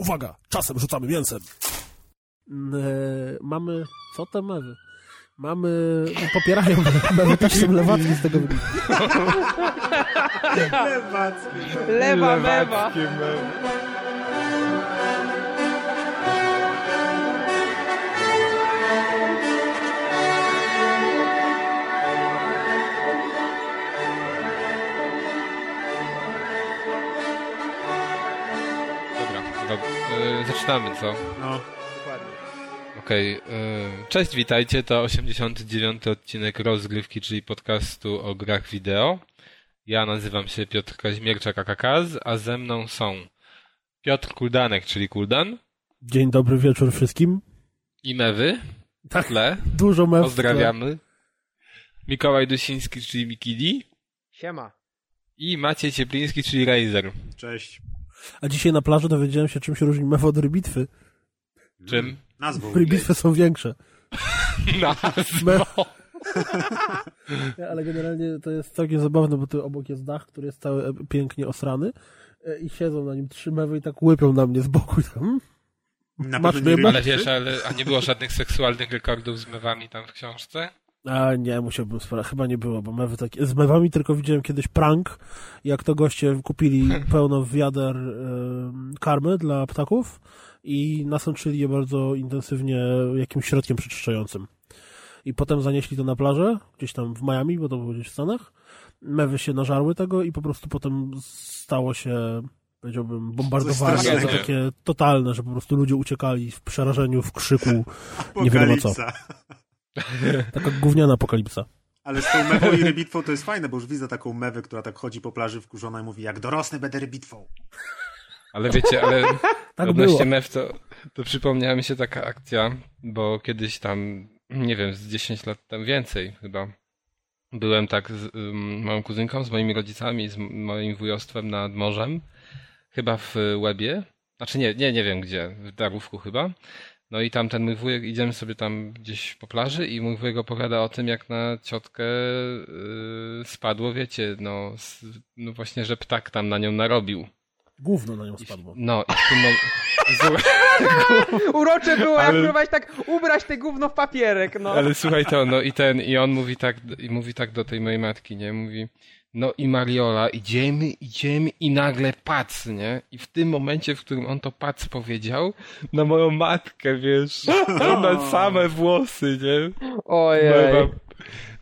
Uwaga, czasem rzucamy mięsem. Mm, e, mamy... Co te mewy? Mamy... Popierają mewy, też są lewackie z tego wynika. Lewackie. Lewa mewa. Zaczynamy, co? No, Dokładnie. Okej, yy, cześć, witajcie, to 89 odcinek rozgrywki, czyli podcastu o grach wideo. Ja nazywam się Piotr Kaźmierczak AKKaz, a ze mną są Piotr Kuldanek, czyli Kuldan Dzień dobry wieczór wszystkim. i Mewy, Tak, tle, dużo mew. pozdrawiamy. Mikołaj Dusiński, czyli Mikidi Siema. i Maciej Ciepliński, czyli Razer. cześć. A dzisiaj na plaży dowiedziałem się, czym się różni mew od rybitwy. Czym? Nazwą. Rybitwy są większe. Nazwą. Ale generalnie to jest całkiem zabawne, bo tu obok jest dach, który jest cały e, pięknie osrany e, i siedzą na nim trzy mewy i tak łypią na mnie z boku. i tak, Hmm? Na Masz pewno nie? Ale wiesz, ale, a nie było żadnych seksualnych rekordów z mewami tam w książce? A nie, musiałbym sprawdzić. Chyba nie było, bo mewy takie... Z mewami tylko widziałem kiedyś prank, jak to goście kupili pełno wiader e, karmy dla ptaków i nasączyli je bardzo intensywnie jakimś środkiem przeczyszczającym. I potem zanieśli to na plażę, gdzieś tam w Miami, bo to było gdzieś w Stanach. Mewy się nażarły tego i po prostu potem stało się, powiedziałbym, bombardowanie takie totalne, że po prostu ludzie uciekali w przerażeniu, w krzyku. nie wiadomo co. Taka gówniana apokalipsa. Ale z tą mewą i rybitwą to jest fajne, bo już widzę taką mewę, która tak chodzi po plaży wkurzona i mówi, jak dorosnę będę rybitwą. Ale wiecie, ale Tak odnośnie było. MEF to, to przypomniała mi się taka akcja, bo kiedyś tam, nie wiem, z 10 lat tam więcej chyba, byłem tak z um, moją kuzynką, z moimi rodzicami, z moim wujostwem nad morzem, chyba w Łebie, znaczy nie, nie, nie wiem gdzie, w Darówku chyba. No i tam ten mój wujek, idziemy sobie tam gdzieś po plaży i mój wujek opowiada o tym, jak na ciotkę yy, spadło, wiecie, no, s- no właśnie, że ptak tam na nią narobił. Gówno na nią spadło. No i w tym momencie... Urocze było, jak Ale- próbować tak ubrać te gówno w papierek, no. Ale słuchaj to, no i ten, i on mówi tak, i mówi tak do tej mojej matki, nie? Mówi, no i Mariola, idziemy, idziemy i nagle pac, nie? I w tym momencie, w którym on to pac powiedział, na moją matkę, wiesz, na same włosy, nie? Ojej. Mewa.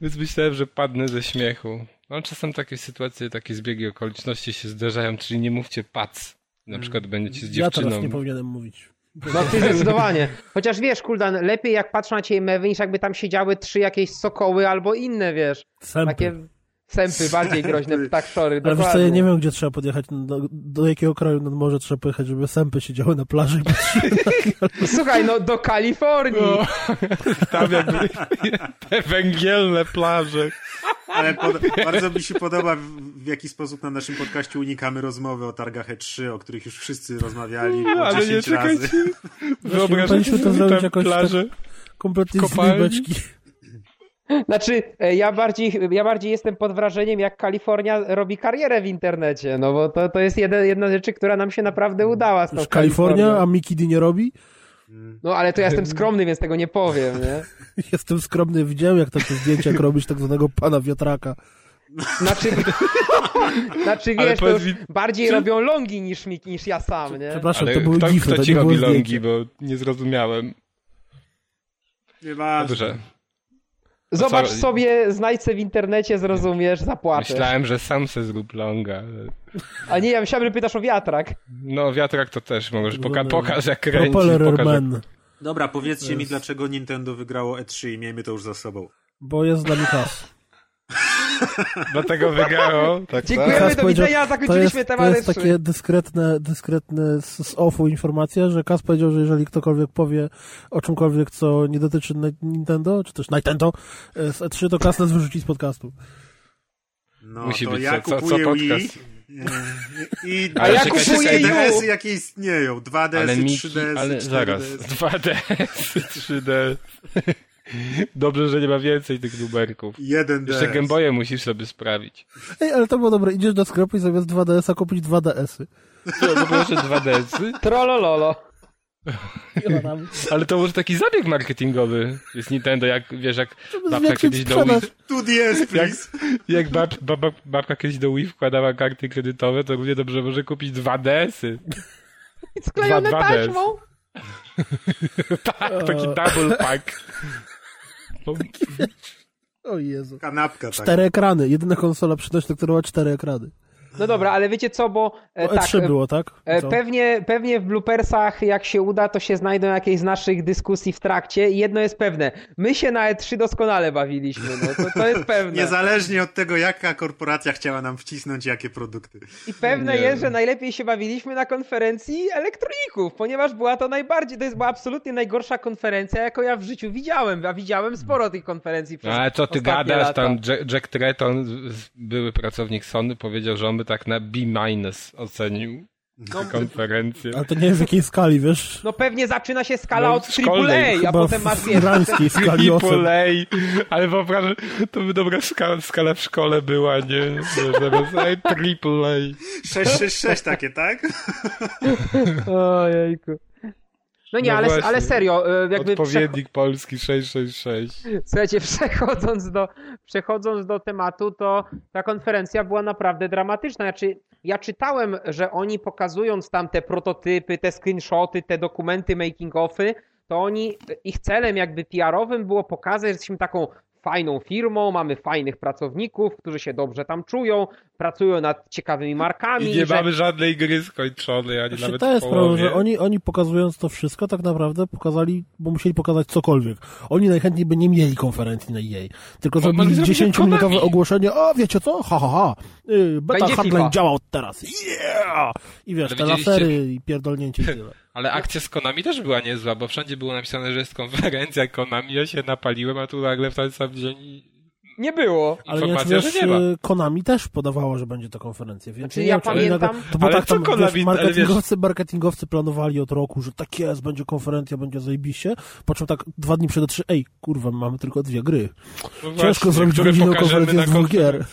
Więc myślałem, że padnę ze śmiechu. No czasem takie sytuacje, takie zbiegi okoliczności się zdarzają, czyli nie mówcie pac. Na przykład będziecie z Ja teraz dziewczyną. nie powinienem mówić. No ty zdecydowanie. Chociaż wiesz, Kuldan, lepiej jak patrzą na ciebie mewy, niż jakby tam siedziały trzy jakieś sokoły albo inne, wiesz. Sępy. Takie sępy bardziej groźne, ptakszory, Ale wiesz co, ja nie wiem, gdzie trzeba podjechać, do, do jakiego kraju nad morze trzeba pojechać, żeby sępy siedziały na plaży i patrzyły. Słuchaj, no do Kalifornii. No, tam jakby te węgielne plaże. Ale pod, bardzo mi się podoba, w, w jaki sposób na naszym podcaście unikamy rozmowy o targach E3, o których już wszyscy rozmawiali po Ale nie 10 czekajcie. razy. Wyobrażacie powinniśmy to sobie zrobić jakoś tak- plażę? Kompletnie z beczki. Znaczy, e, ja bardziej, ja bardziej jestem pod wrażeniem, jak Kalifornia robi karierę w internecie, no bo to, to jest jedna, jedna z rzeczy, która nam się naprawdę udała z tą Już Kalifornia, a Mickey D nie robi? No ale to ja jestem skromny, więc tego nie powiem, nie? Jestem skromny, widziałem jak takie zdjęcia, jak robisz tak zwanego pana wiatraka. Znaczy, znaczy wiesz, powiedz mi, bardziej czy- robią longi niż, mi- niż ja sam, nie? Przepraszam, Ale to były kto, gify, kto to ci nie robi longi, bo nie zrozumiałem. Nieważne. Dobrze. Zobacz co- sobie, znajdź w internecie, zrozumiesz, zapłacisz. Myślałem, że sam se zrób longa. ale- A nie, ja myślałem, że pytasz o wiatrak. No wiatrak to też możesz. Poka pokaż jak kręci. Pokaż, jak... Dobra, powiedzcie mi, dlaczego Nintendo wygrało E3 i miejmy to już za sobą. bo jest z nami kas. Dlatego wygrało. Tak, Dziękujemy, Kas do widzenia, To jest, zakończyliśmy to temat jest E3. takie dyskretne, dyskretne z, z offu informacja, że Kas powiedział, że jeżeli ktokolwiek powie o czymkolwiek, co nie dotyczy Ni- Nintendo, czy też Nintendo, e, z E3, to Kas nas wyrzuci z podcastu. No Musi to być ja co- co- kupuję co Wii podcast. i, i Ale ja kupuję. DS-y jakie istnieją. 2DS-y, Ale Miki, 3DS-y, ale 4DS. zaraz. 2DS, 3D. Dobrze, że nie ma więcej tych numerków. Jeden DS. Jeszcze Game musisz sobie sprawić. Ej, ale to było dobre. Idziesz do sklepu i zamiast 2DS-a kupić 2DS-y. To było, że 2DS-y? Trollololo. I ona tam, Ale to może taki zabieg marketingowy jest Nintendo, jak wiesz, jak babka kiedyś do Wii. Tu DS, please. jak bab, baba, babka kiedyś do Wii wkładała karty kredytowe, to równie dobrze może kupić 2DS-y. Sklejone Dwa- dwa DS. taśmą. Tak, taki double pack. No, O Jezu. Kanapka tak. Cztery ekrany. Jedyna konsola przynośna, która ma cztery ekrany. No dobra, ale wiecie co, bo e, O, tak, E3 e, było, tak? E, Co? Pewnie, pewnie w bloopersach, jak się uda, to się znajdą jakieś z naszych dyskusji w trakcie. I jedno jest pewne. My się na E3 doskonale bawiliśmy. No, to, to jest pewne. Niezależnie od tego, jaka korporacja chciała nam wcisnąć jakie produkty. I pewne Nie. jest, że najlepiej się bawiliśmy na konferencji elektroników, ponieważ była to najbardziej, to jest była absolutnie najgorsza konferencja, jaką ja w życiu widziałem. A widziałem sporo tych konferencji przez No, ale co ty gadasz, lata. tam Jack, Jack Tretton, były pracownik Sony, powiedział, że on by tak na B- ocenił No, tę konferencję. Ale to nie wiem w jakiej skali, wiesz? no pewnie zaczyna się skala No, od AAA, a potem w masz irańskiej skali ocen. Triple A, ale wyobrażam, to by dobra skala, skala w szkole była, nie? Że Zamiast ej, Triple A. 666 takie, tak? Ojejku. No nie, No ale, ale serio, e, jakby. Odpowiednik polski 666. Słuchajcie, przechodząc do, przechodząc do tematu, to ta konferencja była naprawdę dramatyczna. Znaczy, ja czytałem, że oni pokazując tam te prototypy, te screenshoty, te dokumenty making-offy, to oni, ich celem jakby PR-owym było pokazać, że jesteśmy taką fajną firmą, mamy fajnych pracowników, którzy się dobrze tam czują, pracują nad ciekawymi markami. I nie że... mamy żadnej gry skończonej, ani Właśnie nawet to jest połowie. że oni, oni pokazując to wszystko, tak naprawdę pokazali, bo musieli pokazać cokolwiek. Oni najchętniej by nie mieli konferencji na EA, tylko No, zrobili mogli zrobić 10-minutowe Konami. ogłoszenie, o wiecie co, ha, ha, ha, yy, beta hardline FIFA. działał teraz, yeah! I wiesz, Ale te lasery i pierdolnięcie i tyle. Ale akcja z Konami też była niezła, bo wszędzie było napisane, że jest konferencja Konami, ja się napaliłem, a tu nagle w ten sam dzień Nie było. Ale informacja, wiesz, że nie ma. y, Konami też podawało, że będzie to konferencja, więc Znaczy, ja pamiętam- nagle- to było Ale tak co tam, Konami- wiesz, ale wiesz- marketingowcy, marketingowcy planowali od roku, że tak jest, będzie konferencja, będzie zajebiście, po czym tak dwa dni przed trzy, ej, kurwa, mamy tylko dwie gry. No Ciężko zrobić które godzinną konferencję z dwóch gier.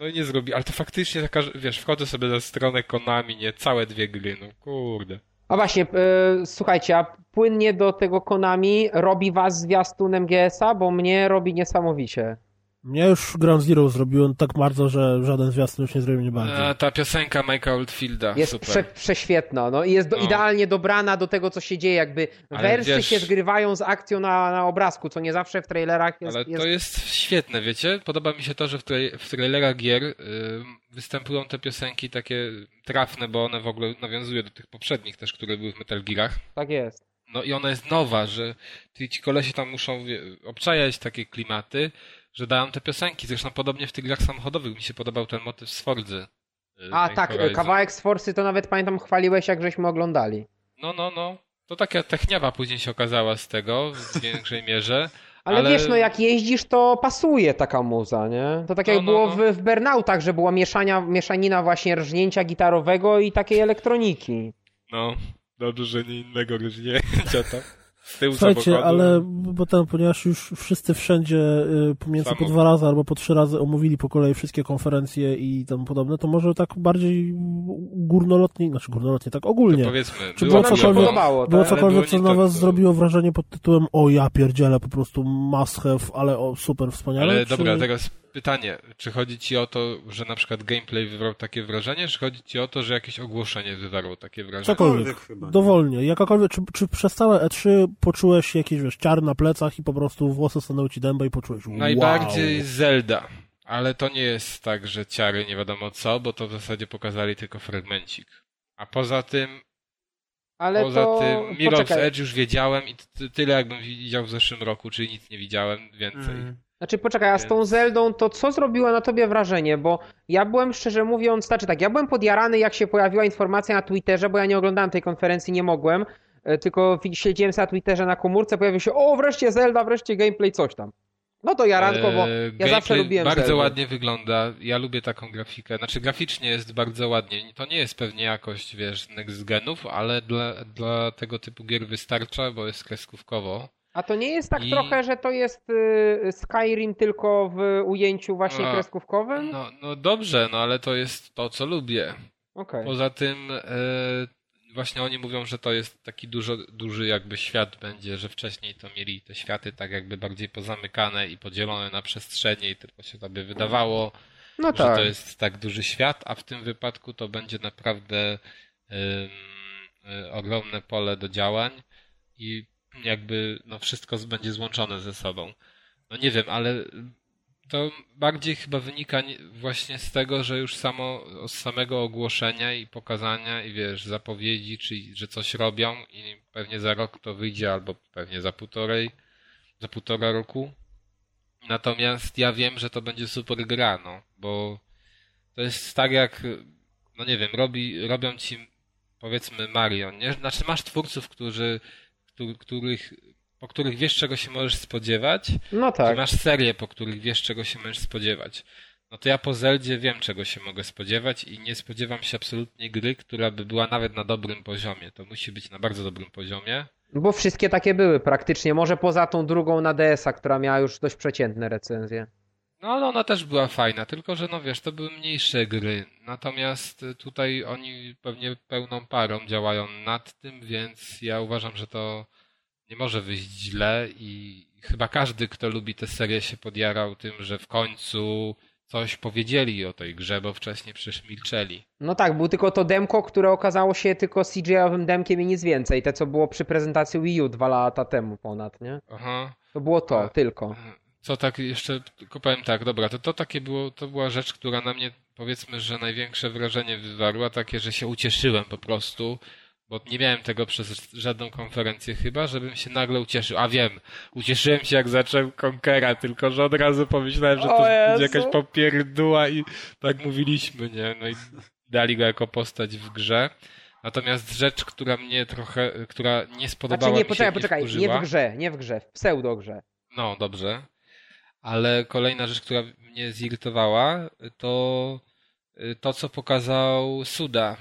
No i nie zrobi, ale to faktycznie taka, że- wiesz, wchodzę sobie na stronę Konami, nie, całe dwie gry, no kurde. A właśnie, e, słuchajcie, a płynnie do tego Konami robi was zwiastun MGS-a, bo mnie robi niesamowicie. Mnie już Ground Zero zrobiłem tak bardzo, że żaden zwiastun już nie zrobił mnie bardziej. A, ta piosenka Mike'a Oldfielda, Jest super. prze, prześwietna, no i jest do, No. idealnie dobrana do tego, co się dzieje, jakby Ale wersy wiesz- się zgrywają z akcją na, na obrazku, co nie zawsze w trailerach jest... Ale jest... to jest świetne, wiecie? Podoba mi się to, że w, tra- w trailerach gier ym, występują te piosenki takie trafne, bo one w ogóle nawiązują do tych poprzednich też, które były w Metal Gearach. Tak jest. No i ona jest nowa, że ci ci kolesie tam muszą wie, obczajać takie klimaty, że dają te piosenki. Zresztą podobnie w tych grach samochodowych mi się podobał ten motyw z Forzy. y, A tak, Horizon. kawałek z Forsy to nawet pamiętam chwaliłeś, jak żeśmy oglądali. No, no, no. To taka techniawa później się okazała z tego w większej mierze. Ale, Ale- wiesz, no jak jeździsz, to pasuje taka muza, nie? To tak jak No, no, było no. w, w Burnoutach, że była mieszania, mieszanina właśnie rżnięcia gitarowego i takiej elektroniki. No, dobrze, że nie innego rżnięcia tam. Z tyłu Słuchajcie, samochodu. ale bo tam, ponieważ już wszyscy wszędzie y, pomiędzy po dwa razy albo po trzy razy omówili po kolei wszystkie konferencje i tam podobne, to może tak bardziej górnolotnie, znaczy górnolotnie, tak ogólnie. Powiedzmy, Czy było cokolwiek- podobało, Było tak? cokolwiek, co na tak, was to- zrobiło wrażenie pod tytułem o ja pierdzielę, po prostu must have, ale o super wspaniale. Ale czy... dobra, teraz pytanie. Czy chodzi ci o to, że na przykład gameplay wywarł takie wrażenie, czy chodzi ci o to, że jakieś ogłoszenie wywarło takie wrażenie? Cokolwiek, chyba, nie? dowolnie, jakakolwiek, czy, czy przez całe E3 poczułeś jakieś, wiesz, ciar na plecach i po prostu włosy stanęły ci dęba i poczułeś wow. Najbardziej Zelda. Ale to nie jest tak, że ciary nie wiadomo co, bo to w zasadzie pokazali tylko fragmencik. A poza tym, Ale poza to... tym Mirror's Poczekaj. Edge już wiedziałem i ty- tyle jakbym widział w zeszłym roku, czyli nic nie widziałem więcej. Mm. Znaczy, poczekaj, a z tą Zeldą to co zrobiło na tobie wrażenie? Bo ja byłem, szczerze mówiąc, znaczy tak, ja byłem podjarany, jak się pojawiła informacja na Twitterze, bo ja nie oglądałem tej konferencji, nie mogłem, e, tylko siedziałem sobie na Twitterze na komórce, pojawił się, o, wreszcie Zelda, wreszcie gameplay, coś tam. No to jaranko, bo Eee, ja zawsze gameplay lubiłem Bardzo Zeldę. ładnie wygląda. Ja lubię taką grafikę. Znaczy graficznie jest bardzo ładnie. To nie jest pewnie jakość, wiesz, next genów, ale dla, dla tego typu gier wystarcza, bo jest kreskówkowo. A to nie jest tak I- trochę, że to jest y, Skyrim tylko w ujęciu właśnie A, kreskówkowym? No, no dobrze, no ale to jest to, co lubię. Okay. Poza tym e, właśnie oni mówią, że to jest taki dużo, duży jakby świat będzie, że wcześniej to mieli te światy tak jakby bardziej pozamykane i podzielone na przestrzenie i tylko się tobie wydawało, no że tak. to jest tak duży świat, a w tym wypadku to będzie naprawdę y, ogromne pole do działań i jakby no wszystko będzie złączone ze sobą. No nie wiem, ale to bardziej chyba wynika właśnie z tego, że już samo z samego ogłoszenia i pokazania i wiesz, zapowiedzi, czyli że coś robią i pewnie za rok to wyjdzie albo pewnie za półtorej, za półtora roku. Natomiast ja wiem, że to będzie super gra, no, bo to jest tak jak, no nie wiem, robi, robią ci powiedzmy Mario, nie? Znaczy masz twórców, którzy, których po których wiesz, czego się możesz spodziewać. No tak. masz serię, po których wiesz, czego się możesz spodziewać. No to ja po Zeldzie wiem, czego się mogę spodziewać i nie spodziewam się absolutnie gry, która by była nawet na dobrym poziomie. To musi być na bardzo dobrym poziomie. Bo wszystkie takie były praktycznie, może poza tą drugą na DS-a, która miała już dość przeciętne recenzje. No ale ona też była fajna, tylko że no wiesz, to były mniejsze gry. Natomiast tutaj oni pewnie pełną parą działają nad tym, więc ja uważam, że to nie może wyjść źle i chyba każdy, kto lubi tę serię się podjarał tym, że w końcu coś powiedzieli o tej grze, bo wcześniej przecież milczeli. No tak, był tylko to demko, które okazało się tylko CGI-owym demkiem i nic więcej. Te, co było przy prezentacji Wii U dwa lata temu ponad, nie? Aha. To było to, A, tylko. Co tak jeszcze, tylko powiem tak, dobra, to to takie było, to była rzecz, która na mnie powiedzmy, że największe wrażenie wywarła, takie, że się ucieszyłem po prostu, bo nie miałem tego przez żadną konferencję chyba, żebym się nagle ucieszył. A wiem, ucieszyłem się jak zacząłem Konkera, tylko że od razu pomyślałem, że to będzie jakaś popierdła i tak mówiliśmy, nie? No i dali go jako postać w grze. Natomiast rzecz, która mnie trochę, która nie spodobała znaczy, nie, mi poczekaj, się, poczekaj, nie, nie w grze, nie w grze, w pseudogrze. No, dobrze. Ale kolejna rzecz, która mnie zirytowała, to y, to, co pokazał Suda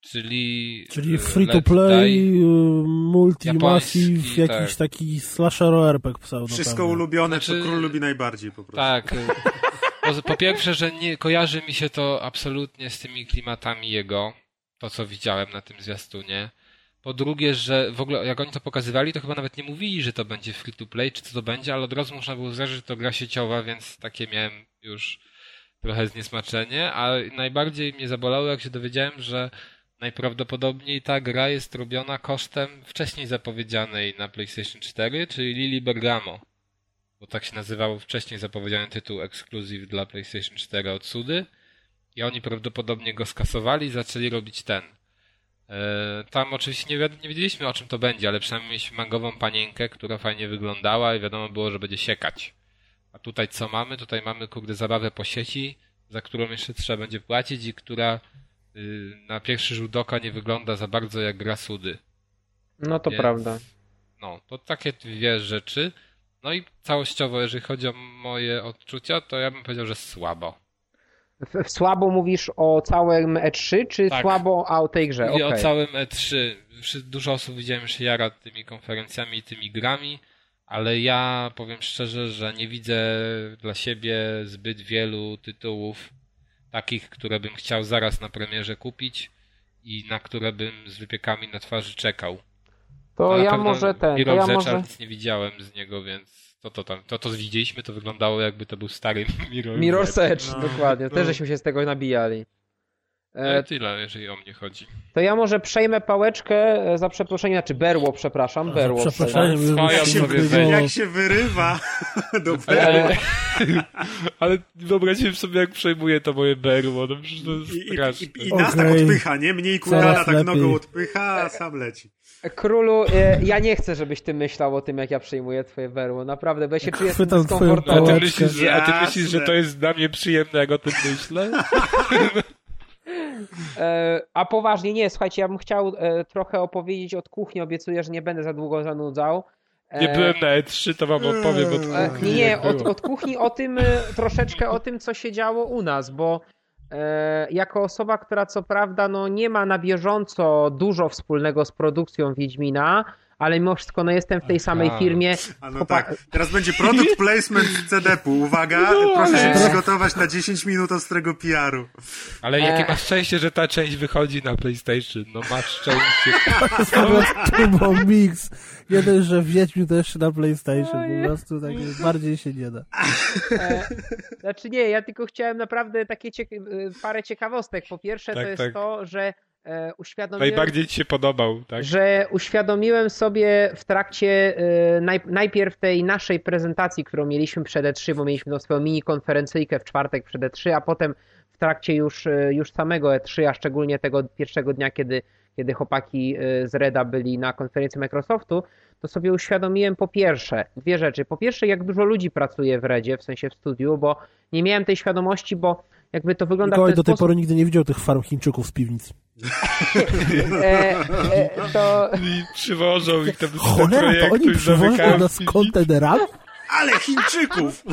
Czyli, Czyli free to play, y, multi-massive, jakiś tak. taki slasher RPG pseudo. Wszystko pewnie. ulubione, znaczy, co król lubi najbardziej po prostu. Tak. po, po, pierwsze, że nie kojarzy mi się to absolutnie z tymi klimatami jego, to co widziałem na tym zwiastunie. Po drugie, że w ogóle jak oni to pokazywali, to chyba nawet nie mówili, że to będzie free to play, czy co to będzie, ale od razu można było zdarzyć, że to gra sieciowa, więc takie miałem już trochę zniesmaczenie, a najbardziej mnie zabolało, jak się dowiedziałem, że Najprawdopodobniej ta gra jest robiona kosztem wcześniej zapowiedzianej na PlayStation 4, czyli Lili Bergamo. Bo tak się nazywał wcześniej zapowiedziany tytuł ekskluzyw dla PlayStation 4 od Sudy. I oni prawdopodobnie go skasowali i zaczęli robić ten. E, tam oczywiście nie, nie wiedzieliśmy o czym to będzie, ale przynajmniej mieliśmy mangową panienkę, która fajnie wyglądała i wiadomo było, że będzie siekać. A tutaj co mamy? Tutaj mamy kurde zabawę po sieci, za którą jeszcze trzeba będzie płacić i która Y, na pierwszy rzut oka nie wygląda za bardzo jak gra Sudy. No to Więc, prawda. No, to takie dwie rzeczy. No i całościowo, jeżeli chodzi o moje odczucia, to ja bym powiedział, że słabo. Słabo mówisz o całym E3, czy tak. słabo a o tej grze? Mówię okay. o całym E3. Dużo osób widziałem się jara tymi konferencjami i tymi grami, ale ja powiem szczerze, że nie widzę dla siebie zbyt wielu tytułów, takich, które bym chciał zaraz na premierze kupić i na które bym z wypiekami na twarzy czekał. To ja może ten. To ja może... nic nie widziałem z niego, więc to, to, tam, to, to widzieliśmy, to wyglądało jakby to był stary Mirror Mirror's Edge. Edge no. dokładnie. No. Też żeśmy się z tego nabijali. No e, tyle, jeżeli o mnie chodzi. To ja może przejmę pałeczkę e, za przeproszenie, znaczy berło, przepraszam, berło. Przepraszam, jak, się, jak się wyrywa do berła. Ale wyobraźcie sobie, jak przejmuje to moje berło, no przecież to jest I, straszne. I, i, i nas okay. tak odpycha, nie? Mniej kudala tak nogą odpycha, a sam leci. Królu, e, ja nie chcę, żebyś ty myślał o tym, jak ja przejmuję twoje berło, naprawdę, bo ja się czuję dyskomfortowo. A ty myślisz, że, a ty myślisz, że to jest dla mnie przyjemne, jak o tym myślę? E, a poważnie, nie, słuchajcie, ja bym chciał e, trochę opowiedzieć od kuchni, obiecuję, że nie będę za długo zanudzał. Nie e, byłem na E3, to wam opowiem od kuchni. Nie, nie, od, od kuchni o tym, troszeczkę o tym, co się działo u nas, bo jako osoba, która co prawda no, nie ma na bieżąco dużo wspólnego z produkcją Wiedźmina, ale mimo wszystko no jestem w tej samej firmie. A no tak. Teraz będzie product placement CD-pu. Uwaga, proszę się przygotować na 10 minut ostrego PR-u. Ale jakie E. masz szczęście, że ta część wychodzi na PlayStation. No masz szczęście. Turbo Mix. Dość, że Wiedźmiu to jeszcze na PlayStation. Po prostu tak bardziej się nie da. E, znaczy nie, ja tylko chciałem naprawdę takie cieka- e, parę ciekawostek. Po pierwsze Tak, to jest tak. to, że uświadomiłem... Najbardziej ci się podobał, tak? że uświadomiłem sobie w trakcie naj, najpierw tej naszej prezentacji, którą mieliśmy przed E3, bo mieliśmy tą swoją mini konferencyjkę w czwartek przed E3, a potem w trakcie już, y, już samego E3, a szczególnie tego pierwszego dnia, kiedy, kiedy chłopaki z Reda byli na konferencji Microsoftu, to sobie uświadomiłem po pierwsze dwie rzeczy. Po pierwsze, jak dużo ludzi pracuje w Redzie, w sensie w studiu, bo nie miałem tej świadomości, bo jakby to wygląda Mikołaj w ten do tej sposób, pory nigdy nie widział tych farm Chińczyków z piwnic. E, e, to I przywożą ich tam z Cholera, to oni przywożą nas kontenerami? Ale Chińczyków!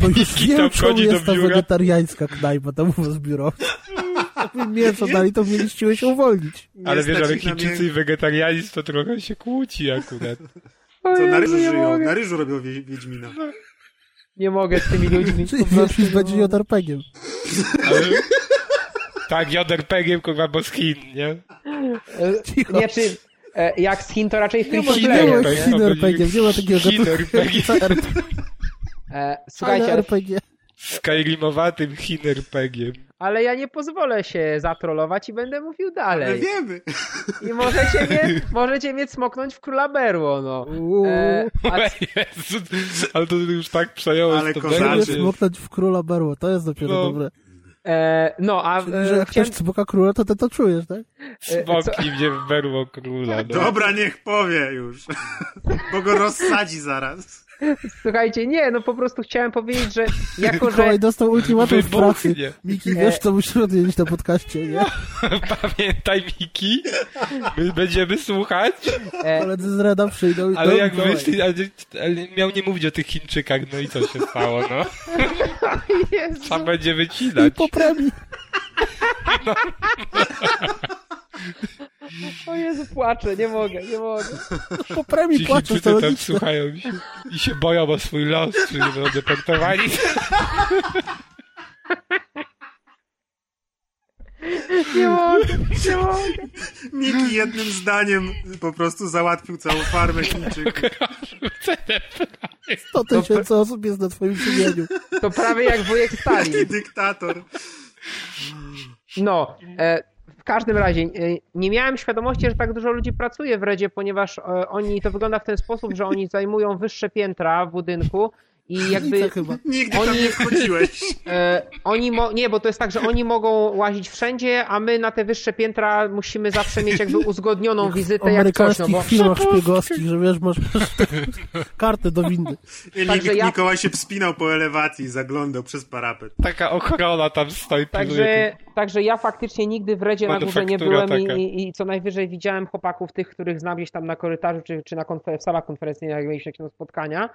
To już wiem, czemu jest ta wegetariańska knajpa tam u was biuro. Mięso dali, to mieliście się uwolnić. Ale wiesz, ale Chińczycy i wegetarianizm to trochę się kłóci akurat. Co, na ryżu żyją, na ryżu robią wie, Wiedźmina. Nie mogę z tymi ludźmi. Czyli Wiedźmin będzie mogę. JRPG-iem. Ale... Tak, JRPG-iem, kurwa, bo z Chin, nie? Cicho. Nie, czy e, jak z Chin to raczej ma, Chin nie play. ma RPG. Chin RPG, nie ma takiego Chin gatunku RPG. co RPG. Fajne Słuchajcie, ale, RPG. Skyrimowatym Chin RPG-iem. ale ja nie pozwolę się zatrollować i będę mówił Ale dalej. wiemy. I możecie mnie, możecie mnie cmoknąć w króla berło, no. Uuu. E, a, Jezu, ale to już tak przejąłeś Ale to będzie. smoknąć w króla berło, to jest dopiero No. dobre. E, no, a Czyli, e, że jak chciałem, ktoś smoka króla, to ty to czujesz, tak? Smoknij mnie w berło króla, no. Dobra, niech powie już. Bo go rozsadzi zaraz. Słuchajcie, nie, no po prostu chciałem powiedzieć, że jako, że Mikołaj dostał ultimatum w pracy. Miki, wiesz co musisz odwiedzić na podcaście, nie? Pamiętaj, Miki, my będziemy słuchać, e, Koledzy z Reda przyjdą i ale to jak wyszli, ale, ale miał nie mówić o tych Chińczykach, no i co się stało, no. Jezu. Trzeba będzie I wycinać. po premii. o Jezu, płaczę, nie mogę, nie mogę. Po premii Chińczycy to tam logiczne. słuchają i się, i się boją o swój los, czy nie będą deportowani. Nie mogę, nie mogę. Miki jednym zdaniem po prostu załatwił całą farmę Chińczyków. 100 tysięcy osób jest na twoim sumieniu. To prawie jak wujek Stalin. Jaki dyktator. No, e, każdym razie e, nie miałem świadomości, że tak dużo ludzi pracuje w Redzie, ponieważ e, oni, to wygląda w ten sposób, że oni zajmują wyższe piętra w budynku i jakby chyba. Nigdy tam Oni- nie wchodziłeś. e, oni, mo- nie, bo to jest tak, że oni mogą łazić wszędzie, a my na te wyższe piętra musimy zawsze mieć jakby uzgodnioną W wizytę jak coś, no bo filmach szpiegowskich, że wiesz, masz, masz kartę do windy. I Także ja- Mikołaj się wspinał po elewacji i zaglądał przez parapet. Taka ochrona tam stoi, Także, także ja faktycznie nigdy w Redzie na górze nie byłem i, i, i co najwyżej widziałem chłopaków, tych, których znam gdzieś tam na korytarzu, czy, czy na konfer- w salach konferencyjnych, jak mieliśmy jakieś tam spotkania,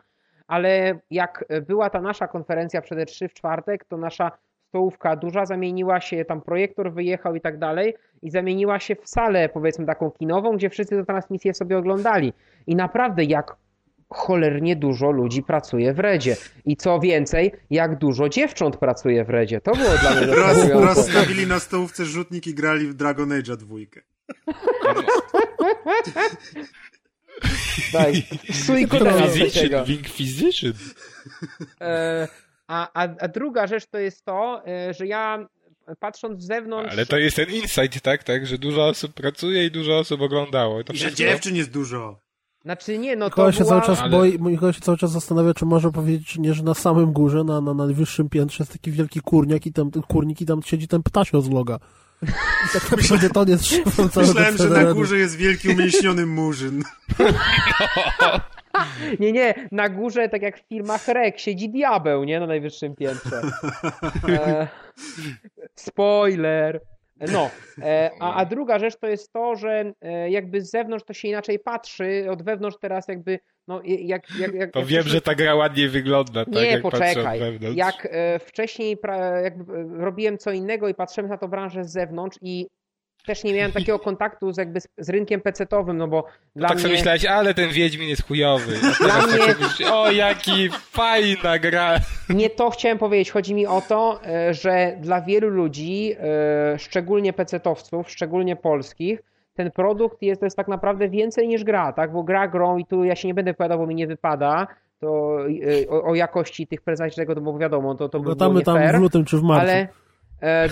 ale jak była ta nasza konferencja przede trzy w czwartek, to nasza stołówka duża zamieniła się, tam projektor wyjechał i tak dalej i zamieniła się w salę powiedzmy taką kinową, gdzie wszyscy tę transmisję sobie oglądali i naprawdę jak cholernie dużo ludzi pracuje w Redzie. I co więcej, jak dużo dziewcząt pracuje w Redzie. To było dla mnie Roz, zaskakujące. rozstawili na stołówce rzutnik i grali w Dragon Age'a dwójkę. Tak. Suikoden Inquisition, trzeciego. Inquisition. E, a, a, a druga rzecz to jest to, e, że ja patrząc z zewnątrz... Ale to jest ten insight, tak? tak? Że dużo osób pracuje i dużo osób oglądało. To I że dziewczyn jest dużo. Znaczy nie, no to Mikołaj się była... cały czas Ale- boi, Mikołaj się cały czas zastanawia, czy może powiedzieć, czy nie, że na samym górze, na, na najwyższym piętrze jest taki wielki kurniak i tam ten kurnik i tam siedzi ten ptasio z loga. Tak naprawdę to nie Myślałem, że na górze jest wielki umięśniony murzyn. Nie, nie, na górze, tak jak w filmach Rek, siedzi diabeł, nie? Na najwyższym piętrze. E, spoiler. No, e, a, a druga rzecz to jest to, że e, jakby z zewnątrz to się inaczej patrzy, od wewnątrz teraz jakby, no jak... jak, jak To wiem, że ta gra ładniej wygląda, tak Nie, jak poczekaj. Jak e, wcześniej pra, jakby, robiłem co innego i patrzyłem na tą branżę z zewnątrz i też nie miałem takiego kontaktu z, jakby z, rynkiem pecetowym, no bo dla tak mnie... sobie myślałeś, ale ten Wiedźmin jest chujowy. Dla tak mnie- myślisz, o jaki fajna gra. Nie to chciałem powiedzieć. Chodzi mi o to, e, że dla wielu ludzi, e, szczególnie pecetowców, szczególnie polskich, ten produkt jest, to jest tak naprawdę więcej niż gra, tak? Bo gra grą i tu ja się nie będę powiadał, bo mi nie wypada to e, o, o jakości tych prezentacji tego, bo wiadomo, to, to by było nie tam fair, w lutym czy w marcu. ale e,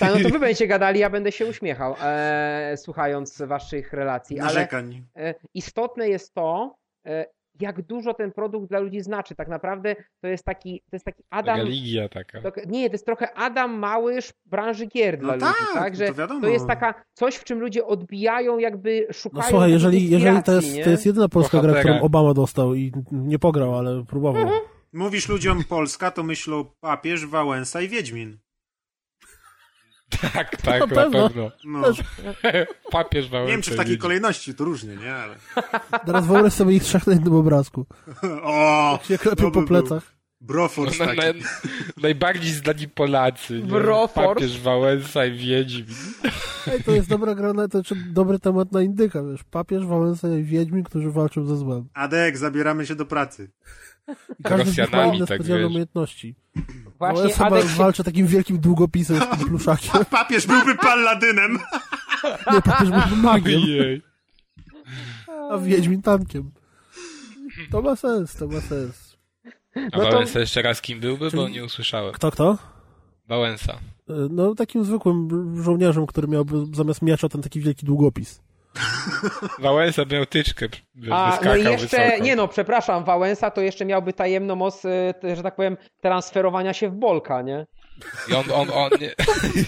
e, no to wy będziecie gadali, ja będę się uśmiechał, e, słuchając waszych relacji, ale Narzekań. e, istotne jest to, e, jak dużo ten produkt dla ludzi znaczy. Tak naprawdę to jest taki, to jest taki Adam. Religia taka. to- Nie, to jest trochę Adam Małysz branży gier No dla tak, ludzi, tak? Że to wiadomo. to jest taka coś, w czym ludzie odbijają, jakby szukają. No słuchaj, jeżeli, jeżeli to, jest, nie? to jest jedyna polska gra, Bohatera. którą Obama dostał i nie pograł, ale próbował. Mhm. Mówisz ludziom Polska, to myślą papież, Wałęsa i Wiedźmin. Tak, tak, Na na pewno. pewno. No. Papież Wałęsa. Nie wiem, czy w takiej kolejności, to różnie, nie? Ale... Teraz wyobraź sobie ich trzech na jednym obrazku. O! Jak się klepią po był plecach. Broforce No, na, taki. na, najbardziej znani Polacy. nie? Broforce. Papież Wałęsa i Wiedźmin. Ej, to jest dobra gra, na, to znaczy dobry temat na indyka, wiesz. Papież, Wałęsa i Wiedźmin, którzy walczą ze złem. Adek, zabieramy się do pracy. I każdy z nich ma Rosjanami, inne tak specjalne wiesz. umiejętności. Właśnie Wałęsa Adek się... walczy takim wielkim długopisem z tym pluszakiem. Papież byłby palladynem. Nie, papież był magiem, a Wiedźmin tankiem. To ma sens, to ma sens. A No to- Wałęsa jeszcze raz kim byłby, bo Czyli- nie usłyszałem. Kto, kto? Wałęsa. No, takim zwykłym żołnierzem, który miałby zamiast miecza ten taki wielki długopis. Wałęsa miał tyczkę, A, no i jeszcze, wysoko. nie no, przepraszam, Wałęsa to jeszcze miałby tajemną moc, t- że tak powiem, transferowania się w Bolka, nie? I on, on, on, nie,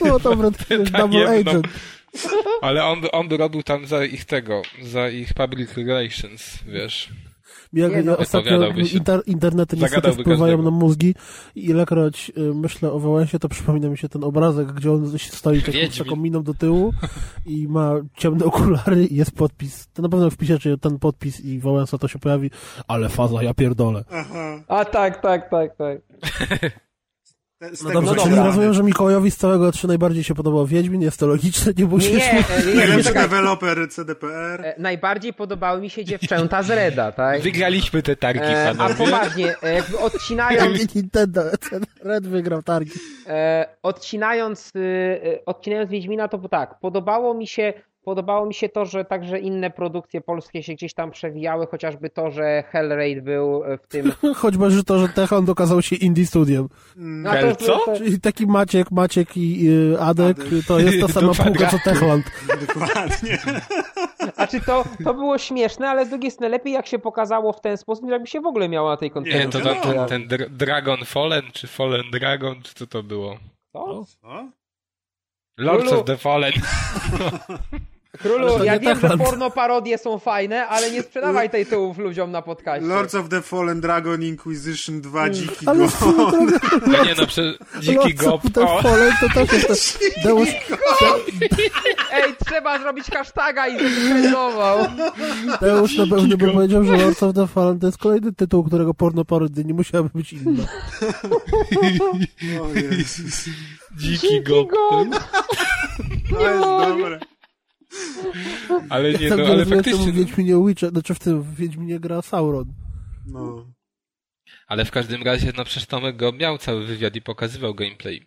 No to wręcz wiesz, double agent. ale on, on by robił tam za ich tego, za ich public relations, wiesz. Jak, Nie, no. ja ostatnio inter, internety niestety wpływają każdego. na mózgi i ilekroć y, myślę o Wałęsie, to przypomina mi się ten obrazek, gdzie on stoi taką, taką miną do tyłu i ma ciemne okulary i jest podpis. To na pewno wpiszecie ten podpis i Wałęsa to się pojawi, ale faza, ja pierdolę. Aha. A tak, tak, tak, tak. Te- Z No tego dobrze, no czyli dobra. rozumiem, że Mikołajowi z całego E3 najbardziej się podobał Wiedźmin, jest to logiczne, nie Nie, musisz... nie, nie, nie, Najlepszy deweloper CDPR. E, Najbardziej podobały mi się dziewczęta z Reda, tak? Wygraliśmy te targi, E, a poważnie, e, jakby odcinając, Nintendo, ten Red wygrał targi. e, odcinając, y, y, odcinając Wiedźmina, to tak, podobało mi się, podobało mi się to, że także inne produkcje polskie się gdzieś tam przewijały, chociażby to, że Hellraid był w tym... Choćby, że to, że Techland okazał się indie studiem. No, to- Hell, to- co? to- Czyli taki Maciek, Maciek i y, Adek, Adek. to jest ta sama półka co Techland. Dokładnie. A czy to, to było śmieszne, ale z drugiej strony lepiej jak się pokazało w ten sposób, niż jakby się w ogóle miało na tej Nie, konferencji. to wiadomo. ten, ten, ten Dra- Dragon Fallen, czy Fallen Dragon, czy co to było? To? O? Lords Lulu. of the Fallen. Królu, ja nie wiem, że porno parodie są fajne, ale nie sprzedawaj tej tyłów ludziom na podcaście. Lords of the Fallen Dragon Inquisition 2 Dziki Ale No nie no, prze... dziki Lords gop. of the Fallen to też jest to Deus, Ej, trzeba zrobić hashtaga i trendował. Deus na pewno by powiedział, że Lords of the Fallen to jest kolejny tytuł, którego porno parody nie musiałaby być inna. O Jezus. dziki gop. go. To jest dobre. Ale nie tak no, ale czemu w faktycznie... Wiedźminie Witcher, znaczy w tym w Wiedźminie gra Sauron. No. Ale w każdym razie, no przecież Tomek go miał cały wywiad i pokazywał gameplay.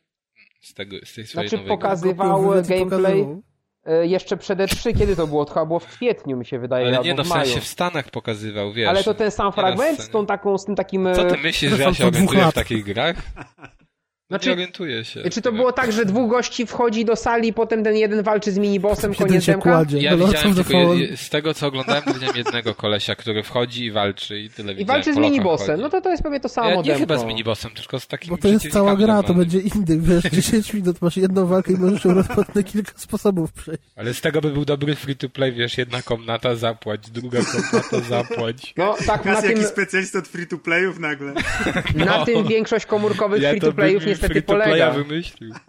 Z tego, z tej swojej Znaczy nowej gry. pokazywał i gameplay pokazywał. e, jeszcze przed E3, kiedy to było? To chyba było w kwietniu mi się wydaje, Ale nie no, w w sensie w Stanach pokazywał, wiesz. Ale to ten sam fragment z tą taką, z tym takim... e, Co ty myślisz, że ja się orientuję w takich grach? Znaczy- nie orientuję się. Czy to było tak, że dwóch gości wchodzi do sali, potem ten jeden walczy z minibossem, koniec się demka? kładzie. Ja widziałem tylko, je, z tego co oglądałem, to widziałem jednego kolesia, który wchodzi i walczy i tyle I walczy z minibossem. No to to jest pewnie to samo ja, Nie demko. chyba z minibossem, tylko z takim Bo to jest cała gra, to będzie indyk, wiesz, 10 minut masz jedną walkę i możesz ją rozpocząć na kilka sposobów przejść. Ale z tego by był dobry free to play, wiesz, jedna komnata zapłać, druga komnata zapłać. No tak, na Kas tym, jakiś specjalista od free to playów nagle. na tym większość komórkowych Ja to free-to-playów bym niestety polega. wymyślił.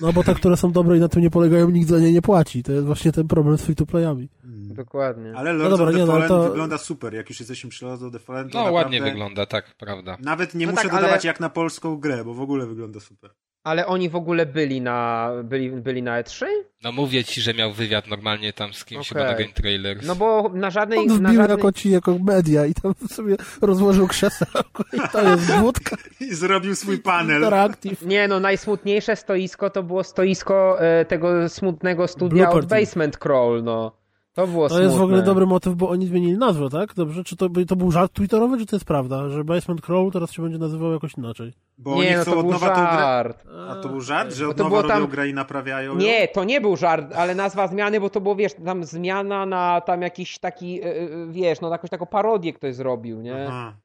No bo te, które są dobre i na tym nie polegają, nikt za nie nie płaci. To jest właśnie ten problem z free-to-playami. Dokładnie. Ale Lords dobra, of the nie, no, Fallen to- wygląda super. Jak już jesteśmy przy Lords of the Fallen, to No naprawdę... ładnie wygląda, tak, prawda. Nawet nie No muszę tak, dodawać ale- jak na polską grę, bo w ogóle wygląda super. Ale oni w ogóle byli na, byli, byli na E3? No mówię ci, że miał wywiad normalnie tam z kimś chyba na. Game Trailers. No bo na żadnej... On na wbił żadnej... jako ci, jako media i tam sobie rozłożył krzesełko i to jest wódka I zrobił swój panel. Interactive. Nie no, najsmutniejsze stoisko to było stoisko e, tego smutnego studia od. Basement Crawl, no. To było To smutne. jest w ogóle dobry motyw, bo oni zmienili nazwę, tak? Dobrze, czy to, to był żart twitterowy, czy to jest prawda, że Basement Crawl teraz się będzie nazywał jakoś inaczej? Bo oni Nie, no chcą to od był nowa tą grę. żart. A to był żart, że od nowa było robią tam- grę i naprawiają ją? Nie, to nie był żart, ale nazwa zmiany, bo to było, wiesz, tam zmiana na tam jakiś taki, e, e, wiesz, no jakąś taką parodię ktoś zrobił, nie? Aha.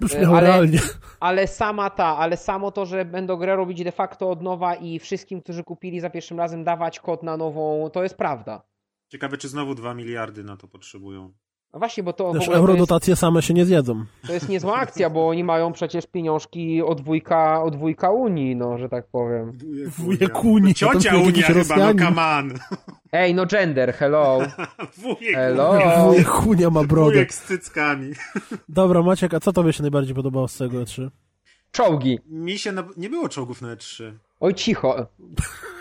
Brzmiało ale- realnie. Ale sama ta, ale samo to, że będą grę robić de facto od nowa i wszystkim, którzy kupili za pierwszym razem dawać kod na nową, to jest prawda. Ciekawe, czy znowu 2 miliardy na to potrzebują. No właśnie, bo to Też to jest, eurodotacje same się nie zjedzą. to jest niezła akcja, bo oni mają przecież pieniążki od wujka, od wujka Unii, no, że tak powiem. Wujek Unii, Ciocia Unia chyba, no come on. Ej, no gender, hello. Wujek Hello. Wujek Unia ma brodę. Wujek z cyckami. Dobra, Maciek, a co tobie się najbardziej podobało z tego E E3? Czołgi. Mi się na... nie było czołgów na E3. Oj, cicho.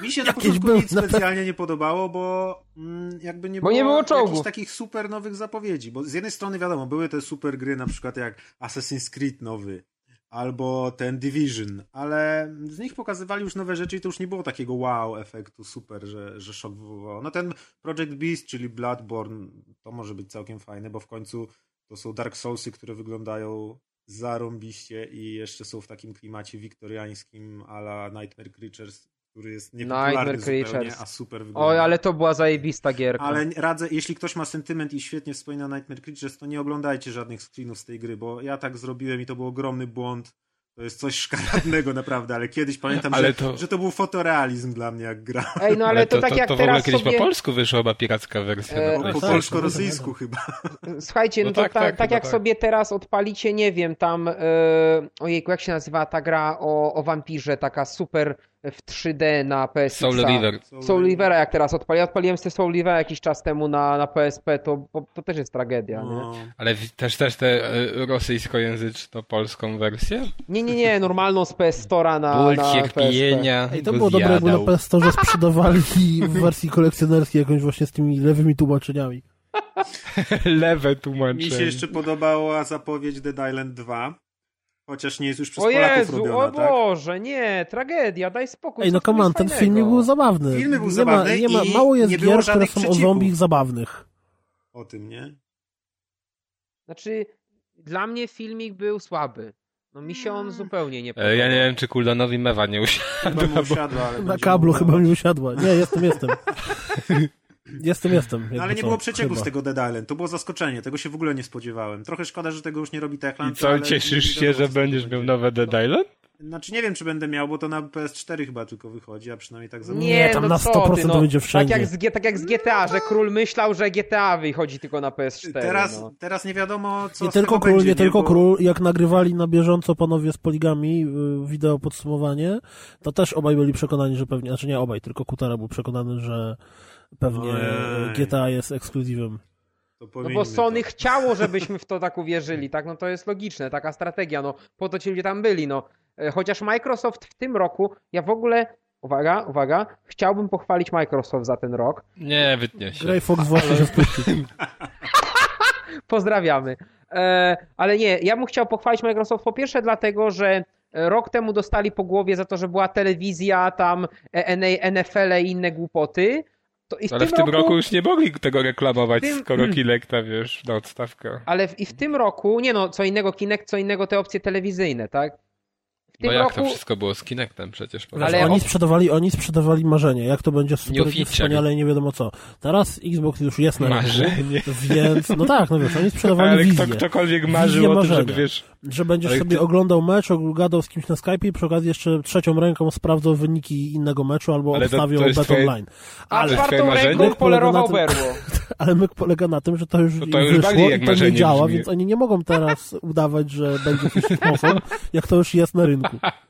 Mi się na początku były, nic pewno. specjalnie nie podobało, bo mm, jakby nie Bo było, nie było jakichś takich super nowych zapowiedzi. Bo z jednej strony wiadomo, były te super gry, na przykład jak Assassin's Creed nowy, albo ten Division, ale z nich pokazywali już nowe rzeczy i to już nie było takiego wow efektu super, że, że szok wywołało. No ten Project Beast, czyli Bloodborne, to może być całkiem fajne, bo w końcu to są Dark Soulsy, które wyglądają zarąbiście i jeszcze są w takim klimacie wiktoriańskim a la Nightmare Creatures, który jest niepopularny zupełnie, Creatures. a super wygląda. Oj, ale to była zajebista gierka. Ale radzę, jeśli ktoś ma sentyment i świetnie wspomina Nightmare Creatures, to nie oglądajcie żadnych screenów z tej gry, bo ja tak zrobiłem i to był ogromny błąd. To jest coś szkaradnego naprawdę, ale kiedyś pamiętam, Ale że, to- że to był fotorealizm dla mnie jak gra. Ej, no ale, to, tak jak to w ogóle kiedyś sobie... po polsku wyszła chyba piracka wersja. E, na Po, polsko-rosyjsku chyba. Słuchajcie, no, No to tak, ta, tak, tak, chyba jak tak. sobie teraz odpalicie, nie wiem, tam e, ojejku, jak się nazywa ta gra o, o wampirze, taka super w 3D na PSX. Soul River. Soul Rivera jak teraz odpaliłem, odpaliłem sobie Soul Rivera jakiś czas temu na, na PSP, to, to, też jest tragedia, nie? No. Ale w- też też tę e, rosyjskojęzyczno-polską wersję? Nie, nie, nie, normalną z PS Store'a na, Ból na PSP. cierpienia. Ej, to było dobre, jakby na. PS Store sprzedawali w wersji kolekcjonerskiej jakąś właśnie z tymi lewymi tłumaczeniami. Lewe Mi tłumaczenie. się jeszcze podobała zapowiedź Dead Island 2, chociaż nie jest już przez O Polaków Jezu, robiona, o tak? Boże, nie, tragedia, daj spokój. Ej, no come on, ten fajnego? filmik był zabawny. Filmy był nie zabawny ma, nie ma, Mało jest nie gier, które są o zombich zabawnych. O tym, nie? Znaczy, dla mnie filmik był słaby. No mi się on zupełnie nie podobał. E, Ja nie wiem, czy Kuldanowi mewa nie usiadła. Chyba usiadła, ale Na kablu chyba mi usiadła. Nie, jestem, jestem. Jestem, jestem. No ale nie co, było przecieku chyba. z tego Dead Island. To było zaskoczenie. Tego się w ogóle nie spodziewałem. Trochę szkoda, że tego już nie robi Techland. I co, ale cieszysz się, że będziesz miał nowe Dead Island? Znaczy nie wiem, czy będę miał, bo to na PS4 chyba tylko wychodzi, a przynajmniej tak za Nie, tam no na co 100% ty, no, będzie wszędzie. Tak jak, z, tak jak z GTA, że król myślał, że GTA wychodzi tylko na PS4. Teraz, no. teraz nie wiadomo, co Nie z tylko król, będzie, nie tylko Bo- król. Jak nagrywali na bieżąco panowie z poligami y, wideo podsumowanie, to też obaj byli przekonani, że pewnie, znaczy nie obaj, tylko Kutara był przekonany, że pewnie Ojej. GTA jest ekskluzywem. To No bo Sony to. chciało, żebyśmy w to tak uwierzyli, tak? No to jest logiczne, taka strategia, no po to ci ludzie tam byli, no. E, Chociaż Microsoft w tym roku, ja w ogóle, uwaga, uwaga, chciałbym pochwalić Microsoft za ten rok. Nie, wytnie się. Grey Fox właśnie się spuścił. Pozdrawiamy. E, ale nie, ja bym chciał pochwalić Microsoft po pierwsze dlatego, że e, rok temu dostali po głowie za to, że była telewizja, tam e, NFL i inne głupoty. W Ale tym w tym roku, roku już nie mogli tego reklamować, tym- skoro Kinecta, wiesz, na odstawkę. Ale w, i w tym roku, nie no, co innego Kinect, co innego te opcje telewizyjne, tak? No tym jak roku, to wszystko było z Kinectem przecież. Ale Ale on- oni sprzedawali, oni sprzedawali marzenie, jak to będzie super Nieoficjalnie. wspaniale i nie wiadomo co. Teraz Xbox już jest na rynku, Marzenie. więc no tak, no wiesz, oni sprzedawali Ale kto, wizję, ktokolwiek Wizję marzył o tym, żeby wiesz... że będziesz Ale sobie ty- oglądał mecz, gadał z kimś na Skype i przy okazji jeszcze trzecią ręką sprawdzał wyniki innego meczu albo Ale to- to bet twoje- online. a Ale, twoje czwartą ręką polerował berło. ale myk polega na tym, że to już, To to już wyszło i to nie działa, brzmi. więc oni nie mogą teraz udawać, że będzie coś mocą, jak to już jest na rynku.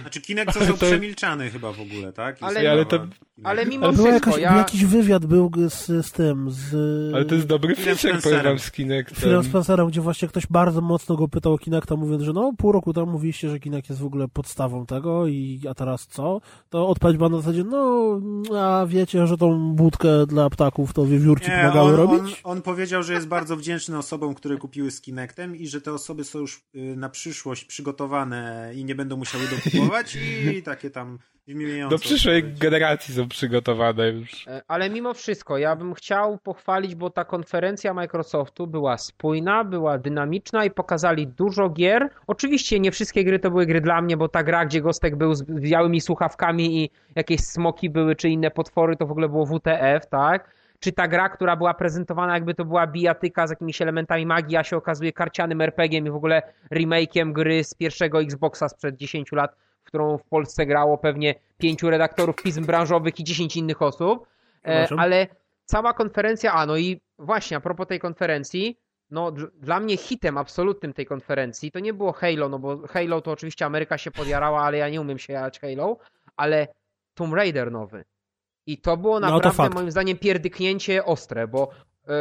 Znaczy Kinect został Ale to- przemilczany chyba w ogóle, tak? Ale- ale to-. Ale mimo Ale był wszystko, jakaś, ja... jakiś wywiad był z, z tym, z... Ale to jest dobry feature, powiem wam, z Kinectem. Philem Spencerem, gdzie właśnie ktoś bardzo mocno go pytał o Kinecta, mówiąc, że no pół roku temu mówiliście, że Kinect jest w ogóle podstawą tego i a teraz co? To odpowiedź była na zasadzie, no a wiecie, że tą budkę dla ptaków to wiewiórki Nie, pomagały on, robić? On, on powiedział, że jest bardzo wdzięczny osobom, które kupiły z Kinectem i że te osoby są już y, na przyszłość przygotowane i nie będą musiały dokupować i takie tam wymieniające Do przyszłej odpowiedzi. generacji są przygotowane już. E, Ale mimo wszystko, ja bym chciał pochwalić, bo ta konferencja Microsoftu była spójna, była dynamiczna i pokazali dużo gier. Oczywiście nie wszystkie gry to były gry dla mnie, bo ta gra, gdzie Gostek był z białymi słuchawkami i jakieś smoki były, czy inne potwory, to w ogóle było WTF, tak? Czy ta gra, która była prezentowana jakby to była bijatyka z jakimiś elementami magii, a się okazuje karcianym RPG-iem i w ogóle remake'iem gry z pierwszego Xboxa sprzed 10 lat, w którą w Polsce grało pewnie pięciu redaktorów pism branżowych i 10 innych osób. E, ale cała konferencja, a no i właśnie a propos tej konferencji, no dla mnie hitem absolutnym tej konferencji to nie było Halo, no bo Halo to oczywiście Ameryka się podjarała, ale ja nie umiem się jarać Halo, ale Tomb Raider nowy. I to było No to naprawdę moim zdaniem pierdyknięcie ostre, bo e,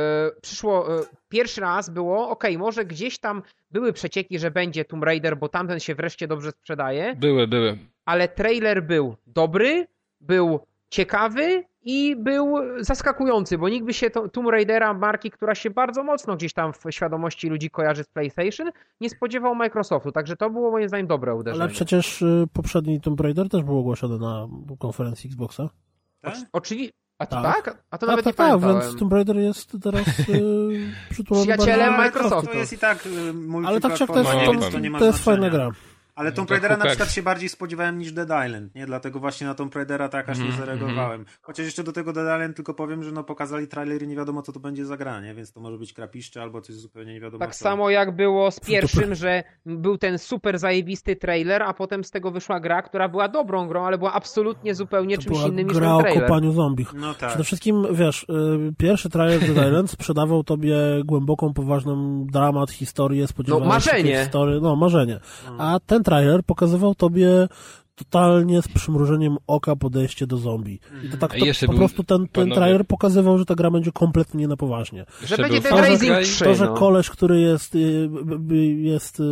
przyszło, e, pierwszy raz było, okej, może gdzieś tam były przecieki, że będzie Tomb Raider, bo tamten się wreszcie dobrze sprzedaje, Były, były. ale trailer był dobry, był ciekawy i był zaskakujący, bo nikt by się to, Tomb Raidera, marki, która się bardzo mocno gdzieś tam w świadomości ludzi kojarzy z PlayStation, nie spodziewał Microsoftu, także to było moim zdaniem dobre uderzenie. Ale przecież y, poprzedni Tomb Raider też był ogłoszony na konferencji Xboxa. Tak? Oczywiście, a to Tak. tak? A to Tak, nawet tak, nie tak, pamiętałem. więc Tomb Raider jest teraz y, przytulony Przyjacielem Microsoftu. To jest i tak y, Ale tak czy siak to jest, No, to, to to jest fajna gra. Ale Tomb to Raidera na przykład się bardziej spodziewałem niż Dead Island, nie? Dlatego właśnie na Tomb Raidera tak aż nie Mhm, zareagowałem. Chociaż jeszcze do tego Dead Island tylko powiem, że no pokazali trailer i nie wiadomo co to będzie za gra, nie? Więc to może być krapiszcze albo coś zupełnie nie wiadomo Tak co. samo jak było z pierwszym, że był ten super zajebisty trailer, a potem z tego wyszła gra, która była dobrą grą, ale była absolutnie zupełnie To czymś była innym niż gra ten o trailer. kopaniu zombie. No tak. Przede wszystkim, wiesz, y, pierwszy trailer Dead Island sprzedawał tobie głęboką, poważną dramat, historię, spodziewałeś No, się marzenie. Historii, no, marzenie. No. A ten trailer pokazywał tobie totalnie z przymrużeniem oka podejście do zombie. I to tak A to, jeszcze po był- prostu ten, ten panowie- trailer pokazywał, że ta gra będzie kompletnie nie na poważnie. Że będzie Far Rising Cry. 3, To, że no. koleś, który jest y, jest y,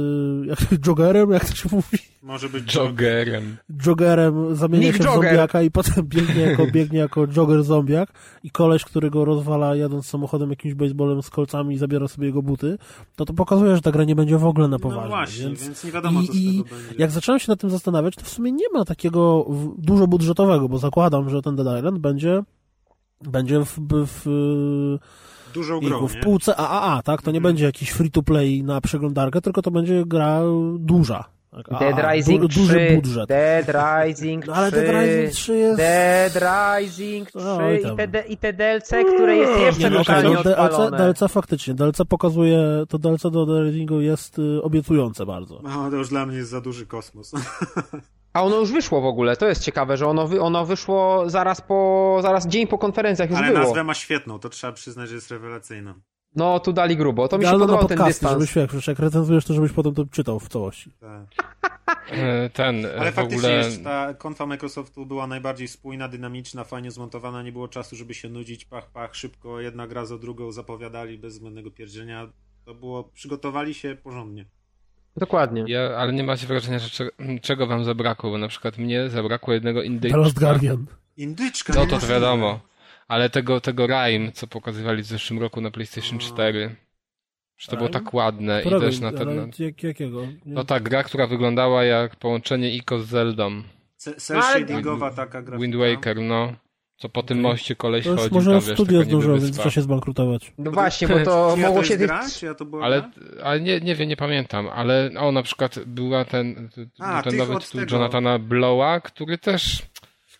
jak, joggerem, jak to się mówi, Może być Joggerem. joggerem zamienia Nick się w Jogger. zombiaka i potem biegnie jako, biegnie jako jogger zombiak i koleś, który go rozwala jadąc samochodem jakimś baseballem z kolcami i zabiera sobie jego buty, to to pokazuje, że ta gra nie będzie w ogóle na poważnie. No właśnie, więc... więc, nie wiadomo co z I, i tego będzie. jak zacząłem się nad tym zastanawiać, to w sumie nie ma takiego dużo budżetowego, bo zakładam, że ten Dead Island będzie będzie w, w, Dużą w, grą, w półce AAA, tak? To nie Mhm. będzie jakiś free-to-play na przeglądarkę, tylko to będzie gra duża. Tak? Dead AAA, Rising du, 3, duży budżet. Dead Rising 3, No ale Dead Rising 3 jest... Dead Rising 3 Oj i te, i te DLC, które jest jeszcze Nie, no, totalnie no, DLC. DLC faktycznie, DLC pokazuje, to DLC do Dead Risingu jest y, obiecujące bardzo. No, to już dla mnie jest za duży kosmos. A ono już wyszło w ogóle, to jest ciekawe, że ono, wy, ono wyszło zaraz po, zaraz dzień po konferencjach już Ale było. nazwę ma świetną, to trzeba przyznać, że jest rewelacyjna. No, tu dali grubo, to mi się Ale no, podobał ten podcasty, dystans. żebyś, jak, jak recenzujesz, to żebyś potem to czytał w całości. Tak. E, Ten, e, Ale w faktycznie ogóle... jeszcze ta konfa Microsoftu była najbardziej spójna, dynamiczna, fajnie zmontowana, nie było czasu, żeby się nudzić, pach, pach, szybko, jedna gra za drugą zapowiadali bez zbędnego pierdzienia. To było, przygotowali się porządnie. Dokładnie. Ja, ale nie macie wrażenia, że cze, czego wam zabrakło, bo na przykład mnie zabrakło jednego The indyczka. Last Guardian. Indyczka, No to to wiadomo. Ale tego, tego Rime, co pokazywali w zeszłym roku na PlayStation No. 4. Że to było tak ładne i Którego, też na ten... ale jak, jakiego? Nie- No ta gra, która wyglądała jak połączenie Ico z Zeldą. Ce- Cel shadingowa taka grafika. Wind Waker, no. Co po tym moście koleś To chodził, może tam w wiesz, studio zdążyło, więc trzeba się zbankrutować. No właśnie, bo to mogło to się... to była Ale, ale nie, nie wiem, nie pamiętam, ale o, na przykład była ten, A, był ten nowy tytuł tego. Jonathana Blowa, który też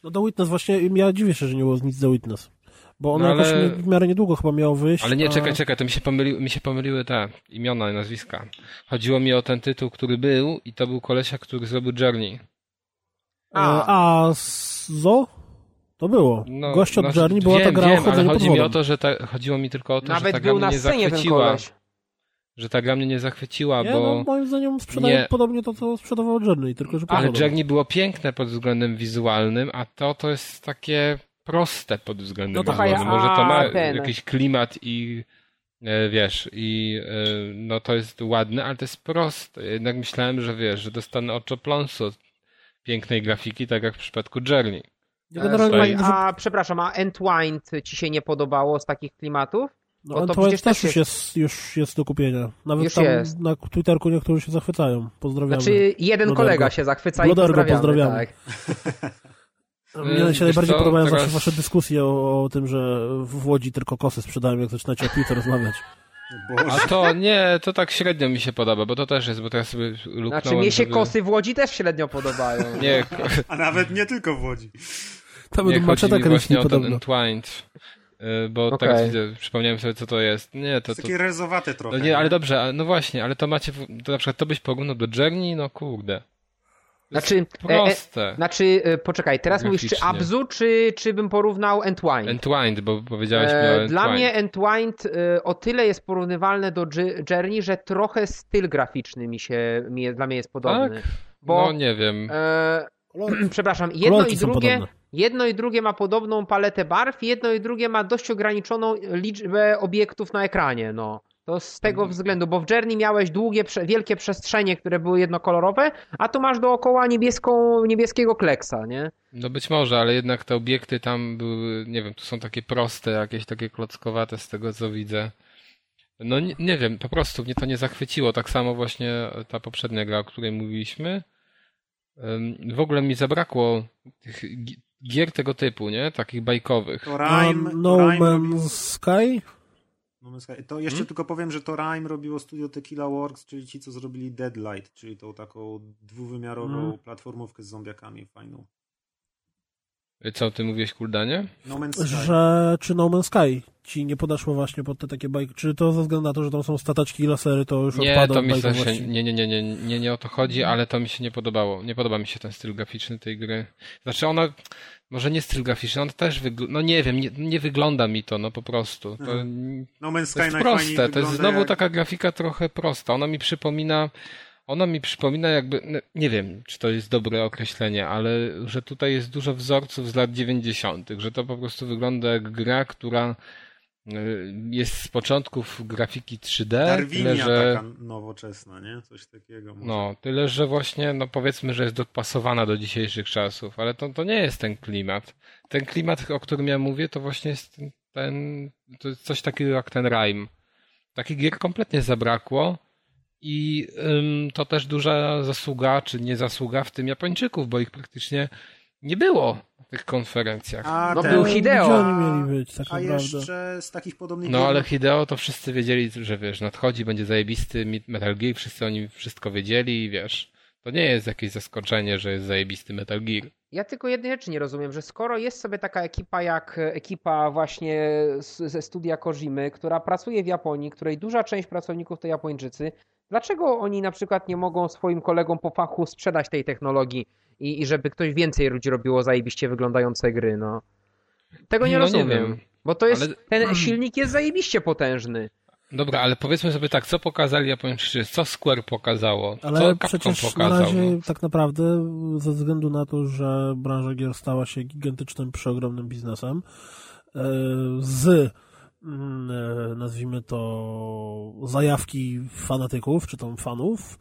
No The Witness właśnie, ja dziwię się, że nie było nic The Witness. Bo ono No, ale- jakoś w miarę niedługo chyba miało wyjść. Ale nie, a... czekaj, czekaj, to mi się, pomyli, mi się pomyliły te imiona i nazwiska. Chodziło mi o ten tytuł, który był i to był kolesia, który zrobił Journey. A, a Zo? To było. No, Gość od znaczy, Journey była wiem, ta gra wiem, o chodzeniu ale chodzi mi o to, że ta, chodziło mi tylko o to, że Nawet ta gra był na mnie scenie ten zachwyciła. że ta gra mnie nie zachwyciła, Nie, bo... no, moim zdaniem sprzedaje nie- podobnie to, co sprzedawał Journey, tylko że Ale. Journey było piękne pod względem wizualnym, a to to jest takie proste pod względem No to wizualnym. Może to ma ten. jakiś klimat i e, wiesz, i e, no to jest ładne, ale to jest proste. Jednak myślałem, że wiesz, że dostanę oczopląsu od pięknej grafiki, tak jak w przypadku Journey. Generalnie, że- a przepraszam, a Entwined ci się nie podobało z takich klimatów? No, Bo to przecież też też już jest, już jest do kupienia. Nawet Już tam jest. na Twitterku niektórzy się zachwycają. Pozdrawiamy. Znaczy, jeden Blodergo. kolega się zachwyca i Blodergo pozdrawiamy. pozdrawiamy. Tak. Mnie się najbardziej co, podobają teraz- zawsze wasze dyskusje o, o tym, że w Łodzi tylko kosy sprzedają, jak zaczynacie o piłce rozmawiać. Boże. A to nie, to tak średnio mi się podoba, bo to też jest, bo teraz sobie luknąłem, Znaczy, mnie się żeby... kosy w Łodzi też średnio podobają. Nie, A nawet nie tylko w Łodzi. Tam nie będą chodzi maczeta mi właśnie kręcili o ten podobno. Entwined, y, bo teraz widzę, przypomniałem sobie, co to jest. Nie, to... To to... takie rezowate trochę. No nie, ale dobrze, no właśnie, ale to macie, to na przykład to byś porównał do Journey, no kurde. To Znaczy, e, e, proste. znaczy, e, poczekaj, teraz mówisz, czy. Abzu, czy, czy bym porównał Entwined? Entwined, bo powiedziałeś mi o E, Entwined. Dla mnie Entwined e, o tyle jest porównywalne do Journey, że trochę styl graficzny mi się, mi dla mnie jest podobny. Tak? Bo, No nie wiem. przepraszam, jedno Kolorki i drugie, jedno i drugie ma podobną paletę barw, jedno i drugie ma dość ograniczoną liczbę obiektów na ekranie, no. To z tego względu, bo w Journey miałeś długie, wielkie przestrzenie, które były jednokolorowe, a tu masz dookoła niebieską, niebieskiego kleksa, nie? No być może, ale jednak te obiekty tam były, nie wiem, tu są takie proste, jakieś takie klockowate z tego, co widzę. No nie, nie wiem, po prostu mnie to nie zachwyciło. Tak samo właśnie ta poprzednia gra, o której mówiliśmy. W ogóle mi zabrakło tych gi- gier tego typu, nie? Takich bajkowych. To Rime, no Rime robił... Man's Sky? No Man's Sky. To jeszcze Hmm? tylko powiem, że to Rime robiło studio Tequila Works, czyli ci, co zrobili Deadlight, czyli tą taką dwuwymiarową Hmm. platformówkę z zombiakami fajną. Co ty mówiłeś, Kuldanie? No. Że czy No Man's Sky ci nie podeszło właśnie pod te takie bajki? Czy to ze względu na to, że tam są stataczki i lasery, to już Nie, odpada to od mi się, bajkowości? nie, nie, nie, nie, nie, nie o to chodzi, ale to mi się nie podobało. Nie podoba mi się ten styl graficzny tej gry. Znaczy ona, może nie styl graficzny, on też wygląda, no nie wiem, nie, nie wygląda mi to, no po prostu. To, No Man's Sky to jest proste, to jest znowu jak... taka grafika trochę prosta. Ona mi przypomina, ona mi przypomina jakby, no, nie wiem, czy to jest dobre określenie, ale że tutaj jest dużo wzorców z lat 90., że to po prostu wygląda jak gra, która y, jest z początków grafiki 3D, tyle Darwinia że, taka nowoczesna, nie? Coś takiego. Może. no, tyle, że właśnie, no powiedzmy, że jest dopasowana do dzisiejszych czasów, ale to, to nie jest ten klimat. Ten klimat, o którym ja mówię, to właśnie jest ten, ten to jest coś takiego jak ten Rime. Takich gier kompletnie zabrakło i ym, to też duża zasługa, czy nie zasługa w tym Japończyków, bo ich praktycznie nie było na tych konferencjach. A No ten- był Hideo. Gdzie oni mieli być, tak A naprawdę? jeszcze z takich podobnych No ale Hideo to wszyscy wiedzieli, że wiesz, nadchodzi, będzie zajebisty Metal Gear, wszyscy o nim wszystko wiedzieli i wiesz, to nie jest jakieś zaskoczenie, że jest zajebisty Metal Gear. Ja tylko jednej rzeczy nie rozumiem, że skoro jest sobie taka ekipa jak ekipa właśnie z- ze studia Kojimy, która pracuje w Japonii, której duża część pracowników to Japończycy, dlaczego oni na przykład nie mogą swoim kolegom po fachu sprzedać tej technologii i, i żeby ktoś więcej ludzi robiło zajebiście wyglądające gry, no. Tego nie No nie rozumiem. wiem. Bo to jest, Ale- ten silnik jest zajebiście potężny. Dobra, ale powiedzmy sobie tak, co pokazali Japończycy, co Square pokazało, Ale co Capcom przecież na pokazał. razie no. tak naprawdę ze względu na to, że branża gier stała się gigantycznym, przeogromnym biznesem e, z nazwijmy to zajawki fanatyków, czy tam fanów,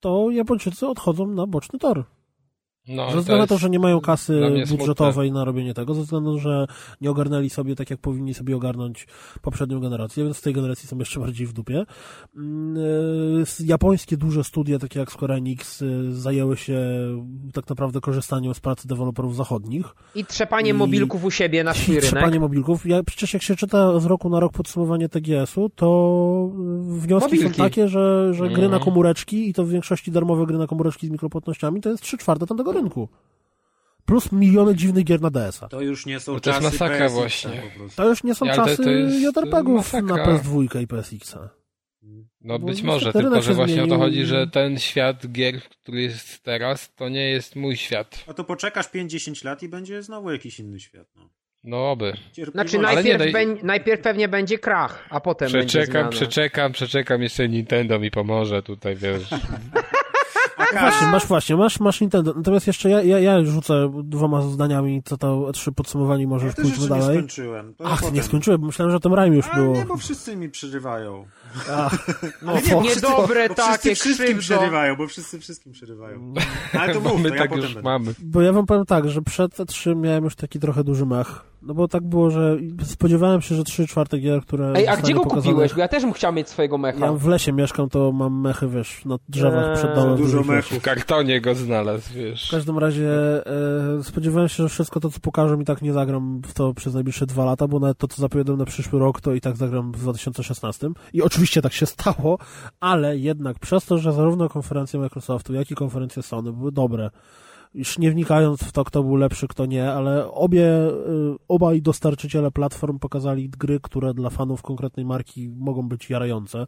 to Japończycy odchodzą na boczny tor. No, Ze względu na to, jest że nie mają kasy mnie smutne. budżetowej na robienie tego, ze względu, że nie ogarnęli sobie tak, jak powinni sobie ogarnąć poprzednią generację, więc w tej generacji są jeszcze bardziej w dupie. Mm, e, Japońskie duże studia, takie jak Square Enix, e, zajęły się tak naprawdę korzystaniem z pracy deweloperów zachodnich. I trzepanie I- mobilków u siebie na swój I rynek. trzepanie mobilków. Ja, przecież jak się czyta z roku na rok podsumowanie TGS-u, to y, wnioski Mobilki. są takie, że, że gry na Mhm. komóreczki i to w większości darmowe gry na komóreczki z mikropłatnościami to jest 3 czwarte tamtego rynku. Plus miliony dziwnych gier na DS-a. To już nie są No to jest czasy masakra PSX właśnie. prostu. To już nie są to- czasy to JRPG-ów na masakra. PS2 i PSX-a. No Bo być może, tylko że właśnie o to zmienił chodzi, że ten świat gier, który jest teraz, to nie jest mój świat. A to poczekasz 5-10 lat i będzie znowu jakiś inny świat. No. No oby. Znaczy najpierw, nie, najpierw pewnie będzie krach, a potem przeczekam, będzie Przeczekam, przeczekam, jeszcze Nintendo mi pomoże tutaj, wiesz. Właśnie, masz właśnie, masz, masz Nintendo. Natomiast jeszcze ja, ja, ja rzucę dwoma zdaniami, co to trzy podsumowanie możesz ja pójść dalej. nie skończyłem. To Ach, nie skończyłem, myślałem, że tym rajm już było. nie, bo wszyscy mi przerywają. no, nie, niedobre bo takie wszyscy wszystkim przerywają, bo wszyscy wszystkim przerywają. Ale to mów, my to tak ja już będę. mamy. Bo ja wam powiem tak, że przed E3 miałem już taki trochę duży mech. No bo tak było, że spodziewałem się, że trzy czwarte gier, które... Ej, a gdzie go pokazane... kupiłeś? Bo ja też bym chciał mieć swojego mecha. Ja w lesie mieszkam, to mam mechy, wiesz, na drzewach eee, przed domem. Dużo mechów. W kartonie go znalazł, wiesz. W każdym razie e, spodziewałem się, że wszystko to, co pokażę i tak nie zagram w to przez najbliższe dwa lata, bo nawet to, co zapowiadam na przyszły rok, to i tak zagram w 2016. I oczywiście tak się stało, ale jednak przez to, że zarówno konferencje Microsoftu, jak i konferencje Sony były dobre, już nie wnikając w to, kto był lepszy, kto nie, ale obie, y, obaj dostarczyciele platform pokazali gry, które dla fanów konkretnej marki mogą być jarające.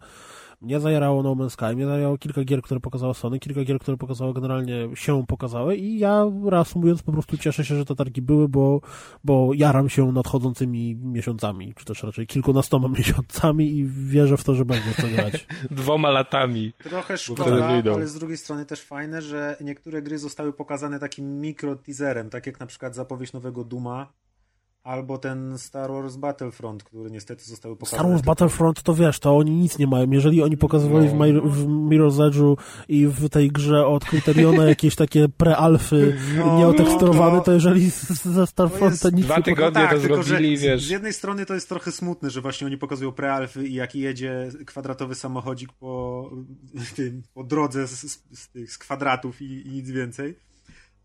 Mnie zajarało No Man's Sky, mnie zajarało kilka gier, które pokazało Sony, kilka gier, które pokazało generalnie się pokazały i ja reasumując po prostu cieszę się, że te targi były, bo, bo jaram się nadchodzącymi miesiącami, czy też raczej kilkunastoma miesiącami i wierzę w to, że będzie co grać. Dwoma latami. Trochę szkoda, ale z drugiej strony też fajne, że niektóre gry zostały pokazane takim mikro teaserem, tak jak na przykład zapowiedź nowego Duma, Albo ten Star Wars Battlefront, który niestety został pokazany. Star Wars Battlefront to wiesz, to oni nic nie mają. Jeżeli oni pokazywali no. w, Mir w Mirror's Edge'u i w tej grze od Criteriona jakieś takie prealfy no, nieoteksturowane, to... to jeżeli ze Starfronta nic Dwa tygodnie no tak, to tylko, zrobili, wiesz. Z jednej strony to jest trochę smutne, że właśnie oni pokazują prealfy i jak jedzie kwadratowy samochodzik po, tym, po drodze z, z, z, z kwadratów i, i nic więcej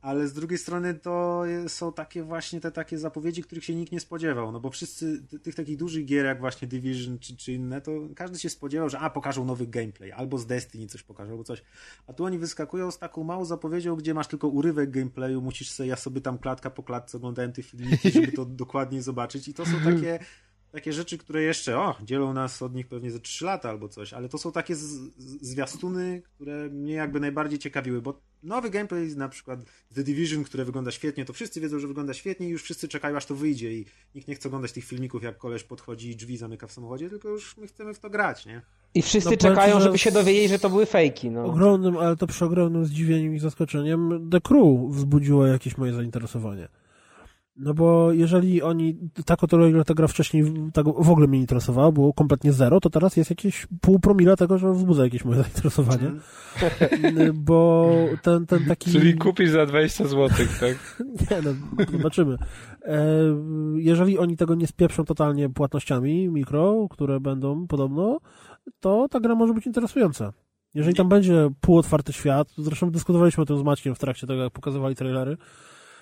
ale z drugiej strony to są takie właśnie te takie zapowiedzi, których się nikt nie spodziewał, no bo wszyscy tych takich dużych gier jak właśnie Division czy, czy inne, to każdy się spodziewał, że a, pokażą nowy gameplay, albo z Destiny coś pokażą, albo coś, a tu oni wyskakują z taką małą zapowiedzią, gdzie masz tylko urywek gameplayu, musisz sobie, ja sobie tam klatka po klatce oglądałem te filmiki, żeby to dokładniej zobaczyć. I to są takie takie rzeczy, które jeszcze, o, dzielą nas od nich pewnie ze 3 lata albo coś, ale to są takie z, z, zwiastuny, które mnie jakby najbardziej ciekawiły, bo nowy gameplay na przykład The Division, które wygląda świetnie, to wszyscy wiedzą, że wygląda świetnie i już wszyscy czekają, aż to wyjdzie i nikt nie chce oglądać tych filmików, jak koleś podchodzi i drzwi zamyka w samochodzie, tylko już my chcemy w to grać, nie? I wszyscy no, czekają, żeby się dowiedzieć, że to były fejki, no. Ogromnym, ale to przy ogromnym zdziwieniem i zaskoczeniem The Crew wzbudziło jakieś moje zainteresowanie. No bo jeżeli oni, tak oto ile ta gra wcześniej tak w ogóle mnie interesowała, było kompletnie zero, to teraz jest jakieś pół promila tego, że wzbudza jakieś moje zainteresowanie. bo ten, ten taki... Czyli kupisz za 20 zł, tak? nie, no, zobaczymy. E, jeżeli oni tego nie spieprzą totalnie płatnościami mikro, które będą podobno, to ta gra może być interesująca. Jeżeli tam będzie półotwarty świat, zresztą dyskutowaliśmy o tym z Maćkiem w trakcie tego, jak pokazywali trailery,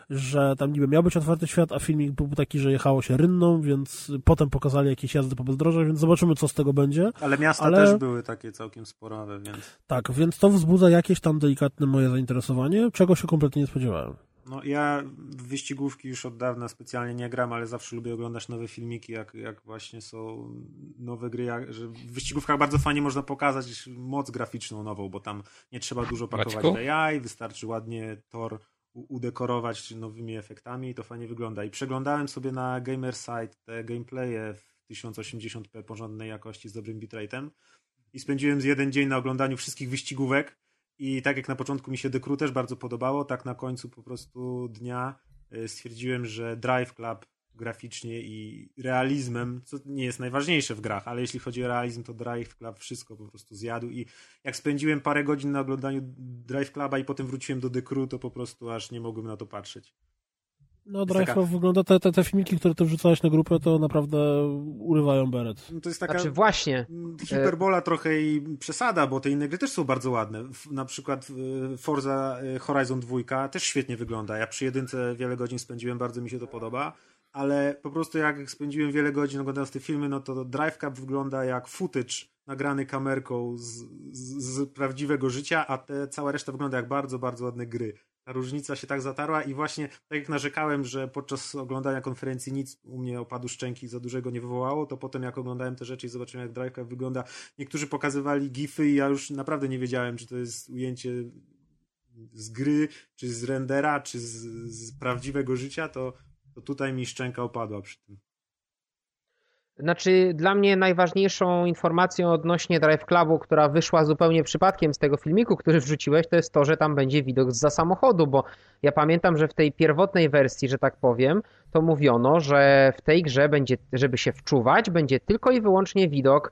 że tam niby miał być otwarty świat, a filmik był taki, że jechało się rynną, więc potem pokazali jakieś jazdy po bezdrożach, więc zobaczymy, co z tego będzie. Ale miasta Ale... też były takie całkiem sporowe, więc... Tak, więc to wzbudza jakieś tam delikatne moje zainteresowanie, czego się kompletnie nie spodziewałem. No ja w wyścigówki już od dawna specjalnie nie gram, ale zawsze lubię oglądać nowe filmiki, jak, jak właśnie są nowe gry, jak, że w wyścigówkach bardzo fajnie można pokazać moc graficzną nową, bo tam nie trzeba dużo pakować Maćku? AI, wystarczy ładnie tor udekorować nowymi efektami i to fajnie wygląda. I przeglądałem sobie na Gamersite te gameplaye w 1080p porządnej jakości z dobrym bitrate'em i spędziłem z jeden dzień na oglądaniu wszystkich wyścigówek i tak jak na początku mi się The Crew też bardzo podobało, tak na końcu po prostu dnia y, stwierdziłem, że Drive Club graficznie i realizmem, co nie jest najważniejsze w grach, ale jeśli chodzi o realizm, to Drive Club wszystko po prostu zjadł i jak spędziłem parę godzin na oglądaniu Drive Cluba i potem wróciłem do The Crew, to po prostu aż nie mogłem na to patrzeć. No, Drive taka... wygląda, te, te, te filmiki, które ty wrzucałeś na grupę, to naprawdę urywają beret. No to jest taka znaczy, właśnie. hiperbola trochę i przesada, bo te inne gry też są bardzo ładne. Na przykład e, Forza e, Horizon 2 też świetnie wygląda. Ja przy jedynce wiele godzin spędziłem, bardzo mi się to podoba ale po prostu jak spędziłem wiele godzin oglądając te filmy, no to Drive Cup wygląda jak footage nagrany kamerką z, z, z, prawdziwego życia, a te, cała reszta wygląda jak bardzo, bardzo ładne gry. Ta różnica się tak zatarła i właśnie tak jak narzekałem, że podczas oglądania konferencji nic u mnie opadu szczęki za dużego nie wywołało, to potem jak oglądałem te rzeczy i zobaczyłem jak Drive Cup wygląda, niektórzy pokazywali gify i ja już naprawdę nie wiedziałem, czy to jest ujęcie z gry, czy z rendera, czy z, z prawdziwego życia, to to tutaj mi szczęka opadła przy tym. Znaczy, dla mnie najważniejszą informacją odnośnie Drive Clubu, która wyszła zupełnie przypadkiem z tego filmiku, który wrzuciłeś, to jest to, że tam będzie widok za samochodu, bo ja pamiętam, że w tej pierwotnej wersji, że tak powiem, to mówiono, że w tej grze będzie, żeby się wczuwać, będzie tylko i wyłącznie widok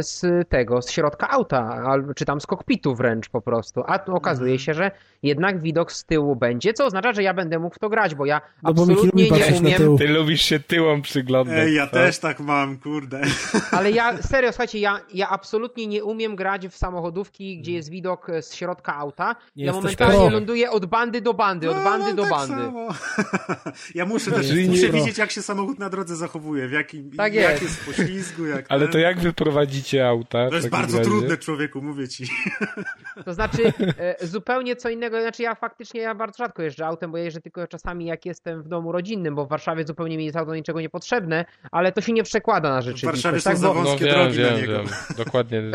z tego, z środka auta, czy tam z kokpitu wręcz po prostu. A tu okazuje Mhm. się, że jednak widok z tyłu będzie, co oznacza, że ja będę mógł w to grać, bo ja No bo absolutnie lubi nie umiem. Ty lubisz się tyłom przyglądać. Ej, ja co? też tak mam, kurde. Ale ja, serio, słuchajcie, ja, ja absolutnie nie umiem grać w samochodówki, gdzie jest widok e, z środka auta. Nie ja momentalnie pro. ląduję od bandy do bandy, od No, bandy mam do tak bandy. samo. Ja muszę też Czyli muszę widzieć, jak się samochód na drodze zachowuje, w jakim, Tak jak jest. jest poślizgu, jak Ale ten. to jak wy prowadzicie auta? w To jest bardzo razie? trudne, człowieku, mówię ci. To znaczy e, zupełnie co innego, znaczy ja faktycznie ja bardzo rzadko jeżdżę autem, bo ja jeżdżę tylko czasami jak jestem w domu rodzinnym, bo w Warszawie zupełnie mi jest auto niczego niepotrzebne, ale to się nie przekłada na rzeczywistość. Warszawie są tak, za bo, No Wąskie wiem, drogi na wiem, niego. wiem. Dokładnie wiem.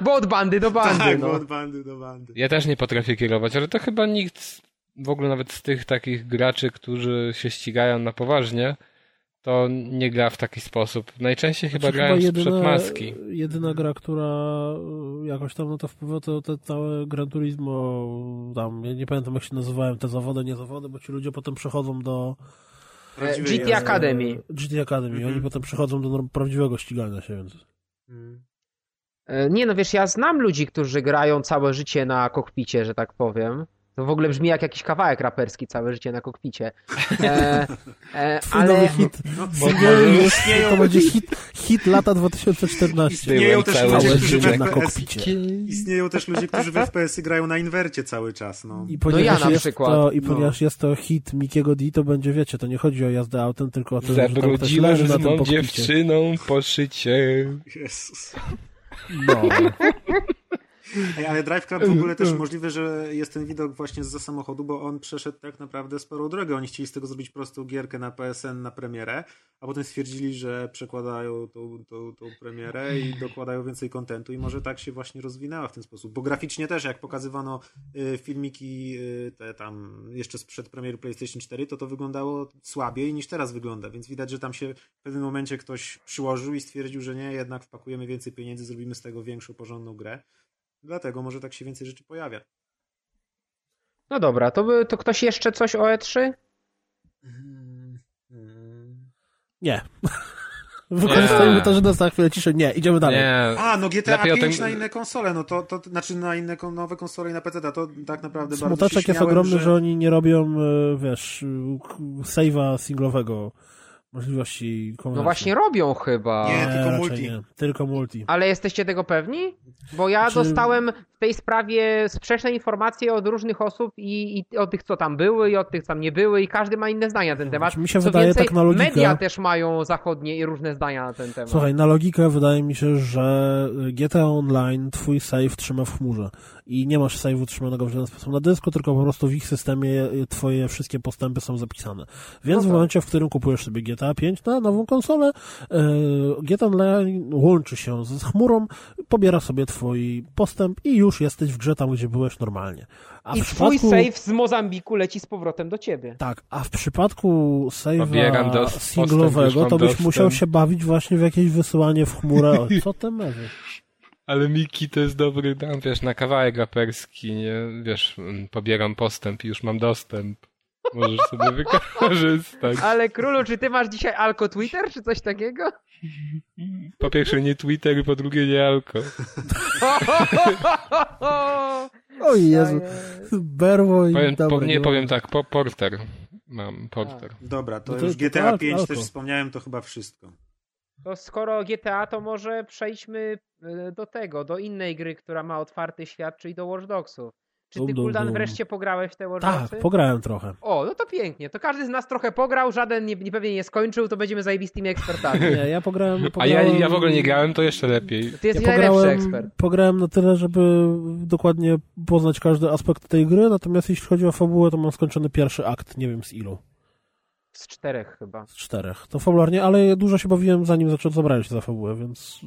bo od bandy do bandy. tak, no. bo od bandy do bandy. Ja też nie potrafię kierować, ale to chyba nikt w ogóle nawet z tych takich graczy, którzy się ścigają na poważnie, to nie gra w taki sposób. Najczęściej chyba Znaczy, grają jedyna, sprzed maski. Jedyna gra, która y, jakoś tam no to wpływa, to te całe Gran Turismo, tam, ja nie pamiętam jak się nazywałem, te zawody, nie zawody, bo ci ludzie potem przechodzą do E, Prawdziwej GT. Academy. GT Academy, Mhm. oni potem przechodzą do prawdziwego ścigania się, więc... E, Nie no, wiesz, ja znam ludzi, którzy grają całe życie na kokpicie, że tak powiem. To w ogóle brzmi jak jakiś kawałek raperski, całe życie na kokpicie. E, e, Twój nowy ale hit. No, istnieją- to będzie hit, hit lata 2014. Istnieją też ludzie, którzy na FPS kokpicie. Istnieją też ludzie, którzy w FPS-y grają na inwercie cały czas, no. I ponieważ, ja na jest przykład. to, I No. ponieważ jest to hit Mikiego D, to będzie, wiecie, to nie chodzi o jazdę autem, tylko o to, że tam ktoś Zabrudziłem leży na z kokpicie. dziewczyną po szycie. Jezus. No. Ej, ale Drive Club w ogóle też możliwe, że jest ten widok właśnie z samochodu, bo on przeszedł tak naprawdę sporą drogę. Oni chcieli z tego zrobić prostą gierkę na PSN na premierę, a potem stwierdzili, że przekładają tą, tą, tą premierę i dokładają więcej kontentu i może tak się właśnie rozwinęła w ten sposób. Bo graficznie też, jak pokazywano y, filmiki y, te tam jeszcze sprzed premiery PlayStation 4, to to wyglądało słabiej niż teraz wygląda, więc widać, że tam się w pewnym momencie ktoś przyłożył i stwierdził, że nie, jednak wpakujemy więcej pieniędzy, zrobimy z tego większą, porządną grę. Dlatego może tak się więcej rzeczy pojawia. no dobra, to, by, to ktoś jeszcze coś o E E3? Nie. Wykorzystajmy to, że nas na chwilę ciszy. Nie, idziemy dalej. Nie. A, no GTA Lepiej o 5 tym- na inne konsole, no to, to znaczy na inne nowe konsole i na PC, to tak naprawdę bardzo się Smuteczek jest ogromny, że... że... oni nie robią, e, wiesz, save'a singlowego, możliwości konwersji. No właśnie robią chyba. Nie. tylko multi. Nie. Tylko multi. Ale jesteście tego pewni? Bo ja Znaczy- dostałem w tej sprawie sprzeczne informacje od różnych osób i, i od tych, co tam były, i od tych, co tam nie były, i każdy ma inne zdania na ten temat. Znaczy, mi się co wydaje więcej, tak na logikę- media też mają zachodnie i różne zdania na ten temat. Słuchaj, na logikę wydaje mi się, że GTA Online twój save trzyma w chmurze i nie masz save'u trzymanego w żaden sposób na dysku, tylko po prostu w ich systemie twoje wszystkie postępy są zapisane. Więc No w tak. momencie, w którym kupujesz sobie GTA 5 na nową konsolę, e, GTA Online łączy się z chmurą, pobiera sobie twój postęp i już jesteś w grze tam, gdzie byłeś normalnie. A I w twój przypadku... save z Mozambiku leci z powrotem do ciebie. Tak, a w przypadku save'a singlowego, to byś dostęp. musiał się bawić właśnie w jakieś wysyłanie w chmurę. O, co ty mewy? Ale Miki to jest dobry, tam wiesz, na kawałek raperski, nie? Wiesz, mm, pobieram postęp i już mam dostęp. Możesz sobie wykorzystać. Ale królu, czy ty masz dzisiaj Alko Twitter, czy coś takiego? Po pierwsze nie Twitter, po drugie nie Alko. O Jezu, berło i Powiem, dobra, po, nie nie powiem tak, po, porter. Mam porter. Dobra, to, No to- już GTA tak, 5 alko. też wspomniałem, to chyba wszystko. To skoro GTA, to może przejdźmy e, do tego, do innej gry, która ma otwarty świat, czyli do Watch Dogsów. Czy ty, Dum, dum. wreszcie pograłeś w te Watch Tak, pograłem trochę. O, no to pięknie. To każdy z nas trochę pograł, żaden nie, nie, pewnie nie skończył, to będziemy zajebistymi ekspertami. Nie, ja pograłem... A pograłem ja, ja w ogóle nie grałem, to jeszcze lepiej. Ty Ja jesteś najlepszy pograłem, ekspert. pograłem na tyle, żeby dokładnie poznać każdy aspekt tej gry, natomiast jeśli chodzi o fabułę, to mam skończony pierwszy akt, nie wiem z ilu. Z czterech chyba. Z czterech. To fabularnie, ale dużo się bawiłem zanim zacząłem zabrać się za fabułę, więc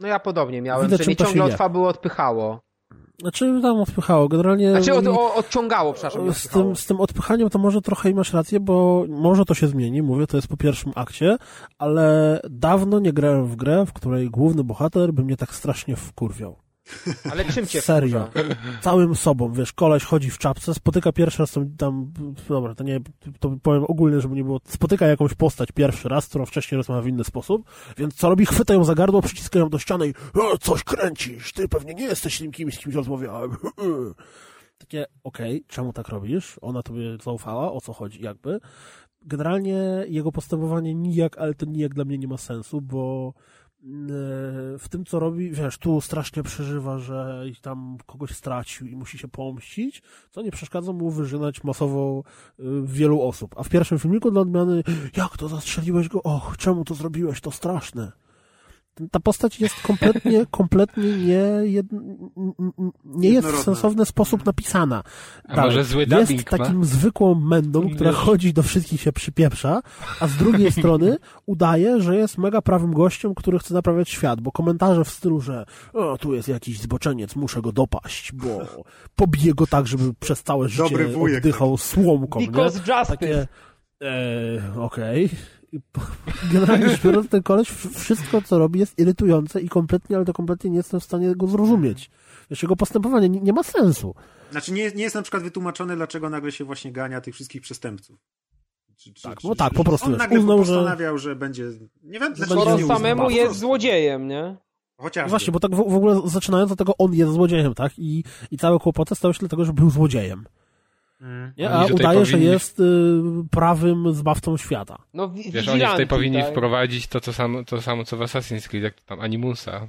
No ja podobnie miałem, Widać, że mnie ciągle od fabuły odpychało. Znaczy tam odpychało, generalnie... Znaczy od, o, odciągało, przepraszam. Z tym, z tym odpychaniem to może trochę i masz rację, bo może to się zmieni, mówię, to jest po pierwszym akcie, ale dawno nie grałem w grę, w której główny bohater by mnie tak strasznie wkurwiał. Ale czym cię Serio. Całym sobą, wiesz, koleś chodzi w czapce, spotyka pierwszy raz tam, tam dobra, to nie, to powiem ogólnie, żeby nie było, spotyka jakąś postać pierwszy raz, którą wcześniej rozmawia w inny sposób, więc co robi? Chwytają za gardło, przyciskają do ściany i e, coś kręcisz, ty pewnie nie jesteś tym kimś, z kimś rozmawiałem. Takie, okej, okay, czemu tak robisz? Ona tobie zaufała, o co chodzi, jakby. Generalnie jego postępowanie nijak, ale to nijak dla mnie nie ma sensu, bo w tym, co robi, wiesz, tu strasznie przeżywa, że tam kogoś stracił i musi się pomścić, co nie przeszkadza mu wyżynać masowo y, wielu osób. A w pierwszym filmiku dla odmiany, jak to zastrzeliłeś go? Och, czemu to zrobiłeś? To straszne ta postać jest kompletnie, kompletnie nie, jed, nie jest w sensowny sposób napisana. A Dalej, może zły jest takim ma? zwykłą mędą, która chodzi do wszystkich się przypieprza, a z drugiej strony udaje, że jest mega prawym gościem, który chce naprawiać świat, bo komentarze w stylu, że o, tu jest jakiś zboczeniec, muszę go dopaść, bo pobiję go tak, żeby przez całe życie oddychał słomką. Because nie? justice. Takie, e, okej. Okay generalnie rzecz biorąc, ten koleś wszystko, co robi, jest irytujące i kompletnie, ale to kompletnie nie jestem w stanie go zrozumieć. Wiesz, jego postępowanie nie, nie ma sensu. Znaczy, nie, nie jest na przykład wytłumaczone, dlaczego nagle się właśnie gania tych wszystkich przestępców. Czy, czy, tak, no tak, po prostu. On nagle uznał, postanawiał, że... że będzie... Nie wiem, dlaczego on samemu jest złodziejem, nie? Chociażby. Właśnie, bo tak w, w, ogóle zaczynając od tego, on jest złodziejem, tak? I, i całe kłopoty stały się dlatego, że był złodziejem. Mm. Nie? A udaje, powinni... że jest y, prawym zbawcą świata. No, Wiesz, oni tutaj powinni tak? wprowadzić to, to samo, to samo, co w Assassin's Creed, jak tam Animusa.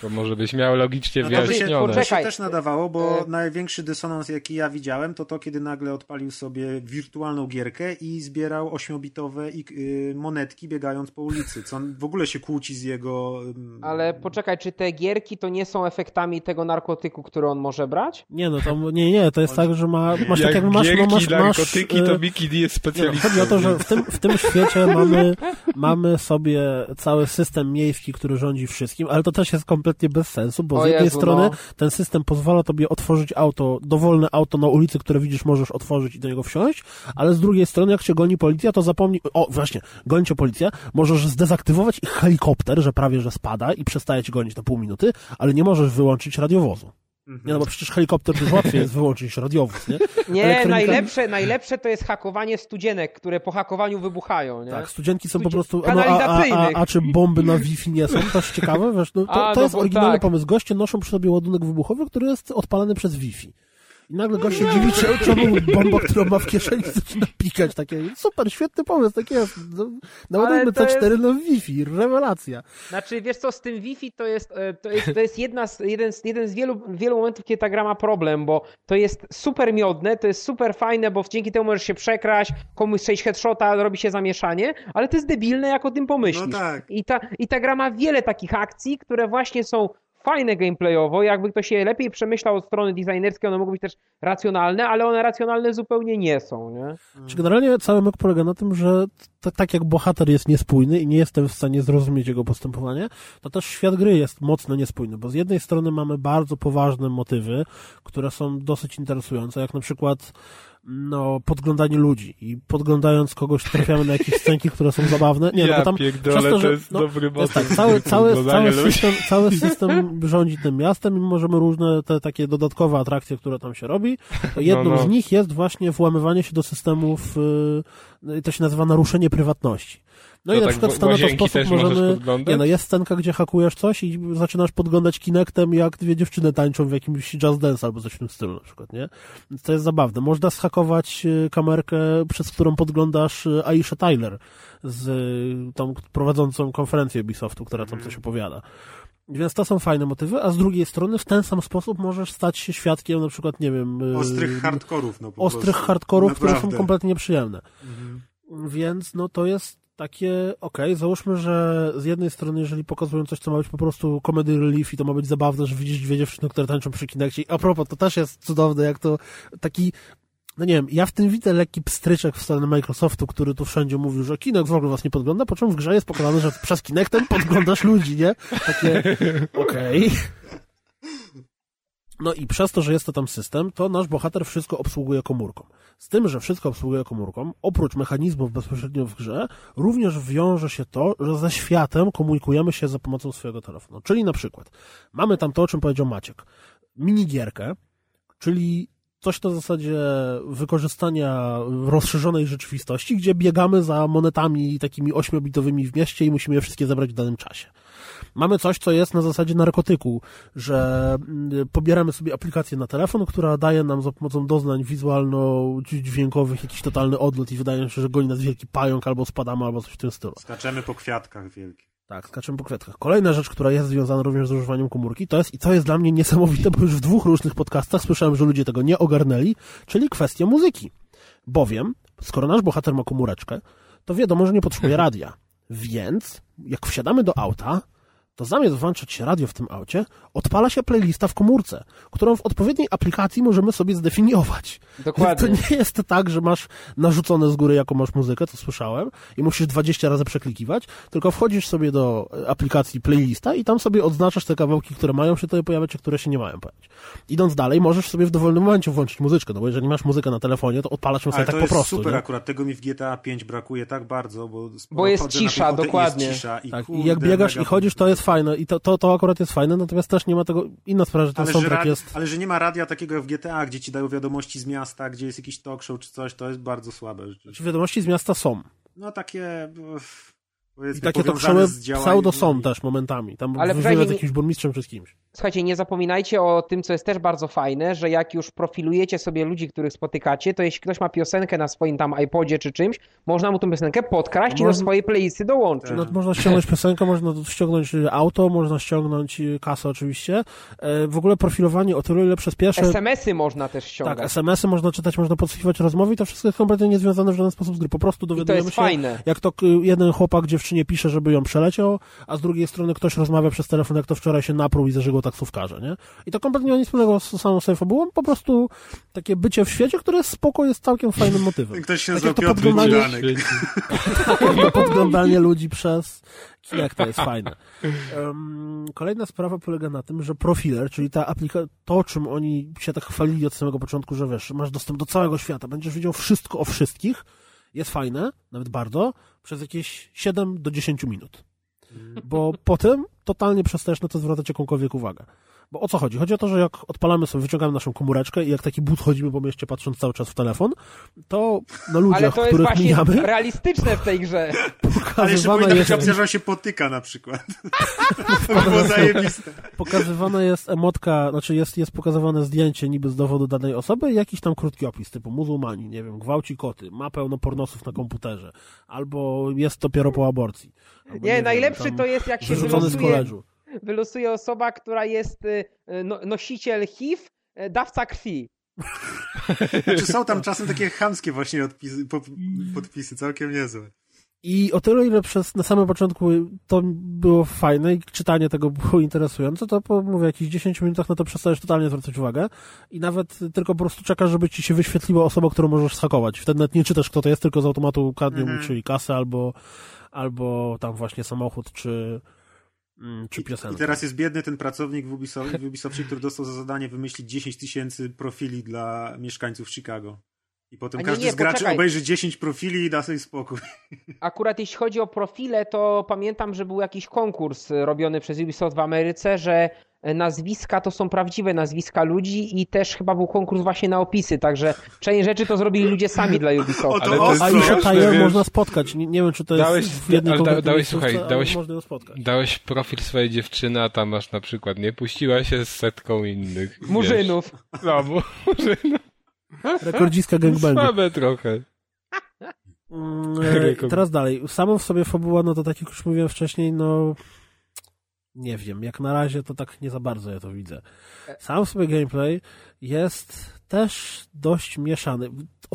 To może byś miał logicznie no wyjaśnione. To by się też nadawało, bo e... największy dysonans, jaki ja widziałem, to to, kiedy nagle odpalił sobie wirtualną gierkę i zbierał ośmiobitowe y, monetki biegając po ulicy, co w ogóle się kłóci z jego... Ale poczekaj, czy te gierki to nie są efektami tego narkotyku, który on może brać? Nie, no to nie, nie, to jest tak, że ma, masz jak tak jakby masz... Gierki, no masz, narkotyki, masz, to Mickey D jest specjalistą. chodzi o to, że w tym, w tym świecie mamy, mamy sobie cały system miejski, który rządzi wszystkim, ale to też jest kompletnie bez sensu, bo o z jednej Jezu, strony no. ten system pozwala tobie otworzyć auto, dowolne auto na ulicy, które widzisz, możesz otworzyć i do niego wsiąść, ale z drugiej strony, jak cię goni policja, to zapomnij, o właśnie, goni cię policja, możesz zdezaktywować ich helikopter, że prawie, że spada i przestaje cię gonić na pół minuty, ale nie możesz wyłączyć radiowozu. Nie, no bo przecież helikopter dużo łatwiej jest wyłączyć niż radiowóz, nie? Nie, Elektronika... najlepsze, najlepsze to jest hakowanie studzienek, które po hakowaniu wybuchają, nie? Tak, studzienki są po prostu... No, a, a, a, a, czy bomby na Wi-Fi nie są? Też ciekawe, wiesz, no, to, to no, jest oryginalny tak. pomysł. Goście noszą przy sobie ładunek wybuchowy, który jest odpalany przez Wi-Fi. I nagle gość się dziwi, czemu bomba, którą ma w kieszeni, zaczyna pikać. Takie, super, świetny pomysł, tak jest. No, naładujmy C4 jest... na Wi-Fi, rewelacja. Znaczy, wiesz co, z tym Wi-Fi to jest, e, to jest, to jest jedna z, jeden, z, jeden z wielu, wielu momentów, kiedy ta gra ma problem, bo to jest super miodne, to jest super fajne, bo dzięki temu możesz się przekraść, komuś sześć headshota, robi się zamieszanie, ale to jest debilne, jak o tym pomyślisz. No tak. I, ta, I ta gra ma wiele takich akcji, które właśnie są fajne gameplayowo, jakby ktoś je lepiej przemyślał od strony designerskiej, one mogą być też racjonalne, ale one racjonalne zupełnie nie są, nie? Czy generalnie cały myk polega na tym, że tak jak bohater jest niespójny i nie jestem w stanie zrozumieć jego postępowanie, to też świat gry jest mocno niespójny, bo z jednej strony mamy bardzo poważne motywy, które są dosyć interesujące, jak na przykład no, podglądanie ludzi i podglądając kogoś trafiamy na jakieś scenki, które są zabawne. Nie, ja no bo tam pierdolę, przez to, że, to jest no, dobry. Tak, cały, cały, cały, system, cały system rządzi tym miastem i możemy różne te takie dodatkowe atrakcje, które tam się robi. Jedną no, no. z nich jest właśnie włamywanie się do systemów, yy, to się nazywa naruszenie prywatności. No to i na tak przykład w ten sposób możemy... Nie no, jest scenka, gdzie hakujesz coś i zaczynasz podglądać Kinectem, jak dwie dziewczyny tańczą w jakimś jazz dance albo coś w tym stylu na przykład, nie? Więc to jest zabawne. Można schakować y, kamerkę, przez którą podglądasz y, Aisha Tyler z y, tą prowadzącą konferencję Ubisoftu, która tam coś opowiada. Więc to są fajne motywy, a z drugiej strony w ten sam sposób możesz stać się świadkiem na przykład, nie wiem... Ostrych hardkorów, no po Ostrych prostu. hardkorów, Naprawdę. które są kompletnie nieprzyjemne. Mhm. Więc no to jest takie, okej, okay, załóżmy, że z jednej strony, jeżeli pokazują coś, co ma być po prostu comedy relief i to ma być zabawne, że widzisz dwie dziewczyny, które tańczą przy kinekcie. A propos, to też jest cudowne, jak to taki no nie wiem, ja w tym widzę lekki pstryczek w stronę Microsoftu, który tu wszędzie mówił, że Kinect w ogóle was nie podgląda, po czym w grze jest pokazane, że przez Kinectem podglądasz ludzi, nie? Takie, okej. Okay. No i przez to, że jest to tam system, to nasz bohater wszystko obsługuje komórką. Z tym, że wszystko obsługuje komórką, oprócz mechanizmów bezpośrednio w grze, również wiąże się to, że ze światem komunikujemy się za pomocą swojego telefonu. Czyli na przykład mamy tam to, o czym powiedział Maciek. Minigierkę, czyli coś na zasadzie wykorzystania rozszerzonej rzeczywistości, gdzie biegamy za monetami takimi ośmiobitowymi w mieście i musimy je wszystkie zebrać w danym czasie. Mamy coś, co jest na zasadzie narkotyku, że mm, pobieramy sobie aplikację na telefon, która daje nam za pomocą doznań wizualno-dźwiękowych jakiś totalny odlot i wydaje się, że goni nas wielki pająk albo spadamy, albo coś w tym stylu. Skaczemy po kwiatkach wielkich. Tak, skaczemy po kwiatkach. Kolejna rzecz, która jest związana również z używaniem komórki, to jest, i co jest dla mnie niesamowite, bo już w dwóch różnych podcastach słyszałem, że ludzie tego nie ogarnęli, czyli kwestia muzyki. Bowiem, skoro nasz bohater ma komóreczkę, to wiadomo, że nie potrzebuje radia. Więc, jak wsiadamy do auta, to zamiast włączać się radio w tym aucie, odpala się playlista w komórce, którą w odpowiedniej aplikacji możemy sobie zdefiniować. Dokładnie. To nie jest tak, że masz narzucone z góry, jaką masz muzykę, to słyszałem, i musisz 20 razy przeklikiwać, tylko wchodzisz sobie do aplikacji playlista i tam sobie odznaczasz te kawałki, które mają się tutaj pojawiać, a które się nie mają pojawiać. Idąc dalej, możesz sobie w dowolnym momencie włączyć muzyczkę, no bo jeżeli masz muzykę na telefonie, to odpalasz ją sobie Ale tak to po jest prostu. super nie? akurat, tego mi w GTA 5 brakuje tak bardzo, bo, Bo jest cisza, i dokładnie. Jest cisza i, Tak, kurde, i jak biegasz i mega chodzisz, to jest fajne i to, to, to akurat jest fajne, natomiast też nie ma tego, inna sprawa, że ten ale soundtrack radi- jest... ale że nie ma radia takiego jak w GTA, gdzie ci dają wiadomości z miasta, gdzie jest jakiś talk show czy coś, to jest bardzo słabe. rzeczywiście. Czy wiadomości z miasta są. No takie... I takie z działaniem- pseudo są też momentami. Tam Ale wywiad z jakimś burmistrzem czy z kimś. Słuchajcie, nie zapominajcie o tym, co jest też bardzo fajne, że jak już profilujecie sobie ludzi, których spotykacie, to jeśli ktoś ma piosenkę na swoim tam iPodzie czy czymś, można mu tą piosenkę podkraść i do Można- swojej playlisty dołączyć. Tak. No, można ściągnąć piosenkę, można ściągnąć auto, można ściągnąć kasę oczywiście. E, W ogóle profilowanie o tyle ile przyspieszy... SMS-y można też Tak, ściągać. SMS-y można czytać, można podsłuchiwać rozmowy i to wszystko jest kompletnie niezwiązane w żaden sposób z gry. Po prostu I to dowiadujemy jest się, fajne. jak to k- jeden chłopak dziewczynie pisze, żeby ją przeleciał, a z drugiej strony ktoś rozmawia przez telefon, jak to wczoraj się napruł i zażygał taksówkarza, nie? I to kompletnie nie ma nic wspólnego z samą sobie fabułą, po prostu takie bycie w świecie, które spoko, jest całkiem fajnym motywem. Ktoś się Tak jak to podglądanie- Bogdanek. to podglądanie ludzi przez Kinect to jest fajne. Um, kolejna sprawa polega na tym, że Profiler, czyli ta aplikacja, to o czym oni się tak chwalili od samego początku, że wiesz, masz dostęp do całego świata, będziesz wiedział wszystko o wszystkich, jest fajne, nawet bardzo, przez jakieś 7 do 10 minut. Bo potem totalnie przestajesz na to zwracać jakąkolwiek uwagę. Bo o co chodzi? Chodzi o to, że jak odpalamy sobie, wyciągamy naszą komóreczkę i jak taki but chodzimy po mieście patrząc cały czas w telefon, to na Ale ludziach, to jest których właśnie mijamy, realistyczne w tej grze. Ale jeszcze powinna jest, opcja, że on się potyka na przykład. to by było zajebiste. pokazywana jest emotka, znaczy jest, jest pokazywane zdjęcie niby z dowodu danej osoby i jakiś tam krótki opis, typu muzułmani, nie wiem, gwałci koty, ma pełno pornosów na komputerze, albo jest dopiero po aborcji. Albo, Nie, wiem, najlepszy tam to jest jak się Wyrzucony z koledżu. Wylosuje osoba, która jest y, no, nosiciel HIV, y, dawca krwi. Znaczy są tam czasem takie chamskie właśnie odpisy, po, podpisy, całkiem niezłe. I o tyle, ile przez na samym początku to było fajne i czytanie tego było interesujące, to po, mówię, jakichś 10 minutach na to przestajesz totalnie zwracać uwagę i nawet tylko po prostu czekasz, żeby ci się wyświetliła osoba, którą możesz schakować. Wtedy nawet nie czytasz, kto to jest, tylko z automatu kradnie mu Mhm. czyli kasę albo, albo tam właśnie samochód, czy, czy I, piosenkę. I teraz jest biedny ten pracownik w, Ubisoft, w Ubisoftie, który dostał za zadanie wymyślić 10 tysięcy profili dla mieszkańców Chicago. I potem nie, każdy nie, z graczy poczekaj. obejrzy 10 profili i da sobie spokój. Akurat jeśli chodzi o profile, to pamiętam, że był jakiś konkurs robiony przez Ubisoft w Ameryce, że nazwiska to są prawdziwe nazwiska ludzi i też chyba był konkurs właśnie na opisy, także część rzeczy to zrobili ludzie sami dla Ubisoftu. Ale to jest A Shatayer wiesz. można spotkać. Nie, nie wiem, czy to jest Dałeś- w ale da- dałeś, słuchaj, dałeś- można ją spotkać. Dałeś profil swojej dziewczyny, a tam masz na przykład, nie puściła się z setką innych. wiesz. Murzynów. No, mu- murzynów. Rekordziska gangbangu. Słabe trochę. Mm, e. Teraz dalej. Samą w sobie fabuła, no to tak jak już mówiłem wcześniej, no nie wiem, jak na razie to tak nie za bardzo ja to widzę. Sam w sobie gameplay jest też dość mieszany.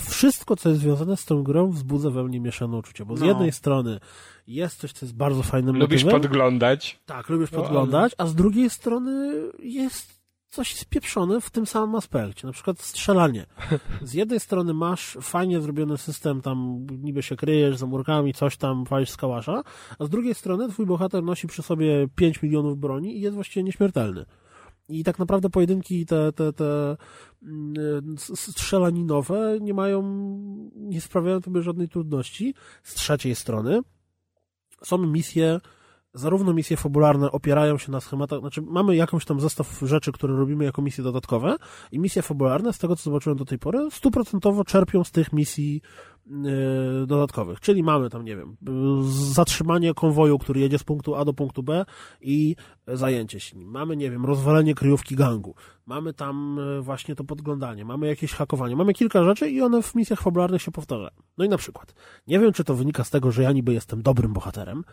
Wszystko, co jest związane z tą grą wzbudza we mnie mieszane uczucia, bo z No. jednej strony jest coś, co jest bardzo fajnym Lubisz motywem. podglądać? Tak, lubisz No, ale- podglądać, a z drugiej strony jest coś spieprzone w tym samym aspekcie, na przykład strzelanie. Z jednej strony masz fajnie zrobiony system, tam niby się kryjesz za murkami, coś tam walisz z kałasza, a z drugiej strony twój bohater nosi przy sobie 5 milionów broni i jest właściwie nieśmiertelny. I tak naprawdę pojedynki te, te, te mm, strzelaninowe nie mają, nie sprawiają tobie żadnej trudności. Z trzeciej strony są misje, zarówno misje fabularne opierają się na schematach, znaczy mamy jakąś tam zestaw rzeczy, które robimy jako misje dodatkowe i misje fabularne, z tego co zobaczyłem do tej pory, stuprocentowo czerpią z tych misji yy, dodatkowych. Czyli mamy tam, nie wiem, zatrzymanie konwoju, który jedzie z punktu A do punktu B i zajęcie się nim. Mamy, nie wiem, rozwalenie kryjówki gangu. Mamy tam yy, właśnie to podglądanie. Mamy jakieś hakowanie. Mamy kilka rzeczy i one w misjach fabularnych się powtarzają. No i na przykład, nie wiem, czy to wynika z tego, że ja niby jestem dobrym bohaterem,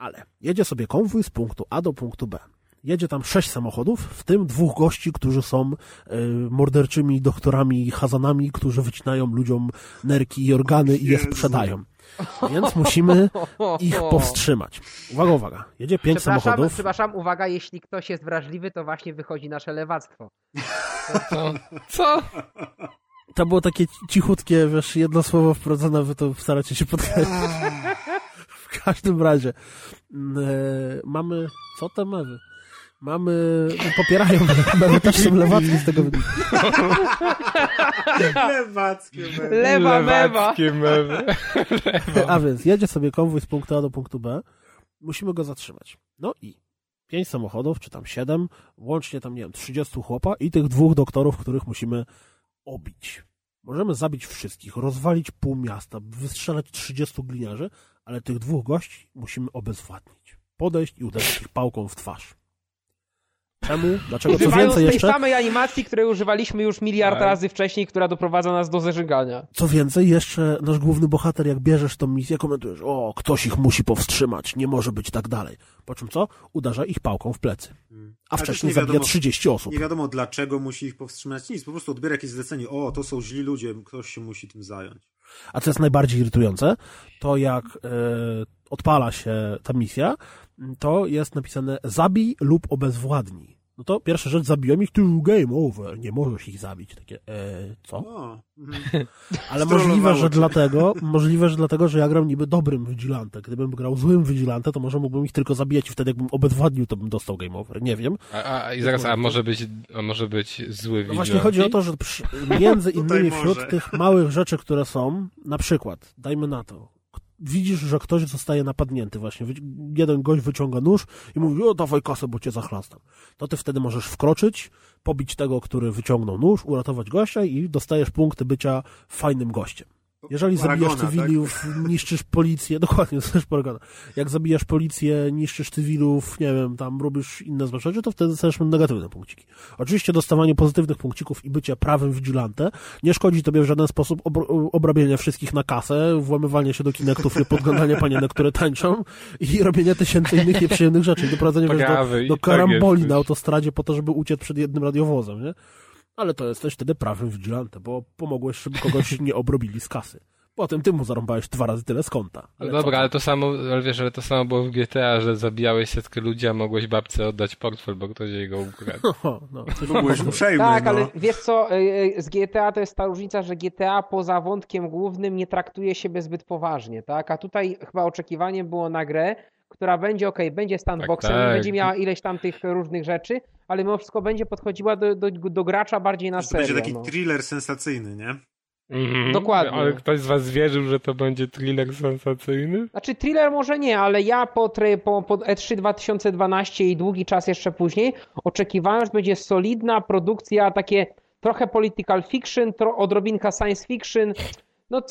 ale jedzie sobie konwój z punktu A do punktu B. Jedzie tam sześć samochodów, w tym dwóch gości, którzy są y, morderczymi doktorami Hazanami, którzy wycinają ludziom nerki i organy i je sprzedają. Więc musimy ich powstrzymać. Uwaga, uwaga. Jedzie pięć przepraszam, samochodów. Przepraszam, uwaga, jeśli ktoś jest wrażliwy, to właśnie wychodzi nasze lewactwo. Co? Co? To było takie cichutkie, wiesz, jedno słowo wprowadzone, wy to staracie się podkreślić. W każdym razie e, mamy... Co te mewy? Mamy... No, popierają mewy, też są lewackie z tego wynika. Lewackie mewy. Lewa mewa. Lewackie mewy. A więc jedzie sobie konwój z punktu A do punktu B. Musimy go zatrzymać. No i pięć samochodów, czy tam siedem, łącznie tam, nie wiem, 30 chłopa i tych dwóch doktorów, których musimy obić. Możemy zabić wszystkich, rozwalić pół miasta, wystrzelać 30 gliniarzy, ale tych dwóch gości musimy obezwładnić. Podejść i uderzyć ich pałką w twarz. Czemu? Dlaczego? Co Używając więcej tej jeszcze? samej animacji, której używaliśmy już miliard Tak. razy wcześniej, która doprowadza nas do zeżygania. Co więcej, jeszcze nasz główny bohater, jak bierzesz tą misję, komentujesz, o, ktoś ich musi powstrzymać, nie może być tak dalej. Po czym co? Uderza ich pałką w plecy. A Ale wcześniej nie zabija wiadomo- 30 osób. Nie wiadomo dlaczego musi ich powstrzymać, nic, po prostu odbiera jakieś zlecenie, o, to są źli ludzie, ktoś się musi tym zająć. A co jest najbardziej irytujące, to jak e, odpala się ta misja, to jest napisane zabij lub obezwładnij. No to pierwsza rzecz, zabiłem ich, tu game over, nie możesz ich zabić. Takie, e, co? Mhm. Ale możliwe, że dlatego, możliwe, że dlatego, że ja gram niby dobrym Vigilante. Gdybym grał złym Vigilante, to może mógłbym ich tylko zabijać i wtedy jakbym obezwładnił, to bym dostał game over. Nie wiem. A, a, I zaraz, a może być, a może być zły No właśnie vigilante? chodzi o to, że przy, między innymi wśród tych małych rzeczy, które są, na przykład, dajmy na to, widzisz, że ktoś zostaje napadnięty właśnie, jeden gość wyciąga nóż i mówi, o dawaj kasę, bo cię zachlastam. To ty wtedy możesz wkroczyć, pobić tego, który wyciągnął nóż, uratować gościa i dostajesz punkty bycia fajnym gościem. Jeżeli zabijasz Paragona, cywilów, niszczysz policję, dokładnie, to też paragona. Jak zabijasz policję, niszczysz cywilów, nie wiem, tam robisz inne złe rzeczy, to wtedy dostajesz negatywne punkciki. Oczywiście dostawanie pozytywnych punkcików i bycie prawym vigilante nie szkodzi tobie w żaden sposób obrabianie wszystkich na kasę, włamywanie się do kinektów i podglądanie panienek, które tańczą i robienie tysięcy innych nieprzyjemnych rzeczy. I doprowadzenie wiesz, do, do tak karamboli na autostradzie po to, żeby uciec przed jednym radiowozem, nie? Ale to jesteś wtedy prawym vigilante, bo pomogłeś, żeby kogoś nie obrobili z kasy. Potem ty mu zarąbałeś dwa razy tyle z konta. No Ale dobra, co? ale to samo, ale wiesz, ale to samo było w GTA, że zabijałeś setkę ludzi, a mogłeś babce oddać portfel, bo ktoś jej go ukradł. O, no, coś Byłeś uprzejmy, Tak, no. ale wiesz co, y, y, z GTA to jest ta różnica, że GTA poza wątkiem głównym nie traktuje siebie zbyt poważnie, tak? A tutaj chyba oczekiwaniem było na grę, która będzie, ok, będzie sandboxem, Tak, tak. będzie miała ileś tam tych różnych rzeczy, ale mimo wszystko będzie podchodziła do, do, do gracza bardziej na Że to będzie serio. taki no. thriller sensacyjny, nie? Mhm. Dokładnie. Ale ktoś z was wierzył, że to będzie thriller sensacyjny? Znaczy thriller może nie, ale ja po, po, po E3 2012 i długi czas jeszcze później oczekiwałem, że będzie solidna produkcja, takie trochę political fiction, tro, odrobinka science fiction, no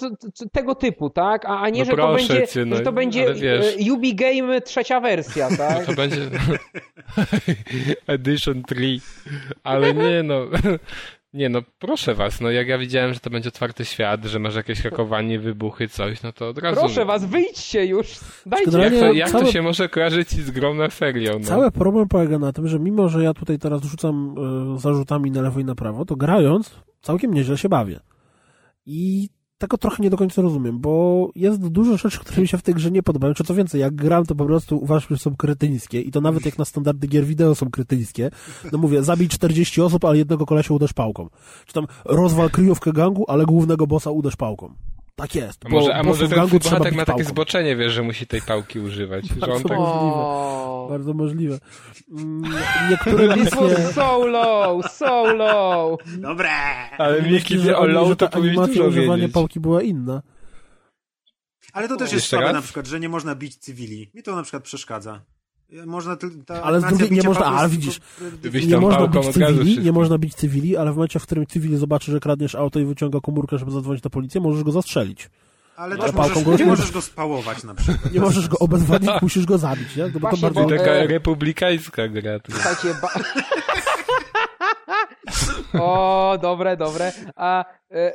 tego typu, tak? A, a nie, No że, to proszę będzie, cię, no, że to będzie wiesz. e, Ubi Game trzecia wersja, tak? To będzie Edition 3. Ale nie no. Nie no, proszę was, no jak ja widziałem, że to będzie otwarty świat, że masz jakieś hakowanie, wybuchy, coś, no to od razu... Proszę was, wyjdźcie już, dajcie. Jak, to, jak całe- to się może kojarzyć z grą na serio, no? Cały problem polega na tym, że mimo, że ja tutaj teraz rzucam e, zarzutami na lewo i na prawo, to grając całkiem nieźle się bawię. I tego trochę nie do końca rozumiem, bo jest dużo rzeczy, które mi się w tej grze nie podobają. Czy co więcej, jak gram, to po prostu uważam, że są kretyńskie i to nawet jak na standardy gier wideo są kretyńskie. No mówię, zabij 40 osób, ale jednego kolesia uderz pałką. Czy tam rozwal kryjówkę gangu, ale głównego bossa uderz pałką. Tak jest. A może, bo a może ten bić ma takie pałką. zboczenie, wiesz, że musi tej pałki używać. Że on Bardzo tak... możliwe. Bardzo możliwe. Mm, Niektóre misje... so low, so low. Dobre! Ale że ty o low to powinieneś dużo używania wiedzieć. pałki była inna. Ale to też jest słabe raz? na przykład, że nie można bić cywili. Mi to na przykład przeszkadza. Można ta Ale z drugiej nie można- ale widzisz, Nie można bić cywili, nie można bić cywili, ale w momencie, w którym cywili zobaczy, że kradniesz auto i wyciąga komórkę, żeby zadzwonić na policję, możesz go zastrzelić. Ale też możesz, go nie możesz go spałować na przykład. Nie możesz go obezwładnić, musisz go zabić, nie? No bo to bardzo... taka E, republikańska gra. tu. Słuchajcie, ba... O, dobre, dobre. A, e...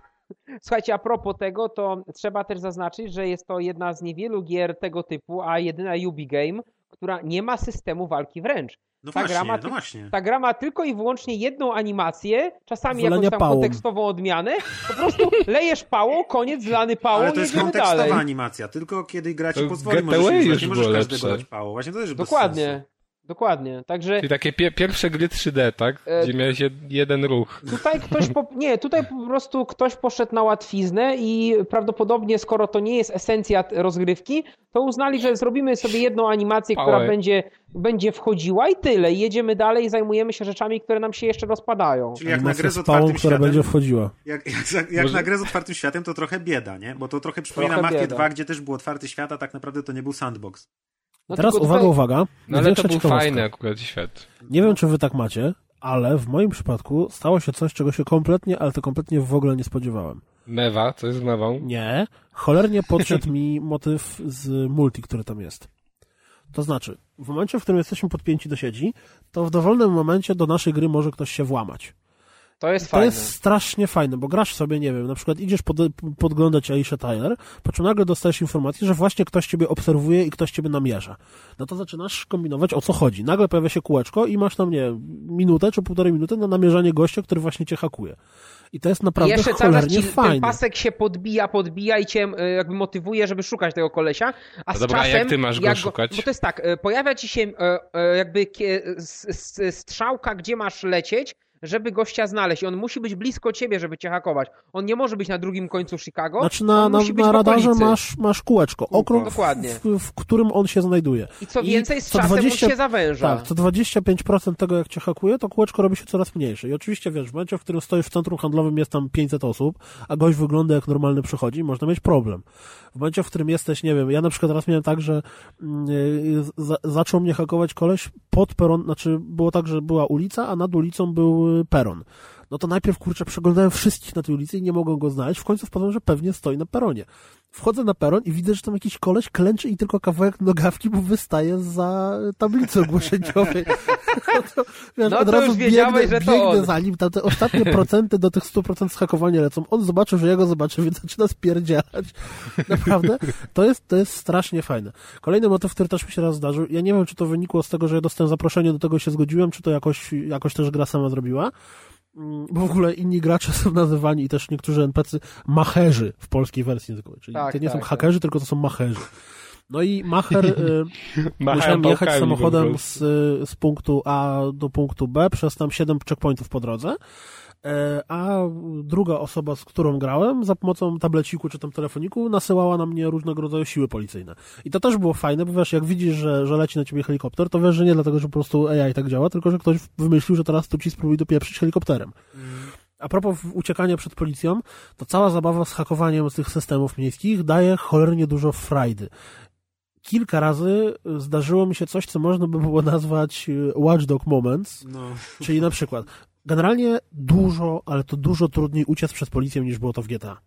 Słuchajcie, a propos tego, to trzeba też zaznaczyć, że jest to jedna z niewielu gier tego typu, a jedyna Ubi Game, która nie ma systemu walki wręcz. No ta gra właśnie, ma no właśnie. Ta gra ma tylko i wyłącznie jedną animację, czasami Wylania jakąś tam pałą. kontekstową odmianę. Po prostu lejesz pałą, koniec, zlany pałą, Ale to jest kontekstowa dalej. animacja. Tylko kiedy gra ci To pozwoli, możesz. Nie możesz każdego lepsze. dać pałą. Właśnie to też bez Dokładnie, sensu. Dokładnie. Także Czyli takie pie pierwsze gry 3D, tak? E, Gdzie miałeś jed jeden ruch. Tutaj ktoś po, nie, tutaj po prostu ktoś poszedł na łatwiznę i prawdopodobnie skoro to nie jest esencja rozgrywki, to uznali, że zrobimy sobie jedną animację, która Pałę. będzie, będzie wchodziła i tyle. I jedziemy dalej i zajmujemy się rzeczami, które nam się jeszcze rozpadają. Czyli jak na Animacja grę z pałą, otwartym która światem, będzie wchodziła. jak, jak, jak Może- na grę z otwartym światem, to trochę bieda, nie? Bo to trochę przypomina Trochę Mafię bieda. 2, gdzie też był otwarty świat, a tak naprawdę to nie był sandbox. No Teraz uwaga, uwaga. No ale to był ciekawostka. fajny akurat świat. Nie wiem, czy wy tak macie, ale w moim przypadku stało się coś, czego się kompletnie, ale to kompletnie w ogóle nie spodziewałem. Mewa, co jest z mewą? Nie, cholernie podszedł mi motyw z multi, który tam jest. To znaczy, w momencie, w którym jesteśmy podpięci do sieci, to w dowolnym momencie do naszej gry może ktoś się włamać. To jest To fajne. jest strasznie fajne, bo grasz sobie, nie wiem, na przykład idziesz pod, podglądać Aisha Tyler, po czym nagle dostajesz informację, że właśnie ktoś ciebie obserwuje i ktoś ciebie namierza. No to zaczynasz kombinować, o co chodzi. Nagle pojawia się kółeczko i masz tam, nie wiem, minutę czy półtorej minuty na namierzanie gościa, który właśnie cię hakuje. I to jest I naprawdę jeszcze cały czas cholernie ci ten fajne. pasek się podbija, podbija i cię e, jakby motywuje, żeby szukać tego kolesia, a z No dobra, a czasem... jak ty masz go szukać? Bo to jest tak, e, pojawia ci się e, jakby strzałka, gdzie masz lecieć, żeby gościa znaleźć. I on musi być blisko ciebie, żeby cię hakować. On nie może być na drugim końcu Chicago. Znaczy na, na, na radarze masz, masz kółeczko, okrąg, Dokładnie. w, w, którym on się znajduje. I co I więcej, z co czasem 20 on się zawęża. Tak, co 25% tego, jak cię hakuje, to kółeczko robi się coraz mniejsze. I oczywiście, wiesz, w momencie, w którym stoisz w centrum handlowym, jest tam 500 osób, a gość wygląda jak normalny przychodzi, można mieć problem. W momencie, w którym jesteś, nie wiem, ja na przykład raz miałem tak, że yy, za, zaczął mnie hakować koleś pod peron, znaczy było tak, że była ulica, a nad ulicą był peron. No to najpierw, kurczę, przeglądałem wszystkich na tej ulicy i nie mogłem go znaleźć. W końcu wpadłem, że pewnie stoi na peronie. Wchodzę na peron i widzę, że tam jakiś koleś klęczy i tylko kawałek nogawki mu wystaje za tablicy ogłoszeniowej. No to, wiesz, No od razu biegnę, że to biegnę on. za nim, tam te ostatnie procenty do tych 100% schakowania lecą. On zobaczył, że ja go zobaczę, więc zaczyna spierdzielać. Naprawdę, to jest, to jest strasznie fajne. Kolejny motyw, który też mi się raz zdarzył, ja nie wiem, czy to wynikło z tego, że ja dostałem zaproszenie, do tego się zgodziłem, czy to jakoś, jakoś też gra sama zrobiła. Mm, Bo w ogóle inni gracze są nazywani i też niektórzy NPC macherzy w polskiej wersji językowej. Czyli Tak, to nie tak, są hakerzy, tylko to są macherzy. No i macher, y, musiałem jechać samochodem z, z punktu A do punktu B przez tam 7 checkpointów po drodze. E, A druga osoba, z którą grałem, za pomocą tableciku czy tam telefoniku, nasyłała na mnie różnego rodzaju siły policyjne. I to też było fajne, bo wiesz, jak widzisz, że, że leci na ciebie helikopter, to wiesz, że nie dlatego, że po prostu AI tak działa, tylko że ktoś wymyślił, że teraz tu ci spróbuj dopieprzyć helikopterem. A propos uciekania przed policją, to cała zabawa z hakowaniem tych systemów miejskich daje cholernie dużo frajdy. Kilka razy zdarzyło mi się coś, co można by było nazwać e, watchdog moments, No. czyli na przykład generalnie dużo, ale to dużo trudniej uciec przed policją niż było to w GTA.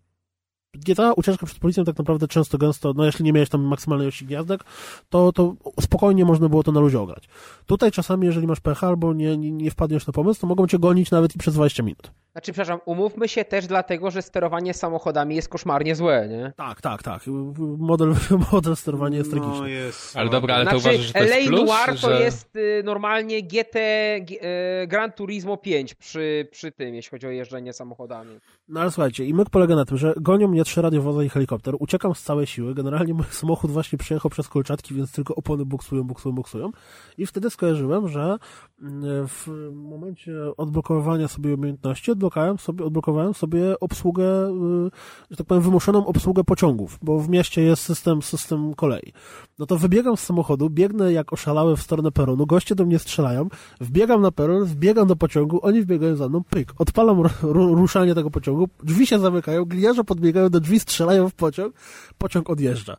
GTA, ucieczka przed policją tak naprawdę często gęsto, no jeśli nie miałeś tam maksymalnej ilości gniazdek, to, to spokojnie można było to na luzie ograć. Tutaj czasami, jeżeli masz pecha albo nie, nie, nie wpadniesz na pomysł, to mogą cię gonić nawet i przez 20 minut. Znaczy, przepraszam, umówmy się też dlatego, że sterowanie samochodami jest koszmarnie złe, nie? Tak, tak, tak. Model, model sterowania jest tragiczny. No jest. Ale dobra, ale to Znaczy, uważasz, że to jest LA plus, Noir to że... jest y, normalnie GT y, Gran Turismo 5 przy, przy tym, jeśli chodzi o jeżdżenie samochodami. No ale słuchajcie, i myk polega na tym, że gonią mnie trzy radiowozy i helikopter, uciekam z całej siły, generalnie mój samochód właśnie przejechał przez kolczatki, więc tylko opony buksują, buksują, buksują i wtedy skojarzyłem, że w momencie odblokowywania sobie umiejętności odblokowałem sobie, odblokowałem sobie obsługę, y, że tak powiem, wymuszoną obsługę pociągów, bo w mieście jest system, system kolei. No to wybiegam z samochodu, biegnę jak oszalały w stronę peronu, goście do mnie strzelają, wbiegam na peron, wbiegam do pociągu, oni wbiegają za mną, pyk, odpalam ruszanie tego pociągu, drzwi się zamykają, gliniarze podbiegają do drzwi, strzelają w pociąg, pociąg odjeżdża.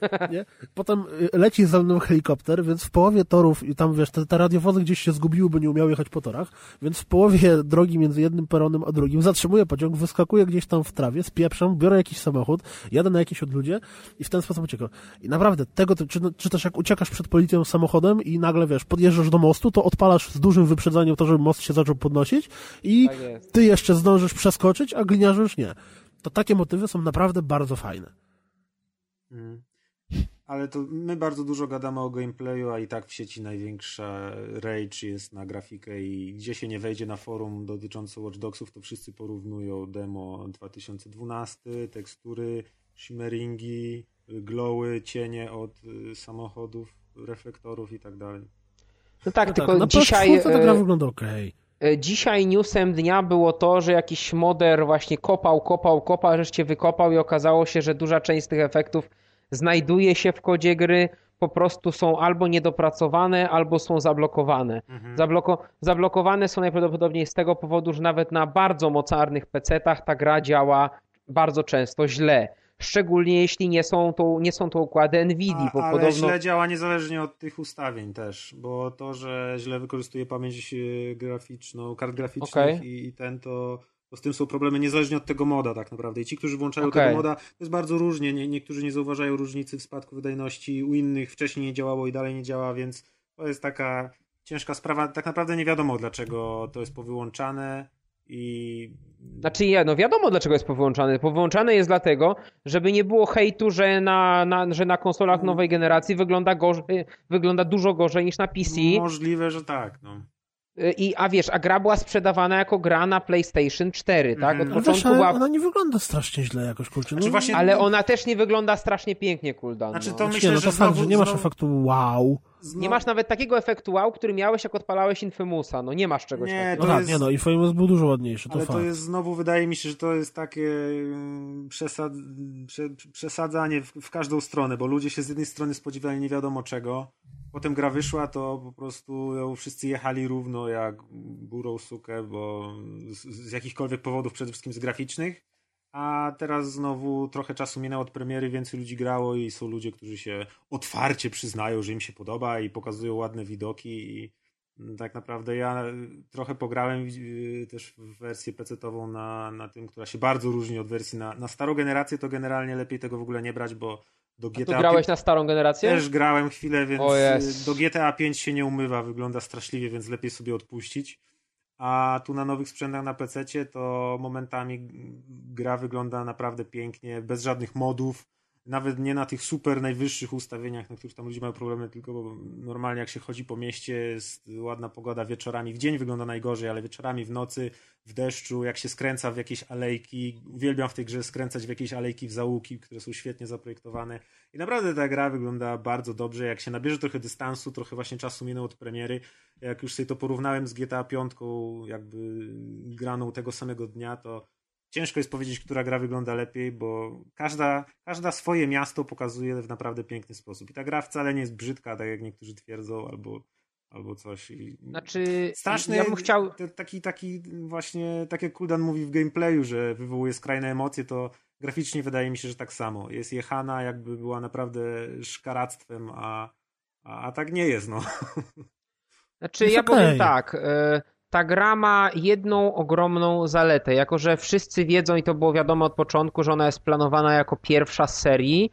Nie? Potem y, leci za mną helikopter, więc w połowie torów, i tam wiesz, te, te radiowozy gdzieś się zgubiły, bo nie umiały jechać po torach, więc w połowie drogi między jednym peronem a drugim zatrzymuję pociąg, wyskakuję gdzieś tam w trawie, spieprzam, biorę jakiś samochód, jadę na jakieś odludzie i w ten sposób uciekam. I naprawdę, tego, czy, czy też jak uciekasz przed policją samochodem i nagle, wiesz, podjeżdżasz do mostu, to odpalasz z dużym wyprzedzeniem to, żeby most się zaczął podnosić i tak ty jeszcze zdążysz przeskoczyć, a gliniarze już nie. To takie motywy są naprawdę bardzo fajne. Mm ale to my bardzo dużo gadamy o gameplayu, a i tak w sieci największa rage jest na grafikę i gdzie się nie wejdzie na forum dotyczące Watch Dogsów, to wszyscy porównują demo 2012, tekstury, shimmeringi, glowy, cienie od y, samochodów, reflektorów i tak dalej. No tak, no tylko tak, dzisiaj... To ta gra e, wygląda okej. Okay. Dzisiaj newsem dnia było to, że jakiś moder właśnie kopał, kopał, kopał, żeście wykopał i okazało się, że duża część z tych efektów znajduje się w kodzie gry, po prostu są albo niedopracowane, albo są zablokowane. Mhm. Zabloko zablokowane są najprawdopodobniej z tego powodu, że nawet na bardzo mocarnych PC-tach ta gra działa bardzo często źle. Szczególnie jeśli nie są to, nie są to układy NVIDIA. A, ale podobno... źle działa niezależnie od tych ustawień też, bo to, że źle wykorzystuje pamięć e, graficzną, kart graficznych okay. i, i ten to bo z tym są problemy niezależnie od tego moda tak naprawdę. I ci, którzy włączają okay. tego moda, to jest bardzo różnie. Nie, niektórzy nie zauważają różnicy w spadku wydajności, u innych wcześniej nie działało i dalej nie działa, więc to jest taka ciężka sprawa. Tak naprawdę nie wiadomo, dlaczego to jest powyłączane i... Znaczy ja, no wiadomo dlaczego jest powyłączane. Powyłączane jest dlatego, żeby nie było hejtu, że na, na, że na konsolach mm. nowej generacji wygląda, gorzej, wygląda dużo gorzej niż na PC. Możliwe, że tak. No. I, a wiesz, a gra była sprzedawana jako gra na PlayStation 4, tak? Od mm. początku była... ona nie wygląda strasznie źle jakoś, kurczę. No, znaczy właśnie... Ale ona też nie wygląda strasznie pięknie, Kuldan. Znaczy to no. myślę, nie, no to że fakt, że nie masz znowu... efektu wow. Znowu... Nie masz nawet takiego efektu wow, który miałeś jak odpalałeś Infamousa. No nie masz czegoś nie, takiego. No tak, jest... nie no, Infamous był dużo ładniejszy, to Ale fakt. to jest znowu, wydaje mi się, że to jest takie mm, przesad... przesadzanie w, w każdą stronę, bo ludzie się z jednej strony spodziewali nie wiadomo czego, potem gra wyszła, to po prostu ją wszyscy jechali równo jak burą sukę, bo z, z jakichkolwiek powodów, przede wszystkim z graficznych. A teraz znowu trochę czasu minęło od premiery, więcej ludzi grało i są ludzie, którzy się otwarcie przyznają, że im się podoba i pokazują ładne widoki i tak naprawdę ja trochę pograłem y, też w wersję PC-tową na, na tym, która się bardzo różni od wersji na, na starą generację, to generalnie lepiej tego w ogóle nie brać, bo do GTA. A tu grałeś na starą generację? Też grałem chwilę, więc do GTA 5 się nie umywa, wygląda straszliwie, więc lepiej sobie odpuścić. A tu na nowych sprzętach na PC to momentami gra wygląda naprawdę pięknie, bez żadnych modów nawet nie na tych super najwyższych ustawieniach, na których tam ludzie mają problemy, tylko normalnie jak się chodzi po mieście, jest ładna pogoda wieczorami, w dzień wygląda najgorzej, ale wieczorami, w nocy, w deszczu, jak się skręca w jakieś alejki, uwielbiam w tej grze skręcać w jakieś alejki w załuki, które są świetnie zaprojektowane. I naprawdę ta gra wygląda bardzo dobrze, jak się nabierze trochę dystansu, trochę właśnie czasu minęło od premiery, jak już sobie to porównałem z GTA 5, jakby graną tego samego dnia, to ciężko jest powiedzieć, która gra wygląda lepiej, bo każda, każda swoje miasto pokazuje w naprawdę piękny sposób. I ta gra wcale nie jest brzydka, tak jak niektórzy twierdzą, albo, albo coś. I znaczy, straszny, ja bym chciał... Taki, taki właśnie, tak jak Kuldan mówi w gameplayu, że wywołuje skrajne emocje, to graficznie wydaje mi się, że tak samo. Jest jechana, jakby była naprawdę szkaractwem, a, a, a tak nie jest, no. Znaczy, ja okay. powiem tak... Y ta gra ma jedną ogromną zaletę, jako że wszyscy wiedzą i to było wiadomo od początku, że ona jest planowana jako pierwsza z serii.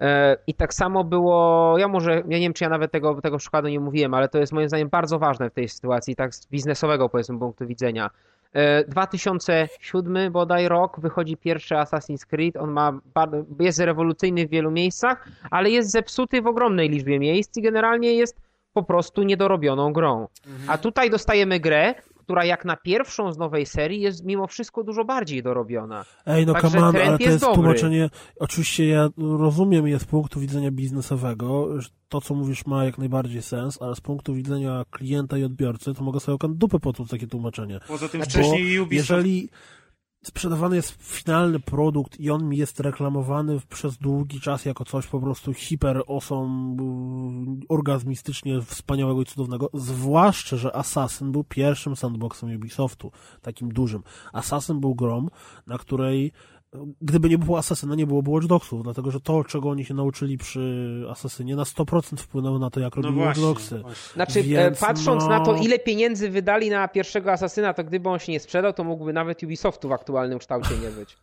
E, I tak samo było, ja może, ja nie wiem, czy ja nawet tego, tego przykładu nie mówiłem, ale to jest moim zdaniem bardzo ważne w tej sytuacji, tak z biznesowego powiedzmy punktu widzenia. 2007 e, bodaj rok wychodzi pierwszy Assassin's Creed. On ma, jest rewolucyjny w wielu miejscach, ale jest zepsuty w ogromnej liczbie miejsc i generalnie jest po prostu niedorobioną grą. Mhm. A tutaj dostajemy grę, która jak na pierwszą z nowej serii jest mimo wszystko dużo bardziej dorobiona. Ej, no Także on, ale to jest dobry. tłumaczenie. Oczywiście ja rozumiem je z punktu widzenia biznesowego, że to co mówisz ma jak najbardziej sens, ale z punktu widzenia klienta i odbiorcy to mogę sobie dupę poczuć takie tłumaczenie. Poza tym Znaczy, wcześniej Ubisoft... jeżeli sprzedawany jest finalny produkt i on mi jest reklamowany przez długi czas jako coś po prostu hiper awesome, y, orgazmistycznie wspaniałego i cudownego, zwłaszcza, że Assassin był pierwszym sandboxem Ubisoftu, takim dużym. Assassin był grą, na której Gdyby nie było Assassina, nie byłoby Watch Dogsów, dlatego że to, czego oni się nauczyli przy Assassinie, na 100% wpłynęło na to, jak No robili Watch Dogsy. właśnie. Znaczy, Więc e, patrząc no- na to, ile pieniędzy wydali na pierwszego asasyna, to gdyby on się nie sprzedał, to mógłby nawet Ubisoftu w aktualnym kształcie nie być.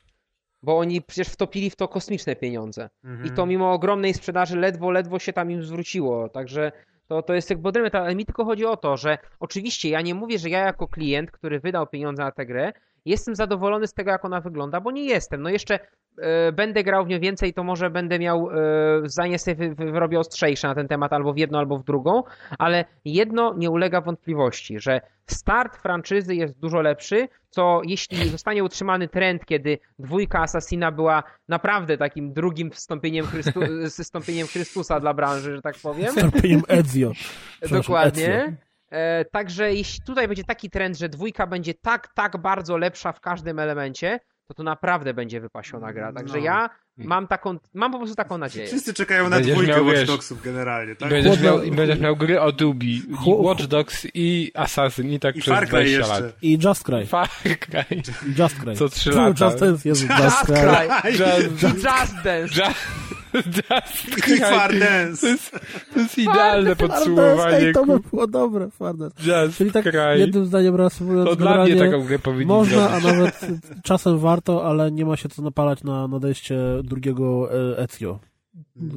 Bo oni przecież wtopili w to kosmiczne pieniądze. Mhm. I to mimo ogromnej sprzedaży ledwo, ledwo się tam im zwróciło. Także to, to jest jakby odrębne, ale mi tylko chodzi o to, że oczywiście ja nie mówię, że ja jako klient, który wydał pieniądze na tę grę, jestem zadowolony z tego, jak ona wygląda, bo nie jestem. No jeszcze e, będę grał w nią więcej, to może będę miał e, zdanie sobie wy, wy, wyrobię ostrzejsze na ten temat, albo w jedną, albo w drugą, ale jedno nie ulega wątpliwości, że start franczyzy jest dużo lepszy, co jeśli zostanie utrzymany trend, kiedy dwójka Assassina była naprawdę takim drugim wstąpieniem, Chrystu, wstąpieniem Chrystusa dla branży, że tak powiem. Wstąpieniem Ezio. Przepraszam, Ezio. E, także jeśli tutaj będzie taki trend, że dwójka będzie tak, tak bardzo lepsza w każdym elemencie, to to naprawdę będzie wypasiona gra. Także No. ja mam taką, mam po prostu taką nadzieję. Wszyscy czekają na Będziesz dwójkę miał, Watch wiesz, Dogsów generalnie, I tak? będziesz, Chłodno- miał, I będziesz miał gry o Dubi, i Watch Dogs i Assassin i tak I przez Far Cry 20 jeszcze. lat. I Just Cry. Far Cry. Just Cry. Co trzy lata. Just Dance, Jezu, Just. Cry. Just, Just Dance. just, just I Cry. Far To Dance. jest, to jest idealne podsumowanie. ej, to by było dobre, Fardes. Just Czyli tak Cry. jednym zdaniem reasumując, To dla mnie taką grę powinni można, a zrobić. nawet czasem warto, ale nie ma się co napalać na nadejście drugiego e, Ezio.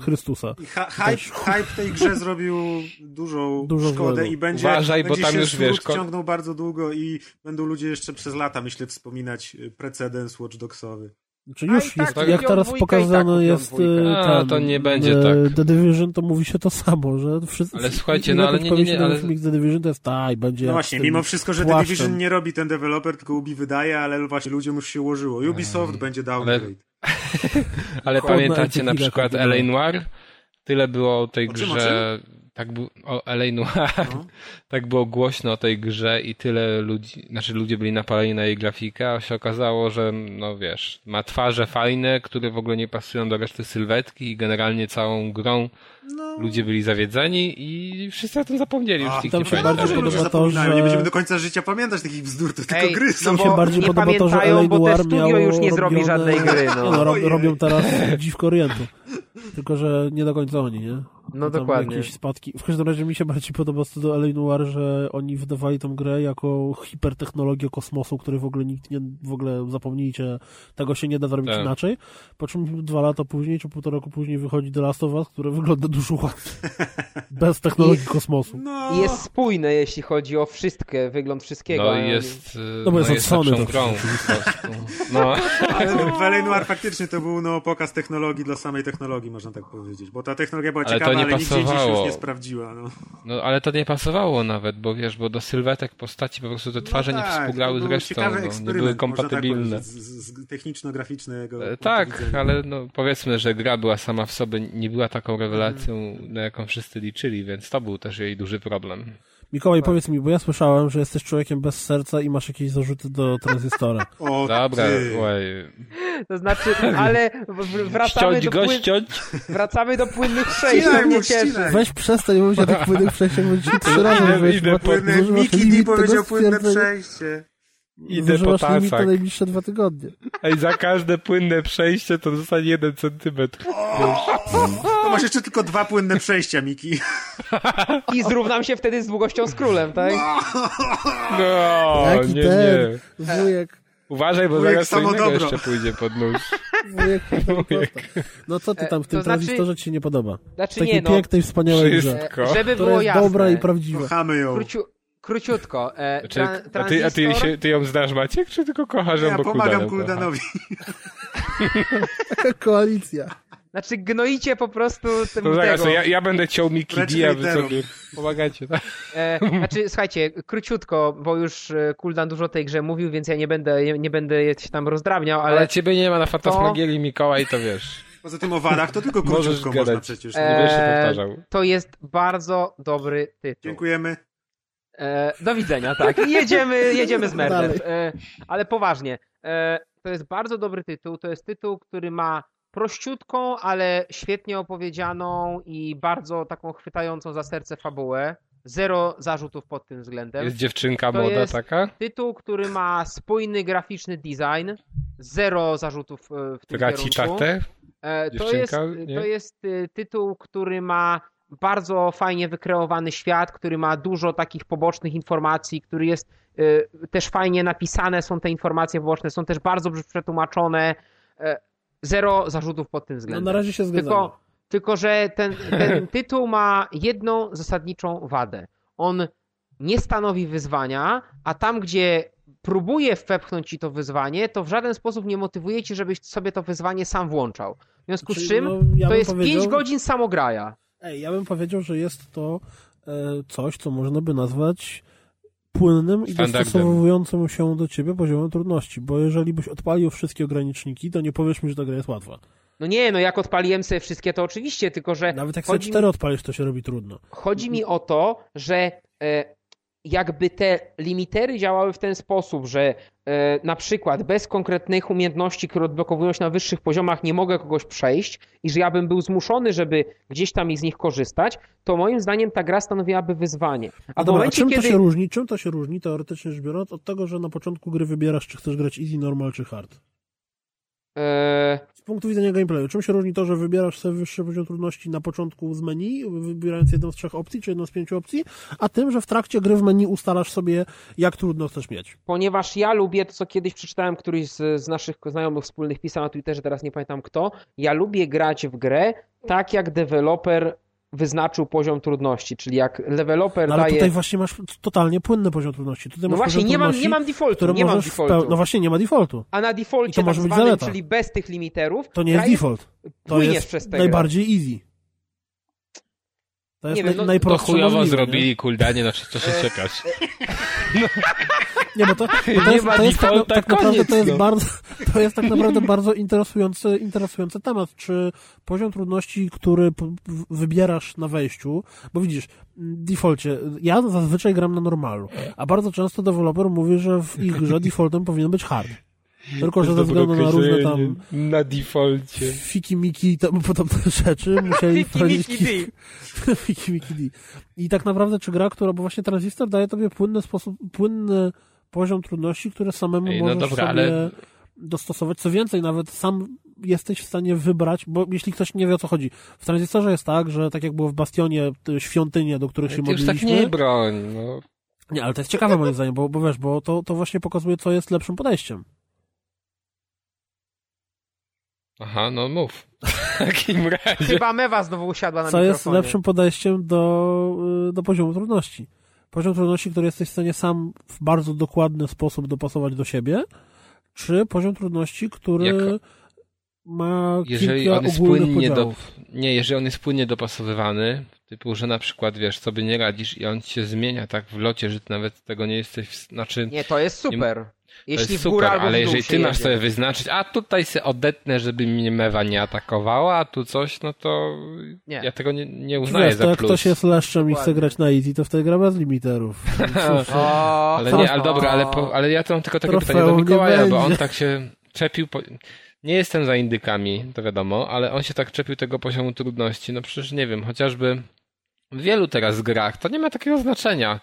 Chrystusa. I ha- hype, hype tej grze zrobił dużą Dużo szkodę i będzie, Uważaj, bo będzie tam się już, wiesz, ciągnął bardzo długo i będą ludzie jeszcze przez lata, myślę, wspominać precedens Watch Dogsowy. Czy A już tak jest, kupią jak teraz i tak jest e, A, ten, to nie będzie e, tak. The Division, to mówi się to samo, że wszyscy... Ale słuchajcie, no ale nie, nie, nie, ale- filmik The Division to jest tak, będzie No właśnie, mimo wszystko, że The płaszczem. Division nie robi ten deweloper, tylko Ubi wydaje, ale właśnie ludziom już się ułożyło. Ubisoft będzie downgrade. Ale Chłodna pamiętacie na przykład. L.A. Noir? Tyle było o tej O czym, o grze... Tak o L.A. Noir. No. Tak było głośno o tej grze i tyle ludzi, znaczy ludzie byli napaleni na jej grafikę, a się okazało, że no wiesz, ma twarze fajne, które w ogóle nie pasują do reszty sylwetki i generalnie całą grą No. ludzie byli zawiedzeni i wszyscy o tym zapomnieli, już A, nikt tam się pamięta. bardziej Że ludzie podoba to, zapominają, nie że- będziemy do końca życia pamiętać takich bzdur, to tylko Ej, gry no są. bo się bardziej nie podoba to, że pamiętają, LA Noir studio miało już nie zrobi robione- żadnej gry, no. No, rob, Ojej. robią teraz dziwko Orientu. Tylko, że nie do końca oni, nie? No Tam dokładnie. Jakieś spadki. W każdym razie mi się bardziej podoba z do LA Noir, że oni wydawali tą grę jako hipertechnologię kosmosu, której w ogóle nikt nie, w ogóle zapomnijcie, tego się nie da zrobić Tak. inaczej. Po czym dwa lata później, czy półtora roku później wychodzi The Last of Us, które wygląda dużo łatwiej. Bez technologii kosmosu. No, I jest spójne, jeśli chodzi o wszystko, wygląd wszystkiego. No jest, No bo jest od jest Sony grą wszystko. po prostu. No. w L.A. Noir faktycznie to był no, pokaz technologii dla samej technologii, można tak powiedzieć. Bo ta technologia była Ale ciekawa, nie ale się już pasowało. nie sprawdziła. No. No ale to nie pasowało nawet, bo wiesz, bo do sylwetek postaci po prostu te twarze no nie tak, współgrały to z resztą, no, nie były kompatybilne. Tak powiedzieć, z, z techniczno-graficznego. E, Tak, ale no, powiedzmy, że gra była sama w sobie, nie była taką rewelacją, na jaką wszyscy liczyli, więc to był też jej duży problem. Mikołaj, powiedz mi, bo ja słyszałem, że jesteś człowiekiem bez serca i masz jakieś zarzuty do tranzystora. O, Dobra, oj. To znaczy, ale wracamy Ściąć do, go, płyn... ściąć. wracamy do płynnych przejść, to mnie cieszy. Weź przestań mówić o tych płynnych przejściach, bo dzisiaj trzy razy zużywasz Miki tego powiedział płynne przejście. Idę po Zużywasz na tacach. najbliższe dwa tygodnie. Ej, za każde płynne przejście to zostanie jeden centymetr. To masz jeszcze tylko dwa płynne przejścia, Miki. I zrównam się wtedy z długością z królem, tak? No, Jaki nie, ten? nie. Wujek, Uważaj, bo Wujek zaraz co samo innego dobro. jeszcze pójdzie pod nóż. wujek. No co ty tam w tym to znaczy- tranzystorze ci się nie podoba? Znaczy Takiej nie, no, pięknej, wspaniałej grze, Wszystko. żeby która było jest jasne. dobra i prawdziwa. Kochamy ją. Króciu, króciutko. E, Znaczy, tra, a ty, a ty, się, ty ją znasz, Maciek, czy tylko kochasz ją, Ja pomagam? Kuldanowi. Koalicja. Znaczy gnoicie po prostu tym, To zaraz, tego. ja, ja będę ciął Precz D, a wy sobie pomagacie, tak? E, znaczy, słuchajcie, króciutko, bo już e, Kuldan dużo o tej grze mówił, więc ja nie będę, nie będę się tam rozdrabniał, Ale, ale ciebie nie ma na Fantasmagierii Mikołaj, to wiesz. Poza tym o wadach to tylko króciutko można przecież. E, Nie będę się powtarzał. to jest bardzo dobry tytuł. Dziękujemy. E, do widzenia, tak. Jedziemy, jedziemy z merdem. E, ale poważnie, e, to jest bardzo dobry tytuł. To jest tytuł, który ma prościutką, ale świetnie opowiedzianą i bardzo taką chwytającą za serce fabułę. Zero zarzutów pod tym względem. Jest dziewczynka To młoda jest- taka? Tytuł, który ma spójny graficzny design. Zero zarzutów w tym Traci kierunku. tatę? E, To jest, nie? to jest tytuł, który ma bardzo fajnie wykreowany świat, który ma dużo takich pobocznych informacji, który jest y, też fajnie napisane, są te informacje poboczne, są też bardzo dobrze przetłumaczone. E, Zero zarzutów pod tym No, względem. na razie się zgadzamy. Tylko, tylko że ten, ten tytuł ma jedną zasadniczą wadę. On nie stanowi wyzwania, a tam, gdzie próbuje wepchnąć ci to wyzwanie, to w żaden sposób nie motywuje ci, żebyś sobie to wyzwanie sam włączał. W związku z Czyli, czym no, ja to jest powiedział- 5 godzin samograja. Ej, ja bym powiedział, że jest to e, coś, co można by nazwać płynnym i dostosowującym się do ciebie poziomem trudności, bo jeżeli byś odpalił wszystkie ograniczniki, to nie powiesz mi, że ta gra jest łatwa. No nie, no jak odpaliłem sobie wszystkie, to oczywiście, tylko że Nawet jak sobie chodzi, mi, cztery odpalisz, to się robi trudno. chodzi mi o to, że e, jakby te limitery działały w ten sposób, że e, na przykład bez konkretnych umiejętności, które odblokowują się na wyższych poziomach, nie mogę kogoś przejść i że ja bym był zmuszony, żeby gdzieś tam i z nich korzystać, to moim zdaniem ta gra stanowiłaby wyzwanie. A A w dobra, a momencie, czym kiedy... to się różni? Czym to się różni, teoretycznie rzecz biorąc, od tego, że na początku gry wybierasz, czy chcesz grać easy, normal, czy hard? E, Z punktu widzenia gameplayu, czym się różni to, że wybierasz sobie wyższy poziom trudności na początku z menu, wybierając jedną z trzech opcji, czy jedną z pięciu opcji, a tym, że w trakcie gry w menu ustalasz sobie, jak trudno chcesz mieć. ponieważ ja lubię to, co kiedyś przeczytałem, któryś z, z naszych znajomych wspólnych pisał na Twitterze, teraz nie pamiętam kto, ja lubię grać w grę tak, jak deweloper wyznaczył poziom trudności, czyli jak deweloper No, ale daje... tutaj właśnie masz totalnie płynny poziom trudności. Tutaj No właśnie, nie mam, nie mam defaultu, nie mam defaultu. No właśnie, nie ma defaultu. A na defaulcie to tak może być zwanym, zaleta. czyli bez tych limiterów, To nie jest default. To jest przez najbardziej easy. To jest Nie wiem, no, To najprostsze chujowo możliwe, nie? zrobili, kuldanie, no co się E, czekać. Nie, bo to, bo to jest, to jest tak, tak naprawdę to jest no. bardzo, to jest tak naprawdę bardzo interesujący, interesujący temat, czy poziom trudności, który wybierasz na wejściu, bo widzisz, w defaulcie, ja zazwyczaj gram na normalu, a bardzo często deweloper mówi, że w ich grze defaultem powinien być hard. Tylko, że ze względu na różne tam Na defaulcie. fiki miki i temu podobne rzeczy musieli Fiki, wprowadzić miki, kilk- fiki miki di. I tak naprawdę czy gra, która, bo właśnie Transistor daje tobie płynny sposób, płynny poziom trudności, który samemu Ej, no możesz dobra, sobie ale- dostosować. Co więcej, nawet sam jesteś w stanie wybrać, bo jeśli ktoś nie wie o co chodzi, w Transistorze jest tak, że tak jak było w Bastionie, te świątynie, do których się Ty już tak modliliśmy... nie broń, no. nie, ale to jest ciekawe moim zdaniem, bo, bo wiesz, bo to, to właśnie pokazuje, co jest lepszym podejściem. Aha, no mów. W takim razie. Chyba mewa znowu usiadła na co jest mikrofonie. lepszym podejściem do, y, do poziomu trudności. Poziom trudności, który jesteś w stanie sam w bardzo dokładny sposób dopasować do siebie, czy poziom trudności, który Jako- ma Jeżeli kilka on jest ogólnych płynnie do... Nie, jeżeli on jest płynnie dopasowywany, typu, że na przykład, wiesz, sobie nie radzisz i on się zmienia tak w locie, że ty nawet tego nie jesteś w... Znaczy, Nie, to jest super. to Jeśli jest w górę super, albo w ale dół jeżeli ty masz jedzie. sobie wyznaczyć, a tutaj się odetnę, żeby mnie mewa nie atakowała, a tu coś, no to Nie. ja tego nie, nie uznaję Wiesz, to za jak plus. ktoś jest leszczem i chce grać na easy, to wtedy gra bez limiterów. O, Ale nie, ale dobra, ale, po, ale ja to mam tylko takie pytanie do Mikołaja, bo on tak się czepił. Po... Nie jestem za indykami, to wiadomo, ale on się tak czepił tego poziomu trudności. No przecież nie wiem, chociażby w wielu teraz grach to nie ma takiego znaczenia.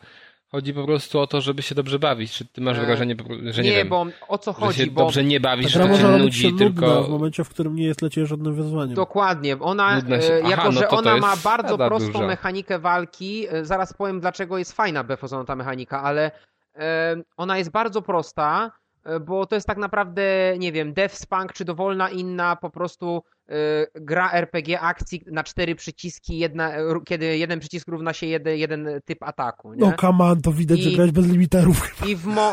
Chodzi po prostu o to, żeby się dobrze bawić. Czy ty masz E, wrażenie, że nie, nie, wiem, bo o co że chodzi, się bo dobrze nie bawisz, że to cię nudzi, tylko... w momencie, w którym nie jest dla ciebie żadnym wyzwaniem. Dokładnie. Ona, Nudna się- e, Aha, jako no że to to ona jest ma bardzo prostą duża. mechanikę walki, e, zaraz powiem dlaczego jest fajna Befozona ta mechanika, ale e, ona jest bardzo prosta, e, bo to jest tak naprawdę, nie wiem, Deathspunk czy dowolna inna po prostu e, gra RPG akcji na cztery przyciski, jedna, e, kiedy jeden przycisk równa się jeden, jeden typ ataku. Nie? No come on, to widać, że I- grać bez limiterów. I w mo...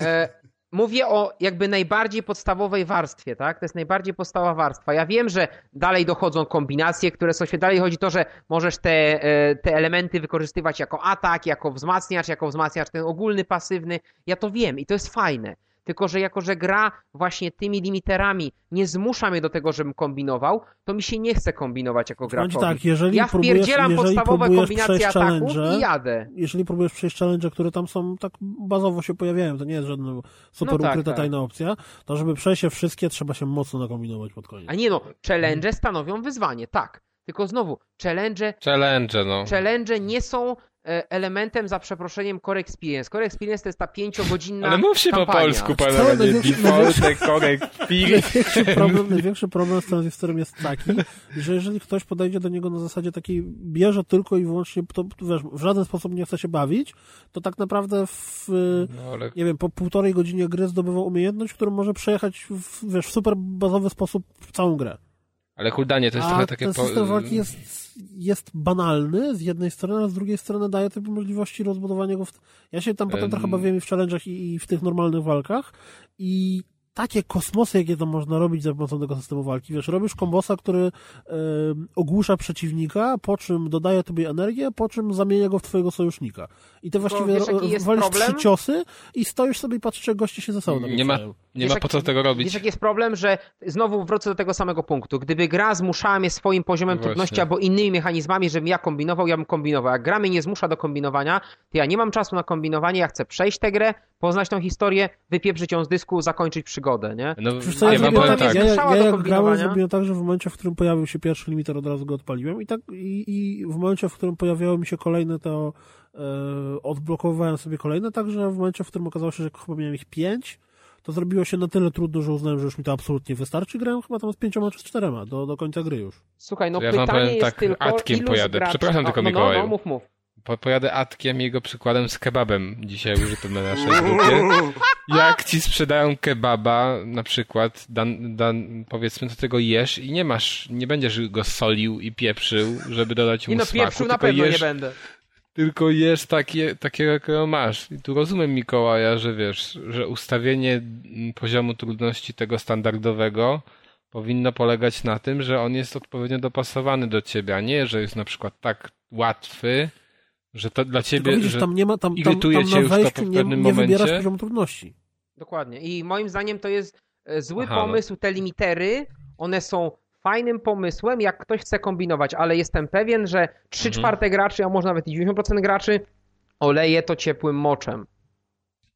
e, mówię o jakby najbardziej podstawowej warstwie, tak? To jest najbardziej podstawowa warstwa. Ja wiem, że dalej dochodzą kombinacje, które są świetne. Dalej chodzi o to, że możesz te, e, te elementy wykorzystywać jako atak, jako wzmacniacz, jako wzmacniacz ten ogólny, pasywny. Ja to wiem i to jest fajne. Tylko, że jako, że gra właśnie tymi limiterami nie zmusza mnie do tego, żebym kombinował, to mi się nie chce kombinować jako graczowi. tak, jeżeli ja próbujesz- wpierdzielam jeżeli podstawowe próbujesz kombinacje przejść ataków challenge, i jadę. Jeżeli próbujesz przejść challenge, które tam są tak bazowo się pojawiają, to nie jest żadna super No tak, ukryta tak. tajna opcja, to żeby przejść je wszystkie, trzeba się mocno nakombinować pod koniec. A nie no, challenge stanowią wyzwanie, tak. Tylko znowu, challenge, Challenge, no. challenge nie są elementem, za przeproszeniem, core experience. Core experience to jest ta pięciogodzinna Ale mów się po kampania. polsku, Cały panowie. największy- korek, pir. Największy problem, największy problem z tranzystorem jest taki, że jeżeli ktoś podejdzie do niego na zasadzie takiej, bierze tylko i wyłącznie, to wiesz, w żaden sposób nie chce się bawić, to tak naprawdę w, No, ale nie wiem, po półtorej godzinie gry zdobywa umiejętność, którą może przejechać w, wiesz, w super bazowy sposób całą grę. Ale Huldanie to jest A trochę takie... ten system walki jest, jest banalny z jednej strony, a z drugiej strony daje typu możliwości rozbudowania go. W... Ja się tam potem Em. trochę bawiłem i w challenge'ach i, i w tych normalnych walkach i takie kosmosy, jakie to można robić za pomocą tego systemu walki. Wiesz, robisz kombosa, który em, ogłusza przeciwnika, po czym dodaje tobie energię, po czym zamienia go w twojego sojusznika. I ty właściwie wiesz, walisz problem? trzy ciosy i stoisz sobie i patrzysz, jak goście się ze sobą Nie ma. Nie Wiesz, ma po co tego robić. Wiesz, jaki jest problem, że znowu wrócę do tego samego punktu. Gdyby gra zmuszała mnie swoim poziomem Właśnie. trudności albo innymi mechanizmami, żebym ja kombinował, ja bym kombinował. Jak gra mnie nie zmusza do kombinowania, to ja nie mam czasu na kombinowanie, ja chcę przejść tę grę, poznać tą historię, wypieprzyć ją z dysku, zakończyć przygodę, nie? No, Wiesz co, ja ja, powiem tak, ja, ja do jak grałem, zrobiłem tak, że w momencie, w którym pojawił się pierwszy limiter, od razu go odpaliłem i tak i, i w momencie, w którym pojawiały mi się kolejne, to e, odblokowywałem sobie kolejne, także w momencie, w którym okazało się, że chyba miałem ich pięć, to zrobiło się na tyle trudno, że uznałem, że już mi to absolutnie wystarczy. Grałem chyba tam z pięcioma czy z czterema do, do końca gry już. Słuchaj, no Ja wam pytanie powiem jest tak, tylko, Atkiem pojadę. graczy... Przepraszam tylko, no, no, Mikołaju. no, mów, mów. Po, pojadę Atkiem jego przykładem z kebabem dzisiaj użytym na naszej grupie. Jak ci sprzedają kebaba, na przykład, dan, dan, powiedzmy, do tego jesz i nie masz, nie będziesz go solił i pieprzył, żeby dodać mu I no smaku, pierwszy na pewno jesz, nie będę. Tylko jesz takie, takiego, jakiego masz. I tu rozumiem Mikołaja, że wiesz, że ustawienie mm, poziomu trudności tego standardowego powinno polegać na tym, że on jest odpowiednio dopasowany do ciebie, a nie, że jest na przykład tak łatwy, że to dla ciebie, Tylko widzisz, że tam nie ma, tam, tam, irytuje tam cię na już to wejściu w nie, pewnym nie wybierasz momencie? poziomu trudności. Dokładnie. I moim zdaniem to jest e, zły Aha, no. pomysł. Te limitery, one są fajnym pomysłem, jak ktoś chce kombinować, ale jestem pewien, że 3 Mhm. czwarte graczy, a może nawet i 90% graczy oleje to ciepłym moczem.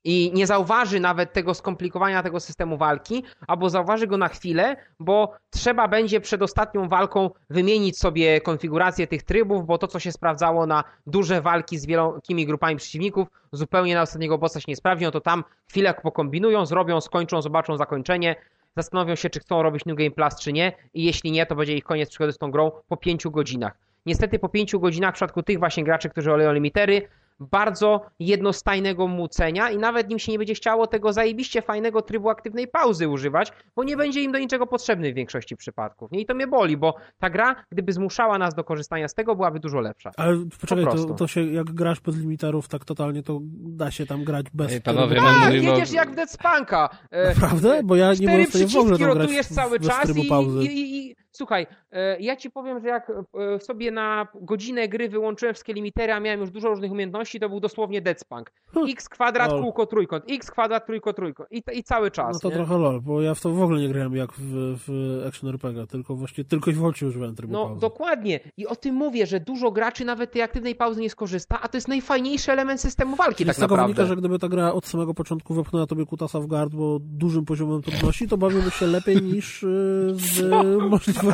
I nie zauważy nawet tego skomplikowania tego systemu walki, albo zauważy go na chwilę, bo trzeba będzie przed ostatnią walką wymienić sobie konfigurację tych trybów, bo to, co się sprawdzało na duże walki z wielkimi grupami przeciwników, zupełnie na ostatniego bossa się nie sprawdzi, no to tam chwilę pokombinują, zrobią, skończą, zobaczą zakończenie, zastanowią się, czy chcą robić New Game Plus, czy nie i jeśli nie, to będzie ich koniec przygody z tą grą po pięciu godzinach. Niestety po pięciu godzinach w przypadku tych właśnie graczy, którzy oleją limitery, bardzo jednostajnego mucenia i nawet nim się nie będzie chciało tego zajebiście fajnego trybu aktywnej pauzy używać, bo nie będzie im do niczego potrzebny w większości przypadków. Nie? I to mnie boli, bo ta gra, gdyby zmuszała nas do korzystania z tego, byłaby dużo lepsza. Ale poczekaj, to, prostu. to się, jak grasz bez limiterów tak totalnie, to da się tam grać bez... Ej, panowie, trybu no. Tak, mówimy jedziesz jak w Dead Spunka. E, Naprawdę? Bo ja nie byłem w stanie w ogóle grać cały bez czas trybu i, pauzy. i, i, i słuchaj, e, ja ci powiem, że jak e, sobie na godzinę gry wyłączyłem wszystkie limitery, a miałem już dużo różnych umiejętności, to był dosłownie Dead Spunk. X kwadrat, kółko, trójkąt, X kwadrat, trójkąt, trójkąt i, i cały czas. No to nie? trochę lol, bo ja w to w ogóle nie grałem jak w, w Action RPG, tylko właśnie tylko i wyłącznie używałem trybu No pauzy. dokładnie. I o tym mówię, że dużo graczy nawet tej aktywnej pauzy nie skorzysta, a to jest najfajniejszy element systemu walki Czyli tak z tego naprawdę. wynika, że gdyby ta gra od samego początku wepchnęła tobie kutasa w gardło dużym poziomem trudności, to bawiłby się lepiej niż y, z możliwością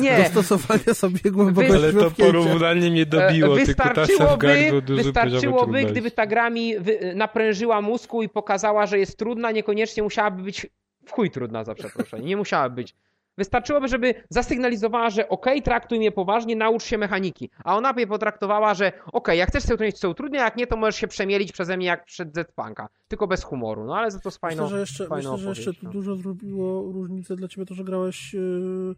Nie. dostosowania sobie głębokości Ale to porównanie mnie dobiło, wystarczyłoby trudności. gdyby ta gra mi naprężyła mózgu i pokazała, że jest trudna, niekoniecznie musiałaby być w chuj trudna, za przeproszenie. Nie musiałaby być. Wystarczyłoby, żeby zasygnalizowała, że okej, traktuj mnie poważnie, naucz się mechaniki. A ona by potraktowała, że okej, jak chcesz sobie utrudnić, to utrudnia, jak nie, to możesz się przemielić przeze mnie jak przed Z-Punka. Tylko bez humoru. No ale za to z fajną, Myślę, że jeszcze, fajną myślę, że jeszcze no. dużo zrobiło różnicę dla ciebie to, że grałeś, yy,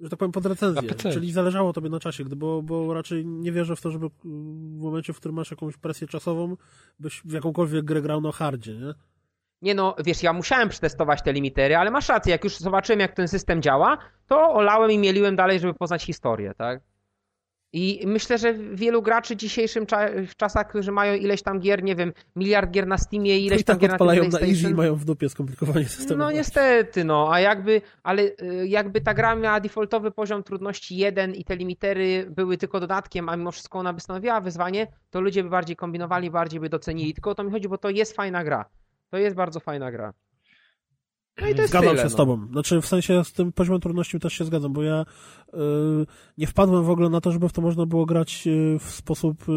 że tak powiem, pod recenzję. Czyli zależało tobie na czasie, gdy- bo, bo raczej nie wierzę w to, żeby w momencie, w którym masz jakąś presję czasową, byś w jakąkolwiek grę grał na hardzie, nie? Nie no, wiesz, ja musiałem przetestować te limitery, ale masz rację, jak już zobaczyłem, jak ten system działa, to olałem i mieliłem dalej, żeby poznać historię, tak? I myślę, że wielu graczy w dzisiejszym w czasach, którzy mają ileś tam gier, nie wiem, miliard gier na Steamie, ileś I tam tak gier na odpalają na PlayStation. easy i mają w dupie skomplikowanie systemu. No niestety, no, a jakby, ale y, jakby ta gra miała defaultowy poziom trudności 1 i te limitery były tylko dodatkiem, a mimo wszystko ona by stanowiła wyzwanie, to ludzie by bardziej kombinowali, bardziej by docenili. Tylko o to mi chodzi, bo to jest fajna gra. To jest bardzo fajna gra. No i to jest Zgadzam tyle, się z no. tobą. Znaczy, w sensie z tym poziomem trudności też się zgadzam, bo ja y, nie wpadłem w ogóle na to, żeby w to można było grać y, w sposób y,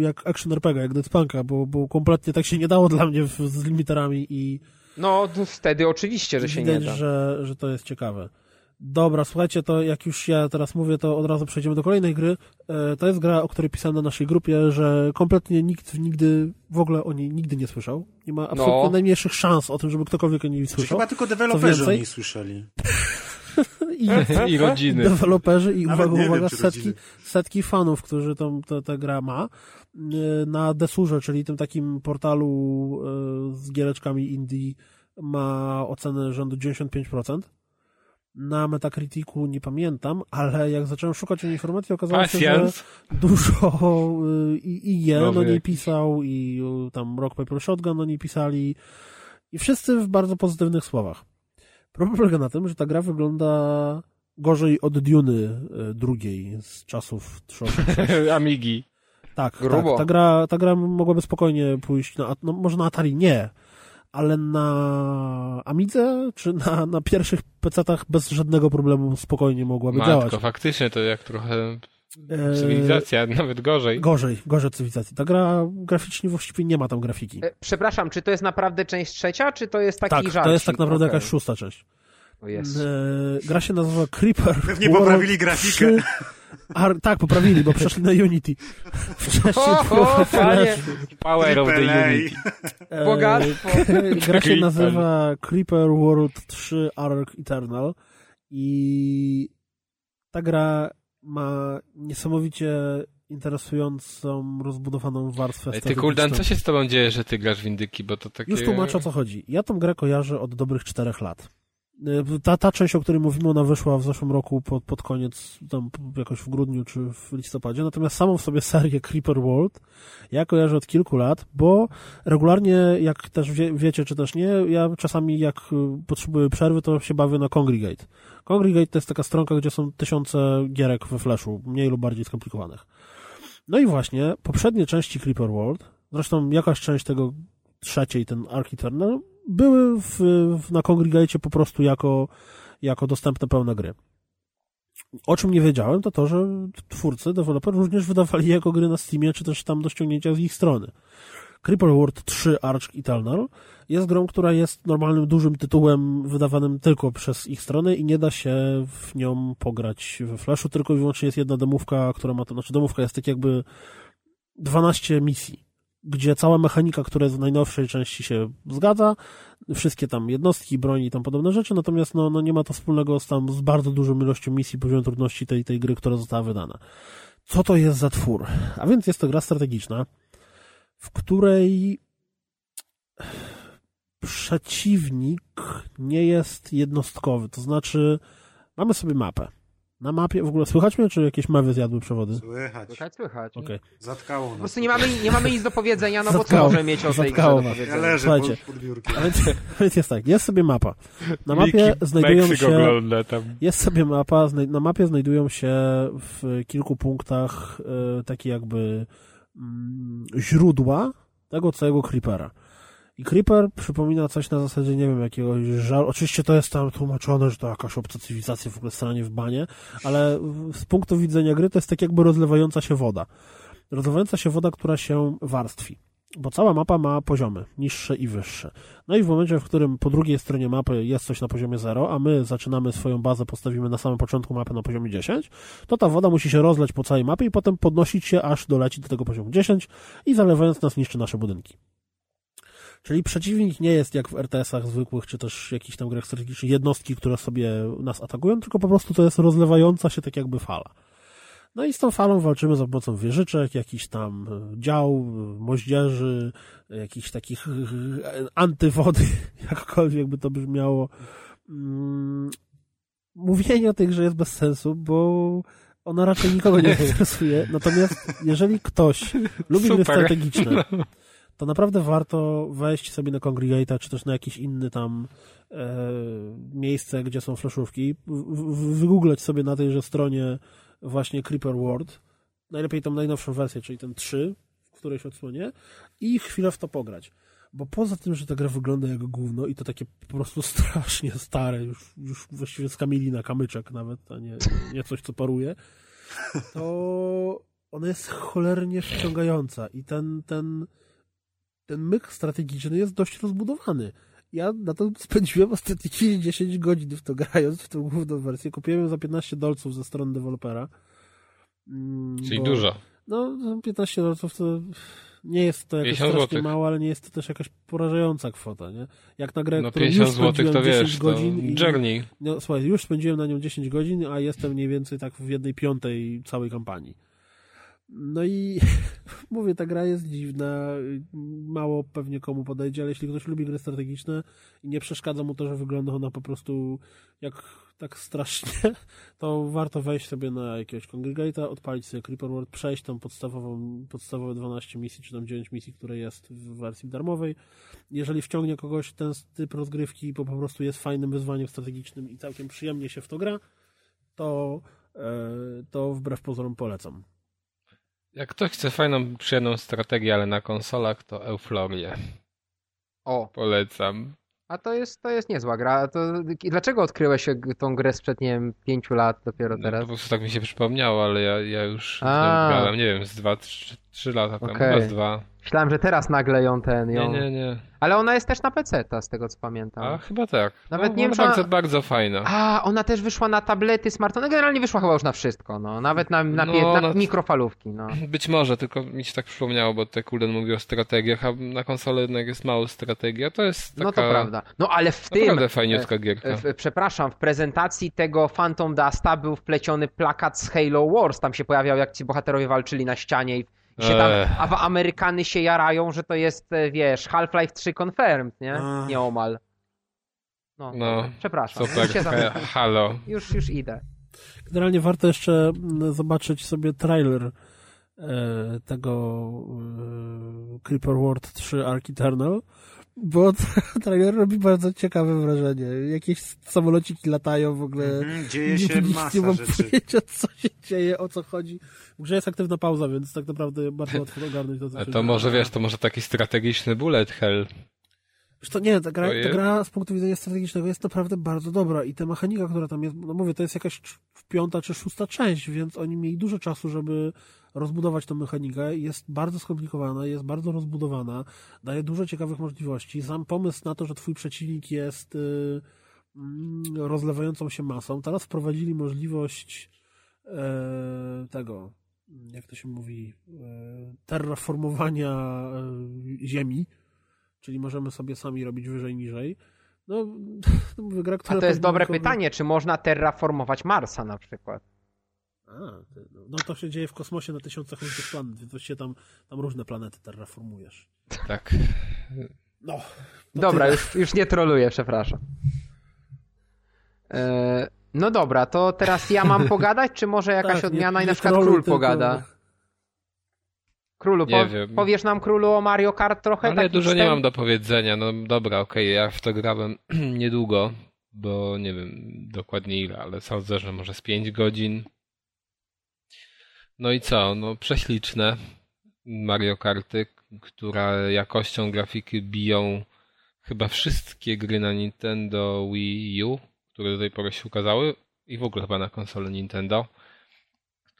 jak action RPG, jak Dead Spunka, bo, bo kompletnie tak się nie dało dla mnie w, z limiterami i No wtedy oczywiście, że się nie widać, da. że, że to jest ciekawe. Dobra, słuchajcie, to jak już ja teraz mówię, to od razu przejdziemy do kolejnej gry. E, To jest gra, o której pisałem na naszej grupie, że kompletnie nikt nigdy, w ogóle o niej nigdy nie słyszał. Nie ma absolutnie No. najmniejszych szans o tym, żeby ktokolwiek o niej Czy słyszał. chyba tylko deweloperzy o niej słyszeli. I, I rodziny. deweloperzy i uwaga, wiem, uwaga, czy setki, rodziny. setki fanów, którzy tą, tę grę ma Yy, na Desurze, czyli tym takim portalu yy, z giereczkami indie ma ocenę rzędu 95%. Na Metacriticu nie pamiętam, ale jak zacząłem szukać o niej informacji, okazało się, że dużo y, i i je Nowy do niej pisał i y, tam Rock Paper Shotgun do niej pisali i wszyscy w bardzo pozytywnych słowach. Problem polega na tym, że ta gra wygląda gorzej od Duny y, drugiej z czasów 386. Amigi. Tak, Grubo. tak. Ta gra, ta gra mogłaby spokojnie pójść na, no może na Atari nie, ale na Amidze czy na, na pierwszych PC-tach bez żadnego problemu spokojnie mogłaby Matko, działać. faktycznie to jak trochę E, cywilizacja, nawet gorzej. Gorzej, gorzej cywilizacji. Ta gra graficznie właściwie nie ma tam grafiki. E, Przepraszam, czy to jest naprawdę część trzecia, czy to jest taki tak, żarcik? to jest tak naprawdę Okej. jakaś szósta część. O jest. E, gra się nazywa Creeper. Pewnie World poprawili grafikę. 3 Ar- tak, poprawili, bo przeszli na Unity. Wcześniej O, o, panie. Power of the. Unity. E, Bogactwo. Gra się nazywa Creeper World 3 Ark Eternal i ta gra ma niesamowicie interesującą, rozbudowaną warstwę Ej, Ty Kuldan, co się z tobą dzieje, że ty grasz w Indyki, bo to takie... Już tłumaczę o co chodzi. Ja tą grę kojarzę od dobrych czterech lat. Y, Ta, ta część, o której mówimy, ona wyszła w zeszłym roku pod, pod koniec, tam jakoś w grudniu czy w listopadzie. Natomiast samą w sobie serię Creeper World ja kojarzę od kilku lat, bo regularnie, jak też wie, wiecie, czy też nie, ja czasami jak y, potrzebuję przerwy, to się bawię na Congregate. Congregate to jest taka stronka, gdzie są tysiące gierek we Flashu, mniej lub bardziej skomplikowanych. No i właśnie, poprzednie części Creeper World, zresztą jakaś część tego trzeciej, ten Ark Eternal, były w, na Congregate po prostu jako, jako dostępne pełne gry. O czym nie wiedziałem, to to, że twórcy, deweloper również wydawali jako gry na Steamie, czy też tam do ściągnięcia z ich strony. Creeper World 3 Arch Eternal jest grą, która jest normalnym, dużym tytułem wydawanym tylko przez ich stronę i nie da się w nią pograć we Flashu, tylko i wyłącznie jest jedna demówka, która ma to, znaczy demówka jest tak jakby 12 misji, gdzie cała mechanika, która jest w najnowszej części się zgadza, wszystkie tam jednostki, broni i tam podobne rzeczy, natomiast no, no nie ma to wspólnego z tam z bardzo dużą ilością misji, poziom trudności tej, tej gry, która została wydana. Co to jest za twór? A więc jest to gra strategiczna, w której przeciwnik nie jest jednostkowy, to znaczy mamy sobie mapę. Na mapie, w ogóle słychać mnie, czy jakieś mewy zjadły przewody? Słychać. Słychać, słychać. Okej. Zatkało Po nas. prostu nie mamy, nie mamy nic do powiedzenia, no bo co możemy mieć o tej grze Zatkało do. Ja leżę Słuchajcie. pod, pod biurkiem. A więc, a więc jest tak, jest sobie mapa. Na mapie Miki znajdują Meksyk się... ogląda tam. Jest sobie mapa, na mapie znajdują się w kilku punktach e, takie jakby mm, źródła tego całego Creepera. I Creeper przypomina coś na zasadzie, nie wiem, jakiegoś żalu. Oczywiście to jest tam tłumaczone, że to jakaś obca cywilizacja w ogóle stranie w banie, ale z punktu widzenia gry to jest tak jakby rozlewająca się woda. Rozlewająca się woda, która się warstwi. Bo cała mapa ma poziomy, niższe i wyższe. No i w momencie, w którym po drugiej stronie mapy jest coś na poziomie 0, a my zaczynamy swoją bazę, postawimy na samym początku mapy na poziomie 10, to ta woda musi się rozleć po całej mapie i potem podnosić się, aż doleci do tego poziomu 10 i zalewając nas niszczy nasze budynki. Czyli przeciwnik nie jest jak w RTS-ach zwykłych, czy też jakichś tam grach strategicznych jednostki, które sobie nas atakują, tylko po prostu to jest rozlewająca się tak jakby fala. No i z tą falą walczymy za pomocą wieżyczek, jakichś tam e, dział, e, moździerzy, jakichś takich e, antywody, jakkolwiek by to brzmiało. Mm, mówienie o tej grze jest bez sensu, bo ona raczej nikogo nie interesuje. Natomiast jeżeli ktoś lubi gry strategiczne, to naprawdę warto wejść sobie na Congregate'a, czy też na jakieś inne tam e, miejsce, gdzie są flashówki, wygooglać sobie na tejże stronie właśnie Creeper World, najlepiej tą najnowszą wersję, czyli ten 3, w którejś odsłonie. I chwilę w to pograć. Bo poza tym, że ta gra wygląda jak gówno i to takie po prostu strasznie stare, już, już właściwie z na kamyczek nawet, a nie, nie coś, co paruje, to ona jest cholernie wciągająca i ten, ten, ten myk strategiczny jest dość rozbudowany. Ja na to spędziłem ostatnie 10 godzin w to grając, w tą główną wersję. Kupiłem ją za 15 dolców ze strony dewelopera. Mm, Czyli bo, dużo. No, 15 dolców to nie jest to jakoś strasznie złotych. mało, ale nie jest to też jakaś porażająca kwota, nie? Jak na grę, no, którą już złotych to wiesz, godzin to Journey. I, no, słuchaj, już spędziłem na nią 10 godzin, a jestem mniej więcej tak w jednej piątej całej kampanii. No i mówię, ta gra jest dziwna, mało pewnie komu podejdzie, ale jeśli ktoś lubi gry strategiczne i nie przeszkadza mu to, że wygląda ona po prostu jak tak strasznie, to warto wejść sobie na jakiegoś Congregate'a, odpalić sobie Creeper World, przejść tą podstawową, podstawowe 12 misji, czy tam 9 misji, które jest w wersji darmowej. Jeżeli wciągnie kogoś ten typ rozgrywki, bo po prostu jest fajnym wyzwaniem strategicznym i całkiem przyjemnie się w to gra, to, e, to wbrew pozorom polecam. Jak ktoś chce fajną, przyjemną strategię, ale na konsolach, to Euflorię. O. Polecam. A to jest, to jest niezła gra. To, dlaczego odkryłeś tą grę sprzed, nie wiem, pięciu lat dopiero no, teraz? No, po prostu tak mi się przypomniało, ale ja, ja już grałem, nie wiem, z dwa, trzy, trzy lata temu, okay. chyba z dwa. Myślałem, że teraz nagle ją ten. Ją... Nie, nie, nie. Ale ona jest też na PC, ta, z tego co pamiętam. A chyba tak. Nawet no, nie wiem, bardzo, ona... bardzo fajna. A, ona też wyszła na tablety, smartfony. Generalnie wyszła chyba już na wszystko, no. Nawet na, na, no, na mikrofalówki, no. Być może, tylko mi się tak przypomniało, bo te Kulden mówił o strategiach, a na konsolę jednak jest mało strategia. To jest taka... No to prawda. No ale w tym... Naprawdę fajniutka e, gierka. W, przepraszam, w prezentacji tego Phantom Dusta był wpleciony plakat z Halo Wars. Tam się pojawiał, jak ci bohaterowie walczyli na ścianie i się tam, a w Amerykany się jarają, że to jest, e, wiesz, Half-Life 3 confirmed, nie? Nieomal. No, no przepraszam. Super, halo. Już, już idę. Generalnie warto jeszcze mm, zobaczyć sobie trailer e, tego e, Creeper World 3 Ark Eternal, bo trailer robi bardzo ciekawe wrażenie. Jakieś samolociki latają w ogóle. Mhm, dzieje się nie, masa nie mam rzeczy. pojęcia, co się dzieje, o co chodzi. Grze jest aktywna pauza, więc tak naprawdę bardzo łatwo ogarnąć to, co to może, wiesz, to może taki strategiczny bullet hell. Wiesz to nie, ta gra, ta gra z punktu widzenia strategicznego jest naprawdę bardzo dobra i ta mechanika, która tam jest, no mówię, to jest jakaś piąta czy szósta część, więc oni mieli dużo czasu, żeby rozbudować tą mechanikę. Jest bardzo skomplikowana, jest bardzo rozbudowana, daje dużo ciekawych możliwości. Sam pomysł na to, że twój przeciwnik jest yy, rozlewającą się masą. Teraz wprowadzili możliwość yy, tego, jak to się mówi, yy, terraformowania e, Ziemi, czyli możemy sobie sami robić wyżej, niżej. No, mówię, gra, która A to jest dobre pytanie, czy można terraformować Marsa na przykład? A, no, no to się dzieje w kosmosie na tysiącach różnych planet, więc się tam, tam różne planety terraformujesz. Tak. No. Dobra, już, już nie troluję, przepraszam. E, no dobra, to teraz ja mam pogadać, czy może jakaś tak, odmiana nie, nie i na przykład król tylko... pogada? Królu, po, powiesz nam królu o Mario Kart trochę? Ale dużo nie mam do powiedzenia. No dobra, okej, okay, ja w to grałem niedługo, bo nie wiem dokładnie ile, ale sądzę, że może z 5 godzin. No i co? No prześliczne Mario Karty, które jakością grafiki biją chyba wszystkie gry na Nintendo Wii U, które do tej pory się ukazały i w ogóle chyba na konsolę Nintendo,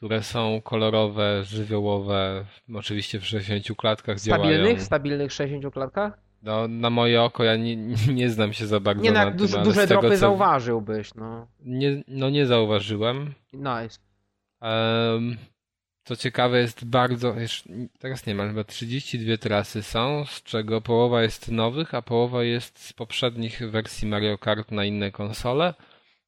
które są kolorowe, żywiołowe, oczywiście w 60 klatkach stabilnych, działają. Stabilnych 60 klatkach? No, na moje oko ja nie, nie znam się za bardzo nie, na, na duże, duże dropy co... zauważyłbyś, no. Nie, no nie zauważyłem. Nice. Um, co ciekawe jest bardzo, teraz nie ma, chyba 32 trasy są, z czego połowa jest nowych, a połowa jest z poprzednich wersji Mario Kart na inne konsole.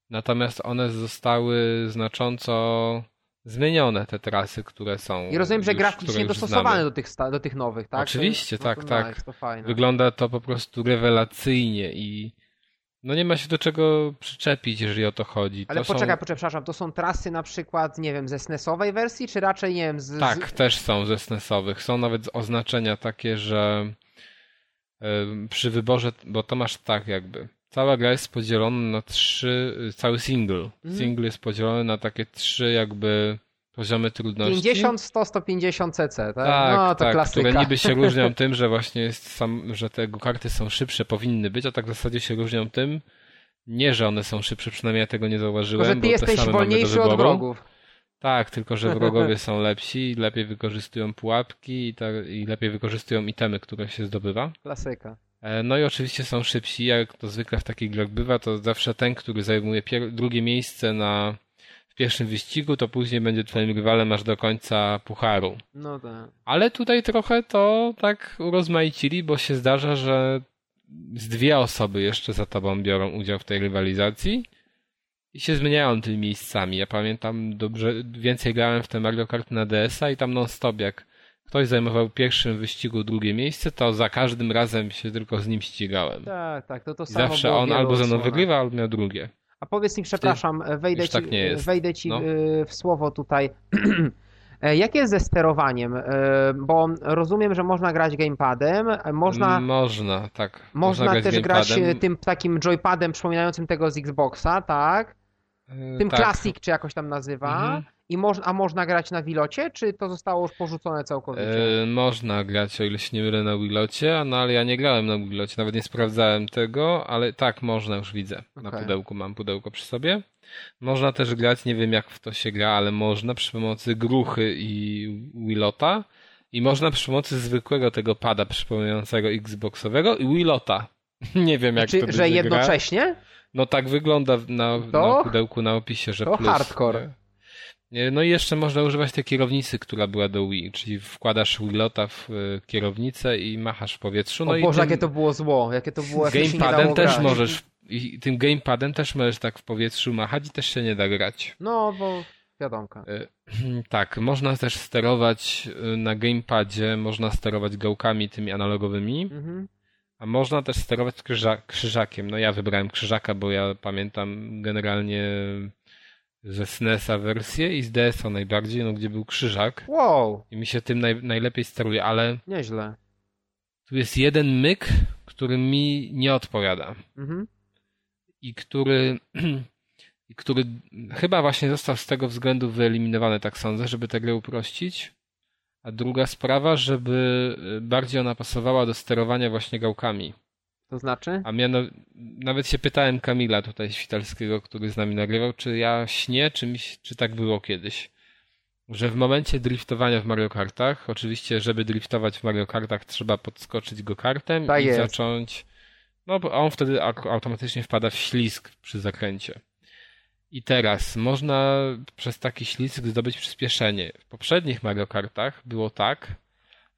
Natomiast one zostały znacząco zmienione te trasy, które są. I rozumiem, że już, graficznie które już dostosowane do tych, do tych nowych, tak? Oczywiście, To- no tak, to tak. Nice, to fajne. Wygląda to po prostu rewelacyjnie i no nie ma się do czego przyczepić, jeżeli o to chodzi. Ale to są... poczekaj, poczekaj, przepraszam, to są trasy na przykład, nie wiem, ze SNES-owej wersji, czy raczej, nie wiem, z... Tak, też są ze SNES-owych. Są nawet oznaczenia takie, że przy wyborze, bo to masz tak jakby. Cała gra jest podzielona na trzy, cały single. Mhm. Single jest podzielony na takie trzy jakby poziomy trudności. 50, 100, 150 cc, tak? Tak, no, to tak, klasyka. które niby się różnią tym, że właśnie jest sam, że te karty są szybsze, powinny być, a tak w zasadzie się różnią tym, nie, że one są szybsze, przynajmniej ja tego nie zauważyłem, Tylko, że ty bo te jesteś wolniejszy od wrogów. Tak, tylko że wrogowie są lepsi, lepiej wykorzystują pułapki i, tak, i lepiej wykorzystują itemy, które się zdobywa. Klasyka. E, No i oczywiście są szybsi, jak to zwykle w takich grach bywa, to zawsze ten, który zajmuje drugie miejsce na w pierwszym wyścigu, to później będzie twoim rywalem aż do końca pucharu. No tak. Ale tutaj trochę to tak urozmaicili, bo się zdarza, że z dwie osoby jeszcze za tobą biorą udział w tej rywalizacji i się zmieniają tymi miejscami. Ja pamiętam dobrze, więcej grałem w te Mario Kart na DS-a i tam non-stop jak ktoś zajmował w pierwszym wyścigu drugie miejsce, to za każdym razem się tylko z nim ścigałem. Tak, tak, to to I samo zawsze było w on albo ze mną odsłonach. wygrywa, albo miał drugie. A powiedz mi, przepraszam, wejdę już ci, tak wejdę ci No. y, w słowo tutaj. E, Jak jest ze sterowaniem? E, Bo rozumiem, że można grać gamepadem, e, można, Można, tak. można też grać e, gamepadem. tym takim joypadem przypominającym tego z Xboxa, tak? Tym tak. Classic, czy jakoś tam nazywa. Mhm. I moż, a można grać na Wilocie, czy to zostało już porzucone całkowicie? E, można grać, o ile się nie mylę, na Wilocie, no ale ja nie grałem na Wilocie, nawet nie sprawdzałem tego, ale tak, można, już widzę. Na Okej. pudełku mam pudełko przy sobie. Można też grać, nie wiem jak w to się gra, ale można przy pomocy gruchy i Wilota. I można przy pomocy zwykłego tego pada przypominającego Xboxowego i Wilota. nie wiem jak czy, to że będzie gra. jednocześnie? No tak wygląda na, To- na pudełku na opisie, że to plus. hardcore. Nie? Nie, No i jeszcze można używać tej kierownicy, która była do Wii, czyli wkładasz Wilota w e, kierownicę i machasz w powietrzu. No o i Boże, tym jakie to było zło, jakie to było, gamepadem też grać. możesz, i tym gamepadem też możesz tak w powietrzu machać i też się nie da grać. No, bo wiadomka. E, Tak, można też sterować e, na gamepadzie, można sterować gałkami tymi analogowymi, Mhm. a można też sterować krzyża, krzyżakiem. No ja wybrałem krzyżaka, bo ja pamiętam generalnie ze SNES-a wersję i z DS-a najbardziej, no gdzie był krzyżak Wow, i mi się tym naj, najlepiej steruje, ale nieźle. tu jest jeden myk, który mi nie odpowiada Mhm. i który i który chyba właśnie został z tego względu wyeliminowany, tak sądzę, żeby tę grę uprościć. A druga sprawa, żeby y, bardziej ona pasowała do sterowania właśnie gałkami. To znaczy? A miano, nawet się pytałem Kamila tutaj Świtalskiego, który z nami nagrywał, czy ja śnię, czy, mi, czy tak było kiedyś. Że w momencie driftowania w Mario Kartach, oczywiście, żeby driftować w Mario Kartach, trzeba podskoczyć go kartem Tak i jest. zacząć. No, bo on wtedy automatycznie wpada w ślizg przy zakręcie. I teraz można przez taki ślizg zdobyć przyspieszenie. W poprzednich Mario Kartach było tak,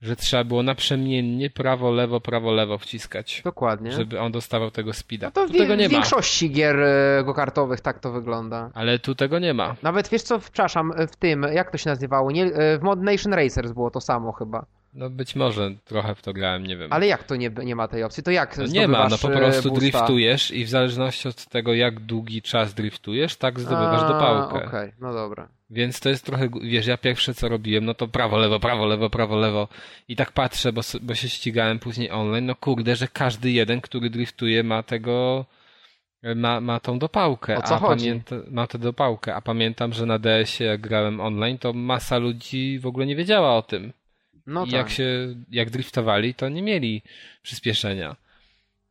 że trzeba było naprzemiennie prawo, lewo, prawo, lewo wciskać Dokładnie. żeby on dostawał tego speeda. No to tu w, tego nie w ma. większości gier e, go-kartowych tak to wygląda. Ale tu tego nie ma. Nawet wiesz co, przepraszam, w tym, jak to się nazywało? Nie, e, w Mod Nation Racers było to samo chyba. No być może trochę w to grałem, nie wiem. Ale jak to nie, nie ma tej opcji? To jak no nie ma, no po e, prostu boosta? driftujesz i w zależności od tego, jak długi czas driftujesz, tak zdobywasz A, dopałkę. Okej, no dobra. Więc to jest trochę, wiesz, ja pierwsze co robiłem, no to prawo, lewo, prawo, lewo, prawo, lewo i tak patrzę, bo, bo się ścigałem później online, no kurde, że każdy jeden, który driftuje ma tego, ma, ma tą dopałkę. O co a chodzi? Pamięta, ma tę dopałkę, a pamiętam, że na DS-ie jak grałem online, to masa ludzi w ogóle nie wiedziała o tym. No I tak. jak się, jak driftowali, to nie mieli przyspieszenia.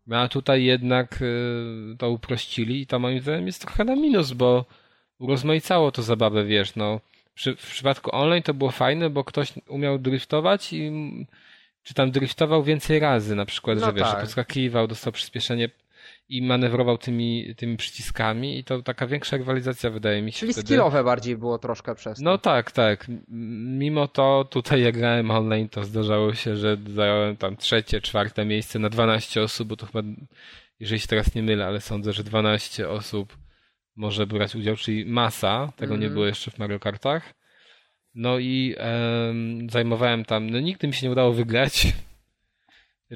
No a tutaj jednak y, to uprościli i to moim zdaniem jest trochę na minus, bo urozmaicało to zabawę, wiesz, no. Przy, w przypadku online to było fajne, bo ktoś umiał driftować i czy tam driftował więcej razy, na przykład, No że wiesz, tak. podskakiwał, dostał przyspieszenie i manewrował tymi, tymi przyciskami i to taka większa rywalizacja wydaje mi się Czyli wtedy. skillowe bardziej było troszkę przez to. No tak, tak. Mimo to tutaj jak grałem online, to zdarzało się, że zająłem tam trzecie, czwarte miejsce na 12 osób, bo to chyba, jeżeli się teraz nie mylę, ale sądzę, że 12 osób może brać udział, czyli masa, tego nie Mhm. było jeszcze w Mario Kartach. No i em, zajmowałem tam, no nigdy mi się nie udało wygrać.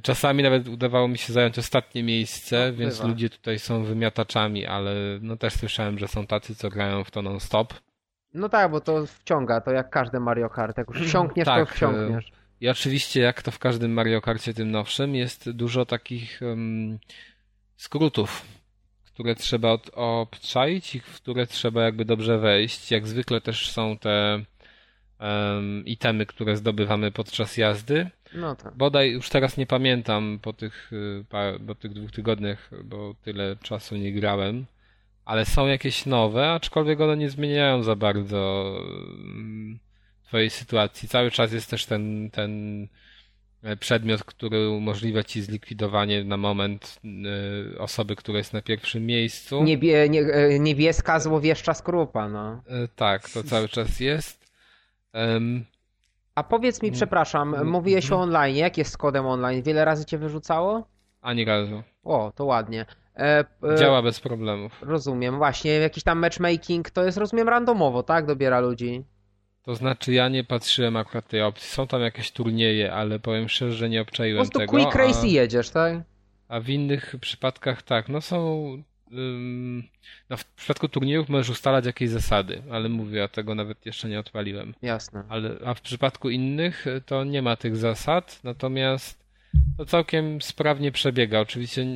Czasami nawet udawało mi się zająć ostatnie miejsce, No, więc ludzie tutaj są wymiataczami, ale no też słyszałem, że są tacy, co grają w to non-stop. No tak, bo to wciąga, to jak każde Mario Kart. Jak już wsiąkniesz, Tak, to wsiąkniesz. I oczywiście, jak to w każdym Mario Karcie tym nowszym, jest dużo takich em, skrótów, które trzeba obczaić i w które trzeba jakby dobrze wejść. Jak zwykle też są te em, itemy, które zdobywamy podczas jazdy. No tak. Bodaj już teraz nie pamiętam po tych, y, po tych dwóch tygodniach, bo tyle czasu nie grałem, ale są jakieś nowe, aczkolwiek one nie zmieniają za bardzo mm, twojej sytuacji. Cały czas jest też ten, ten przedmiot, który umożliwia ci zlikwidowanie na moment y, osoby, która jest na pierwszym miejscu. Niebie, nie, e, niebieska złowieszcza skrupa, no. E, Tak, to cały czas jest. Em, A powiedz mi, przepraszam, mówiłeś o online, jak jest z kodem online? Wiele razy cię wyrzucało? ani razu. O, to ładnie. E, e, Działa bez problemów. Rozumiem, właśnie, jakiś tam matchmaking to jest, rozumiem, randomowo, tak? Dobiera ludzi. To znaczy, ja nie patrzyłem akurat tej opcji. Są tam jakieś turnieje, ale powiem szczerze, że nie Po obczaiłem prostu tego. quick race a, i jedziesz, tak? a w innych przypadkach tak, no są. Ym, no w przypadku turniejów możesz ustalać jakieś zasady, ale mówię, ja tego nawet jeszcze nie odpaliłem. Jasne. Ale, a w przypadku innych y, to nie ma tych zasad, natomiast to całkiem sprawnie przebiega. Oczywiście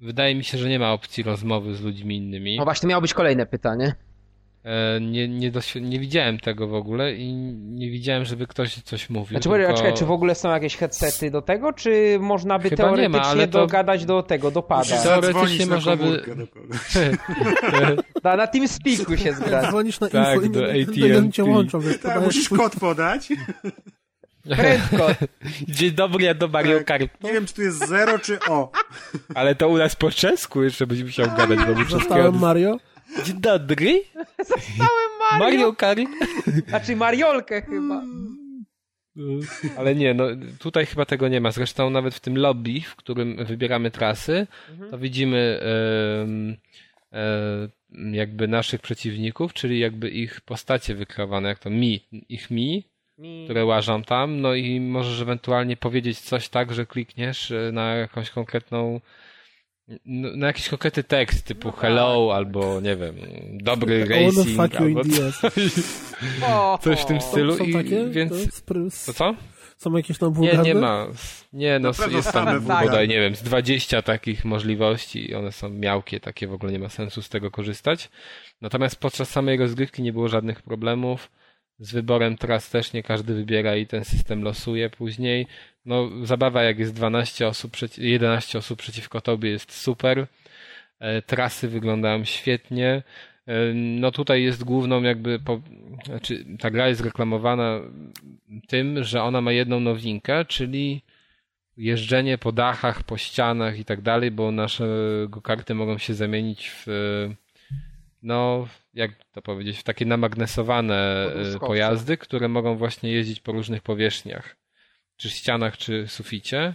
wydaje mi się, że nie ma opcji rozmowy z ludźmi innymi. No właśnie, miało być kolejne pytanie. E, Nie, nie, nie widziałem tego w ogóle i nie widziałem, żeby ktoś coś mówił. Znaczy, tylko... czekaj, czy w ogóle są jakieś headsety do tego, czy można by Chyba nie ma, teoretycznie ale to- dogadać do tego, do pada? Teoretycznie można by-. Na, na TeamSpeaku się zgrać. Dzwonisz na Tak, info i do nie cię łączą, Tak, musisz kod podać. Prędko. Dzień dobry, ja do Mario Tak. Kart. Nie wiem, czy tu jest 0 czy O. Ale to u nas po czesku jeszcze będziesz musiał gadać, Zostałem. Mario. Dzień dobry, Zostałem Mario. Mario Kart. Znaczy Mariolkę chyba. Ale nie, no tutaj chyba tego nie ma. Zresztą nawet w tym lobby, w którym wybieramy trasy, to widzimy em, e, jakby naszych przeciwników, czyli jakby ich postacie wykreowane, jak to mi, ich mi, Mi... które łażą tam, no i możesz ewentualnie powiedzieć coś tak, że klikniesz e, na jakąś konkretną no, na jakiś konkretny tekst typu hello albo nie wiem, dobry racing fuck you albo. O, coś w tym Są, stylu są i takie? więc To to co? Są jakieś tam Nie, wulgarne? nie ma. Nie, no jest tam bodaj, nie wiem, z 20 takich możliwości i one są miałkie, takie w ogóle nie ma sensu z tego korzystać. Natomiast podczas samej rozgrywki nie było żadnych problemów. Z wyborem tras też nie każdy wybiera i ten system losuje później. No, zabawa jak jest 12 osób, przeci- 11 osób przeciwko tobie jest super. E, Trasy wyglądają świetnie. E, No tutaj jest główną jakby, po, znaczy ta gra jest reklamowana tym, że ona ma jedną nowinkę, czyli jeżdżenie po dachach, po ścianach i tak dalej, bo nasze go-karty mogą się zamienić w no, jak to powiedzieć, w takie namagnesowane e, pojazdy, które mogą właśnie jeździć po różnych powierzchniach, czy ścianach, czy suficie.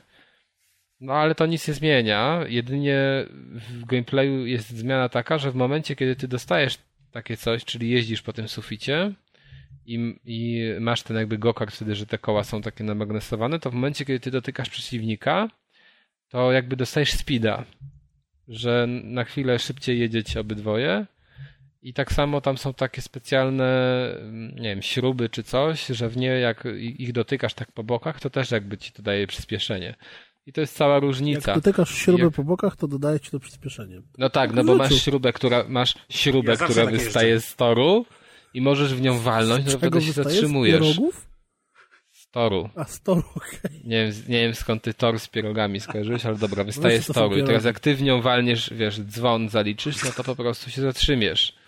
No ale to nic nie zmienia. Jedynie w gameplayu jest zmiana taka, że w momencie, kiedy ty dostajesz takie coś, czyli jeździsz po tym suficie i, i masz ten jakby go-kart wtedy, że te koła są takie namagnesowane, to w momencie, kiedy ty dotykasz przeciwnika, to jakby dostajesz speeda, że na chwilę szybciej jedziecie obydwoje. I tak samo tam są takie specjalne, mm, nie wiem, śruby czy coś, że w nie jak ich dotykasz tak po bokach, to też jakby ci to daje przyspieszenie. I to jest cała Jak różnica. dotykasz śrubę Jak- po bokach, to dodaje ci to przyspieszenie. No tak, no w bo masz śrubę, która masz śrubę, Ja która tak wystaje z toru i możesz w nią walnąć, no wtedy się wystaje? Z zatrzymujesz. pierogów? Z toru. A, z toru, okej. Nie wiem, nie wiem skąd ty tor z pierogami skojarzyłeś, ale dobra, wystaje z toru. I teraz jak ty w nią walniesz, wiesz, dzwon zaliczysz, no to po prostu się zatrzymiesz.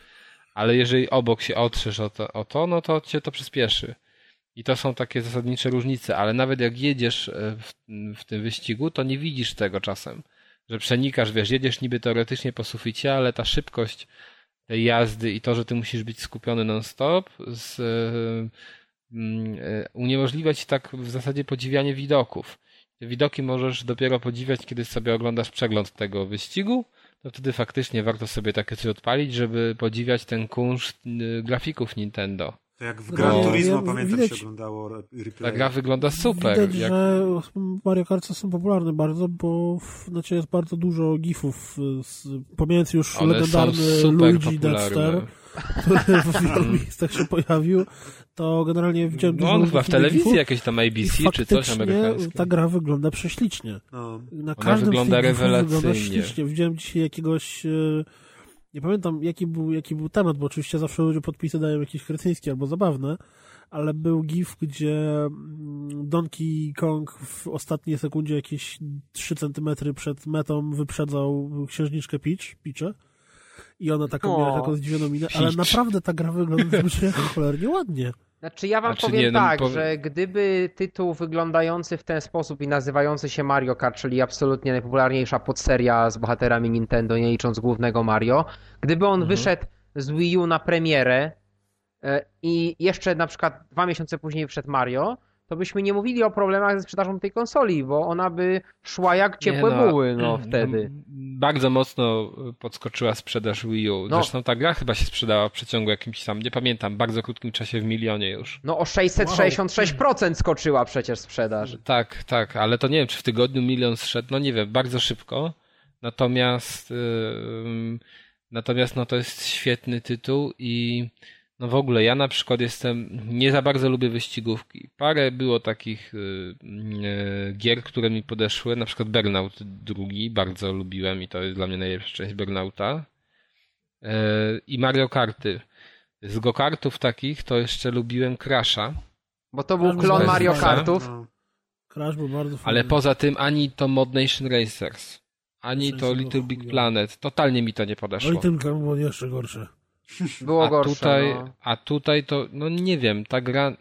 Ale jeżeli obok się otrzesz o to, o to, no to cię to przyspieszy. I to są takie zasadnicze różnice, ale nawet jak jedziesz e, w, w tym wyścigu, to nie widzisz tego czasem. Że przenikasz, wiesz, jedziesz niby teoretycznie po suficie, ale ta szybkość tej jazdy i to, że ty musisz być skupiony non-stop, z, e, mm, e, uniemożliwia ci tak w zasadzie podziwianie widoków. Te widoki możesz dopiero podziwiać, kiedy sobie oglądasz przegląd tego wyścigu, to wtedy faktycznie warto sobie takie coś odpalić, żeby podziwiać ten kunszt y, grafików Nintendo. To jak w Gran No, Turismo, ja- pamiętam, widać- się oglądało re- Ta replay. gra wygląda super. Widać, jak... że Mario Kart są popularne bardzo, bo w, znaczy jest bardzo dużo gifów, y, z, pomijając już One legendarny Luigi Dexter, który w wielu miejscach się pojawił, to generalnie widziałem No dużo on chyba w telewizji gifów jakieś tam ABC czy coś amerykańskie. ta gra wygląda prześlicznie. No. Na każdym wygląda gifów wygląda rewelacyjnie. ślicznie. Widziałem dzisiaj jakiegoś... e, Nie pamiętam, jaki był, jaki był temat, bo oczywiście zawsze ludzie podpisy dają jakieś kretyńskie albo zabawne, ale był gif, gdzie mm, Donkey Kong w ostatniej sekundzie jakieś 3 centymetry przed metą wyprzedzał księżniczkę Peach, Peach'ę i ona taką O. miała taką zdziwioną minę, ale naprawdę ta gra wygląda cholernie ładnie. Znaczy ja wam Znaczy powiem nie, no, tak, powie- że gdyby tytuł wyglądający w ten sposób i nazywający się Mario Kart, czyli absolutnie najpopularniejsza podseria z bohaterami Nintendo, nie licząc głównego Mario, gdyby on wyszedł z Wii U na premierę e, i jeszcze na przykład dwa miesiące później wszedł Mario, to byśmy nie mówili o problemach ze sprzedażą tej konsoli, bo ona by szła jak ciepłe Nie no, buły, no wtedy. Bardzo mocno podskoczyła sprzedaż Wii U. No. Zresztą ta gra chyba się sprzedała w przeciągu jakimś tam, nie pamiętam, bardzo krótkim czasie w milionie już. No o 666% skoczyła przecież sprzedaż. Tak, tak, ale to nie wiem, czy w tygodniu milion zszedł, no nie wiem, bardzo szybko. Natomiast ym, natomiast no to jest świetny tytuł i no w ogóle ja na przykład jestem, nie za bardzo lubię wyścigówki. Parę było takich y, y, gier, które mi podeszły, na przykład Burnout drugi, bardzo lubiłem i to jest dla mnie najlepsza część Burnouta. Y, I Mario Karty. Z go-kartów takich to jeszcze lubiłem Crasha. Bo to był klon. Mario. Kartów. No. Crash był bardzo fajny. Ale poza tym ani to Mod Nation Racers, ani W to Little Big. Planet. Totalnie mi to nie No podeszło. i tym było jeszcze gorsze. Było A gorsze. tutaj, no. a tutaj to, no nie wiem, ta gra.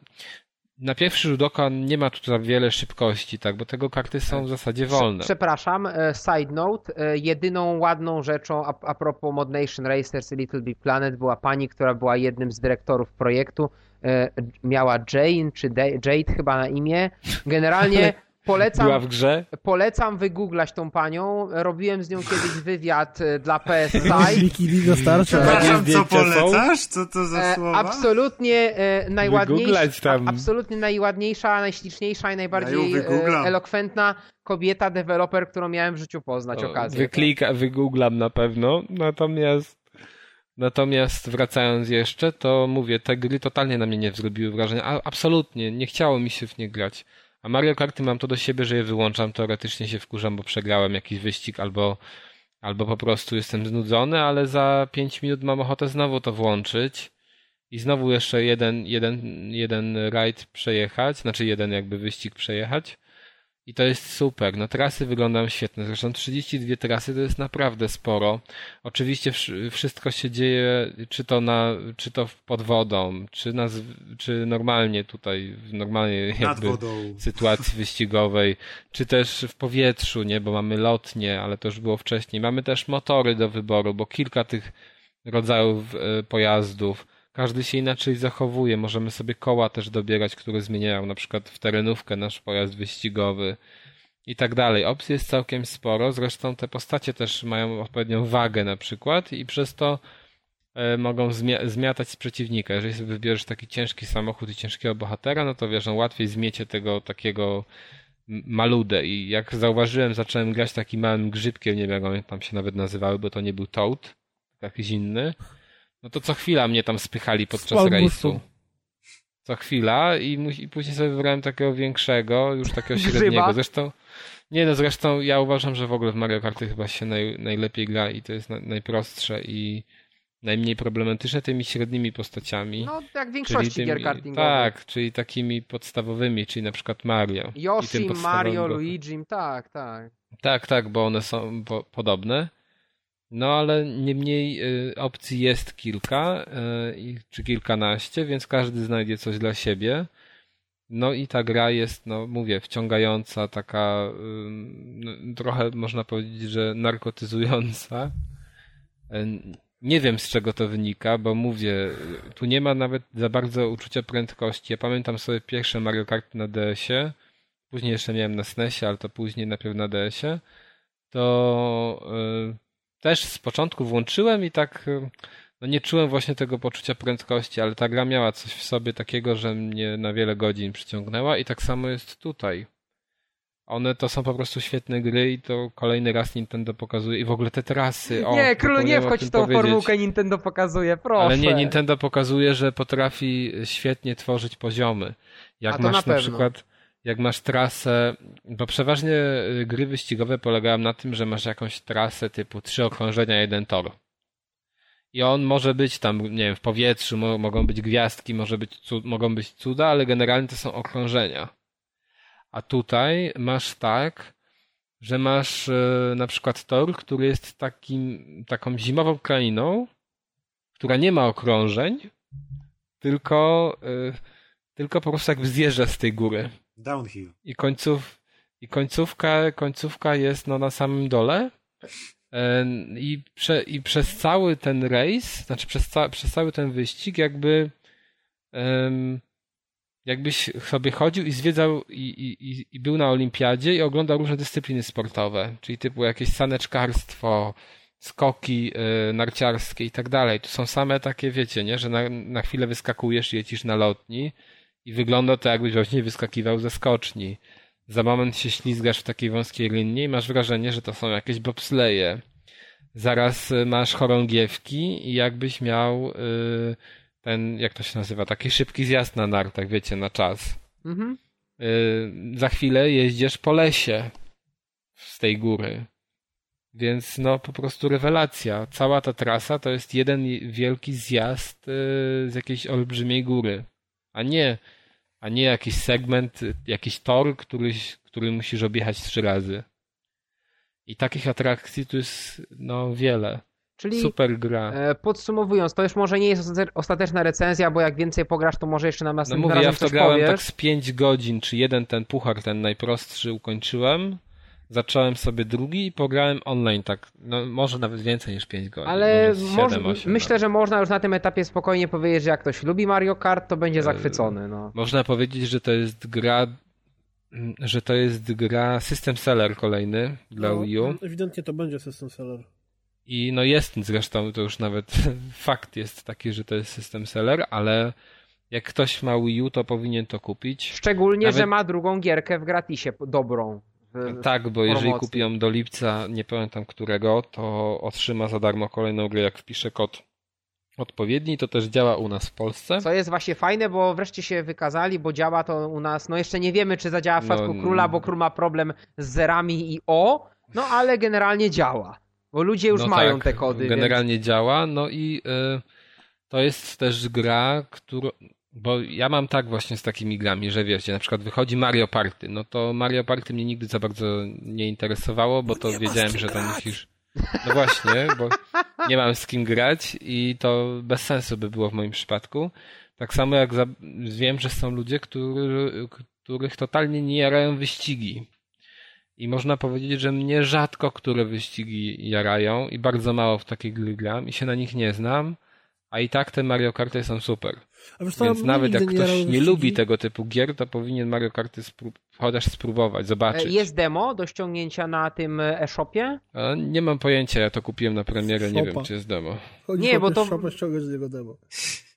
Na pierwszy rzut oka nie ma tu za wiele szybkości, tak, bo tego karty są w zasadzie wolne. Przepraszam, e, side note. e, Jedyną ładną rzeczą a, a propos Mod Nation Racers i Little Big Planet była pani, która była jednym z dyrektorów projektu. E, Miała Jane, czy De- Jade chyba na imię. Generalnie polecam, Była w grze? polecam wygooglać tą panią. Robiłem z nią kiedyś wywiad e, dla PS. Wiki dostarcza. Przepraszam, co polecasz? Co to za E, słowa? absolutnie e, najładniejsza, absolutnie najładniejsza, najśliczniejsza i najbardziej elokwentna kobieta, deweloper, którą miałem w życiu poznać okazję. Wyklika, wygooglam na pewno, natomiast natomiast wracając jeszcze, to mówię, te gry totalnie na mnie nie zrobiły wrażenia, a, absolutnie, nie chciało mi się w nie grać. A Mario Karty mam to do siebie, że je wyłączam, teoretycznie się wkurzam, bo przegrałem jakiś wyścig albo albo po prostu jestem znudzony, ale za 5 minut mam ochotę znowu to włączyć i znowu jeszcze jeden, jeden, jeden rajd przejechać, znaczy jeden jakby wyścig przejechać. I to jest super. No trasy wyglądają świetnie. Zresztą 32 trasy to jest naprawdę sporo. Oczywiście wsz- wszystko się dzieje, czy to na, czy to pod wodą, czy na, czy normalnie tutaj, w normalnej jakby sytuacji wyścigowej, czy też w powietrzu, nie, bo mamy lotnie, ale to już było wcześniej. Mamy też motory do wyboru, bo kilka tych rodzajów e, pojazdów. Każdy się inaczej zachowuje. Możemy sobie koła też dobierać, które zmieniają na przykład w terenówkę nasz pojazd wyścigowy i tak dalej. Opcji jest całkiem sporo. Zresztą te postacie też mają odpowiednią wagę na przykład i przez to e, mogą zmia- zmiatać z przeciwnika. Jeżeli sobie wybierzesz taki ciężki samochód i ciężkiego bohatera, no to wiesz, on łatwiej zmiecie tego takiego maludę i jak zauważyłem, zacząłem grać takim małym grzybkiem, nie wiem jak one tam się nawet nazywały, bo to nie był Toad, jakiś inny, no to co chwila mnie tam spychali podczas Spalmuszu. rejsu. Co chwila i, i później sobie wybrałem takiego większego, już takiego średniego. Zresztą, nie no, zresztą ja uważam, że w ogóle w Mario Karty chyba się naj, najlepiej gra i to jest na, najprostsze i najmniej problematyczne tymi średnimi postaciami. No, jak w większości tymi- gier kartingowych. Tak, czyli takimi podstawowymi, czyli na przykład Mario. Yoshi, Mario. Luigi, tak, tak. Tak, tak, bo one są po, podobne. No ale niemniej y, opcji jest kilka, y, czy kilkanaście, więc każdy znajdzie coś dla siebie. No i ta gra jest, no mówię, wciągająca, taka no, trochę można powiedzieć, że narkotyzująca. Y, Nie wiem z czego to wynika, bo mówię, tu nie ma nawet za bardzo uczucia prędkości. Ja pamiętam sobie pierwsze Mario Kart na DS-ie, później jeszcze miałem na SNESie, ale to później najpierw na DS-ie. To też z początku włączyłem i tak y, no nie czułem właśnie tego poczucia prędkości, ale ta gra miała coś w sobie takiego, że mnie na wiele godzin przyciągnęła i tak samo jest tutaj. One to są po prostu świetne gry i to kolejny raz Nintendo pokazuje i w ogóle te trasy. O, nie, królu, nie wchodź w tą powiedzieć. formułkę Nintendo pokazuje, proszę. Ale nie, Nintendo pokazuje, że potrafi świetnie tworzyć poziomy. Jak A to masz na na, pewno. przykład, jak masz trasę, bo przeważnie y, gry wyścigowe polegają na tym, że masz jakąś trasę typu trzy okrążenia, jeden tor. I on może być tam, nie wiem, w powietrzu, mo mogą być gwiazdki, może być mogą być cuda, ale generalnie to są okrążenia. A tutaj masz tak, że masz e, na przykład tor, który jest takim, taką zimową krainą, która nie ma okrążeń, tylko, e, tylko po prostu jakby zjeżdża z tej góry. Downhill. I, końców, i końcówka, końcówka jest no, na samym dole. I, prze, I przez cały ten rejs, znaczy przez, ca, przez cały ten wyścig, jakby em, jakbyś sobie chodził i zwiedzał i, i, i- był na olimpiadzie i oglądał różne dyscypliny sportowe, czyli typu jakieś saneczkarstwo, skoki e, narciarskie i tak dalej. Tu są same takie, wiecie, nie, że na, na chwilę wyskakujesz i na lotni i wygląda to jakbyś właśnie wyskakiwał ze skoczni. Za moment się ślizgasz w takiej wąskiej linii i masz wrażenie, że to są jakieś bobsleje. Zaraz y, masz chorągiewki i jakbyś miał y, ten, jak to się nazywa, taki szybki zjazd na nartach, wiecie, na czas. Mhm. Y, za chwilę jeździesz po lesie z tej góry. Więc no po prostu rewelacja. Cała ta trasa to jest jeden wielki zjazd y, z jakiejś olbrzymiej góry. A nie, a nie jakiś segment, jakiś tor, który, który musisz objechać trzy razy. I takich atrakcji tu jest no wiele. Czyli Super gra. e, podsumowując, to już może nie jest ostate- ostateczna recenzja, bo jak więcej pograsz, to może jeszcze nam No następnym mówię, razem ja w to grałem powiesz. tak z 5 godzin, czy jeden ten puchar, ten najprostszy ukończyłem. Zacząłem sobie drugi i pograłem online tak, no może nawet więcej niż 5 godzin. Ale może z moż, 7, 8 myślę, że można już na tym etapie spokojnie powiedzieć, że jak ktoś lubi Mario Kart, to będzie Eee, zachwycony. No. Można powiedzieć, że to jest gra, że to jest gra system seller kolejny dla No, Wii U. Ewidentnie to będzie system seller. I no jest zresztą, to już nawet fakt jest taki, że to jest system seller, ale jak ktoś ma Wii U, to powinien to kupić. Szczególnie, Nawet- że ma drugą gierkę w gratisie, dobrą. W- Tak, bo jeżeli promocji. kupi ją do lipca, nie pamiętam którego, to otrzyma za darmo kolejną grę, jak wpisze kod odpowiedni. To też działa u nas w Polsce. Co jest właśnie fajne, bo wreszcie się wykazali, bo działa to u nas. No jeszcze nie wiemy, czy zadziała w No, przypadku n- króla, bo król ma problem z zerami i o, no ale generalnie działa. Bo ludzie już No mają tak, te kody. Generalnie działa, no i y, to jest też gra, którą. Bo ja mam tak właśnie z takimi grami, że wiecie, na przykład wychodzi Mario Party, no to Mario Party mnie nigdy za bardzo nie interesowało, bo to ma z wiedziałem, że tam musisz. No właśnie, bo nie mam z kim grać i to bez sensu by było w moim przypadku. Tak samo jak za... wiem, że są ludzie, który... których totalnie nie jarają wyścigi. I można powiedzieć, że mnie rzadko które wyścigi jarają i bardzo mało w takie gry gram i się na nich nie znam, a i tak te Mario Karty są super. A wiesz co, Więc mnie nawet jak ktoś nie wyścigi. lubi tego typu gier, to powinien Mario Karty spró- chociaż spróbować, E, zobaczyć. Jest demo do ściągnięcia na tym e, e-shopie? A nie mam pojęcia, ja to kupiłem na premierę, nie wiem czy jest demo. Chodzi Nie, bo to- Shopę z niego demo.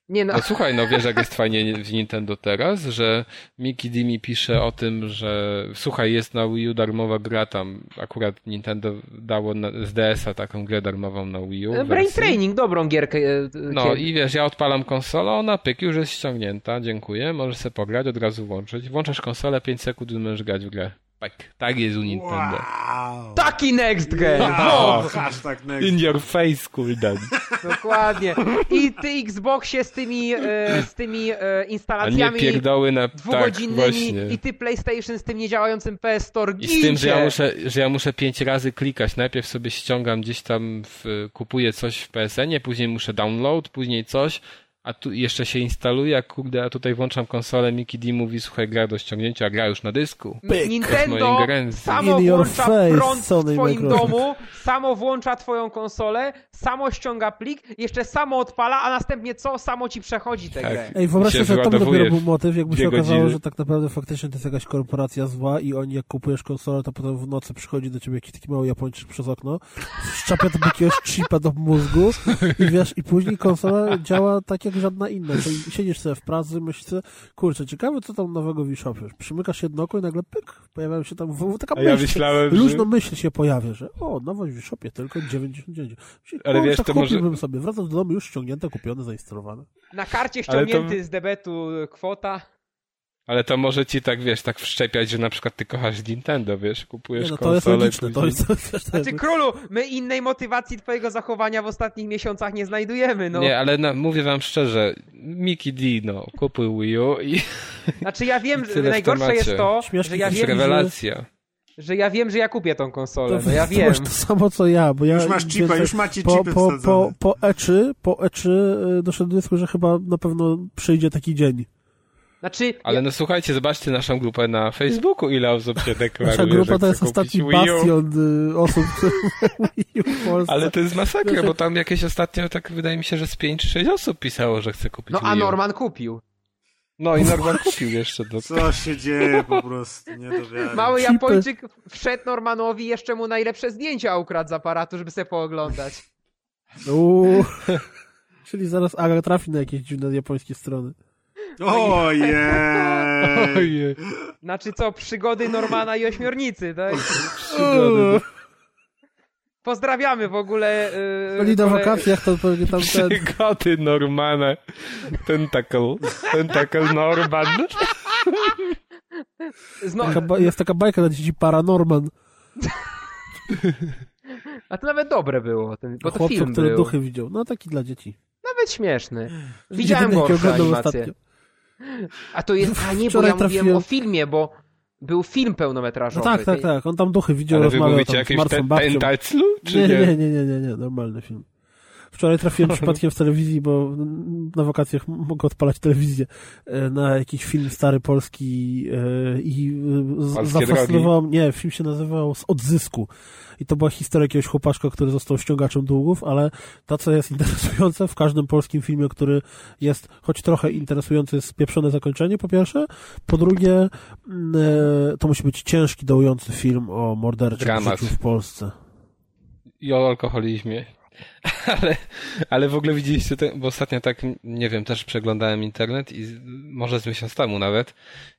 Nie no, No słuchaj, no wiesz jak jest fajnie w Nintendo teraz, że Mickey D mi pisze o tym, że słuchaj, jest na Wii U darmowa gra tam, akurat Nintendo dało na, z DS-a taką grę darmową na Wii U. Brain wersji. Training, dobrą gierkę. e, No kiedy- i wiesz, ja odpalam konsolę, ona pyk, już jest ściągnięta, dziękuję, możesz sobie pograć, od razu włączyć. Włączasz konsolę, 5 sekund i możesz grać w grę. Tak, tak jest u Nintendo. Wow! Taki next gen! Wow! Hashtag next. In your face, Kuldan. dokładnie. I ty Xboxie z tymi, e, z tymi e, A nie instalacjami pierdoły na... Tak, dwugodzinnymi właśnie. i ty PlayStation z tym niedziałającym PS Store. I z tym, że ja muszę, że ja muszę pięć razy klikać. Najpierw sobie ściągam gdzieś tam, w, kupuję coś w PSN-ie, później muszę download, później coś, a tu jeszcze się instaluje, a kurde, a tutaj włączam konsolę, Mickey D mówi, słuchaj, gra do ściągnięcia, gra już na dysku. Pyk. Nintendo samo In włącza face, prąd w Sony twoim Microsoft. domu, samo włącza twoją konsolę, samo ściąga plik, jeszcze samo odpala, a następnie co? Samo ci przechodzi tę Tak. grę. Ej, wyobraźcie sobie, wyładowuje dopiero był motyw, jakby się okazało, godziny. że tak naprawdę faktycznie to jest jakaś korporacja zła i oni jak kupujesz konsolę, to potem w nocy przychodzi do ciebie jakiś taki mały Japończyk przez okno, szczapia to jakiegoś chipa do mózgu i wiesz, i później konsola działa tak jak żadna inna. Czyli siedzisz sobie w pracy, myślisz sobie, kurczę, ciekawe co tam nowego w eShopie. Przymykasz jedno oko i nagle pyk, pojawiają się tam w, taka A ja myśl, myślałem, że... luźno myśl się pojawia, że o, nowość w eShopie tylko 99. Czyli, Ale wiesz, to może- kupiłbym sobie, wracam do domu już ściągnięte, kupione, zainstalowane. Na karcie Ale to- ściągnięty z debetu kwota. Ale to może ci tak, wiesz, tak wszczepiać, że na przykład ty kochasz Nintendo, wiesz, kupujesz Nie, no to jest konsolę logiczne, to później- to jest, to Znaczy, królu, my innej motywacji twojego zachowania w ostatnich miesiącach nie znajdujemy, no. Nie, ale na, mówię wam szczerze, Mickey D, no, kupił Wii U i Znaczy, ja wiem, że najgorsze jest to, Śmiesznie że ja to jest wiem, rewelacja. że ja wiem, że ja kupię tą konsolę, to, no ja to wiem. masz to samo co ja, bo ja... Już masz chipa, więcej- już macie po, chipy po, po, wsadzone. po E3, po E3 y, doszedłem do wniosku, że chyba na pewno przyjdzie taki dzień. Znaczy, Ale no słuchajcie, zobaczcie naszą grupę na Facebooku, ile osób się deklaruje, Nasza grupa że to jest chce kupić ostatni bastion y, osób, które Wii U w Polsce. Ale to jest masakra, Znaczy- bo tam jakieś ostatnio, tak wydaje mi się, że z 5 czy 6 osób pisało, że chce kupić no a Wii U. Norman kupił. No i Norman kupił jeszcze to. Co się dzieje po prostu, nie do wiary. Mały. Japończyk wszedł Normanowi i jeszcze mu najlepsze zdjęcia ukradł z aparatu, żeby sobie pooglądać. Uuu. Czyli zaraz Aga trafi na jakieś dziwne japońskie strony. Ojej! Ojej. Znaczy co, przygody Normana i ośmiornicy, tak? Przygody. Pozdrawiamy w ogóle. Yy, Byli na wakacjach, to pewnie tam ten... Przygody Normana. Tentacle. Tentacle Norman. Zno... Taka, jest taka bajka na dzieci Paranorman. A to nawet dobre było, ten, bo to Chłopcu, film który był. duchy widział. No taki dla dzieci. Nawet śmieszny. Widziałem gorsze animacje. ostatnio. A to jest, a nie, bo ja mówiłem trafiłem- o filmie, bo był film No pełnometrażowy. tak, tak, tak. On tam duchy widział, Ale wy rozmawiał mówicie tam z martwą babcią. Czy Nie, nie? nie, nie, nie, nie, nie, normalny film. Wczoraj trafiłem przypadkiem w telewizji, bo na wakacjach mogę odpalać telewizję, e, na jakiś film stary polski e, i e, Polskie zafascynował mnie, film się nazywał Z odzysku. I to była historia jakiegoś chłopaczka, który został ściągaczem długów, ale to, co jest interesujące w każdym polskim filmie, który jest choć trochę interesujący, jest pieprzone zakończenie, po pierwsze. Po drugie, mm, to musi być ciężki, dołujący film o morderczym w Polsce. I o alkoholizmie. Ale, ale w ogóle widzieliście, te, bo ostatnio tak, nie wiem, też przeglądałem internet i może z miesiąc temu nawet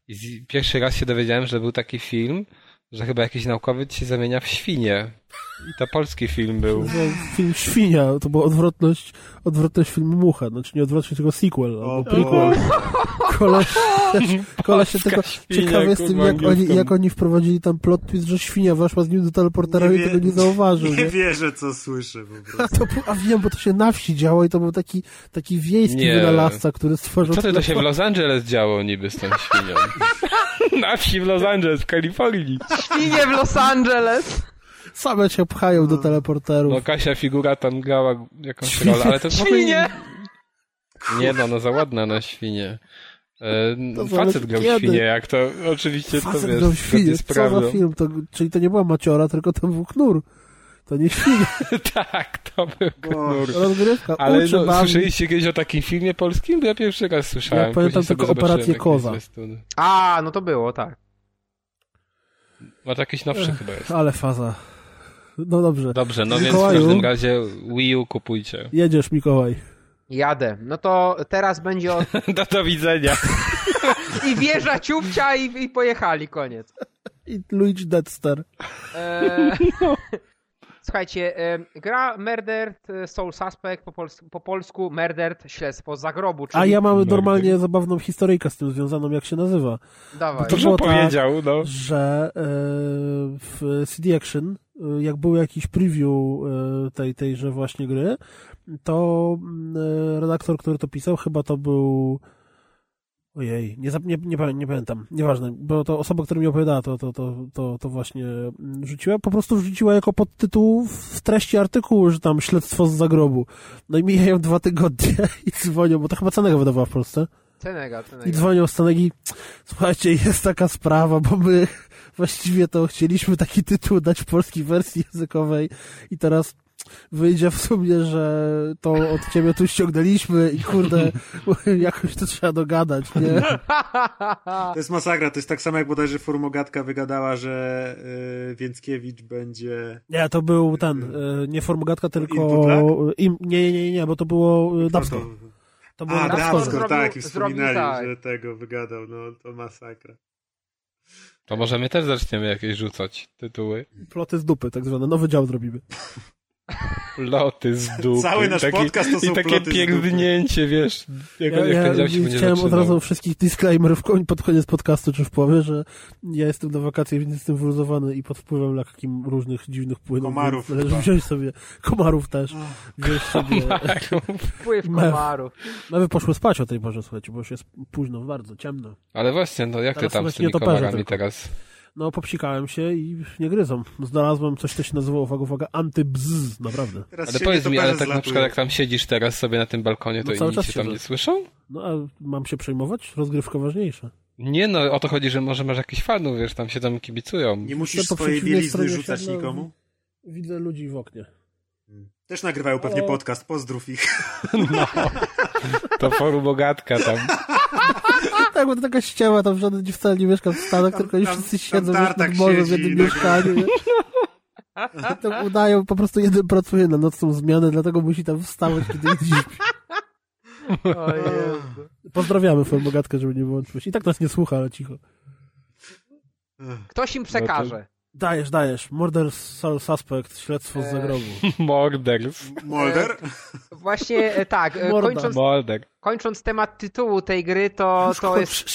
i z, pierwszy raz się dowiedziałem, że był taki film, że chyba jakiś naukowiec się zamienia w świnię. I to polski film był. To film Świnia, to była odwrotność, odwrotność filmu Mucha, znaczy nie odwrotność, tylko sequel, O, albo prequel. Koleś, koleś się tego, ciekawy jestem, kurwa, jak oni, jak oni wprowadzili tam plot twist, że świnia weszła z nim do teleportera Nie i wie- tego nie zauważył, Nie nie? wierzę, co słyszę po A, prostu. to, był- a wiem, bo to się na wsi działo i to był taki, taki wiejski Nie. wynalazca, który stworzył... Co ty to się w Los Angeles działo niby z tą świnią? Na wsi w Los Angeles, w Kalifornii. Świnie w Los Angeles! Same się pchają do teleporterów. No Kasia figura tam grała jakąś Świnie. rolę, ale to ogóle Świnie! Nie no, no za ładna na świnie. E, To facet grał kiedy. świnie, jak to oczywiście to Facet wiesz, grał świnie, co za film, to, czyli to nie była maciora, tylko to był knur. To nie świnia, tak, to był knur. rozgrywka, Ale uczy, no, słyszeliście kiedyś o takim filmie polskim? Bo ja pierwszy raz słyszałem. Ja pamiętam Później tylko Operację jakieś Koza. zwiastuny. A, no to było, tak. No to jakiś nowszy chyba jest. Ale faza. No dobrze. Dobrze, no więc w Mikołaju? każdym razie Wii U kupujcie. Jedziesz, Mikołaj. Jadę. No to teraz będzie o... Do, do widzenia. I wieża ciupcia i, i pojechali, koniec. I Luigi Deadster. Eee, Słuchajcie, e, gra Murdered Soul Suspect, po, pols po polsku Murdered Śledztwo z zagrobu, czyli... A ja mam No, normalnie zabawną historyjkę z tym związaną, jak się nazywa. Dawaj. To To było że tak, powiedział, no. Że e, w CD Action, jak był jakiś preview e, tej, tejże właśnie gry, to e, redaktor, który to pisał, chyba to był Ojej, nie, nie, nie, nie pamiętam, nieważne, bo to osoba, która mi opowiadała, to, to, to, to, to właśnie mm, rzuciła, po prostu wrzuciła jako podtytuł w treści artykułu, że tam śledztwo z zagrobu. No i mijają dwa tygodnie i dzwonią, bo to chyba Cenega wydawała w Polsce. Cenega, I Cenega. dzwonią z Cenegi, słuchajcie, jest taka sprawa, bo my właściwie to chcieliśmy taki tytuł dać w polskiej wersji językowej i teraz wyjdzie w sumie, że to od ciebie tu ściągnęliśmy i kurde, jakoś to trzeba dogadać, nie? To jest masakra, to jest tak samo jak bodajże Formogatka wygadała, że y, Więckiewicz będzie... Nie, to był ten, y, nie Formogatka, tylko im, nie, nie, nie, nie, bo to było y, Dubscore. To- było A. Dubscore, tak, i wspominali, tak. że tego wygadał, no to masakra. To może my też zaczniemy jakieś rzucać tytuły. Ploty z dupy, tak zwane, nowy dział zrobimy. Loty z dupy. Cały nasz I takie- podcast to są I takie pierdnięcie, wiesz, jak, Ja, jak ja chciałem od razu wszystkich disclaimer w koń, pod koniec podcastu czy w połowie, że ja jestem na wakacjach, więc jestem wyluzowany i pod wpływem lekkim różnych dziwnych płynów. Komarów Należy wziąć sobie, komarów też, wziąć sobie. Wpływ komarów. Mamy poszły spać o tej porze, słuchajcie, bo już jest późno, bardzo ciemno. Ale właśnie, no jak ty Teraz tam są z tymi komarami tylko. teraz? No, popsikałem się i nie gryzą. Znalazłem coś, co się nazywa, uwaga, uwaga, antybzz, naprawdę. Teraz Ale powiedz mi, ale tak na zlatują. przykład jak tam siedzisz teraz sobie na tym balkonie, to No inni cię tam nie słyszą? No, a mam się przejmować? Rozgrywka ważniejsza. Nie no, o to chodzi, że może masz jakichś fanów, wiesz, tam się tam kibicują. Nie musisz po swojej bielizny rzucać nikomu? Widzę ludzi w oknie. Też nagrywają pewnie O. podcast, pozdrów ich. To forum bogatka tam. Tak, bo to taka ściema, tam żaden nie wcale nie mieszka w Stanach, Tam- tylko oni wszyscy siedzą nad morzem w jednym tak- mieszkaniu. nie? To udają, po prostu jeden pracuje na nocną zmianę, dlatego musi tam wstawać, kiedy. O Jezu. Pozdrawiamy Formogatkę, żeby nie wyłączyłeś. I tak nas nie słucha, ale cicho. Ktoś im przekaże. Dajesz, dajesz. Murder Soul Suspect, śledztwo z Eee. zagrobu. Morders. Molder? Właśnie e, tak, e, Morda. kończąc, Molder. kończąc temat tytułu tej gry, to, to jest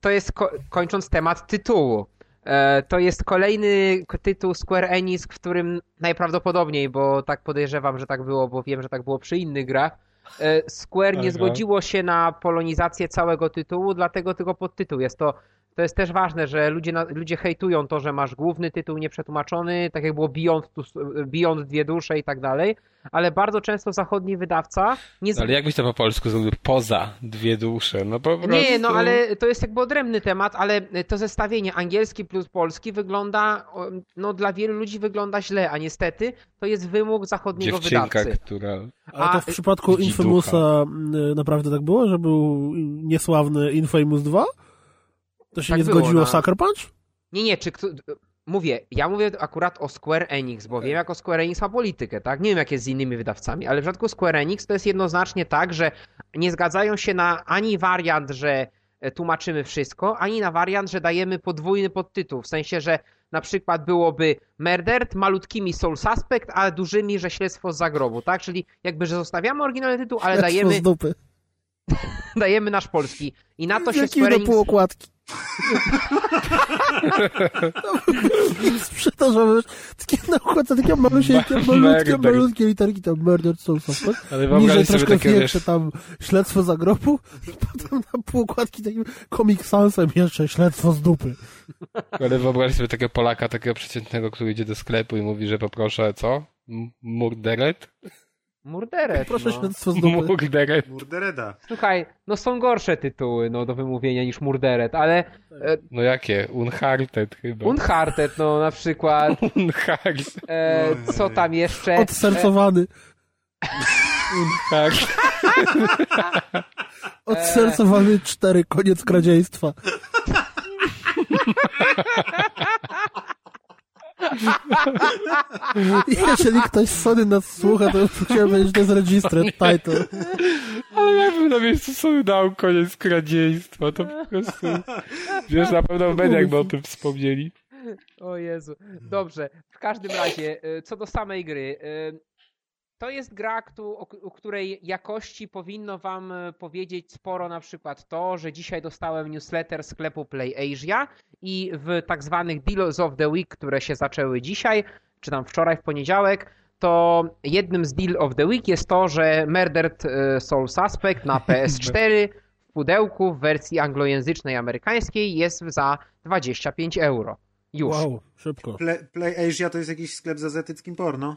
to jest, ko- kończąc temat tytułu, e, to jest kolejny tytuł Square Enix, w którym najprawdopodobniej, bo tak podejrzewam, że tak było, bo wiem, że tak było przy innych grach, e, Square nie zgodziło się na polonizację całego tytułu, dlatego tylko podtytuł jest to. To jest też ważne, że ludzie, ludzie hejtują to, że masz główny tytuł nieprzetłumaczony, tak jak było Beyond, Beyond Dwie Dusze i tak dalej, ale bardzo często zachodni wydawca nie, z- Ale jakbyś to po polsku zrobił? Poza dwie dusze, no po prostu. nie, no ale to jest jakby odrębny temat, ale to zestawienie angielski plus polski wygląda, no dla wielu ludzi wygląda źle, a niestety to jest wymóg zachodniego Dziewczynka, wydawcy. która... Ale to A, w przypadku Infamousa y, naprawdę tak było, że był niesławny Infamous 2? To się Tak nie było, zgodziło na- Sucker Punch? Nie, nie, czy kto, mówię, ja mówię akurat o Square Enix, bo wiem jak o Square Enix ma politykę, tak? Nie wiem jak jest z innymi wydawcami, ale w przypadku Square Enix to jest jednoznacznie tak, że nie zgadzają się na ani wariant, że e, tłumaczymy wszystko, ani na wariant, że dajemy podwójny podtytuł, w sensie, że na przykład byłoby Murdered malutkimi Soul Suspect, a dużymi, że śledztwo z zagrobu, tak? Czyli jakby, że zostawiamy oryginalny tytuł, ale Śledztwo dajemy, z dupy. dajemy nasz polski. I na to się Jakie Square do Enix... półokładki. Sprzedażowe, takie na układce, takie malusieńkie, Ma- malutkie, malutkie literki tam Murder Soul Niżej troszkę większe wiesz, tam śledztwo zagrobu i potem na półokładki takim Comic Sansem jeszcze śledztwo z dupy. ale wyobraź sobie takiego Polaka, takiego przeciętnego, który idzie do sklepu i mówi, że poproszę, co? M- Murderet? Murderet, Proszę no. śledztwo z dupy. Murderet. Murdereda. Słuchaj, no są gorsze tytuły no, do wymówienia niż Murderet, ale e, No jakie? Uncharted chyba. Uncharted, no na przykład, Uncharted. e, co tam jeszcze? E, Odsercowany. Uncharted. Odsercowany cztery, koniec kradzieństwa. Jeżeli ktoś z Sony nas słucha, to chciałem powiedzieć, że to jest registered title. Ale jakbym na miejscu sobie dał koniec kradzieństwa, to po prostu... Wiesz, na pewno w mediach by o tym wspomnieli. O Jezu. Dobrze, w każdym razie, e, co do samej gry. To jest gra, o której jakości powinno wam e, powiedzieć sporo na przykład to, że dzisiaj dostałem newsletter sklepu PlayAsia i w tak zwanych Deals of the Week, które się zaczęły dzisiaj, czy tam wczoraj w poniedziałek, to jednym z Deal of the Week jest to, że Murdered e, Soul Suspect na PS4 w pudełku w wersji anglojęzycznej amerykańskiej jest za 25 euro. Już. Wow, szybko. Play, Play Asia to jest jakiś sklep z azjatyckim porno?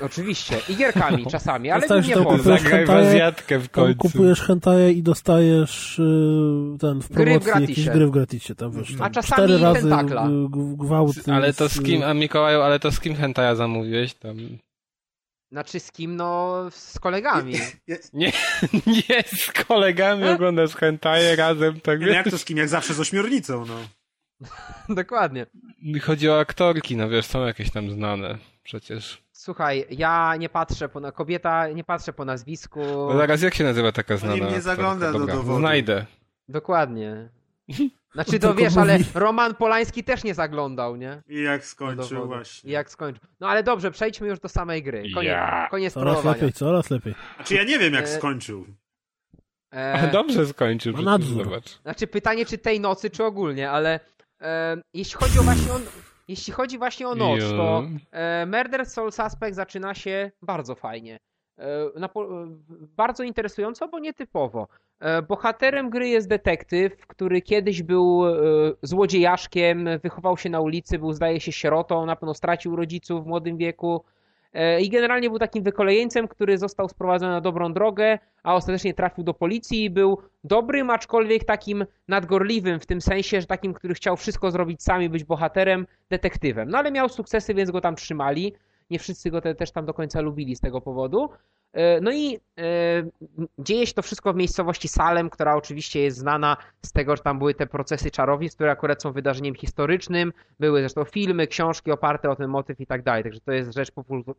Oczywiście. I gierkami czasami, ale Dostajesz nie kupujesz Zagraj w hentaje, końcu. kupujesz hentaje i dostajesz y, ten w Gry w promocji gratisie. jakieś gry w gratisie. Tam, wiesz, A tam czasami cztery razy tentakla. y, g- gwałty. Ale to z, z kim, a Mikołaju, ale to z kim hentaja zamówiłeś tam? Znaczy z kim? No, z kolegami. Nie z kolegami oglądasz hentaje razem, tak Nie, no jak to z kim? Jak zawsze z ośmiornicą, no. Dokładnie. Chodzi o aktorki, no wiesz, są jakieś tam znane przecież. Słuchaj, ja nie patrzę po na kobieta, nie patrzę po nazwisku. No zaraz jak się nazywa taka znana nie zagląda do dowodu. Znajdę. Dokładnie. Znaczy To wiesz, ale. Roman Polański też nie zaglądał, nie? I jak skończył właśnie. I jak skończył. No ale dobrze, przejdźmy już do samej gry. Koniec, Ja. koniec Coraz lepiej, coraz lepiej. Znaczy ja nie wiem jak E, skończył. Ale E, dobrze skończył, Ma nadzór. zobacz. Znaczy pytanie, czy tej nocy, czy ogólnie, ale e, jeśli chodzi o właśnie o, jeśli chodzi właśnie o noc, to e, Murder Soul Suspect zaczyna się bardzo fajnie. E, e, bardzo interesująco, bo nietypowo. Bohaterem gry jest detektyw, który kiedyś był złodziejaszkiem, wychował się na ulicy, był zdaje się sierotą, na pewno stracił rodziców w młodym wieku. E, I generalnie był takim wykolejeńcem, który został sprowadzony na dobrą drogę, a ostatecznie trafił do policji i był dobrym, aczkolwiek takim nadgorliwym, w tym sensie, że takim, który chciał wszystko zrobić sam i być bohaterem, detektywem. No ale miał sukcesy, więc go tam trzymali. Nie wszyscy go te, też tam do końca lubili z tego powodu. E, No i e, dzieje się to wszystko w miejscowości Salem, która oczywiście jest znana z tego, że tam były te procesy czarownic, które akurat są wydarzeniem historycznym. Były zresztą filmy, książki oparte o ten motyw i tak dalej. Także to jest rzecz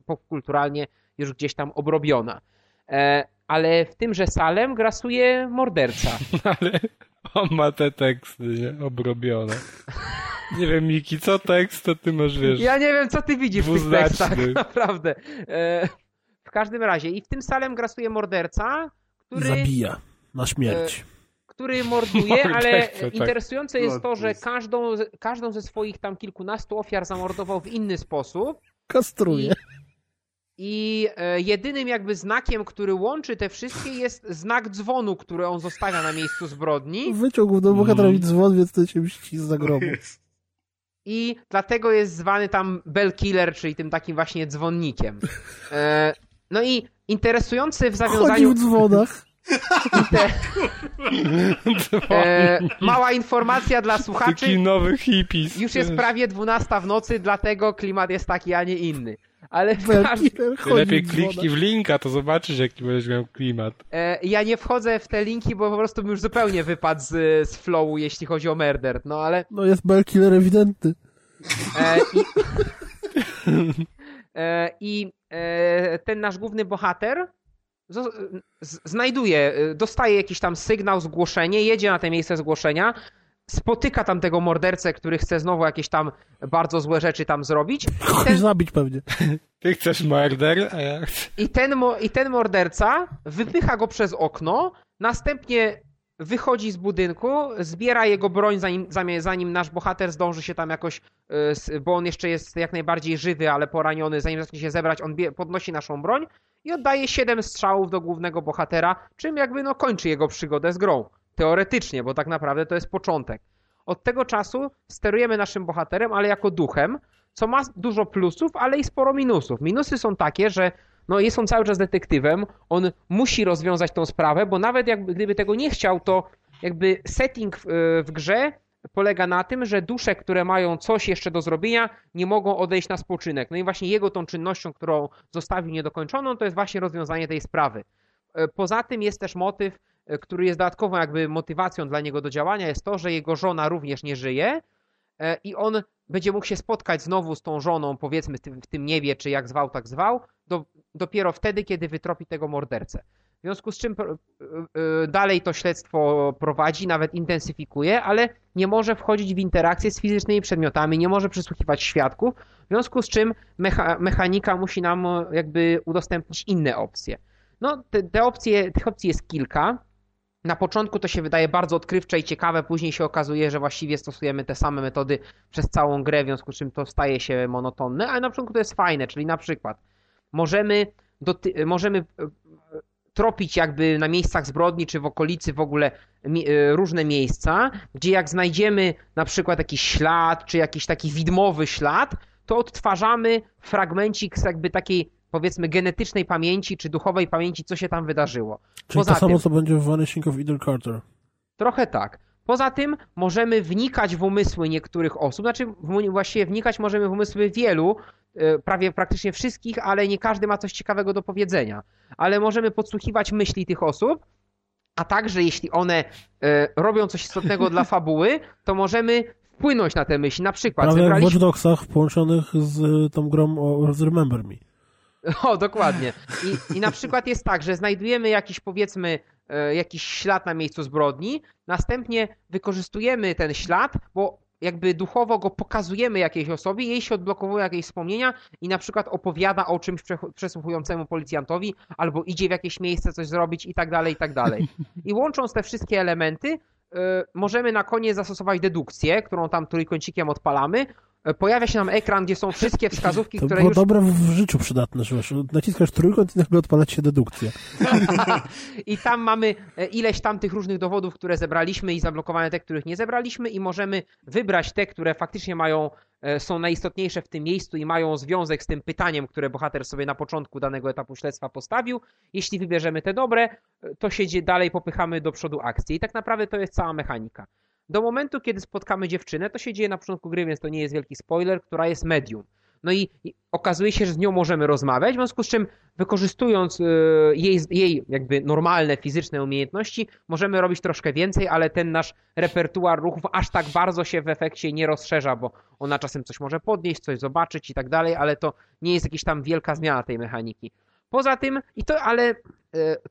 popkulturalnie już gdzieś tam obrobiona. E, Ale w tymże Salem grasuje morderca. Ale on ma te teksty, nie? Obrobione. Nie wiem, Miki, co tekst, to ty masz, wiesz... Ja nie wiem, co ty widzisz w tych tekstach, naprawdę. E, W każdym razie, i w tym Salem grasuje morderca, który, Zabija na śmierć. który morduje, ale tak. interesujące jest to, że każdą, każdą ze swoich tam kilkunastu ofiar zamordował w inny sposób. Kastruje. I e, jedynym jakby znakiem, który łączy te wszystkie jest znak dzwonu, który on zostawia na miejscu zbrodni. Wyciągł do bohaterowi dzwon, więc to się mści z zagrobu. Jest. I dlatego jest zwany tam Bell Killer, czyli tym takim właśnie dzwonnikiem. E, no i interesujący w Chodzi zawiązaniu... w dzwonach. Te, e, mała informacja dla Taki słuchaczy. nowy hippies. Już jest prawie 12 w nocy, dlatego klimat jest taki, a nie inny. Ale chodzi lepiej w kliknij w linka, to zobaczysz, jaki będziesz miał klimat. e, ja nie wchodzę w te linki, bo po prostu bym już zupełnie wypadł z, z flowu, jeśli chodzi o Murder. No ale No jest Bell Killer ewidentny. E, I, e, i e, ten nasz główny bohater znajduje, e, dostaje jakiś tam sygnał, zgłoszenie, jedzie na te miejsce zgłoszenia, spotyka tam tego mordercę, który chce znowu jakieś tam bardzo złe rzeczy tam zrobić. I ten, zabić pewnie. Ty chcesz murder, a ja chcę... i ten, mo- I ten morderca wypycha go przez okno, następnie wychodzi z budynku, zbiera jego broń, zanim, zanim nasz bohater zdąży się tam jakoś, s- bo on jeszcze jest jak najbardziej żywy, ale poraniony, zanim zacznie się zebrać, on bie- podnosi naszą broń i oddaje 7 strzałów do głównego bohatera, czym jakby no kończy jego przygodę z grą. Teoretycznie, bo tak naprawdę to jest początek. Od tego czasu sterujemy naszym bohaterem, ale jako duchem, co ma dużo plusów, ale i sporo minusów. Minusy są takie, że no jest on cały czas detektywem, on musi rozwiązać tą sprawę, bo nawet jakby gdyby tego nie chciał, to jakby setting w, w grze polega na tym, że dusze, które mają coś jeszcze do zrobienia, nie mogą odejść na spoczynek. No i właśnie jego tą czynnością, którą zostawił niedokończoną, to jest właśnie rozwiązanie tej sprawy. E, Poza tym jest też motyw, e, który jest dodatkową jakby motywacją dla niego do działania, jest to, że jego żona również nie żyje e, i on będzie mógł się spotkać znowu z tą żoną, powiedzmy w tym, niebie, czy jak zwał, tak zwał, do, dopiero wtedy, kiedy wytropi tego mordercę. W związku z czym y, dalej to śledztwo prowadzi, nawet intensyfikuje, ale nie może wchodzić w interakcję z fizycznymi przedmiotami, nie może przysłuchiwać świadków, w związku z czym mecha, mechanika musi nam e, jakby udostępnić inne opcje. No, te, te opcje, tych opcji jest kilka. Na początku to się wydaje bardzo odkrywcze i ciekawe, później się okazuje, że właściwie stosujemy te same metody przez całą grę, w związku z czym to staje się monotonne, ale na początku to jest fajne, czyli na przykład możemy, możemy e, tropić jakby na miejscach zbrodni, czy w okolicy w ogóle e, różne miejsca, gdzie jak znajdziemy na przykład jakiś ślad, czy jakiś taki widmowy ślad, to odtwarzamy fragmencik z jakby takiej powiedzmy genetycznej pamięci, czy duchowej pamięci, co się tam wydarzyło. Czyli Poza to samo, tym, co będzie w Vanishing of Eden Carter. Trochę tak. Poza tym możemy wnikać w umysły niektórych osób, znaczy właściwie wnikać możemy w umysły wielu, e, prawie praktycznie wszystkich, ale nie każdy ma coś ciekawego do powiedzenia. Ale możemy podsłuchiwać myśli tych osób, a także jeśli one e, robią coś istotnego dla fabuły, to możemy wpłynąć na te myśli. Na przykład Prawie zebraliśmy... jak w Watch Dogsach połączonych z tą grą o, Remember Me. O, dokładnie. I, I na przykład jest tak, że znajdujemy jakiś powiedzmy e, jakiś ślad na miejscu zbrodni, następnie wykorzystujemy ten ślad, bo jakby duchowo go pokazujemy jakiejś osobie, jej się odblokowują jakieś wspomnienia i na przykład opowiada o czymś przesłuchującemu policjantowi, albo idzie w jakieś miejsce coś zrobić i tak dalej, i tak dalej. I łącząc te wszystkie elementy, E, możemy na koniec zastosować dedukcję, którą tam trójkącikiem odpalamy. E, pojawia się nam ekran, gdzie są wszystkie wskazówki, to które było już... dobre w życiu przydatne, że naciskasz trójkąt i nagle odpalać się dedukcja. I tam mamy e, ileś tam tych różnych dowodów, które zebraliśmy i zablokowane te, których nie zebraliśmy i możemy wybrać te, które faktycznie mają E, są najistotniejsze w tym miejscu i mają związek z tym pytaniem, które bohater sobie na początku danego etapu śledztwa postawił. Jeśli wybierzemy te dobre, to się dalej popychamy do przodu akcji. I tak naprawdę to jest cała mechanika. Do momentu, kiedy spotkamy dziewczynę, to się dzieje na początku gry, więc to nie jest wielki spoiler, która jest medium. No i okazuje się, że z nią możemy rozmawiać, w związku z czym wykorzystując e, jej, jej jakby normalne fizyczne umiejętności, możemy robić troszkę więcej, ale ten nasz repertuar ruchów aż tak bardzo się w efekcie nie rozszerza, bo ona czasem coś może podnieść, coś zobaczyć i tak dalej, ale to nie jest jakaś tam wielka zmiana tej mechaniki. Poza tym, i to, ale e,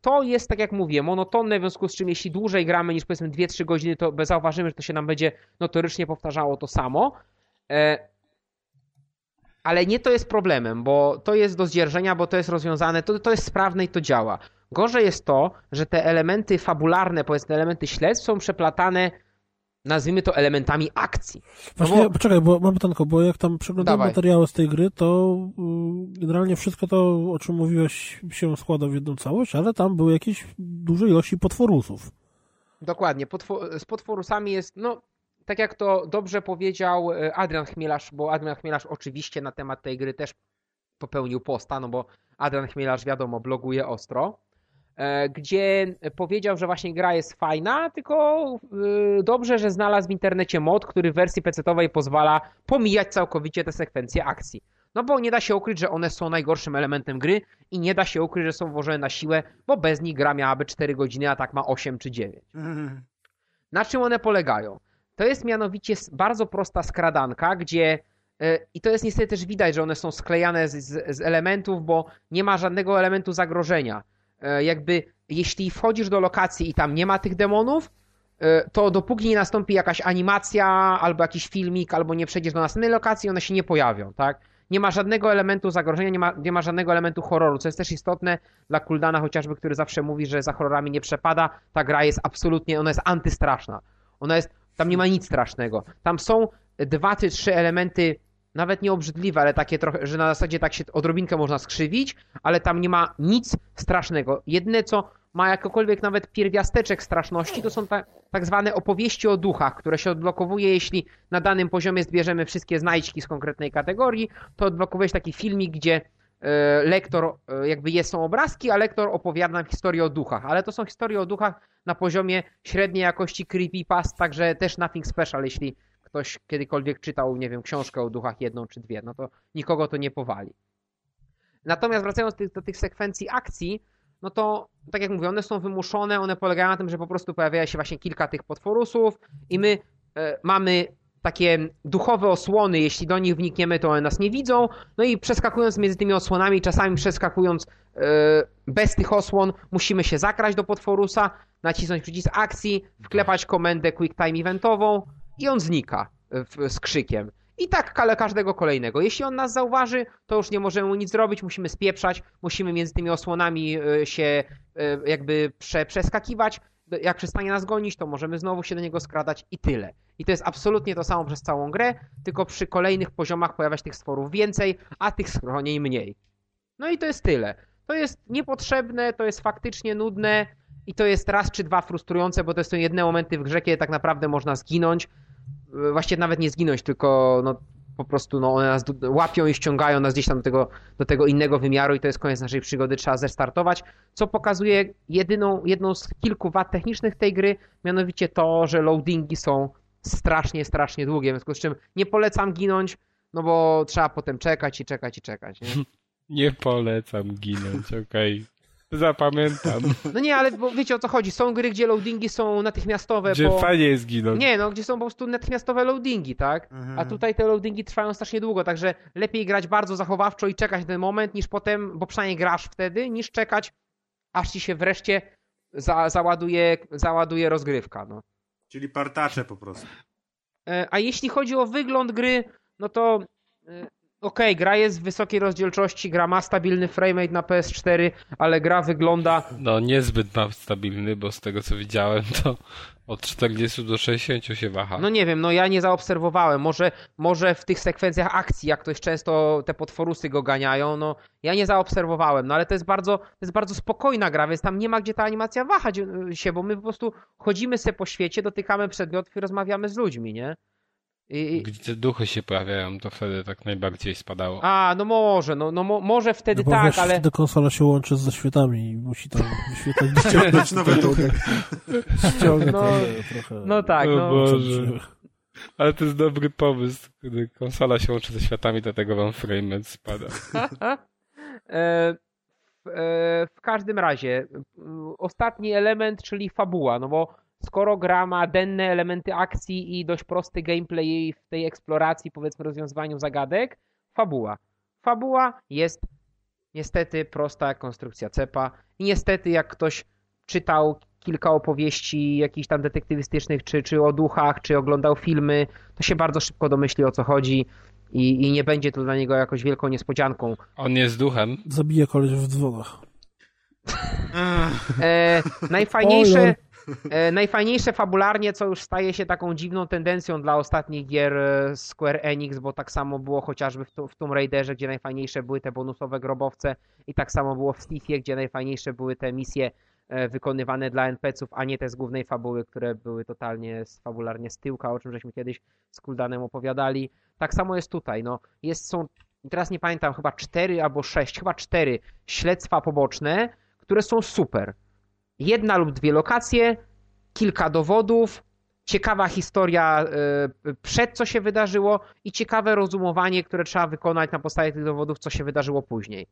to jest, tak jak mówię, monotonne, w związku z czym jeśli dłużej gramy niż powiedzmy 2-3 godziny, to zauważymy, że to się nam będzie notorycznie powtarzało to samo. E, ale nie to jest problemem, bo to jest do zdzierżenia, bo to jest rozwiązane, to, to jest sprawne i to działa. Gorzej jest to, że te elementy fabularne, powiedzmy elementy śledztw są przeplatane nazwijmy to elementami akcji. No Właśnie, bo... poczekaj, bo mam pytanko, bo jak tam przeglądam Dawaj. materiały z tej gry, to y, generalnie wszystko to, o czym mówiłeś, się składa w jedną całość, ale tam były jakieś duże ilości potworusów. Dokładnie. Potwor z potworusami jest, no, tak jak to dobrze powiedział e, Adrian Chmielarz, bo Adrian Chmielarz oczywiście na temat tej gry też popełnił posta, no bo Adrian Chmielarz wiadomo bloguje ostro, gdzie powiedział, że właśnie gra jest fajna, tylko e, dobrze, że znalazł w internecie mod, który w wersji PC-owej pozwala pomijać całkowicie te sekwencje akcji. No bo nie da się ukryć, że one są najgorszym elementem gry i nie da się ukryć, że są włożone na siłę, bo bez nich gra miałaby 4 godziny, a tak ma 8 czy 9. Mhm. Na czym one polegają? To jest mianowicie bardzo prosta skradanka, gdzie e, i to jest niestety też widać, że one są sklejane z, z, z, elementów, bo nie ma żadnego elementu zagrożenia. E, jakby jeśli wchodzisz do lokacji i tam nie ma tych demonów, e, to dopóki nie nastąpi jakaś animacja, albo jakiś filmik, albo nie przejdziesz do następnej lokacji, one się nie pojawią, tak? Nie ma żadnego elementu zagrożenia, nie ma, nie ma żadnego elementu horroru, co jest też istotne dla Kuldana chociażby, który zawsze mówi, że za horrorami nie przepada. Ta gra jest absolutnie, ona jest antystraszna. Ona jest tam nie ma nic strasznego. Tam są dwa czy trzy elementy, nawet nie obrzydliwe, ale takie trochę, że na zasadzie tak się odrobinkę można skrzywić, ale tam nie ma nic strasznego. Jedyne co ma jakokolwiek nawet pierwiasteczek straszności, to są ta, tak zwane opowieści o duchach, które się odblokowuje, jeśli na danym poziomie zbierzemy wszystkie znajdźki z konkretnej kategorii, to odblokowuje się taki filmik, gdzie E, lektor, e, jakby jest, są obrazki, a lektor opowiada nam historię o duchach, ale to są historie o duchach na poziomie średniej jakości creepypast, także też nothing special, jeśli ktoś kiedykolwiek czytał, nie wiem, książkę o duchach jedną czy dwie, no to nikogo to nie powali. Natomiast wracając do tych, do tych sekwencji akcji, no to tak jak mówię, one są wymuszone, one polegają na tym, że po prostu pojawia się właśnie kilka tych potworusów i my e, mamy takie duchowe osłony, jeśli do nich wnikniemy, to one nas nie widzą. No i przeskakując między tymi osłonami, czasami przeskakując yy, bez tych osłon, musimy się zakraść do potworusa, nacisnąć przycisk akcji, wklepać komendę Quick Time Eventową i on znika z krzykiem. I tak kale każdego kolejnego. Jeśli on nas zauważy, to już nie możemy mu nic zrobić, musimy spieprzać, musimy między tymi osłonami y, się y, jakby prze, przeskakiwać jak przestanie nas gonić, to możemy znowu się do niego skradać i tyle. I to jest absolutnie to samo przez całą grę, tylko przy kolejnych poziomach pojawia się tych stworów więcej, a tych schronień mniej. No i to jest tyle. to jest niepotrzebne, to jest faktycznie nudne i to jest raz czy dwa frustrujące, bo to są jedne momenty w grze, kiedy tak naprawdę można zginąć. E, Właściwie nawet nie zginąć, tylko no, po prostu no, one nas łapią i ściągają nas gdzieś tam do tego, do tego innego wymiaru i to jest koniec naszej przygody, trzeba zestartować, co pokazuje jedyną, jedną z kilku wad technicznych tej gry, mianowicie to, że loadingi są strasznie, strasznie długie, w związku z czym nie polecam ginąć, no bo trzeba potem czekać i czekać i czekać, nie? Nie polecam ginąć, okej. Zapamiętam. No nie, ale bo wiecie o co chodzi, są gry, gdzie loadingi są natychmiastowe, Że bo... fajnie jest ginąć. Nie, no gdzie są po prostu natychmiastowe loadingi, tak? Mhm. A tutaj te loadingi trwają strasznie długo, także lepiej grać bardzo zachowawczo i czekać na ten moment, niż potem, bo przynajmniej grasz wtedy, niż czekać, aż ci się wreszcie za, załaduje, załaduje rozgrywka, no. Czyli partacze po prostu. E, A jeśli chodzi o wygląd gry, no to e, okej, gra jest w wysokiej rozdzielczości, gra ma stabilny framerate na PS4, ale gra wygląda No niezbyt stabilny, bo z tego co widziałem to od 40 do 60 się waha. No nie wiem, no ja nie zaobserwowałem. Może, może w tych sekwencjach akcji, jak ktoś często te potworusy go ganiają, no ja nie zaobserwowałem, no ale to jest bardzo, to jest bardzo spokojna gra, więc tam nie ma gdzie ta animacja wahać y, się, bo my po prostu chodzimy sobie po świecie, dotykamy przedmiotów i rozmawiamy z ludźmi, nie? I. Gdzie te duchy się pojawiają, to wtedy tak najbardziej spadało. A, no może, no, no mo, może wtedy No bo tak, wiesz, ale... wtedy konsola się łączy z zaświatami i musi tam wyświetlać Ściągnąć nowe duchy. Ściąga No, trochę, trochę. No tak, no. Boże. Ale to jest dobry pomysł. Gdy konsola się łączy ze światami, dlatego wam frame spada. E, w, e, w każdym razie, ostatni element, czyli fabuła, no bo skoro gra ma denne elementy akcji i dość prosty gameplay w tej eksploracji, powiedzmy rozwiązywaniu zagadek, fabuła. Fabuła jest niestety prosta jak konstrukcja cepa i niestety jak ktoś czytał kilka opowieści jakichś tam detektywistycznych, czy, czy o duchach, czy oglądał filmy, to się bardzo szybko domyśli o co chodzi i, i nie będzie to dla niego jakoś wielką niespodzianką. On jest duchem. Zabije koleś w dzwonach. E, najfajniejsze, najfajniejsze fabularnie, co już staje się taką dziwną tendencją dla ostatnich gier e, Square Enix, bo tak samo było chociażby w, Tomb Raiderze, gdzie najfajniejsze były te bonusowe grobowce i tak samo było w Thiefie, gdzie najfajniejsze były te misje e, wykonywane dla NPC-ów, a nie te z głównej fabuły, które były totalnie fabularnie z tyłka, o czym żeśmy kiedyś z Kuldanem opowiadali. Tak samo jest tutaj, no. Jest, są, teraz nie pamiętam, chyba cztery albo sześć, chyba cztery śledztwa poboczne, które są super. Jedna lub dwie lokacje, kilka dowodów, ciekawa historia e, przed co się wydarzyło i ciekawe rozumowanie, które trzeba wykonać na podstawie tych dowodów, co się wydarzyło później.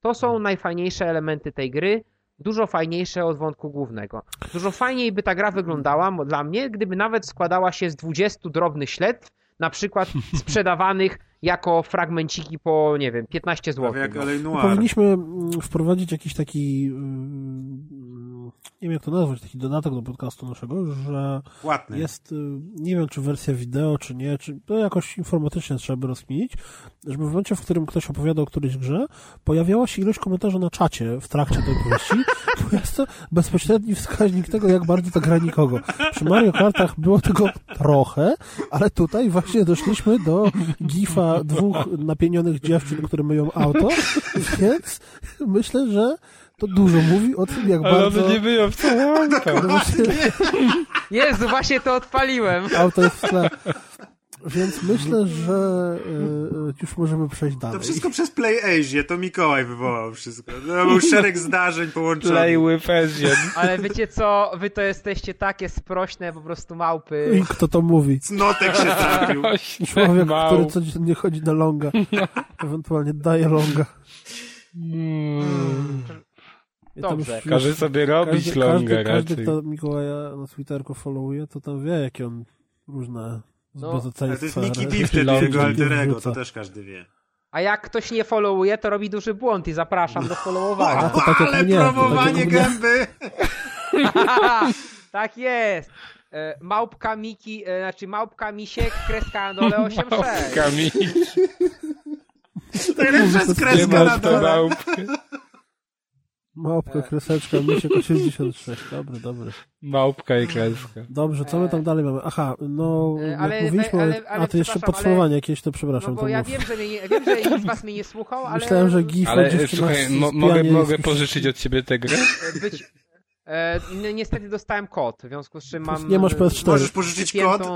To są najfajniejsze elementy tej gry, dużo fajniejsze od wątku głównego. Dużo fajniej by ta gra wyglądała dla mnie, gdyby nawet składała się z 20 drobnych śledztw, na przykład sprzedawanych jako fragmenciki po, nie wiem, 15 zł. no. Powinniśmy mm, wprowadzić jakiś taki, mm, nie wiem jak to nazwać, taki dodatek do podcastu naszego, że Płatny. jest, y, nie wiem czy wersja wideo, czy nie, czy to jakoś informatycznie trzeba by rozkminić, żeby w momencie, w którym ktoś opowiadał o którejś grze, pojawiała się ilość komentarzy na czacie w trakcie tej powieści, bo jest to bezpośredni wskaźnik tego, jak bardzo ta gra nikogo. Przy Mario Kartach było tego trochę, ale tutaj właśnie doszliśmy do gifa dwóch napienionych dziewczyn, które myją auto, więc myślę, że to dużo mówi o tym, jak Ale bardzo one nie wyją w Jezu, właśnie to odpaliłem. auto jest w tle. Więc myślę, że y, już możemy przejść dalej. To wszystko przez Play Asia, to Mikołaj wywołał wszystko. To był szereg zdarzeń połączonych. Play with Asian. Ale wiecie co, wy to jesteście takie sprośne po prostu małpy. I kto to mówi? Cnotek się trafił. Człowiek, mał. który codziennie chodzi na longa. Ewentualnie daje longa. Mm. Dobrze. już- Każe sobie robić każdy, longa każdy, każdy, raczej. kto Mikołaja na Twitterku followuje, to tam wie, jakie on różne No, Ale to jest wtedy, Longi jego alter ego, wrzuca. to też każdy wie. A jak ktoś nie followuje, to robi duży błąd i zapraszam do followowania. tak Ale mnie, tak promowanie gęby! tak jest. E, Małpka Miki, e, znaczy małpka Misiek, kreska na dole 8,6. Kamil, Najlepsza jest kreska na dole. Małpka, kreseczka, misiek 86. Dobry, dobry. Małpka i kreska. Dobrze, co my tam dalej mamy? Aha, no, E, jak ale- mówiliśmy, ale- ale a to jeszcze podsumowanie jakieś, to przepraszam, No to bo ja mów. wiem, że, mnie, nie- wiem, że nikt z was mnie nie słuchał, ale... Myślałem, że gif Ale e, słuchaj, mo mogę, mogę pożyczyć od ciebie tę grę? Być... E, ni- niestety dostałem kod, w związku z czym mam... Nie masz PS4. Możesz pożyczyć kod?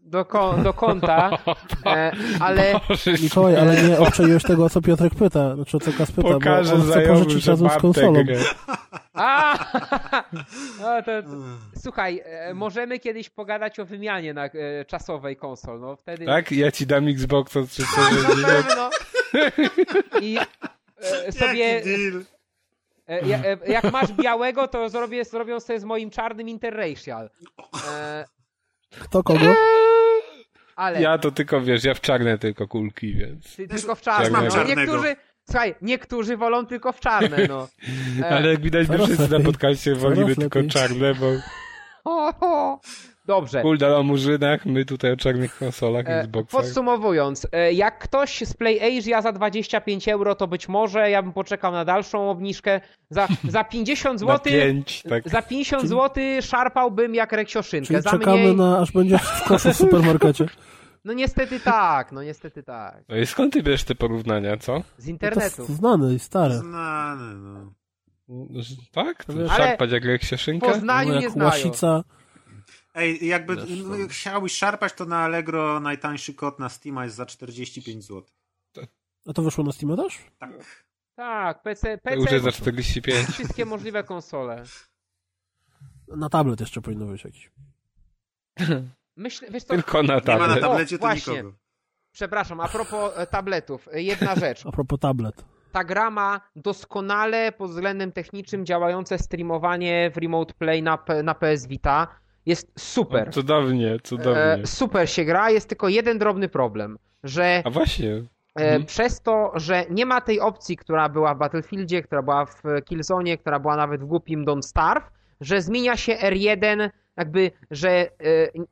Do, ko do konta, e, ale... Mikołaj, ale nie obczaiłeś tego, o co Piotrek pyta, znaczy o co Kas pyta, Pokażę bo on chce pożyczyć razem z konsolą. grę. A! O, to, to... Słuchaj, e, możemy kiedyś pogadać o wymianie na, e, czasowej konsol, no wtedy... Tak? Ja ci dam Xboxa Na 360. pewno. I e, sobie... Jaki deal? E, ja, e, jak masz białego, to zrobię, zrobią sobie z moim czarnym interracial. E, Kto kogo? ale Ja to tylko, wiesz, ja w czarne tylko kulki, więc... ty, tylko w czarne. No, czarnego. niektórzy, słuchaj, niektórzy wolą tylko w czarne, no. Ale jak widać, my wszyscy na podcaście wolimy tylko czarne, bo ho, ho. Dobrze. Kuldal o murzynach, my tutaj o czarnych konsolach, E, Xboxach. Podsumowując, e, jak ktoś z Play Asia za 25 euro, to być może ja bym poczekał na dalszą obniżkę. Za, za 50 Na zł. pięć, tak. Za 50 zł szarpałbym jak reksioszynkę. Czyli Za czekamy mniej. na, aż będzie w koszu w supermarkecie. No niestety tak, no niestety tak. No i skąd ty bierzesz te porównania, co? Z No to internetu. znane i stare. Znane, no. Tak? Ale- Szarpać jak W leksioszynkę? Poznaniu No nie jak znają. łasica. Ej, jakby no, chciałbyś szarpać, to na Allegro najtańszy kod na Steama jest za 45 zł. A to wyszło na Steam też? Tak. Tak, PC, To już jest za PC 45. wszystkie możliwe konsole. Na tablet jeszcze powinno być jakiś. Myślę, wiesz co, Tylko na Nie ma na tablet. tablecie O, to właśnie. nikogo. przepraszam, a propos e, tabletów, e, jedna rzecz. A propos tablet. Ta gra ma doskonale pod względem technicznym działające streamowanie w Remote Play na, na PS Vita. Jest super. Cudownie, cudownie. E, super się gra, jest tylko jeden drobny problem, że A właśnie. E, Mhm. Przez to, że nie ma tej opcji, która była w Battlefieldzie, która była w Killzone, która była nawet w głupim Don't Starve, że zmienia się R1, jakby, że e,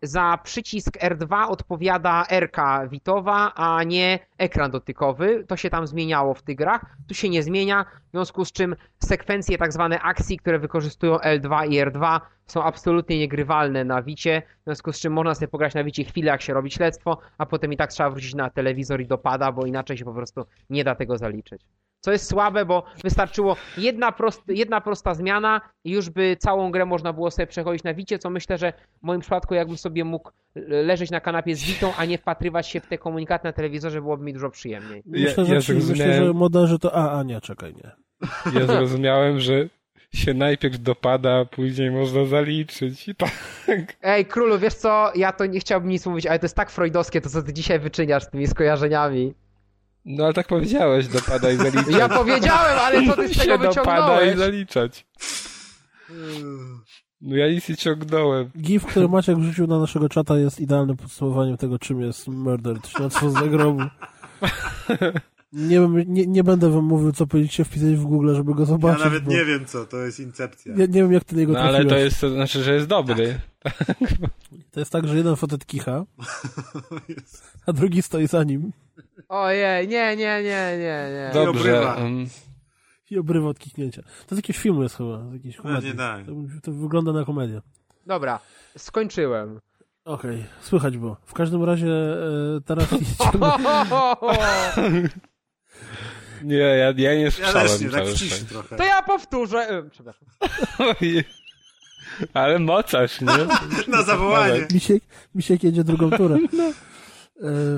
za przycisk R2 odpowiada RK Witowa, a nie ekran dotykowy. To się tam zmieniało w tych grach. Tu się nie zmienia, w związku z czym sekwencje tak zwane akcji, które wykorzystują L2 i R2 są absolutnie niegrywalne na Wicie, w związku z czym można sobie pograć na Wicie chwilę, jak się robi śledztwo, a potem i tak trzeba wrócić na telewizor i dopada, bo inaczej się po prostu nie da tego zaliczyć. Co jest słabe, bo wystarczyło jedna, prost, jedna prosta zmiana i już by całą grę można było sobie przechodzić na Wicie, co myślę, że w moim przypadku jakbym sobie mógł leżeć na kanapie z Witą, a nie wpatrywać się w te komunikaty na telewizorze, byłoby mi dużo przyjemniej. Myślę, ja że, ci, myślę, zrozumiałem. że moderzy to... A, a nie, czekaj, nie. Ja zrozumiałem, że się najpierw dopada, a później można zaliczyć i tak. Ej, królu, wiesz co, ja to nie chciałbym nic mówić, ale to jest tak freudowskie, to co ty dzisiaj wyczyniasz z tymi skojarzeniami. No ale tak powiedziałeś, dopada i zaliczać. Ja powiedziałem, ale co ty z tego się dopada i wyciągnąłeś? zaliczać. No ja nic nie ciągnąłem. GIF, który Maciek wrzucił na naszego czata jest idealnym podsumowaniem tego, czym jest Murder, Śledztwo z zagrobu. Nie, wiem, nie, nie będę wam mówił, co powinniście wpisać w Google, żeby go Ja zobaczyć. nawet bo nie wiem co, to jest incepcja. Ja nie wiem, jak ty niego No ale trafiłeś. to jest, to znaczy, że jest dobry. To jest tak, że jeden fotet kicha, a drugi stoi za nim Ojej, nie, nie, nie, nie, nie. Do- Dobrze. obrywa. um, i obrywa od kichnięcia. To z jakiegoś filmu jest chyba, z jakiejś komedii. Pewnie tak. To, to wygląda na komedię. Dobra, skończyłem. Okej, słychać było. W każdym razie e, teraz jedziemy... Nie, ja, ja nie Ja słyszałem też nie, tak ciszy trochę. To ja powtórzę. e, Przepraszam. Ale mocarz, nie? Na zawołanie. Misiek, Misiek jedzie drugą turę. E,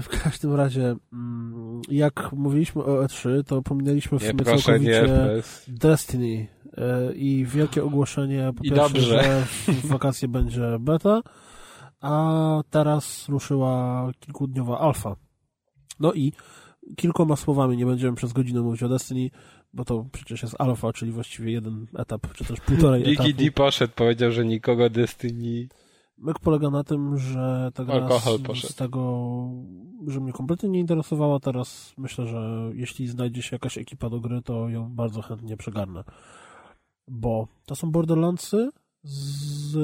W każdym razie, mm, jak mówiliśmy o E3, to pominęliśmy w Nie, sumie proszę, nie. całkowicie FPS. Destiny e, i wielkie ogłoszenie, po I pierwsze, dobrze. że w wakacje będzie beta, a teraz ruszyła kilkudniowa alfa. No i kilkoma słowami, nie będziemy przez godzinę mówić o Destiny, bo to przecież jest alfa, czyli właściwie jeden etap, czy też półtorej etapu. Digi D poszedł, powiedział, że nikogo Destiny... Myk polega na tym, że ta gra Alkohol z, poszedł. z tego, że mnie kompletnie nie interesowała, teraz myślę, że jeśli znajdzie się jakaś ekipa do gry, to ją bardzo chętnie przegarnę. Bo to są Borderlandsy z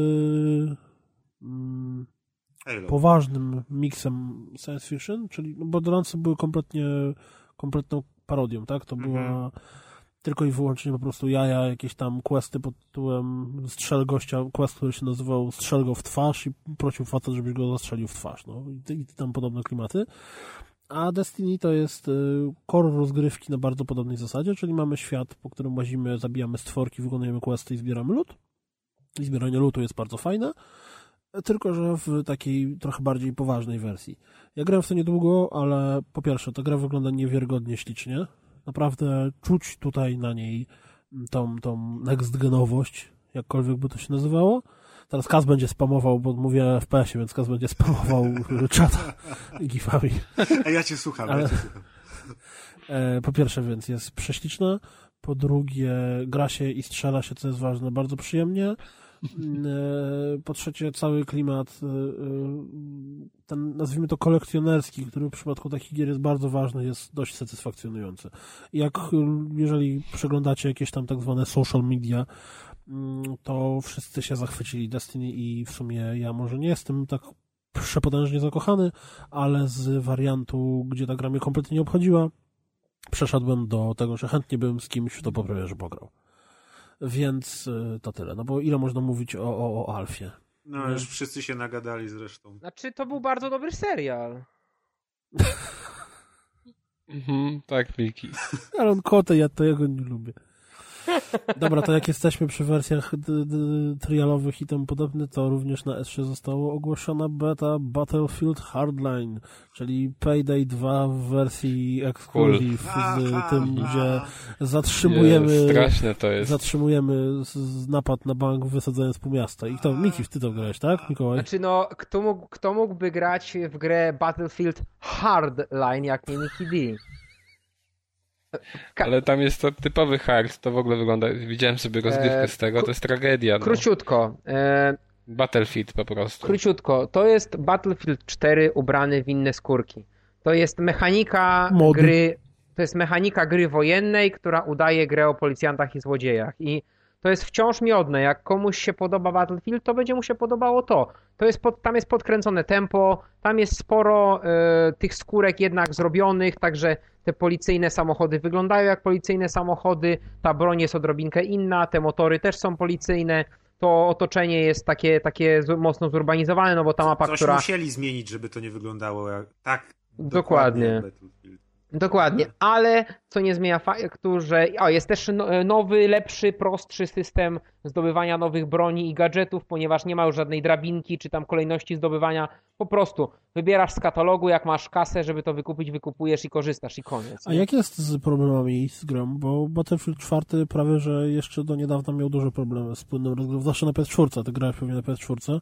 mm, poważnym miksem science fiction, czyli no Borderlandsy były kompletnie kompletną parodią, tak? To była tylko i wyłącznie po prostu jaja, jakieś tam questy pod tytułem strzel gościa, quest, który się nazywał strzel go w twarz i prosił facet, żebyś go zastrzelił w twarz, no i, i tam podobne klimaty. A Destiny to jest y, core rozgrywki na bardzo podobnej zasadzie, czyli mamy świat, po którym łazimy, zabijamy stworki, wykonujemy questy i zbieramy lód. I zbieranie lutu jest bardzo fajne, tylko że w takiej trochę bardziej poważnej wersji. Ja grałem w to niedługo, ale po pierwsze, ta gra wygląda niewiarygodnie ślicznie. Naprawdę czuć tutaj na niej tą, tą next-genowość, jakkolwiek by to się nazywało. Teraz Kaz będzie spamował, bo mówię FPS-ie, więc Kaz będzie spamował czata gifami. A ja cię słucham, Ale, ja cię słucham. E, po pierwsze, więc jest prześliczna. Po drugie, gra się i strzela się, co jest ważne, bardzo przyjemnie. Mm, e, po trzecie, cały klimat, e, ten nazwijmy to kolekcjonerski, który w przypadku takich gier jest bardzo ważny, jest dość satysfakcjonujący. Jak jeżeli przeglądacie jakieś tam tak zwane social media, mm, to wszyscy się zachwycili Destiny i w sumie ja może nie jestem tak przepotężnie zakochany, ale z wariantu, gdzie ta gra mnie kompletnie nie obchodziła, przeszedłem do tego, że chętnie bym z kimś to poprawia, że pograł. Więc y, to tyle. No bo ile można mówić o, o, o Alfie? No, już wszyscy się nagadali zresztą. Znaczy, to był bardzo dobry serial. mhm, tak, Miki. Ale on kotę, ja to ja go nie lubię. Dobra, to jak jesteśmy przy wersjach trialowych i tym podobne, to również na S3 zostało ogłoszona beta Battlefield Hardline, czyli Payday 2 w wersji exclusive, cool. z tym, gdzie zatrzymujemy straszne to jest. zatrzymujemy napad na bank wysadzając pół miasta. I to, Miki, ty to grałeś, tak, Mikołaj? Znaczy no, kto, mógł, kto mógłby grać w grę Battlefield Hardline, jak nie Miki D? Ale tam jest to typowy hard, to w ogóle wygląda, widziałem sobie rozgrywkę e, z tego, to jest tragedia. No. Króciutko. E, Battlefield po prostu. Króciutko, to jest Battlefield 4 ubrany w inne skórki. To jest mechanika Mody. gry, to jest mechanika gry wojennej, która udaje grę o policjantach i złodziejach. I to jest wciąż miodne. Jak komuś się podoba Battlefield, to będzie mu się podobało to. to jest pod, tam jest podkręcone tempo, tam jest sporo y, tych skórek jednak zrobionych, także te policyjne samochody wyglądają jak policyjne samochody, ta broń jest odrobinkę inna, te motory też są policyjne, to otoczenie jest takie, takie mocno zurbanizowane, no bo ta mapa, Coś która... musieli zmienić, żeby to nie wyglądało jak... tak dokładnie. dokładnie. Dokładnie, ale co nie zmienia faktu, że o, jest też no, nowy, lepszy, prostszy system zdobywania nowych broni i gadżetów, ponieważ nie ma już żadnej drabinki czy tam kolejności zdobywania. Po prostu wybierasz z katalogu, jak masz kasę, żeby to wykupić, wykupujesz i korzystasz i koniec. A jak jest z problemami z grą? Bo Battlefield 4 prawie, że jeszcze do niedawna miał duże problemy z płynnym rozgrywką, zawsze na PS4, ty grałeś pewnie na PS4.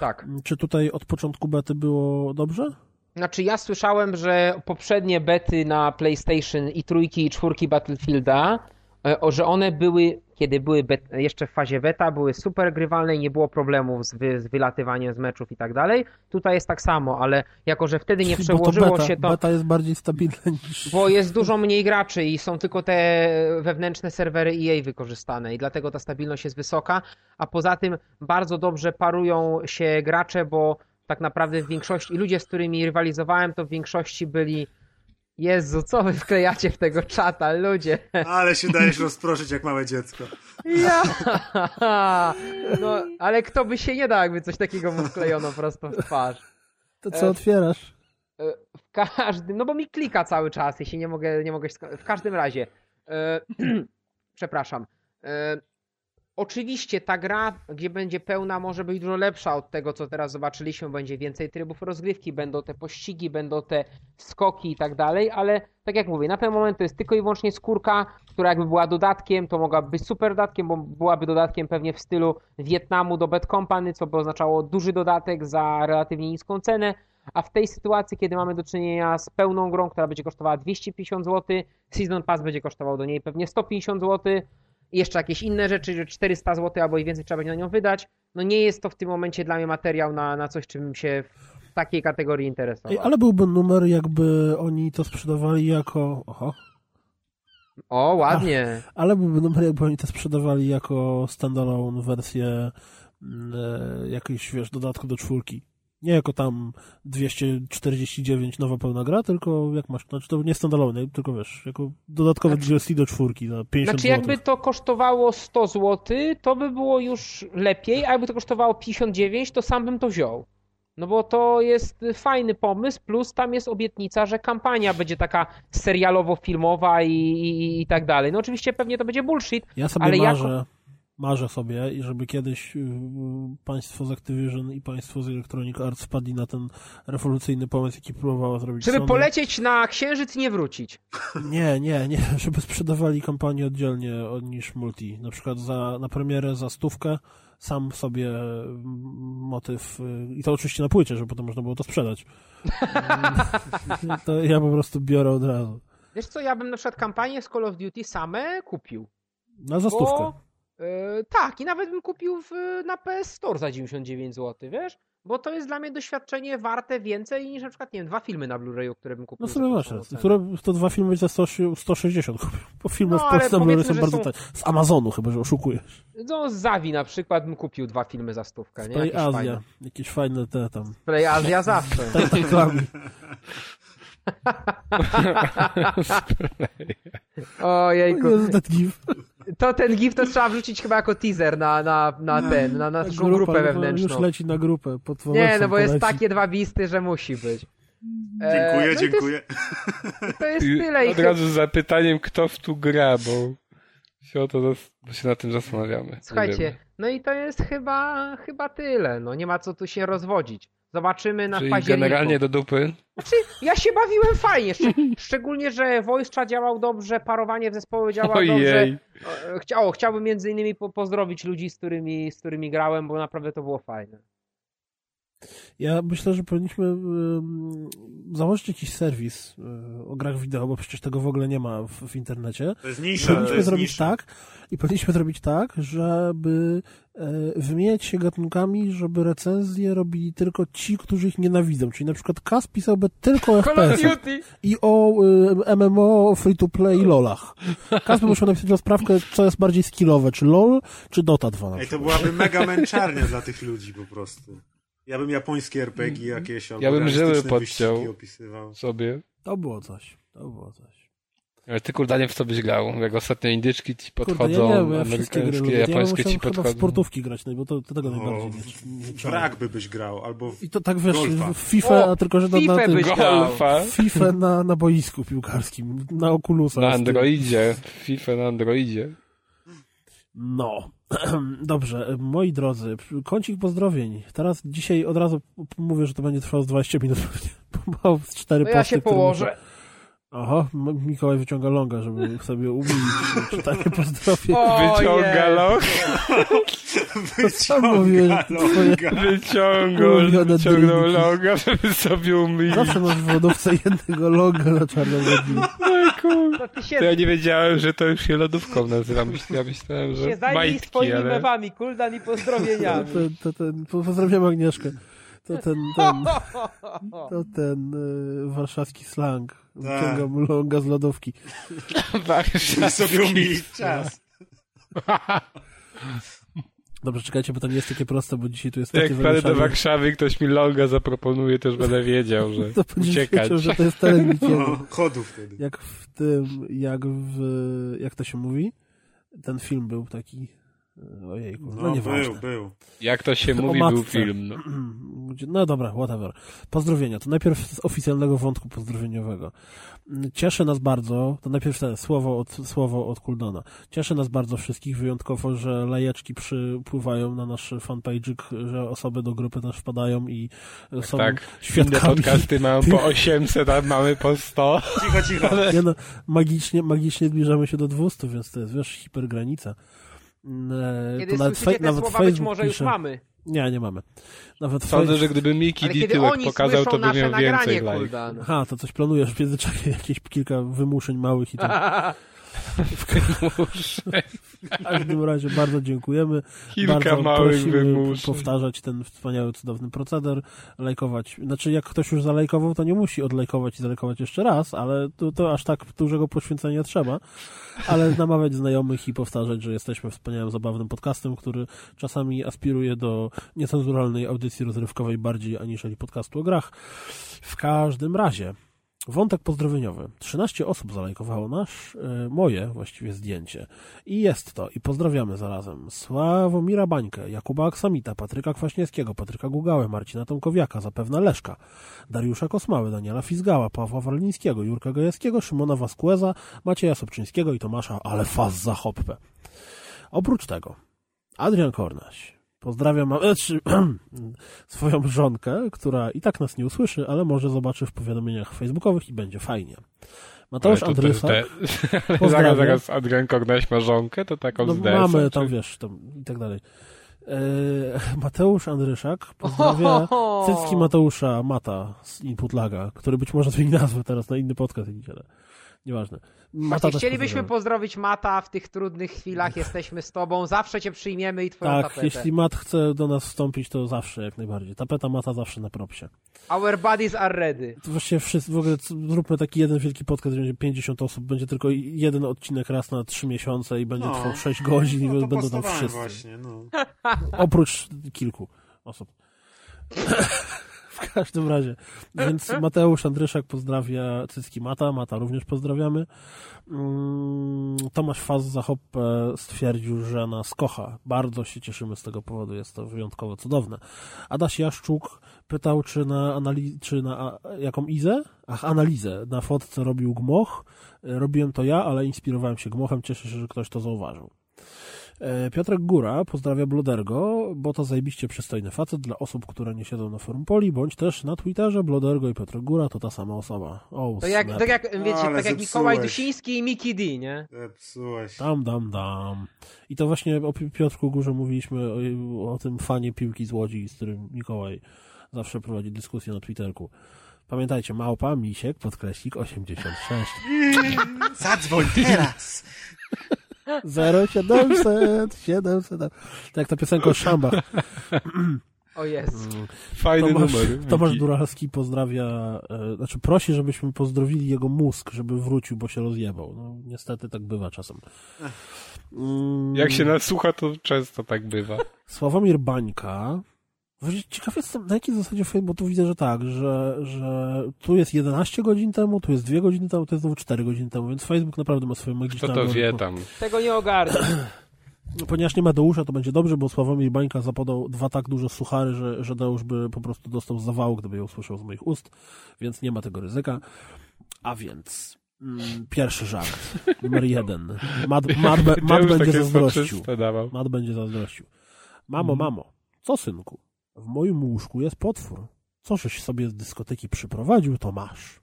Tak. Czy tutaj od początku bety było dobrze? Znaczy ja słyszałem, że poprzednie bety na PlayStation i trójki i czwórki Battlefielda, e, że one były, kiedy były jeszcze w fazie beta, były super grywalne i nie było problemów z, wy, z wylatywaniem z meczów i tak dalej. Tutaj jest tak samo, ale jako, że wtedy nie przełożyło to beta, się to... Beta jest bardziej stabilna niż... Bo jest dużo mniej graczy i są tylko te wewnętrzne serwery EA wykorzystane i dlatego ta stabilność jest wysoka, a poza tym bardzo dobrze parują się gracze, bo tak naprawdę w większości, i ludzie, z którymi rywalizowałem, to w większości byli Jezu, co wy wklejacie w tego czata, ludzie? Ale się dajesz rozproszyć jak małe dziecko. Ja! No, ale kto by się nie dał, jakby coś takiego mu wklejono prosto w twarz. To co otwierasz? E, w każdym, no bo mi klika cały czas, jeśli nie mogę, nie mogę, w każdym razie, e, przepraszam, e, Oczywiście ta gra, gdzie będzie pełna, może być dużo lepsza od tego, co teraz zobaczyliśmy. Będzie więcej trybów rozgrywki, będą te pościgi, będą te skoki i tak dalej, ale tak jak mówię, na ten moment to jest tylko i wyłącznie skórka, która jakby była dodatkiem, to mogłaby być super dodatkiem, bo byłaby dodatkiem pewnie w stylu Wietnamu do Bad Company, co by oznaczało duży dodatek za relatywnie niską cenę, a w tej sytuacji, kiedy mamy do czynienia z pełną grą, która będzie kosztowała 250 zł, Season Pass będzie kosztował do niej pewnie 150 zł, jeszcze jakieś inne rzeczy, że 400 zł albo i więcej trzeba będzie na nią wydać, no nie jest to w tym momencie dla mnie materiał na, na coś, czym się w takiej kategorii interesował. Ej, ale byłby numer, jakby oni to sprzedawali jako... Oho. O, ładnie. Ach, ale byłby numer, jakby oni to sprzedawali jako standalone wersję mm, e, jakiejś, wiesz, dodatku do czwórki. Nie jako tam 249 nowa pełna gra, tylko jak masz, znaczy to nie standalone, tylko wiesz, jako dodatkowe Znaczy- DLC do czwórki na 50 Znaczy jakby to kosztowało 100 zł, to by było już lepiej, a jakby to kosztowało 59, to sam bym to wziął. No bo to jest fajny pomysł, plus tam jest obietnica, że kampania będzie taka serialowo-filmowa i, i, i tak dalej. No oczywiście pewnie to będzie bullshit, Ja sobie ale marzę, jako- marzę sobie, i żeby kiedyś y, państwo z Activision i państwo z Electronic Arts wpadli na ten rewolucyjny pomysł, jaki próbowała zrobić żeby Sony. polecieć na księżyc i nie wrócić. Nie, nie, nie, żeby sprzedawali kampanię oddzielnie od niż multi. Na przykład za, na premierę za stówkę sam sobie mm, motyw, y, i to oczywiście na płycie, żeby potem można było to sprzedać. to ja po prostu biorę od razu. Wiesz co, ja bym na przykład kampanię z Call of Duty same kupił. Na za stówkę. Bo, y, tak, i nawet bym kupił w, na PS Store za 99 zł, wiesz? Bo to jest dla mnie doświadczenie warte więcej niż na przykład, nie wiem, dwa filmy na Blu-rayu, które bym kupił. No sobie cenę. Które, to dwa filmy za 100, 160 kupił. Bo filmy No, w Polsce na Blu-ray powiedzmy, są bardzo są- tanie. Z Amazonu chyba, że oszukujesz. No, z Zawi na przykład bym kupił dwa filmy za stówkę, nie? Play Jakieś Azja. fajne. Jakieś fajne te tam. Play Azja zawsze. Tak, reklamy. Ojejku. Jezu, ten gif. To ten gif to trzeba wrzucić chyba jako teaser na, na, na ten, na naszą Grupa, grupę no, wewnętrzną. Już leci na grupę. Pod Nie, no bo jest takie dwa bisty, że musi być. E, Dziękuję, no dziękuję. To jest, to jest I tyle. I od razu z zapytaniem, kto w tu gra, bo się, o to, bo się na tym zastanawiamy. Słuchajcie, no i to jest chyba, chyba tyle. No nie ma co tu się rozwodzić. Zobaczymy na Czyli październiku. generalnie do dupy. Znaczy, ja się bawiłem fajnie. Szcz szczególnie, że Wojstrza działał dobrze, parowanie w zespole działało dobrze. E, Chcia o, chciałbym między innymi po pozdrowić ludzi, z którymi, z którymi grałem, bo naprawdę to było fajne. Ja myślę, że powinniśmy ym, założyć jakiś serwis y, o grach wideo, bo przecież tego w ogóle nie ma w, w internecie. To jest nisza, to Powinniśmy jest zrobić nisza. tak i powinniśmy zrobić tak, żeby wymieniać się gatunkami, żeby recenzje robili tylko ci, którzy ich nienawidzą. Czyli na przykład Kas pisałby tylko o Call of FPS-ach Duty! i o y, MMO, free-to-play i LOLach. Kas by musiał napisać rozprawkę, co jest bardziej skillowe, czy LOL, czy Dota 2 na Ej, to byłaby mega męczarnia dla tych ludzi po prostu. Ja bym japońskie RPG jakieś albo Ja bym żyły podciął. opisywał. sobie. To było coś, to było coś. Ale ty kurde nie w co byś grał. Jak ostatnio indyczki ci Kurde, podchodzą, ja nie wiem, ja wszystkie gry amerykańskie. Ja bym japońskie musiał ci chyba w podchodzą. sportówki grać, no, bo to, to tego O, najbardziej. Brak by byś grał, albo w... I to tak wiesz, Golfa. w FIFA, O, a tylko że na, Fifę na tym, byś. Golfa FIFA na, na boisku piłkarskim, na Oculusa. na. Androidzie. FIFA na Androidzie. No, dobrze, moi drodzy, kącik pozdrowień. Teraz dzisiaj od razu mówię, że to będzie trwało z 20 minut, bo mam z cztery No ja posty, się które położę. muszę- Aha, M- Mikołaj wyciąga longa, żeby sobie umilić czytanie pozdrowień. O, Wyciąga mówię, że twoje... wyciągnął, loga, żeby sobie umyć. Zawsze masz w lodówce jednego longa na czarną. To się, To ja nie wiedziałem, że to już się lodówką nazywa. Myśl- Ja myślałem, się że zajmij majtki, swoimi ale... mewami, kuldan i pozdrowieniami. To, to ten, po- pozdrawiam Agnieszkę. To ten, ten, to ten y, warszawski slang. Wyciągam longa z lodówki. Żeby sobie umilić czas. Dobrze, czekajcie, bo to nie jest takie proste, bo dzisiaj tu jest takie Jak wpadę do. Warszawy i ktoś mi loga zaproponuje, już będę wiedział, że To uciekać. wiedział, że to jest teren. No, chodu wtedy. Jak w tym, jak w, jak to się mówi? Ten film był taki, ojejku, no, No, nieważne. był, był. Jak to się O mówi, był film. No. No dobra, whatever. Pozdrowienia. To najpierw z oficjalnego wątku pozdrowieniowego. Cieszy nas bardzo, to najpierw te słowo od, słowo od Kuldona. Cieszy nas bardzo wszystkich wyjątkowo, że lajeczki przypływają na nasz fanpage'ik, że osoby do grupy też wpadają i są Tak, inne świadkami. podcasty mają po 800, a mamy po 100. Cicho, cicho. Nie no, magicznie, magicznie zbliżamy się do 200, więc to jest, wiesz, hipergranica. E, Kiedy to nawet, te nawet słowa, być Facebook może już pisze. mamy. Nie, nie mamy. Nawet Sądzę, Fej- że gdyby Miki kiedy tyłek pokazał, to by miał więcej live. kuldan. Aha, to coś planujesz w międzyczasie, jakieś kilka wymuszeń małych i tak. Muszę. W każdym razie bardzo dziękujemy. Kilka bardzo małych prosimy wymuszeń. powtarzać ten wspaniały, cudowny proceder, lajkować. Znaczy, jak ktoś już zalajkował, to nie musi odlajkować i zalajkować jeszcze raz, ale to, to aż tak dużego poświęcenia trzeba. Ale namawiać znajomych i powtarzać, że jesteśmy wspaniałym, zabawnym podcastem, który czasami aspiruje do niecenzuralnej audycji rozrywkowej bardziej aniżeli podcastu o grach. W każdym razie, Wątek pozdrowieniowy. 13 osób zalajkowało nasz, e, moje właściwie zdjęcie. I jest to, i pozdrawiamy zarazem Sławomira Bańkę, Jakuba Aksamita, Patryka Kwaśniewskiego, Patryka Gugałę, Marcina Tomkowiaka, zapewne Leszka, Dariusza Kosmały, Daniela Fizgała, Pawła Warlińskiego, Jurka Gajewskiego, Szymona Vasqueza, Macieja Sobczyńskiego i Tomasza Alefaz za hoppę. Oprócz tego Adrian Kornaś, Pozdrawiam znaczy, swoją żonkę, która i tak nas nie usłyszy, ale może zobaczy w powiadomieniach facebookowych i będzie fajnie. Mateusz Ale to- Andrysak. te- zaraz, zaraz Adrian Kognaś ma żonkę, to taką No, z DS-em, mamy tam, czy- wiesz, tam i tak dalej. E, Mateusz Andryszak pozdrawia cycki Mateusza Mata z Input Laga, który być może zmieni nazwę teraz na inny podcast jakiś, ale nieważne. Mata chcielibyśmy pozdrowić Mata w tych trudnych chwilach. Jesteśmy z tobą, zawsze cię przyjmiemy i twoją Tak, tapetę. jeśli Mat chce do nas wstąpić, to zawsze, jak najbardziej. Tapeta Mata zawsze na propsie. Our bodies are ready. To właściwie wszyscy, w ogóle zróbmy taki jeden wielki podcast, gdzie będzie 50 osób, będzie tylko jeden odcinek raz na 3 miesiące i będzie No. trwał 6 godzin i No, to będą tam wszyscy. właśnie, no. Oprócz kilku osób. w każdym razie. Więc Mateusz Andryszak pozdrawia Cycki Mata, Mata również pozdrawiamy. Mm, Tomasz Faz za hoppę stwierdził, że nas kocha. Bardzo się cieszymy z tego powodu, jest to wyjątkowo cudowne. Adaś Jaszczuk pytał, czy na, anali- czy na jaką izę? Ach, analizę. Na fotce robił gmoch. E, Robiłem to ja, ale inspirowałem się gmochem. Cieszę się, że ktoś to zauważył. E, Piotrek Góra pozdrawia Blodergo, bo to zajebiście przystojny facet dla osób, które nie siedzą na forum Poli, bądź też na Twitterze Blodergo i Piotrek Góra to ta sama osoba. O, To jak, tak jak, wiecie, Ale tak jak. Mikołaj Dusiński i Miki D, nie? Zepsułeś. Dam, dam, dam. I to właśnie o Pi- Piotrku Górze mówiliśmy o, o tym fanie piłki z Łodzi, z którym Mikołaj zawsze prowadzi dyskusję na Twitterku. Pamiętajcie, małpa, misiek, podkreślik 86. Zadzwoń teraz! 0700, 700. Tak jak ta piosenka o szambach. O jest. Fajny Tomasz, numer. Tomasz. Duralski pozdrawia, e, znaczy prosi, żebyśmy pozdrowili jego mózg, żeby wrócił, bo się rozjebał. No, niestety tak bywa czasem. Mm, Jak się nasłucha, to często tak bywa. Sławomir Bańka. Właśnie Ciekaw jestem, na jakiej zasadzie Facebook, bo tu widzę, że tak, że, że tu jest 11 godzin temu, tu jest 2 godziny temu, tu jest znowu 4 godziny temu, więc Facebook naprawdę ma swoje magiczne Kto to wie tam? Tego nie ogarnę. No, Ponieważ nie ma Deusza, to będzie dobrze, bo Sławomir Bańka zapodał dwa tak duże suchary, że, że Deusz by po prostu dostał zawału, gdyby je usłyszał z moich ust, więc nie ma tego ryzyka. A więc mm, pierwszy żart, numer jeden. Mad, Mad, Mad, Mad będzie zazdrościł. Mad będzie zazdrościł. Mamo, mamo, co synku? W moim łóżku jest potwór. Co żeś sobie z dyskoteki przyprowadził, to masz.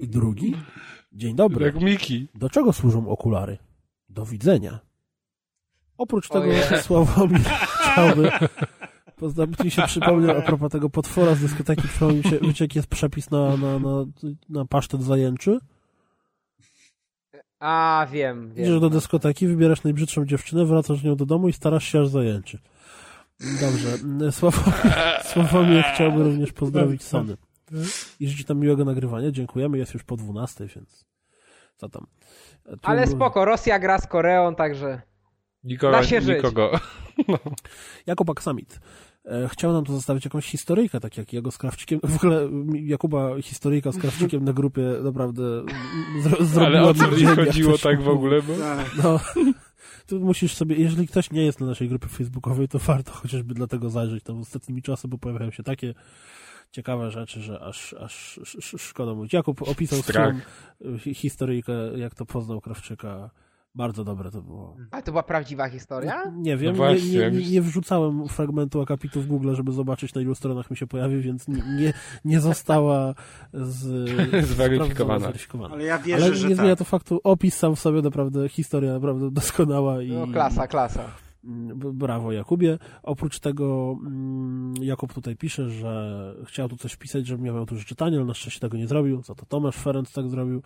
I drugi? Dzień dobry. Jak Miki. Do czego służą okulary? Do widzenia. Oprócz tego. Sławomir chciałby... Poznać mi się przypomniał a propos tego potwora z dyskoteki, przypomniał mi się, wiecie jest przepis na, na, na, na pasztet zajęczy? A, wiem, Idziesz wiem. do dyskoteki, wybierasz najbrzydszą dziewczynę, wracasz z nią do domu i starasz się aż zajęczy. Dobrze. Sławomir, Sławomir chciałby również pozdrowić Sony. I życzyć tam miłego nagrywania. Dziękujemy. Jest już po 12, więc co tam. Tu- Ale spoko, Rosja gra z Koreą, także... Nikogo, Da się żyć. nikogo. Jakub Aksamit. E, Chciał nam tu zostawić jakąś historyjkę, tak jak jego z Krawczykiem. W ogóle Jakuba historyjka z Krawczykiem na grupie naprawdę zro, zrobiła Ale o co mi chodziło tak w ogóle? Bo... No, tu musisz sobie, jeżeli ktoś nie jest na naszej grupie facebookowej, to warto chociażby dlatego zajrzeć tam ostatnimi czasy, bo pojawiają się takie ciekawe rzeczy, że aż, aż sz, sz, szkoda mówić. Jakub opisał Strach. swoją hi- historyjkę, jak to poznał Krawczyka. Bardzo dobre to było. Ale to była prawdziwa historia? Nie wiem, No nie, nie, nie, wrzucałem fragmentu akapitu w Google, żeby zobaczyć na ilu stronach mi się pojawi, więc nie, nie, została z, Zweryfikowana. Ale ja wierzę, Ale że nie zmienia tak. to faktu, opis sam w sobie naprawdę, historia naprawdę doskonała i No, klasa, klasa. Mm, Brawo Jakubie. Oprócz tego mm, Jakub tutaj pisze, że chciał tu coś wpisać, żebym ja miał tu czytanie, ale na szczęście tego nie zrobił. Za to Tomasz Ferenc tak zrobił.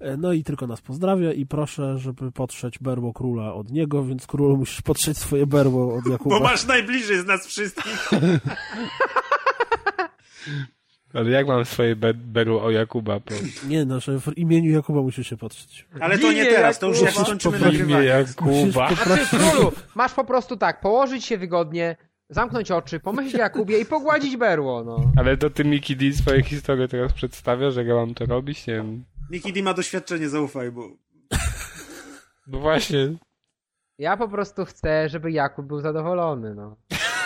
E, No i tylko nas pozdrawia i proszę, żeby potrzeć berło króla od niego, więc królu musisz potrzeć swoje berło od Jakuba. Bo masz najbliżej z nas wszystkich. Ale jak mam swoje be- berło o Jakuba? Po... Nie, no, że w imieniu Jakuba musisz się potrzeć. Ale to nie teraz, to już jak skończymy nagrywanie. Jakuba. Znaczy, królu, masz po prostu tak, położyć się wygodnie, zamknąć oczy, pomyśleć o Jakubie i pogładzić berło, no. Ale to ty Miki D swoje historie teraz przedstawia, że ja mam to robić? Nie wiem. Miki D ma doświadczenie, zaufaj, bo... No właśnie, Ja po prostu chcę, żeby Jakub był zadowolony, no.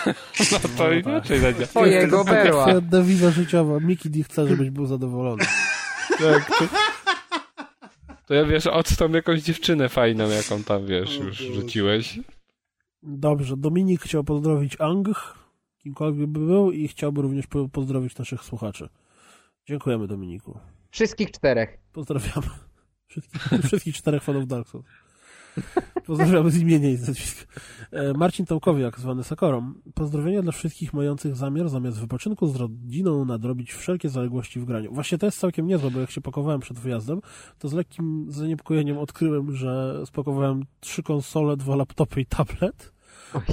no to inaczej zadziała. Twojego berła. Twoja dewiza życiowa. Miki D chce, żebyś był zadowolony. Tak, to... to ja wiesz, odstąp jakąś dziewczynę fajną, jaką tam wiesz, już rzuciłeś. Dobrze, Dominik chciał pozdrowić Ang, kimkolwiek by był, i chciałby również po- pozdrowić naszych słuchaczy. Dziękujemy, Dominiku. Wszystkich czterech. Pozdrawiamy. Wszystkich, wszystkich czterech fanów Dark Souls. Pozdrawiamy z imienia i z nazwiska. E, Marcin Tomkowiak, zwany Sakorą. Pozdrowienia dla wszystkich mających zamiar zamiast wypoczynku z rodziną nadrobić wszelkie zaległości w graniu. Właśnie to jest całkiem niezłe, bo jak się pakowałem przed wyjazdem, to z lekkim zaniepokojeniem odkryłem, że spakowałem trzy konsole, dwa laptopy i tablet.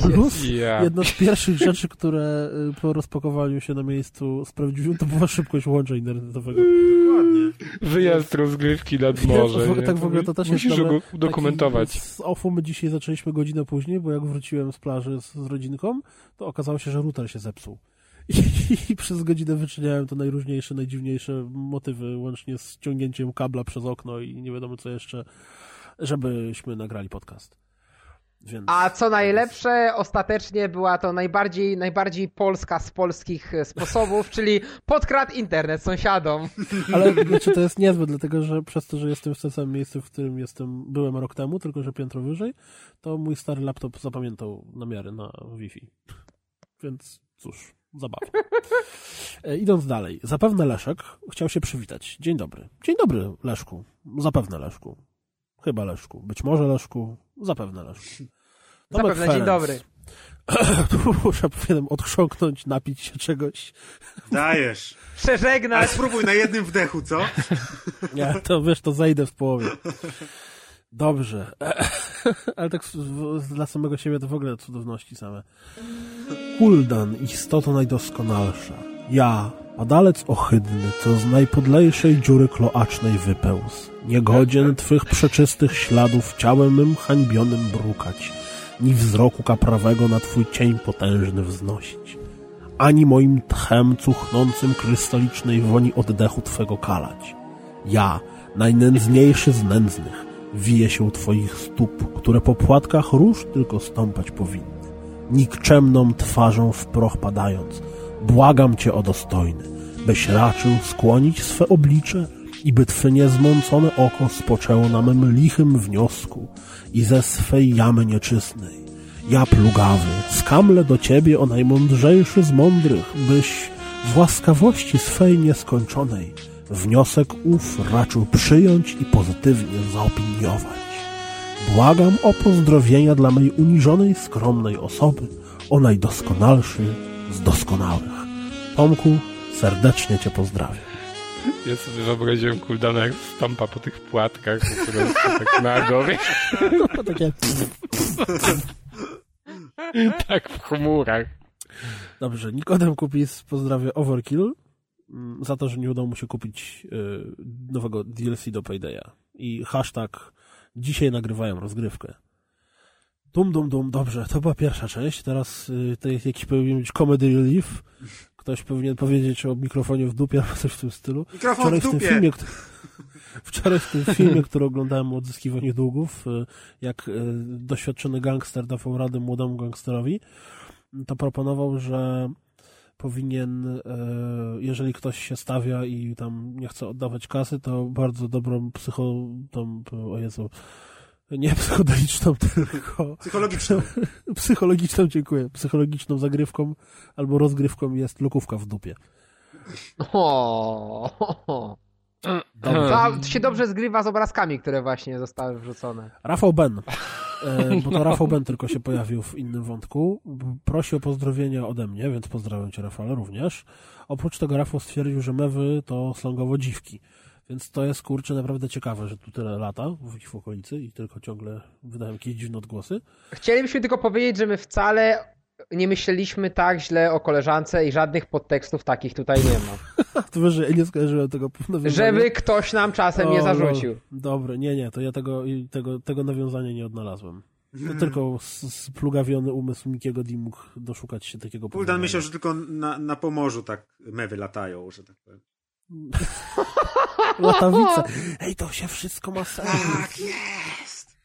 Plus jedna z pierwszych rzeczy, które y, po rozpakowaniu się na miejscu sprawdziłem, to była szybkość łącza internetowego. Dokładnie. Wyjazd rozgrywki nad morze. w- tak w ogóle to też jest Musisz nowe- go udokumentować. Taki, z OFU my dzisiaj zaczęliśmy godzinę później, bo jak wróciłem z plaży z, z rodzinką, to okazało się, że router się zepsuł. I, przez godzinę wyczyniałem to najróżniejsze, najdziwniejsze motywy, łącznie z ciągnięciem kabla przez okno i nie wiadomo co jeszcze, żebyśmy nagrali podcast. Więc... A co najlepsze, ostatecznie była to najbardziej, najbardziej polska z polskich e, sposobów, czyli podkradł internet sąsiadom. Ale znaczy, to jest niezłe, dlatego że przez to, że jestem w tym samym miejscu, w którym jestem, byłem rok temu, tylko że piętro wyżej, to mój stary laptop zapamiętał namiary na Wi-Fi. Więc cóż, zabawa. E, idąc dalej, zapewne Leszek chciał się przywitać. Dzień dobry. Dzień dobry, Leszku. Zapewne Leszku. Chyba Leszku. Być może Leszku. Zapewne Leszku. Tomek Zapewne, dzień Ferenc. dobry. Tu muszę powinienem odchrząknąć, napić się czegoś. Dajesz. Ale Przeżegnać. spróbuj na jednym wdechu, co? Nie, to wiesz, to zejdę w połowie. Dobrze. Ale tak dla samego siebie to w ogóle cudowności same. Kuldan, istota najdoskonalsza. Ja, padalec ohydny, co z najpodlejszej dziury kloacznej wypełz. Niegodzien twych przeczystych śladów ciałem mym hańbionym brukać, ni wzroku kaprawego na twój cień potężny wznosić ani moim tchem cuchnącym krystalicznej woni oddechu Twego kalać. Ja, najnędzniejszy z nędznych, wiję się u Twoich stóp, które po płatkach róż tylko stąpać powinny. Nikczemną twarzą w proch padając, błagam Cię o dostojny, byś raczył skłonić swe oblicze i by Twe niezmącone oko spoczęło na mym lichym wniosku i ze swej jamy nieczystnej. Ja plugawy, skamlę do ciebie o najmądrzejszy z mądrych, byś w łaskawości swej nieskończonej wniosek ów raczył przyjąć i pozytywnie zaopiniować. Błagam o pozdrowienia dla mej uniżonej, skromnej osoby, o najdoskonalszy z doskonałych. Tomku, serdecznie Cię pozdrawiam. Ja sobie wyobraziłem Kuldana jak stąpa po tych płatkach, prostu tak na głowie, Takie... tak w chmurach. Dobrze, Nikodem Kupis pozdrawia Overkill mm, za to, że nie udało mu się kupić y, nowego DLC do Paydaya. I hashtag dzisiaj nagrywają rozgrywkę. Dum, dum, dum, dobrze, to była pierwsza część. Teraz y, jakiś powinien być comedy relief. Ktoś powinien powiedzieć o mikrofonie w dupie albo coś w tym stylu. Mikrofon Wczoraj w w tym dupie. filmie, który... Wczoraj w tym filmie, który oglądałem o odzyskiwaniu długów, y, jak y, doświadczony gangster dawał radę młodemu gangsterowi, to proponował, że powinien, y, jeżeli ktoś się stawia i tam nie chce oddawać kasy, to bardzo dobrą psycho... Tą, o Jezu, nie psychodeliczną, tylko Psychologiczną. psychologiczną, dziękuję, psychologiczną zagrywką albo rozgrywką jest lokówka w dupie. O, to się dobrze zgrywa z obrazkami, które właśnie zostały wrzucone. Rafał Ben, e, bo to Rafał Ben tylko się pojawił w innym wątku, prosi o pozdrowienia ode mnie, więc pozdrawiam cię Rafale również. Oprócz tego Rafał stwierdził, że mewy to slangowo dziwki, Więc to jest kurczę naprawdę ciekawe, że tu tyle lata w ich w okolicy i tylko ciągle wydają jakieś dziwne odgłosy. Chcielibyśmy tylko powiedzieć, że my wcale nie myśleliśmy tak źle o koleżance i żadnych podtekstów takich tutaj nie ma. To wiesz, że ja nie skojarzyłem tego nawiązania. Żeby ktoś nam czasem nie O, zarzucił. No, dobre, nie, nie, to ja tego, tego, tego nawiązania nie odnalazłem. To tylko splugawiony umysł Mikiego D mógł doszukać się takiego porównania. myślał, że tylko na, na Pomorzu tak mewy latają, że tak powiem. Latawica. Ej, to się wszystko ma sens. Tak jest!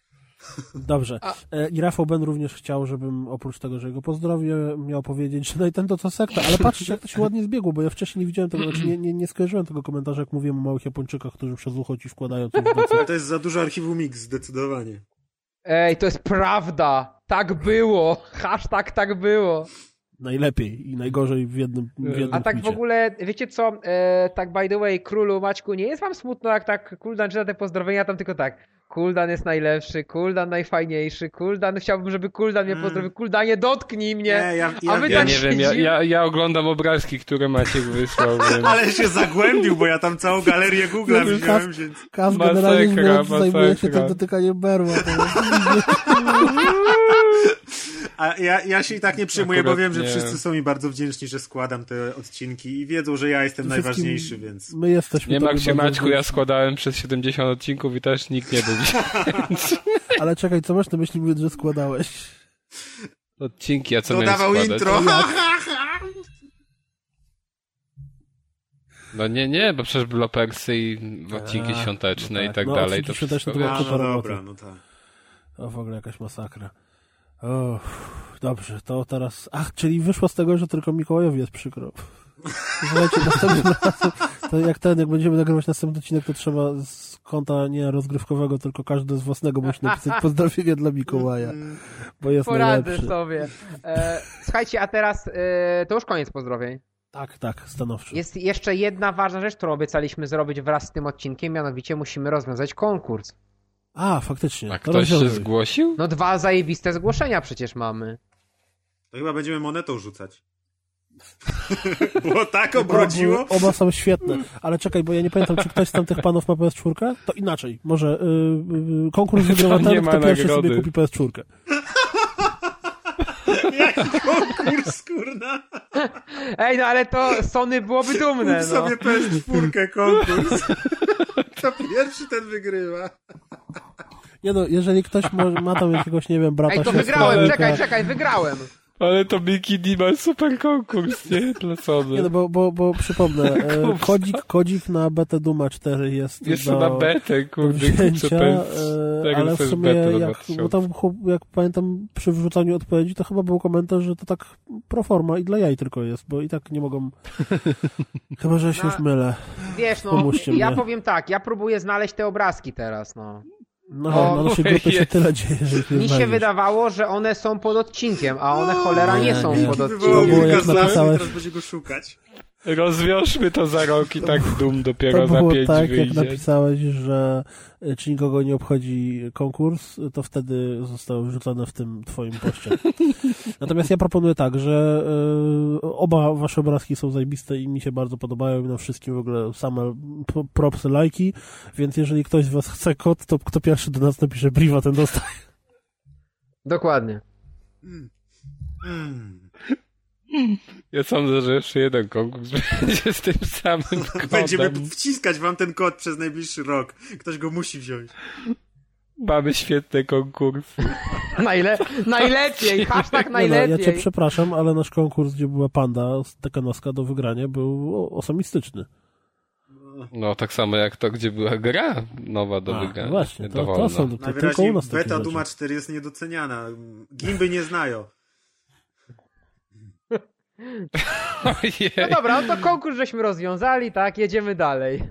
Dobrze. E, I Rafał Ben również chciał, żebym oprócz tego, że go pozdrowię, miał powiedzieć, że Nintendo to sekta. Ale patrzcie, jak to się ładnie zbiegło, bo ja wcześniej nie widziałem tego, znaczy nie, nie, nie skojarzyłem tego komentarza, jak mówiłem o małych Japończykach, którzy przez ucho ci wkładają coś. Ale to jest za dużo archiwum Mix, zdecydowanie. Ej, to jest prawda. Tak było. Hashtag tak było. Najlepiej i najgorzej w jednym, w jednym A tak w ogóle, wiecie co, e, tak by the way, królu Maćku, nie jest wam smutno, jak tak Kuldan czyta te pozdrowienia, tam tylko tak, Kuldan jest najlepszy, Kuldan najfajniejszy, Kuldan, chciałbym, żeby Kuldan mnie Mm. pozdrowił, Kuldanie dotknij mnie, Nie, ja, ja, a wy Ja tak nie wiem, ja, ja, ja oglądam obrazki, które Maciek wysłał. Ale się zagłębił, bo ja tam całą galerię Google'a No, widziałem, więc... Kaz Masakra, generalnie zajmuje się tym dotykaniem berła. A ja, ja się i tak nie przyjmuję, bo Akurat wiem, że nie. wszyscy są mi bardzo wdzięczni, że składam te odcinki i wiedzą, że ja jestem najważniejszy, więc... My jesteśmy Nie tobie martw się Maćku, ja składałem przez 70 odcinków i też nikt nie był. Ale czekaj, co masz na myśli mówiąc, że składałeś? Odcinki, a co miałem Dodawał składać? intro. No nie, nie, bo przecież blopersy i odcinki A, świąteczne no i tak. tak No, dalej. To świąteczne wszystko, to było- no roboty. dobra, no tak. O, w ogóle jakaś masakra. O, dobrze, to teraz... Ach, czyli wyszło z tego, że tylko Mikołajowi jest przykro. Słuchajcie, następnym razem, to jak ten, jak będziemy nagrywać następny odcinek, to trzeba z konta nie rozgrywkowego, tylko każdy z własnego musi napisać pozdrowienie dla Mikołaja, bo jest porady najlepszy. sobie. E, słuchajcie, a teraz e, to już koniec pozdrowień. Tak, tak, stanowczo. Jest jeszcze jedna ważna rzecz, którą obiecaliśmy zrobić wraz z tym odcinkiem, mianowicie musimy rozwiązać konkurs. A, faktycznie. A to ktoś się zgłosił? No dwa zajebiste zgłoszenia przecież mamy. To chyba będziemy monetą rzucać. Było tak obrodziło? oba są świetne, ale czekaj, bo ja nie pamiętam, czy ktoś z tamtych panów ma PS4? To inaczej, może y, y, konkurs nie ten, ma kto pierwszy nagrody. sobie kupi PS4. Jaki konkurs, kurna? Ej, no ale to Sony byłoby dumne, Kup no. sobie PS4 konkurs. To pierwszy ten wygrywa. Nie no, jeżeli ktoś ma, ma tam jakiegoś, nie wiem, brata, Ej, to wygrałem, czekaj, czekaj, wygrałem. Ale to Mickey D ma super konkurs, nie? Dla Sony. Nie no, bo, bo, bo przypomnę, e, kodzik, kodzik na betę Duma 4 jest Jeszcze do, na betę, kurde, wzięcia, e, PS4 ale w sumie jak, 2000. bo tam, jak pamiętam przy wrzucaniu odpowiedzi, to chyba był komentarz, że to tak pro forma i dla jaj tylko jest, bo i tak nie mogą... Chyba, że się No, już mylę. Wiesz, no, Pomóżcie ja mnie. powiem tak, ja próbuję znaleźć te obrazki teraz, no. No, O, na naszej grupie się tyle dzieje, że Mi się wydawało, że one są pod odcinkiem, a one cholera nie Nie, są nie. pod To Wywołał było, odcinkiem. jak napisałeś- teraz będzie go szukać. Rozwiążmy to za rok i tak Doom dopiero To za było pięć tak, jak wyjdzie. napisałeś, że y, czy nikogo nie obchodzi konkurs, to wtedy zostało wrzucone w tym twoim poście. Natomiast ja proponuję tak, że y, oba wasze obrazki są zajebiste i mi się bardzo podobają i na wszystkim w ogóle same propsy, lajki, więc jeżeli ktoś z was chce kod, to kto pierwszy do nas napisze briwa, ten dostaje. Dokładnie. Mm. Ja sądzę, że jeszcze jeden konkurs będzie z tym samym kodem. Będziemy wciskać wam ten kod przez najbliższy rok. Ktoś go musi wziąć. Mamy świetne konkursy. Najle najlepiej, hashtag Nie no, ja najlepiej. cię przepraszam, ale nasz konkurs, gdzie była panda z Tekanowska do wygrania, był osamistyczny. No, tak samo jak to, gdzie była gra nowa do A, wygrania. Właśnie, to, Dowolna. to są, to tylko u nas beta. Duma 4 jest niedoceniana. Gimby nie znają. Ojej. No dobra, no to konkurs żeśmy rozwiązali, tak, jedziemy dalej.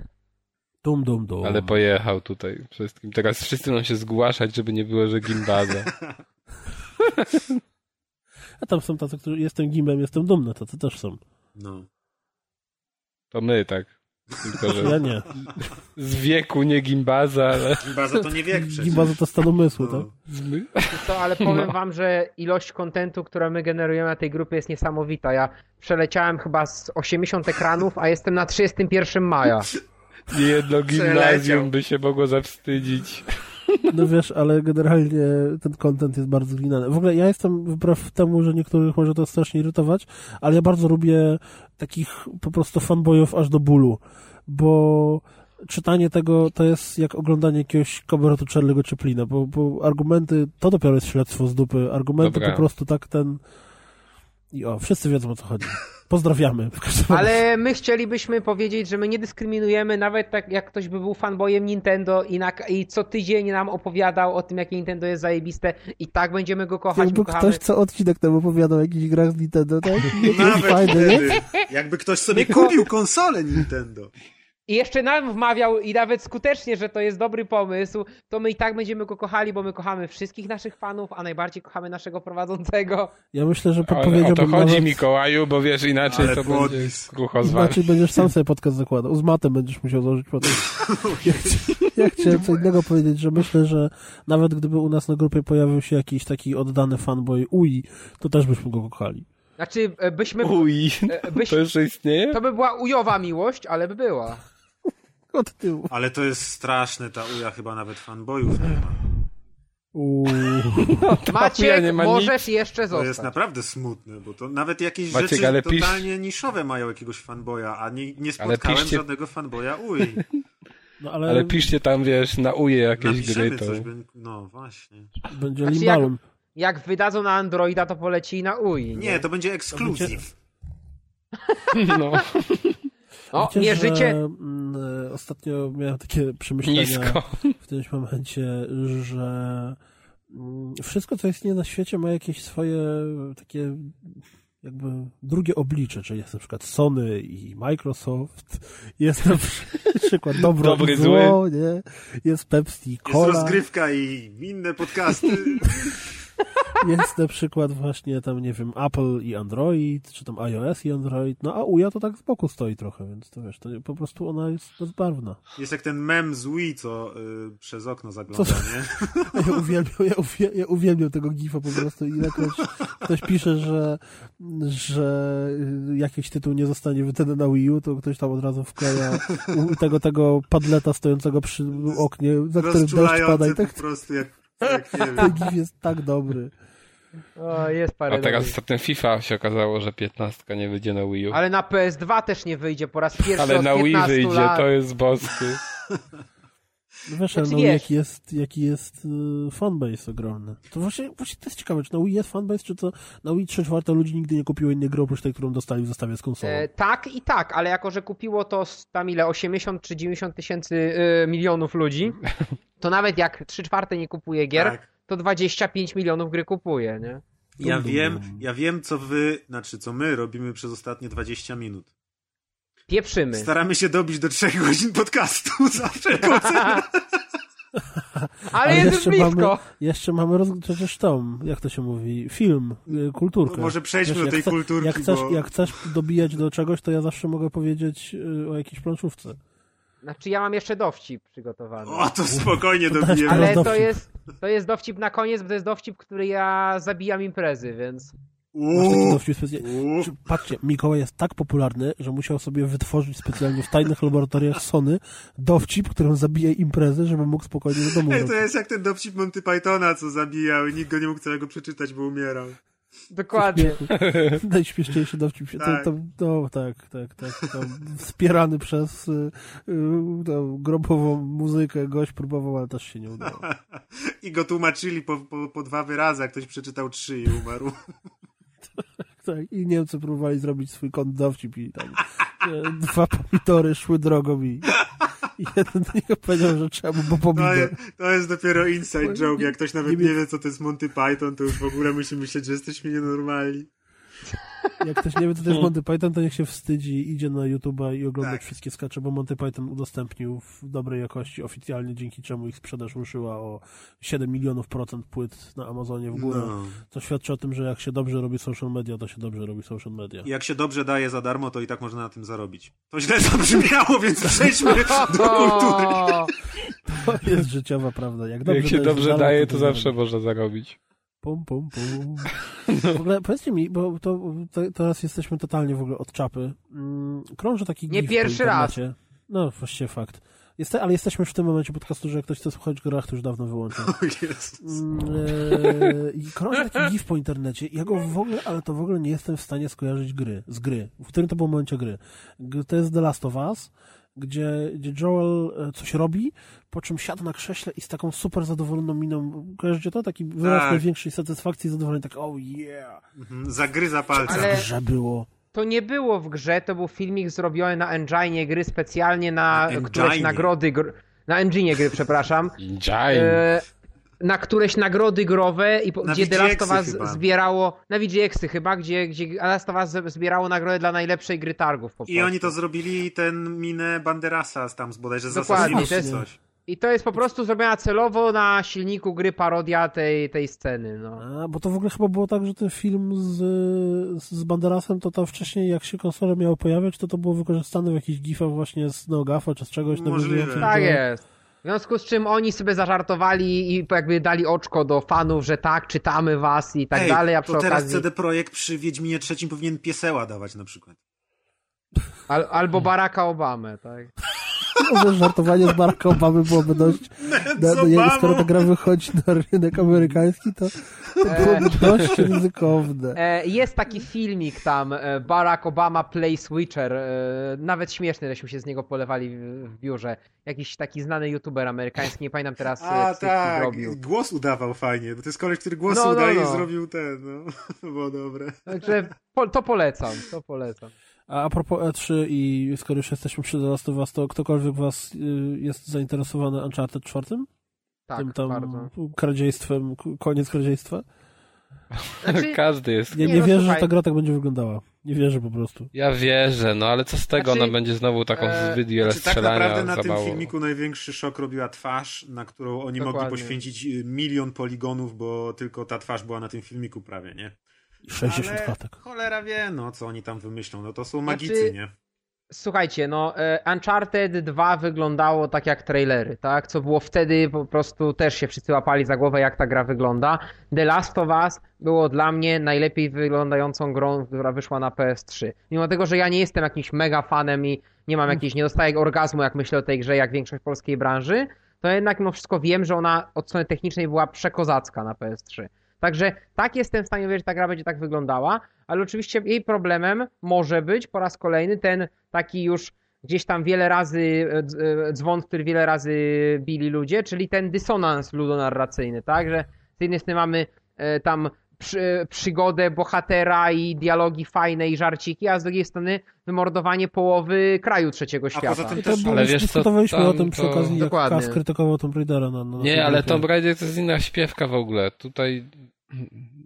Dum, dum, dum. Ale pojechał tutaj wszystkim. Teraz wszyscy będą się zgłaszać, żeby nie było, że gimbaza. A tam są tacy, którzy jestem gimbem, jestem dumny, to też są. No. To my tak. Tylko, Ja że nie. z wieku nie gimbaza, ale... Gimbaza to nie wiek przecież. Gimba za to stan umysłu, No. tak? To, ale powiem wam, że ilość kontentu, którą my generujemy na tej grupie jest niesamowita. Ja przeleciałem chyba z 80 ekranów, a jestem na 31 maja. Niejedno gimnazjum by się mogło zawstydzić. No wiesz, ale generalnie ten content jest bardzo zginany. W ogóle ja jestem, wbrew temu, że niektórych może to strasznie irytować, ale ja bardzo lubię takich po prostu fanboyów aż do bólu, bo czytanie tego to jest jak oglądanie jakiegoś kabaretu Charlie'ego Chaplina, bo, bo argumenty, to dopiero jest śledztwo z dupy, argumenty Dobra. po prostu tak ten... I o, wszyscy wiedzą o co chodzi. Pozdrawiamy. Ale my chcielibyśmy powiedzieć, że my nie dyskryminujemy, nawet tak jak ktoś by był fanboyem Nintendo i, na, i co tydzień nam opowiadał o tym, jakie Nintendo jest zajebiste i tak będziemy go kochać, Jakby kochamy. ktoś co odcinek nam opowiadał o jakichś grach z Nintendo, tak? Nie, Nawet fajne, nie? jakby ktoś sobie kupił konsolę Nintendo. I jeszcze nam wmawiał i nawet skutecznie, że to jest dobry pomysł, to my i tak będziemy go kochali, bo my kochamy wszystkich naszych fanów, a najbardziej kochamy naszego prowadzącego. Ja myślę, że O, o to chodzi, nawet... Mikołaju, bo wiesz, inaczej Ale to będzie wami. Inaczej będziesz sam sobie podcast zakładał. Z matem będziesz musiał założyć potem. Ja, ja chciałem co innego powiedzieć, że myślę, że nawet gdyby u nas na grupie pojawił się jakiś taki oddany fanboy UI, to też byśmy go kochali. Znaczy, e, byśmy... Uj, e, byś, to jeszcze istnieje? to by była ujowa miłość, ale by była. Od tyłu. Ale to jest straszne, ta uja chyba nawet fanboyów nie ma. Uuu. Maciek, nie ma możesz jeszcze To zostać. jest naprawdę smutne, bo to nawet jakieś Maciek, rzeczy ale pisz- totalnie niszowe mają jakiegoś fanboya, a nie, nie spotkałem piszcie- żadnego fanboya ui. No ale, Ale piszcie tam, wiesz, na uje jakieś Napiszemy gry, to... coś, będzie- no właśnie. będzie Znaczy, limbalum. Jak wydadzą na Androida, to poleci na UI. Nie, to będzie ekskluzyw. No, No, Wiecie, mierzycie... Że, mm, e, ostatnio miałem takie przemyślenia nisko. w którymś momencie, że mm, wszystko, co istnieje na świecie, ma jakieś swoje takie jakby drugie oblicze, czyli jest na przykład Sony i Microsoft, jest na przykład dobro Dobry, i zło, nie? jest Pepsi i Jest Cola, rozgrywka i inne podcasty. jest na przykład właśnie tam, nie wiem, Apple i Android, czy tam iOS i Android, no a UJA to tak z boku stoi trochę, więc to wiesz, to po prostu ona jest bezbarwna. Jest jak ten mem z Wii, co y, przez okno zagląda, Co- nie? Ja uwielbiam, ja uwielbiam, ja uwielbiam tego gifa po prostu. Ilekroć ktoś pisze, że, że jakiś tytuł nie zostanie wydany na Wii U, to ktoś tam od razu wkleja tego, tego padleta stojącego przy oknie, za którym deszcz pada i tak po prostu jak, ten wiem. gif jest tak dobry. O, jest parę A teraz ostatnio FIFA się okazało, że 15 nie wyjdzie na Wii U. Ale na PS2 też nie wyjdzie po raz pierwszy Ale od na Wii 15 wyjdzie, lat. to jest bosky. No wiesz, Znaczy, no, wiesz. jaki jest, jaki jest y, fanbase ogromny. To właśnie, właśnie to jest ciekawe, czy na Wii jest fanbase, czy to na Wii 3 czwarte ludzi nigdy nie kupiło innej gry oprócz tej, którą dostali w zestawie z konsolą. E, tak i tak, ale jako, że kupiło to tam ile, 80 czy 90 tysięcy e, milionów ludzi, to nawet jak 3 czwarte nie kupuje gier, Tak. to 25 milionów gry kupuje, nie? Ja wiem, dum. ja wiem, co wy, znaczy co my robimy przez ostatnie 20 minut. Pieprzymy. Staramy się dobić do 3 godzin podcastu za wszelką cenę. Ale jest już blisko. mamy, jeszcze mamy roz... przecież tą, jak to się mówi, film, y, kulturkę. Może przejdźmy Wiesz, do tej chce- kulturki, jak chcesz, bo... jak chcesz dobijać do czegoś, to ja zawsze mogę powiedzieć y, o jakiejś planszówce. Znaczy ja mam jeszcze dowcip przygotowany. O, to spokojnie dobijemy. Ale- Ale to jest, to jest dowcip na koniec, bo to jest dowcip, który ja zabijam imprezy, więc... Masz taki Uuu, dowcip specjalny. Patrzcie, Mikołaj jest tak popularny, że musiał sobie wytworzyć specjalnie w tajnych laboratoriach Sony dowcip, którym zabije imprezy, żeby mógł spokojnie do domu Ej, to jest jak ten dowcip Monty Pythona, co zabijał i nikt go nie mógł całego przeczytać, bo umierał. Dokładnie. Najśmieszniejszy dowcip. się- Tak. To, to, no, tak, tak, tak. Tam wspierany przez y, y, tą grobową muzykę gość próbował, ale też się nie udało. I go tłumaczyli po, po, po dwa wyrazy, jak ktoś przeczytał trzy i umarł. Tak, i Niemcy próbowali zrobić swój kąt dowcip i tam e, dwa pomidory szły drogą i, jeden do niego powiedział, że bo To pomidor. jest, to jest dopiero inside joke. Jak ktoś nawet Nie nie wie, co to jest Monty Python, to już w ogóle musi myśleć, że jesteśmy nienormalni. Jak ktoś nie wie, co to jest Monty Python, to niech się wstydzi, idzie na YouTube'a i ogląda Tak. wszystkie skacze, bo Monty Python udostępnił w dobrej jakości oficjalnie, dzięki czemu ich sprzedaż ruszyła o 7 milionów procent płyt na Amazonie w górę. No. To świadczy o tym, że jak się dobrze robi social media, to się dobrze robi social media. I Jak się dobrze daje za darmo, to i tak można na tym zarobić. To źle zabrzmiało, więc przejdźmy do kultury. To jest życiowa prawda. Jak, dobrze Jak się dobrze za darmo, daje, to zawsze można zarobić. Pum, pum, pum. W ogóle powiedzcie mi, bo to, to, teraz jesteśmy totalnie w ogóle od czapy. Mm, Krąży taki Nie pierwszy internecie. No, właściwie fakt. Jest, ale jesteśmy w tym momencie podcastu, że jak ktoś chce słuchać grach, to już dawno wyłączył. O Jezus. Mm, e, krąży taki gif po internecie. Ja go w ogóle, ale to w ogóle nie jestem w stanie skojarzyć gry, z gry. W którym to był momencie gry. To jest The Last of Us, gdzie, gdzie Joel e, coś robi, po czym siada na krześle i z taką super zadowoloną miną, kojarzycie to? Taki wyraz Tak. największej satysfakcji i zadowolenia, tak oh yeah, Mhm. Zagryza palce. Ale- że było. To nie było w grze, to był filmik zrobiony na engine gry specjalnie na, Na któreś nagrody, gr... na engine gry, przepraszam, Engine. e, na któreś nagrody growe i po, Na gdzie The Last of Us zbierało, na VGX-y chyba, gdzie, gdzie The Last of Us zbierało nagrodę dla najlepszej gry targów po I oni to zrobili ten minę Banderasa z tam z bodajże z Dokładnie, to jest- coś. I to jest po prostu zrobiona celowo na silniku gry parodia tej, tej sceny, no. A, bo to w ogóle chyba było tak, że ten film z, z Banderasem, to tam wcześniej jak się konsole miały pojawiać, to to było wykorzystane w jakichś gifach właśnie z Neogafa czy z czegoś Możliwe. Tak jest. W związku z czym oni sobie zażartowali i jakby dali oczko do fanów, że tak, czytamy was i tak Ej, dalej, a przy to teraz okazji... CD Projekt przy Wiedźminie trzecim powinien pieseła dawać na przykład. Al, albo Baracka Obamę, tak? No, żartowanie z Baracka Obamy byłoby dość... Na, no, jak, skoro ta gra wychodzi na rynek amerykański, to, to byłoby dość ryzykowne. E, jest taki filmik tam, e, Barack Obama Play Switcher, e, nawet śmieszny, żeśmy się z niego polewali w, w biurze. Jakiś taki znany youtuber amerykański, nie pamiętam teraz, e, A tak, robił. głos udawał fajnie, bo to jest koleś, który głos No, no, udaje no. i zrobił ten, no. To było dobre. Także po, to polecam, to polecam. A, a propos E3 i skoro już jesteśmy przy The Last of Us, to ktokolwiek was y, jest zainteresowany Uncharted 4? Tak, Tym tam bardzo. kradziejstwem, koniec kradziejstwa? Znaczy, Każdy jest. Nie, Nie, nie no, wierzę, że słuchaj. ta gra tak będzie wyglądała. Nie wierzę po prostu. Ja wierzę, no ale co z tego? Znaczy, Ona będzie znowu taką e, zbyt wiele Znaczy, tak strzelania naprawdę na tym mało. filmiku największy szok robiła twarz, na którą oni mogli Dokładnie. poświęcić y, milion poligonów, bo tylko ta twarz była na tym filmiku prawie, nie? I 60 Ale klatek. cholera wie, no co oni tam wymyślą, no to są magicy, Znaczy- nie? Słuchajcie, no e, Uncharted 2 wyglądało tak jak trailery, tak? Co było wtedy po prostu też się wszyscy łapali za głowę jak ta gra wygląda. The Last of Us było dla mnie najlepiej wyglądającą grą, która wyszła na PS3. Mimo tego, że ja nie jestem jakimś mega fanem i nie mam jakiejś, nie dostaję orgazmu jak myślę o tej grze, jak większość polskiej branży, to jednak mimo wszystko wiem, że ona od strony technicznej była przekozacka na PS3. Także tak jestem w stanie uwierzyć, że ta gra będzie tak wyglądała, ale oczywiście jej problemem może być po raz kolejny ten taki już gdzieś tam wiele razy e, e, dzwon, który wiele razy bili ludzie, czyli ten dysonans ludonarracyjny, tak? Że z jednej strony mamy e, tam przy, przygodę bohatera i dialogi fajne i żarciki, a z drugiej strony wymordowanie połowy kraju trzeciego świata. poza tym też- ale wiesz co, dyskutowaliśmy o tym przy to- okazji, jak Dokładnie. Kas krytykował Tomb Raidera na, na Nie, ale. Tomb Raider to jest inna śpiewka w ogóle. Tutaj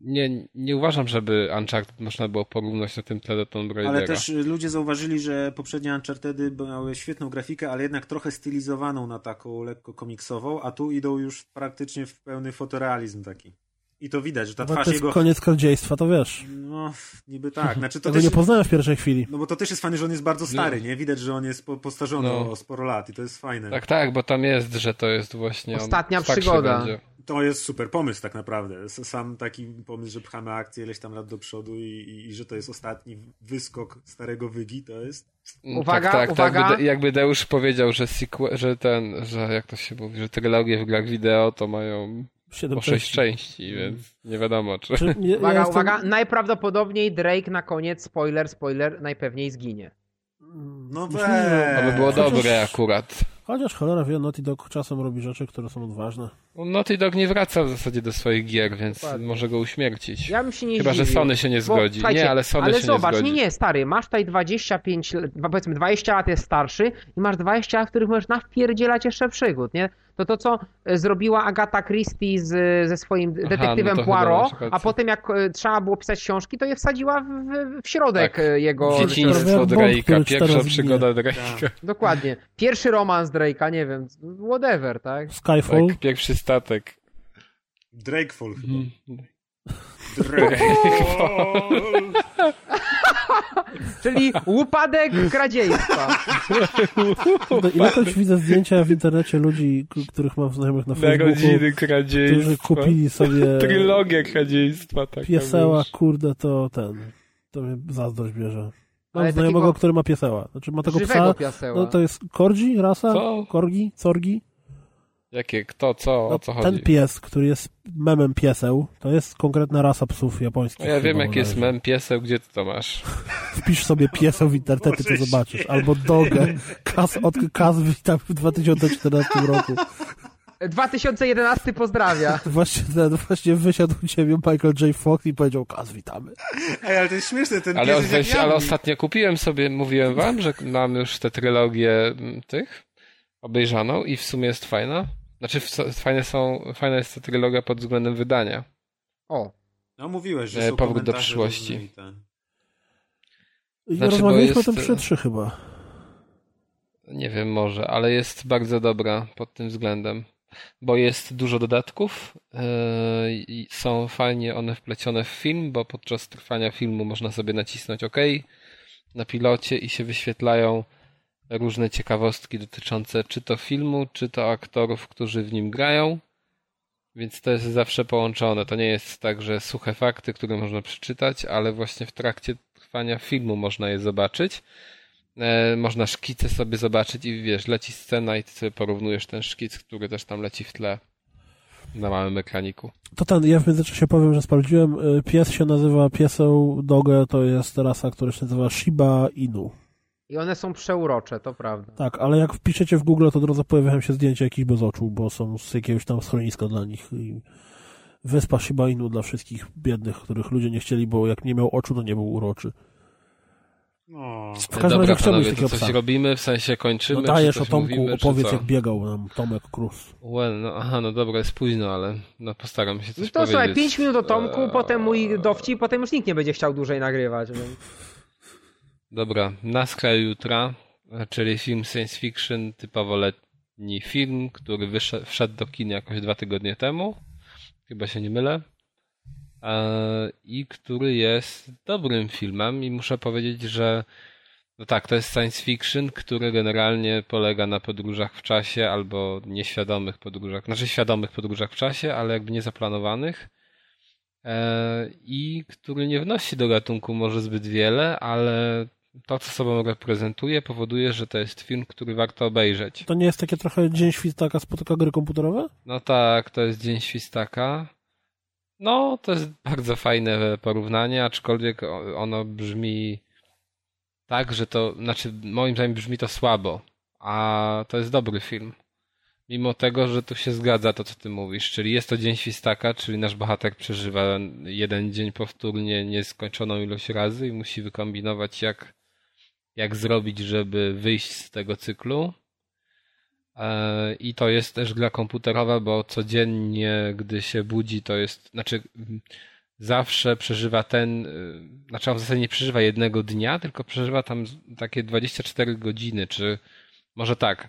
nie, nie uważam, żeby Uncharted można było porównać na tym tle do Tomb Raidera. Ale też ludzie zauważyli, że poprzednie Unchartedy miały świetną grafikę, ale jednak trochę stylizowaną na taką lekko komiksową, a tu idą już praktycznie w pełny fotorealizm taki. I to widać, że ta Chyba twarz to jest jego... koniec kradziejstwa, to wiesz. No, niby tak. Znaczy to Tego też... nie poznałem w pierwszej chwili. No bo to też jest fajne, że on jest bardzo stary, No. nie? Widać, że on jest po, postarzony No. o sporo lat i to jest fajne. Tak, tak, bo tam jest, że to jest właśnie... Ostatnia przygoda. Będzie. To jest super pomysł tak naprawdę. Sam taki pomysł, że pchamy akcję ileś tam lat do przodu i, i, i że to jest ostatni wyskok starego Wygi, to jest... Uwaga, tak, tak, uwaga. Tak, jakby, jakby Deusz powiedział, że, sequel, że ten, że jak to się mówi, że trylogie w grach wideo to mają Siedem po sześć części. części, więc nie wiadomo czy... Czy, nie, Uwaga, ja jestem- uwaga, najprawdopodobniej Drake na koniec, spoiler, spoiler, najpewniej zginie. No Myślę, że- To by było Chociaż- dobre akurat. Chociaż cholera wie, Naughty Dog czasem robi rzeczy, które są odważne. No, Naughty Dog nie wraca w zasadzie do swoich gier, więc Dokładnie. może go uśmiercić. Ja bym się nie Chyba, że zdziwił. Sony się nie Bo, zgodzi. słuchajcie, Nie, ale Sony ale się zobacz, nie zgodzi. nie, nie, stary, masz tutaj 25, lat, powiedzmy 20 lat jest starszy i masz 20 lat, w których możesz nawpierdzielać jeszcze przygód, nie? To to, co e, zrobiła Agata Christie z, ze swoim detektywem no to chyba Poirot, a potem jak e, trzeba było pisać książki, to je wsadziła w, w, środek Tak. e, jego... Dzieciństwo Drake'a, pierwsza przygoda. Drake'a. Dokładnie. Pierwszy romans Drake'a, nie wiem, whatever, tak? Skyfall. Tak, pierwszy statek. Drakefall chyba. Mhm. Drakefall. Czyli upadek kradziejstwa. No, Ilekroć widzę zdjęcia w internecie ludzi, których mam znajomych na Facebooku, Narodziny którzy kradziejstwa. kupili sobie Trylogię kradziejstwa. Taka, pieseła, wiesz. kurde, to ten, to mnie zazdrość bierze. Mam Ale znajomego, takiego który ma pieseła. Znaczy ma tego psa. No to jest korgi, rasa? Co? Korgi? Corgi? Jakie, kto, co, No, o co ten chodzi? pies, który jest memem pieseł, to jest konkretna rasa psów japońskich. No ja wiem, jaki jest mem pieseł, gdzie ty to masz? Wpisz sobie pieseł w internecie, to zobaczysz. Albo dogę. Kas, od Kas witam w 2014 roku. 2011 pozdrawia. Właśnie, ten, właśnie wysiadł u ciebie Michael J. Fox i powiedział Kas, witamy. Ej, ale to jest śmieszne, ten Ale, weź, jak ale ostatnio kupiłem sobie, mówiłem wam, że mam już tę trylogię m, tych obejrzaną i w sumie jest fajna. Znaczy fajne są, fajna jest ta trylogia pod względem wydania. O, No mówiłeś, że E, są powrót do przyszłości. Znaczy, rozmawialiśmy jest- o tym przy E3 chyba. Nie wiem może, ale jest bardzo dobra pod tym względem. Bo jest dużo dodatków yy, i są fajnie one wplecione w film, bo podczas trwania filmu można sobie nacisnąć OK na pilocie i się wyświetlają różne ciekawostki dotyczące czy to filmu, czy to aktorów, którzy w nim grają. Więc to jest zawsze połączone. To nie jest tak, że suche fakty, które można przeczytać, ale właśnie w trakcie trwania filmu można je zobaczyć. E, można szkice sobie zobaczyć i wiesz, leci scena i ty sobie porównujesz ten szkic, który też tam leci w tle na małym ekraniku. To ten, ja w międzyczasie powiem, że sprawdziłem. y, Pies się nazywa pieseł Dogę, to jest rasa, która się nazywa Shiba Inu. I one są przeurocze, to prawda. Tak, ale jak wpiszecie w Google, to od razu pojawiają się zdjęcia jakichś bez oczu, bo są z jakiegoś tam schroniska dla nich. I wyspa Shiba Inu dla wszystkich biednych, których ludzie nie chcieli, bo jak nie miał oczu, to nie był uroczy. No. W każdym Dobra, razie chciałbym panowie, to coś psa. robimy, w sensie kończymy, No dajesz czy o Tomku, mówimy, opowiedz jak biegał nam Tomek Cruz. Well, no, aha, no dobra, jest późno, ale no postaram się coś No to powiedzieć. słuchaj, 5 minut do Tomku, Eee, potem mój dowcip, potem już nikt nie będzie chciał dłużej nagrywać. Więc... Dobra, Na skraju jutra, czyli film science fiction, typowo letni film, który wyszedł, wszedł do kin jakoś dwa tygodnie temu, chyba się nie mylę, e, i który jest dobrym filmem i muszę powiedzieć, że no tak, to jest science fiction, który generalnie polega na podróżach w czasie albo nieświadomych podróżach, znaczy świadomych podróżach w czasie, ale jakby niezaplanowanych. E, i który nie wnosi do gatunku może zbyt wiele, ale to, co sobą reprezentuje, powoduje, że to jest film, który warto obejrzeć. To nie jest takie trochę Dzień Świstaka spotyka gry komputerowe? No tak, to jest Dzień Świstaka. No, to jest bardzo fajne porównanie, aczkolwiek ono brzmi tak, że to, znaczy moim zdaniem brzmi to słabo, a to jest dobry film. Mimo tego, że tu się zgadza to, co ty mówisz, czyli jest to Dzień Świstaka, czyli nasz bohater przeżywa jeden dzień powtórnie nieskończoną ilość razy i musi wykombinować, jak, jak zrobić, żeby wyjść z tego cyklu. E, I to jest też gra komputerowa, bo codziennie, gdy się budzi, to jest, znaczy zawsze przeżywa ten, y, znaczy on w zasadzie nie przeżywa jednego dnia, tylko przeżywa tam takie 24 godziny, czy może tak,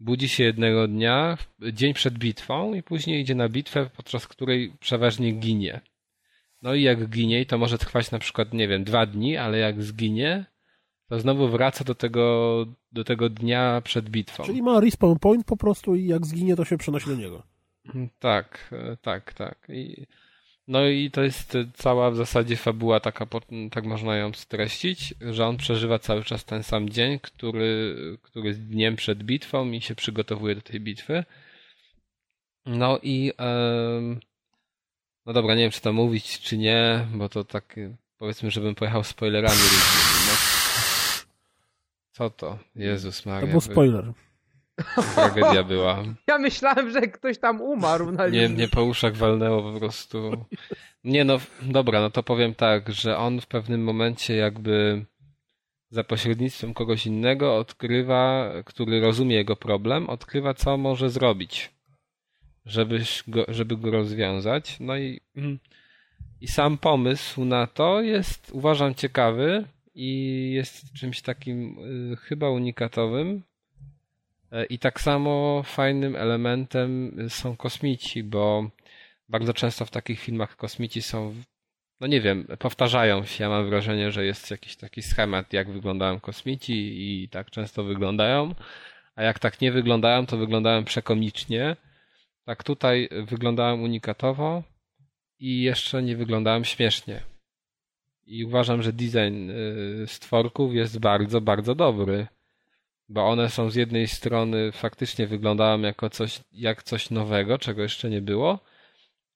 budzi się jednego dnia, dzień przed bitwą i później idzie na bitwę, podczas której przeważnie ginie. No i jak ginie, to może trwać na przykład, nie wiem, dwa dni, ale jak zginie, to znowu wraca do tego, do tego dnia przed bitwą. Czyli ma respawn point po prostu i jak zginie, to się przenosi do niego. Tak, e, tak, tak. I, no i to jest cała w zasadzie fabuła taka, tak można ją streścić, że on przeżywa cały czas ten sam dzień, który, który jest dniem przed bitwą i się przygotowuje do tej bitwy. No i em, no dobra, nie wiem czy to mówić czy nie, bo to tak powiedzmy, żebym pojechał spoilerami różnymi. No. Co to? Jezus Maria. To był spoiler. Tragedia była. Ja myślałem, że ktoś tam umarł na Nie, linii. nie po uszach walnęło po prostu. Nie no, dobra, no to powiem tak, że on w pewnym momencie jakby za pośrednictwem kogoś innego odkrywa, który rozumie jego problem, odkrywa co może zrobić, żebyś go, żeby go rozwiązać. No i, i sam pomysł na to jest, uważam, ciekawy i jest czymś takim y, chyba unikatowym. E, I tak samo fajnym elementem są kosmici, bo bardzo często w takich filmach kosmici są, no nie wiem, powtarzają się. Ja mam wrażenie, że jest jakiś taki schemat, jak wyglądają kosmici i tak często wyglądają. A jak tak nie wyglądają, to wyglądają przekomicznie. Tak tutaj wyglądałem unikatowo i jeszcze nie wyglądałem śmiesznie. I uważam, że design y, stworków jest bardzo, bardzo dobry. Bo one są z jednej strony faktycznie wyglądają jako coś, jak coś nowego, czego jeszcze nie było,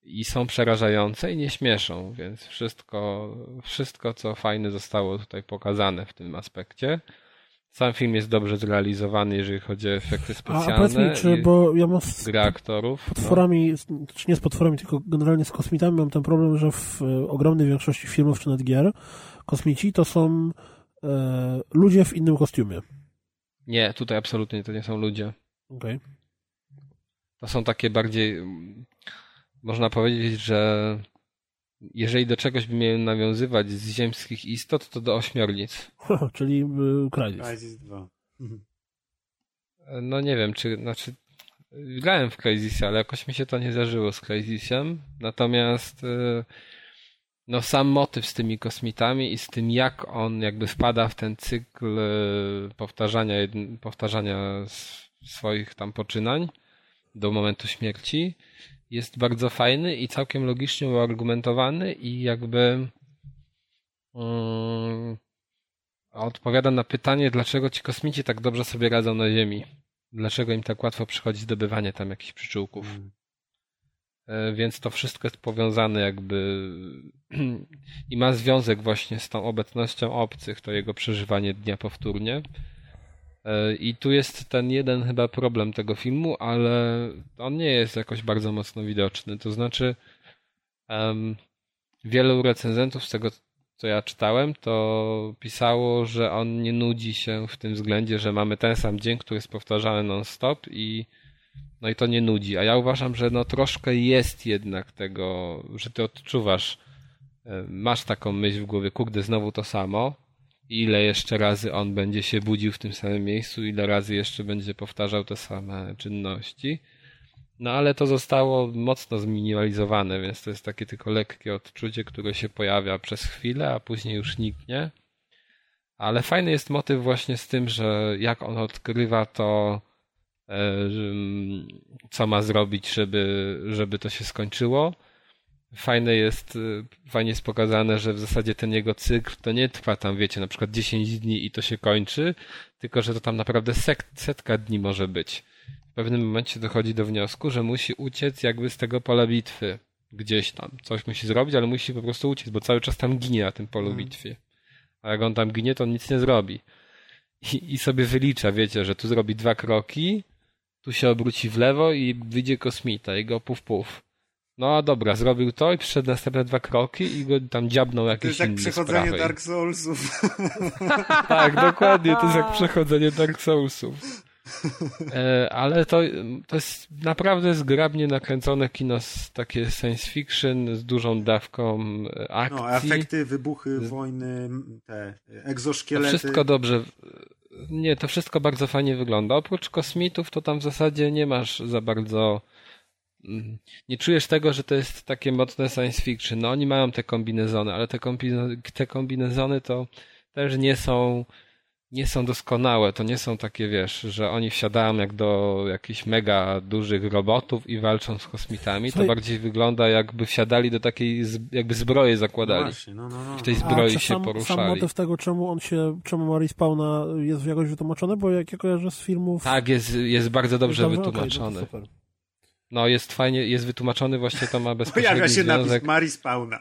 i są przerażające i nie śmieszą, więc wszystko, wszystko co fajne zostało tutaj pokazane w tym aspekcie. Sam film jest dobrze zrealizowany, jeżeli chodzi o efekty specjalne. A, powiedz mi, czy, bo ja mam z gra aktorów. No. Potworami, no. czy nie z potworami, tylko generalnie z kosmitami mam ten problem, że w e, ogromnej większości filmów czy nawet gier kosmici to są e, ludzie w innym kostiumie. Nie, tutaj absolutnie to nie są ludzie. Okej. Okay. To są takie bardziej można powiedzieć, że jeżeli do czegoś by miałem nawiązywać z ziemskich istot, to do ośmiornic. Czyli y, Crysis. Crysis 2. No nie wiem, czy, znaczy grałem w Crysis, ale jakoś mi się to nie zdarzyło z Crysisem. Natomiast y, no sam motyw z tymi kosmitami i z tym jak on jakby wpada w ten cykl y, powtarzania, powtarzania swoich tam poczynań do momentu śmierci jest bardzo fajny i całkiem logicznie uargumentowany i jakby um, odpowiada na pytanie, dlaczego ci kosmici tak dobrze sobie radzą na Ziemi. Dlaczego im tak łatwo przychodzi zdobywanie tam jakichś przyczółków. Mm. Więc to wszystko jest powiązane jakby i ma związek właśnie z tą obecnością obcych, to jego przeżywanie dnia powtórnie. E, I tu jest ten jeden chyba problem tego filmu, ale on nie jest jakoś bardzo mocno widoczny. To znaczy, um, wielu recenzentów z tego, co ja czytałem, to pisało, że on nie nudzi się w tym względzie, że mamy ten sam dzień, który jest powtarzany non-stop i no i to nie nudzi. A ja uważam, że no troszkę jest jednak tego, że ty odczuwasz, e, masz taką myśl w głowie, kurde, znowu to samo ile jeszcze razy on będzie się budził w tym samym miejscu, ile razy jeszcze będzie powtarzał te same czynności. No ale to zostało mocno zminimalizowane, więc to jest takie tylko lekkie odczucie, które się pojawia przez chwilę, a później już niknie. Ale fajny jest motyw właśnie z tym, że jak on odkrywa to, e, co ma zrobić, żeby, żeby to się skończyło fajne jest, y, fajnie jest pokazane, że w zasadzie ten jego cykl to nie trwa tam, wiecie, na przykład 10 dni i to się kończy, tylko że to tam naprawdę setka dni może być. W pewnym momencie dochodzi do wniosku, że musi uciec jakby z tego pola bitwy. Gdzieś tam. Coś musi zrobić, ale musi po prostu uciec, bo cały czas tam ginie na tym polu mm. bitwy. A jak on tam ginie, to on nic nie zrobi. I, I sobie wylicza, wiecie, że tu zrobi dwa kroki, tu się obróci w lewo i wyjdzie kosmita i go puf puf no dobra, zrobił to i przyszedł następne dwa kroki i go tam dziabnął jakieś To jest jak przechodzenie Dark Soulsów. tak, dokładnie, to jest jak przechodzenie Dark Soulsów. E, ale to, to jest naprawdę zgrabnie nakręcone kino takie science fiction z dużą dawką akcji. No, efekty, wybuchy, wojny, te egzoszkielety. To wszystko dobrze. Nie, to wszystko bardzo fajnie wygląda. Oprócz kosmitów to tam w zasadzie nie masz za bardzo nie czujesz tego, że to jest takie mocne science fiction. No oni mają te kombinezony, ale te, kombinezony, te kombinezony to też nie są nie są doskonałe. To nie są takie, wiesz, że oni wsiadają jak do jakichś mega dużych robotów i walczą z kosmitami. To bardziej wygląda jakby wsiadali do takiej, jakby zbroje zakładali. No właśnie, no, no, no. W tej zbroi się sam, poruszali. Sam motyw tego, czemu on się, czemu Mary Spawna jest jakoś wytłumaczony, bo jak ja kojarzę z filmów... Tak, jest, jest bardzo dobrze wytłumaczony. Okay, no no jest fajnie, jest wytłumaczony właśnie to ma bezpośredni Pojawia się związek... napis Mari Spawna.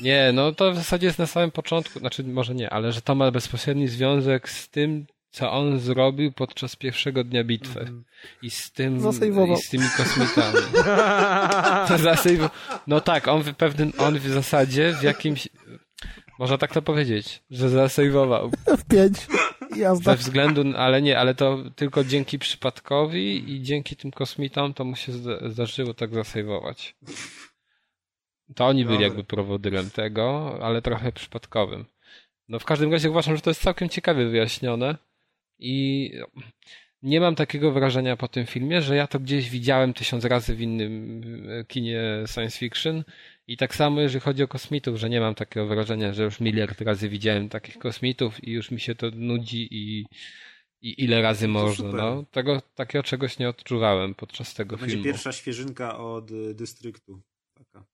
Nie, no to w zasadzie jest na samym początku, znaczy może nie, ale że to ma bezpośredni związek z tym, co on zrobił podczas pierwszego dnia bitwy. Mm. I z tym, i z tymi kosmitami. to no tak, on w pewnym, on w zasadzie w jakimś, można tak to powiedzieć, że zasejwował. F5. Jazda. Ze względu, ale nie, ale to tylko dzięki przypadkowi i dzięki tym kosmitom to mu się zdarzyło tak zasejwować. To oni byli jakby prowodyrem tego, ale trochę przypadkowym. No w każdym razie uważam, że to jest całkiem ciekawie wyjaśnione i nie mam takiego wrażenia po tym filmie, że ja to gdzieś widziałem tysiąc razy w innym e, kinie science fiction i tak samo jeżeli chodzi o kosmitów, że nie mam takiego wrażenia, że już miliard razy widziałem takich kosmitów i już mi się to nudzi i, i ile razy można. No, tego, takiego czegoś nie odczuwałem podczas tego to filmu. Będzie pierwsza świeżynka od y, dystryktu. Taka.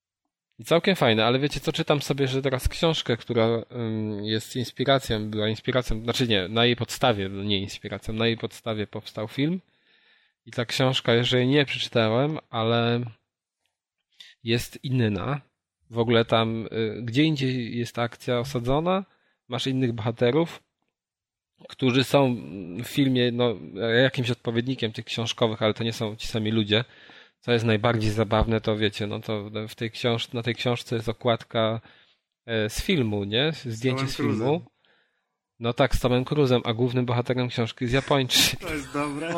I całkiem fajne, ale wiecie co, czytam sobie, że teraz książkę, która jest inspiracją, była inspiracją, znaczy nie, na jej podstawie, nie inspiracją, na jej podstawie powstał film. I ta książka, jeżeli nie przeczytałem, ale jest inna. W ogóle tam, y, gdzie indziej jest ta akcja osadzona, masz innych bohaterów, którzy są w filmie no, jakimś odpowiednikiem tych książkowych, ale to nie są ci sami ludzie. Co jest najbardziej zabawne, to wiecie, no to w tej książ na tej książce jest okładka e, z filmu, nie? Zdjęcie z filmu. No tak, z Tomem Cruzem, a głównym bohaterem książki jest Japończyk. To jest dobre.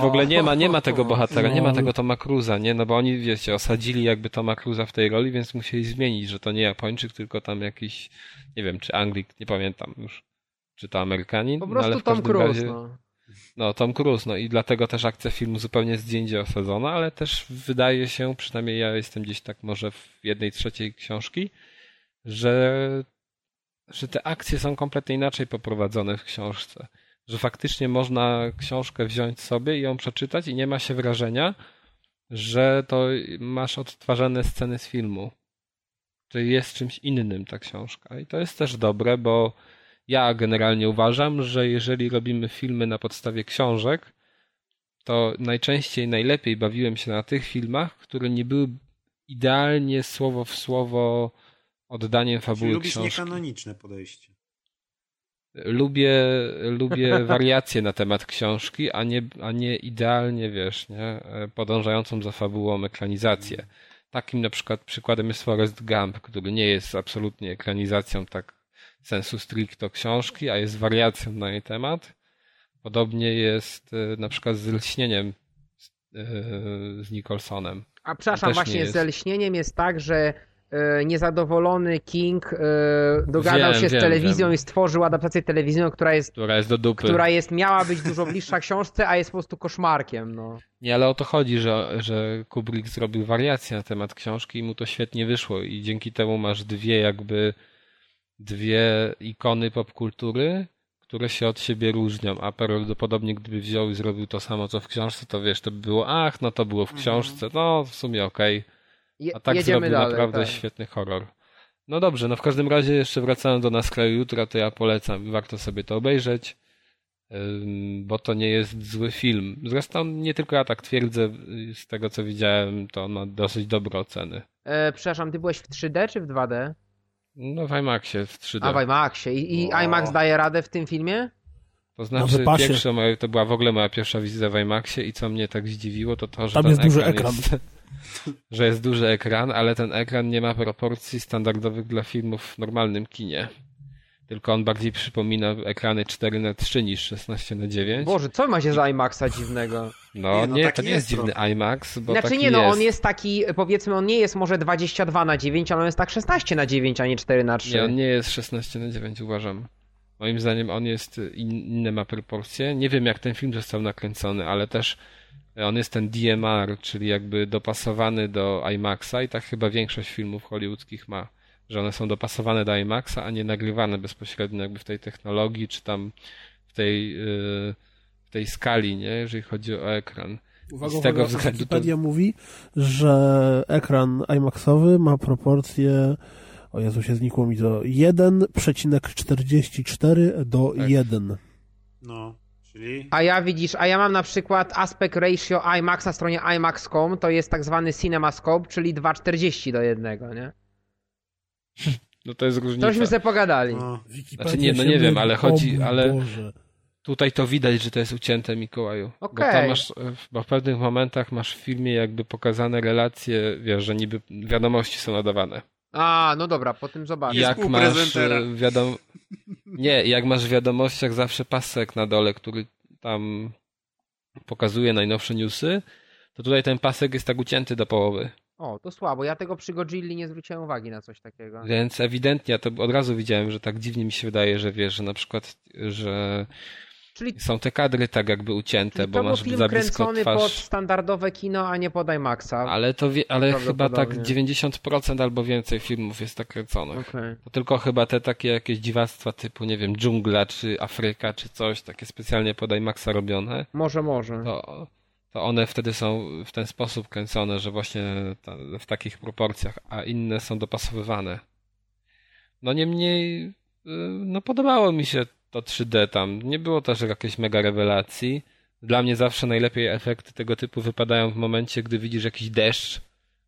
W ogóle nie ma, nie ma tego bohatera, nie ma tego Toma Cruza, nie? No bo oni, wiecie, osadzili jakby Toma Cruza w tej roli, więc musieli zmienić, że to nie Japończyk, tylko tam jakiś, nie wiem, czy Anglik, nie pamiętam już, czy to Amerykanin. Po no, prostu ale w Tom Cruise. razie- No. no, Tom Cruise, no i dlatego też akcja filmu zupełnie jest gdzie indziej osadzona, ale też wydaje się, przynajmniej ja jestem gdzieś tak może w jednej trzeciej książki, że, że te akcje są kompletnie inaczej poprowadzone w książce. Że faktycznie można książkę wziąć sobie i ją przeczytać i nie ma się wrażenia, że to masz odtwarzane sceny z filmu. Czyli jest czymś innym ta książka. I to jest też dobre, bo ja generalnie uważam, że jeżeli robimy filmy na podstawie książek, to najczęściej najlepiej bawiłem się na tych filmach, które nie były idealnie słowo w słowo oddaniem Czyli fabuły lubisz książki. niekanoniczne podejście. Lubię, lubię wariacje na temat książki, a nie, a nie idealnie, wiesz, nie, e, podążającą za fabułą ekranizację. Takim na przykład przykładem jest Forrest Gump, który nie jest absolutnie ekranizacją tak sensu stricto książki, a jest wariacją na jej temat. Podobnie jest e, na przykład z Lśnieniem e, z Nicholsonem. A przepraszam, właśnie jest. z lśnieniem jest tak, że niezadowolony King e, dogadał Wiem, się z wiem, telewizją wiem. i stworzył adaptację telewizyjną, która jest Która jest do dupy. która jest, miała być dużo bliższa książce, a jest po prostu koszmarkiem, no. Nie, ale o to chodzi, że, że Kubrick zrobił wariację na temat książki i mu to świetnie wyszło i dzięki temu masz dwie jakby dwie ikony popkultury, które się od siebie różnią, a prawdopodobnie gdyby wziął i zrobił to samo co w książce, to wiesz, to by było ach, no to było w książce, no w sumie okej. Je, A tak jedziemy zrobił dalej. naprawdę tak. świetny horror. No dobrze, no w każdym razie jeszcze wracając do nas kraju jutra, to ja polecam, warto sobie to obejrzeć, bo to nie jest zły film. Zresztą nie tylko ja tak twierdzę, y, z tego co widziałem, to on ma dosyć dobre oceny. E, przepraszam, ty byłeś w 3D czy w 2D? No w IMAXie w 3D. A w IMAXie. I, i. IMAX daje radę w tym filmie? To Na znaczy, wypasie. pierwsze moje, to była w ogóle moja pierwsza wizyta w IMAXie i co mnie tak zdziwiło, to to, że Tam ten jest duży ekran Jest, że jest duży ekran, ale ten ekran nie ma proporcji standardowych dla filmów w normalnym kinie. Tylko on bardziej przypomina ekrany 4 na 3 niż 16 na 9 Boże, co ma się za IMAXa dziwnego? No Nie, no nie, taki to nie jest jest dziwny IMAX, bo Znaczy taki nie, no jest. on jest taki, powiedzmy, on nie jest może 22 na 9, ale on jest tak 16 na 9, a nie 4 na 3. Nie, on nie jest 16 na 9 uważam. Moim zdaniem on jest, in, inne ma proporcje. Nie wiem jak ten film został nakręcony, ale też on jest ten DMR, czyli jakby dopasowany do IMAXa i tak chyba większość filmów hollywoodzkich ma, że one są dopasowane do IMAXa, a nie nagrywane bezpośrednio jakby w tej technologii, czy tam w tej, yy, w tej skali, nie, jeżeli chodzi o ekran. Uwaga, z tego uwaga, względu to- Wikipedia mówi, że ekran IMAXowy ma proporcje, o Jezu, się znikło mi to, 1,44 do Tak. 1. No, czyli... A ja widzisz, a ja mam na przykład aspect ratio IMAX na stronie IMAX.com, to jest tak zwany CinemaScope, czyli 2,40 do 1, nie? No to jest różnica. Tośmy sobie pogadali. No, Wikipedia Znaczy nie, no nie wiem, ale chodzi- ale- Boże. Tutaj to widać, że to jest ucięte Mikołaju. Bo Okej. tam masz, bo w pewnych momentach masz w filmie jakby pokazane relacje, wiesz, że niby wiadomości są nadawane. A, no dobra, po tym zobaczę. Jak masz e, wiadom... Nie, jak masz w wiadomościach zawsze pasek na dole, który tam pokazuje najnowsze newsy, to tutaj ten pasek jest tak ucięty do połowy. O, to słabo. Ja tego przy Godzilli nie zwróciłem uwagi na coś takiego. Więc ewidentnie, ja to od razu widziałem, że tak dziwnie mi się wydaje, że wiesz, że na przykład, że Czyli, są te kadry tak jakby ucięte, bo masz film za blisko kręcony twarz. pod standardowe kino, a nie pod IMAXa. Ale to wie, ale chyba tak Prawdopodobnie. 90% albo więcej filmów jest tak kręconych. To tylko chyba te takie jakieś dziwactwa typu, nie wiem, dżungla, czy Afryka, czy coś, takie specjalnie pod IMAXa robione. Może, może. To, to one wtedy są w ten sposób kręcone, że właśnie ta, w takich proporcjach, a inne są dopasowywane. No niemniej, y, no podobało mi się to 3D tam. Nie było też jakiejś mega rewelacji. Dla mnie zawsze najlepiej efekty tego typu wypadają w momencie, gdy widzisz jakiś deszcz,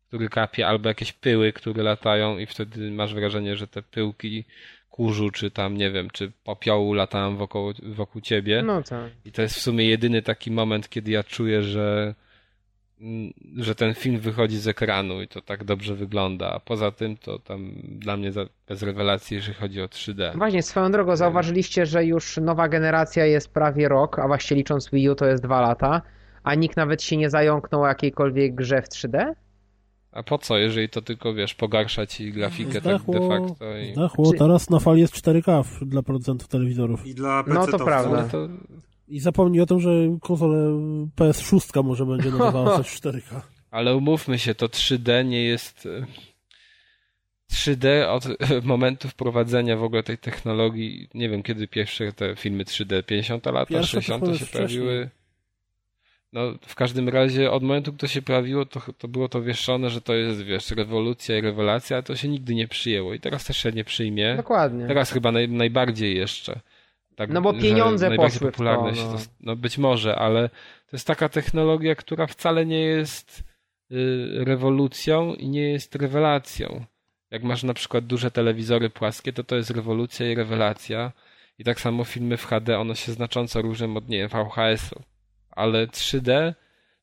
który kapie, albo jakieś pyły, które latają i wtedy masz wrażenie, że te pyłki kurzu, czy tam, nie wiem, czy popiołu latają wokół, wokół ciebie. No tak. I to jest w sumie jedyny taki moment, kiedy ja czuję, że, że ten film wychodzi z ekranu i to tak dobrze wygląda. A poza tym to tam dla mnie bez rewelacji, jeżeli chodzi o 3D. Właśnie, swoją drogą, zauważyliście, że już nowa generacja jest prawie rok, a właściwie licząc Wii U to jest dwa lata, a nikt nawet się nie zająknął o jakiejkolwiek grze w 3D? A po co, jeżeli to tylko, wiesz, pogarsza ci grafikę tak de Zdechło, facto i... zdechło. Teraz na fali jest 4K w- dla producentów telewizorów. I dla No to PC-towców. prawda. Ale to, I zapomnij o tym, że konsolę PS6 może będzie nadawała też 4K. ale umówmy się, to 3D nie jest... e, 3D od momentu wprowadzenia w ogóle tej technologii, nie wiem kiedy pierwsze te filmy 3D, 50 lat, Pierwsze to 60 chyba się wcześniej. pojawiły. No, w każdym razie od momentu, gdy to się pojawiło, to, to było to wieszczone, że to jest, wiesz, rewolucja i rewelacja, ale to się nigdy nie przyjęło i teraz też się nie przyjmie. Dokładnie. Teraz chyba naj, najbardziej jeszcze. Tak, No bo pieniądze poszły w to, popularne się no. to, no być może, ale to jest taka technologia, która wcale nie jest y, rewolucją i nie jest rewelacją. Jak masz na przykład duże telewizory płaskie, to to jest rewolucja i rewelacja. I tak samo filmy w HD, one się znacząco różnią od, nie wiem, VHS-u. Ale 3D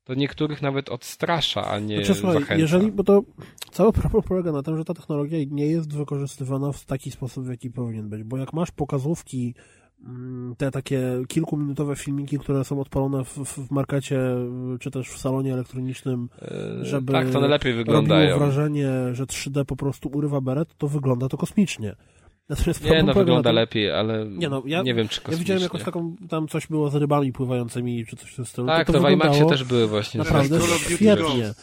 to niektórych nawet odstrasza, a nie Znaczy, słuchaj, zachęca. jeżeli, bo to cały problem polega na tym, że ta technologia nie jest wykorzystywana w taki sposób, w jaki powinien być, bo jak masz pokazówki, te takie kilkuminutowe filmiki, które są odpalone w, w markecie, czy też w salonie elektronicznym, Y, żeby tak, to najlepiej robiło wyglądają. wrażenie, że 3D po prostu urywa beret, to wygląda to kosmicznie. Natomiast Nie, no wygląda tym- lepiej, ale Nie no, ja- nie wiem, czy Ja widziałem kosmicznie. jakąś taką, tam coś było z rybami pływającymi, czy coś w tym stylu. Tak, to, to, to w IMAXie też były właśnie. Naprawdę świetnie.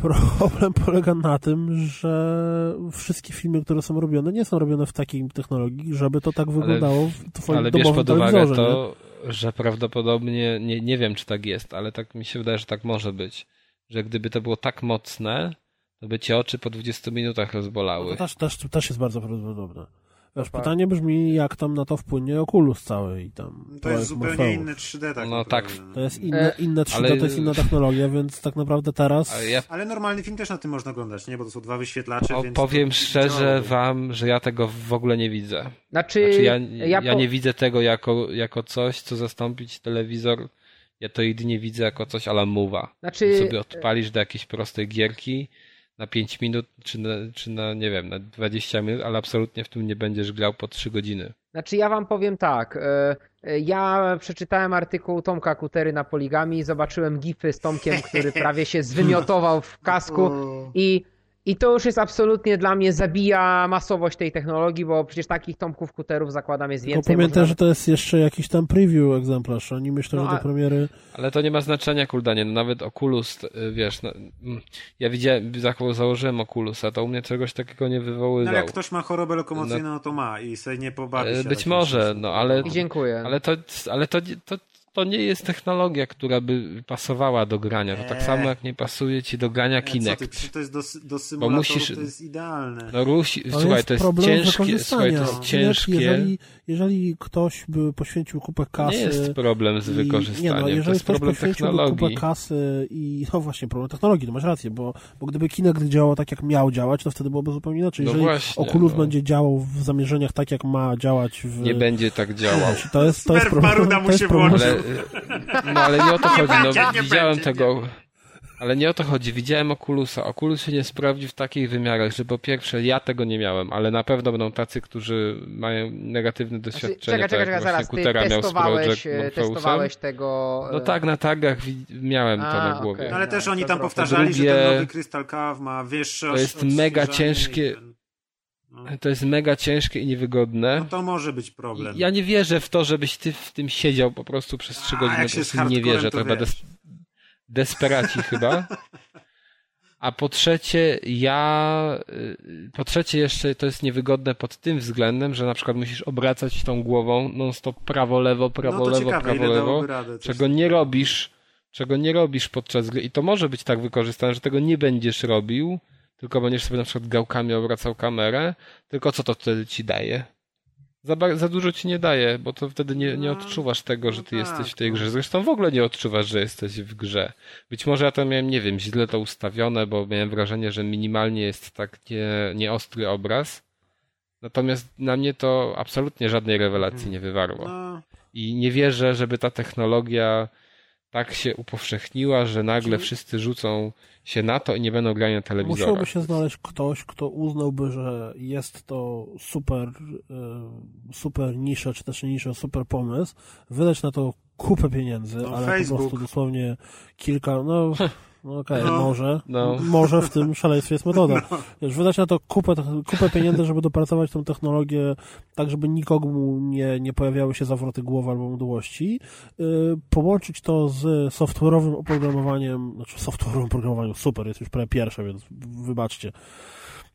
Problem polega na tym, że wszystkie filmy, które są robione, nie są robione w takiej technologii, żeby to tak wyglądało w twoim Ale bierz pod uwagę telewizorze. nie? to, że prawdopodobnie, nie, nie wiem czy tak jest, ale tak mi się wydaje, że tak może być, że gdyby to było tak mocne, to by cię oczy po 20 minutach rozbolały. To też, też, też jest bardzo prawdopodobne. Wiesz, tak. pytanie brzmi, jak tam na to wpłynie Oculus cały i tam To jest zupełnie Morpheus. inny 3D tak No tak. To jest inne, E, inne 3D, ale- to jest inna technologia, więc tak naprawdę teraz... Ale ja Ale normalny film też na tym można oglądać, nie? Bo to są dwa wyświetlacze, po, więc... powiem szczerze wam, że ja tego w ogóle nie widzę. Znaczy, Znaczy ja, ja, ja po- nie widzę tego jako, jako coś, co zastąpić telewizor. Ja to jedynie widzę jako coś ala mowa. Znaczy, sobie odpalisz do jakiejś prostej gierki na 5 minut, czy na, czy na, nie wiem, na 20 minut, ale absolutnie w tym nie będziesz grał po 3 godziny. Znaczy ja wam powiem tak. e, e, Ja przeczytałem artykuł Tomka Kutery na Poligami i zobaczyłem gify z Tomkiem, który prawie się zwymiotował w kasku i, i to już jest absolutnie dla mnie zabija masowość tej technologii, bo przecież takich Tomków Kuterów zakładam jest Tylko więcej. pamiętaj, można- że to jest jeszcze jakiś tam preview egzemplarz. Oni myślą, No, że a- do premiery... Ale to nie ma znaczenia, kuldanie. No, nawet Oculus, y, wiesz, no, mm, ja widziałem, za- założyłem Oculusa, to u mnie czegoś takiego nie No wywoływał. ale jak ktoś ma chorobę lokomocyjną, no to ma i sobie nie pobawi E, się. być może, no, ale- I dziękuję. Ale to, ale to, to, to nie jest technologia, która by pasowała do grania. To tak Eee. samo jak nie pasuje ci do grania E, ty, Kinect. przecież to jest do, do symulatorów, musisz- to jest idealne. No Rusi, To słuchaj, jest to jest problem ciężkie, słuchaj, to jest ciężkie. Jeżeli, jeżeli ktoś by poświęcił kupę kasy... nie jest problem z i- wykorzystaniem, Nie, no, jeżeli to jest ktoś problem technologii. kupę kasy i no właśnie, problem technologii, no masz rację, bo, bo gdyby Kinect działał tak, jak miał działać, to wtedy byłoby zupełnie inaczej. No Jeżeli właśnie, Oculus no. będzie działał w zamierzeniach tak, jak ma działać w... Nie będzie tak działał. To jest, to jest problem. Maruda mu się problem. Ale, no ale nie o to chodzi, będzie, no nie widziałem będzie, tego, ale nie o to chodzi, widziałem Oculusa, Oculus się nie sprawdzi w takich wymiarach, że po pierwsze ja tego nie miałem, ale na pewno będą tacy, którzy mają negatywne Znaczy, doświadczenia, czekaj, czekaj, tak jak czekaj, właśnie zaraz. Ty Kutera testowałeś, e, testowałeś tego... e, No tak, na tagach miałem to A, na głowie. okej. No ale też No, oni to tam powtarzali, że Drugie- ten nowy Crystal Cave ma wyższe To jest mega ciężkie. No, To jest mega ciężkie i niewygodne. no to może być problem. Ja nie wierzę w to, żebyś ty w tym siedział po prostu przez trzy A, godziny. jak Po się z nie wierzę. to To chyba des desperaci chyba. A po trzecie, ja. y, Po trzecie, jeszcze to jest niewygodne pod tym względem, że na przykład musisz obracać tą głową non-stop prawo, lewo, prawo, no lewo, ciekawe, prawo, lewo. radę. Czego nie robisz czego nie robisz podczas gry i to może być tak wykorzystane, że tego nie będziesz robił, tylko będziesz sobie na przykład gałkami obracał kamerę, tylko co to wtedy ci daje? Za, za dużo ci nie daje, bo to wtedy nie, nie no, odczuwasz tego, że no ty no jesteś w tej tak, grze. Zresztą w ogóle nie odczuwasz, że jesteś w grze. Być może ja to miałem, nie wiem, źle to ustawione, bo miałem wrażenie, że minimalnie jest tak nie, nieostry obraz. Natomiast na mnie to absolutnie żadnej rewelacji nie wywarło. I nie wierzę, żeby ta technologia tak się upowszechniła, że nagle wszyscy rzucą się na to i nie będą grali na telewizorach. Musiałby się znaleźć ktoś, kto uznałby, że jest to super, e, super nisza, czy też nie nisza, super pomysł, wydać na to kupę pieniędzy, no, ale Facebook. po prostu dosłownie kilka, no No okej, okay, no. może. No. Może w tym szaleństwie jest metoda. No. Wiesz, wydać na to kupę, kupę pieniędzy, żeby dopracować tą technologię tak, żeby nikomu nie, nie pojawiały się zawroty głowy albo mdłości. Yy, połączyć to z software'owym oprogramowaniem, znaczy software'owym oprogramowaniu, super, jest już prawie pierwsze, więc wybaczcie.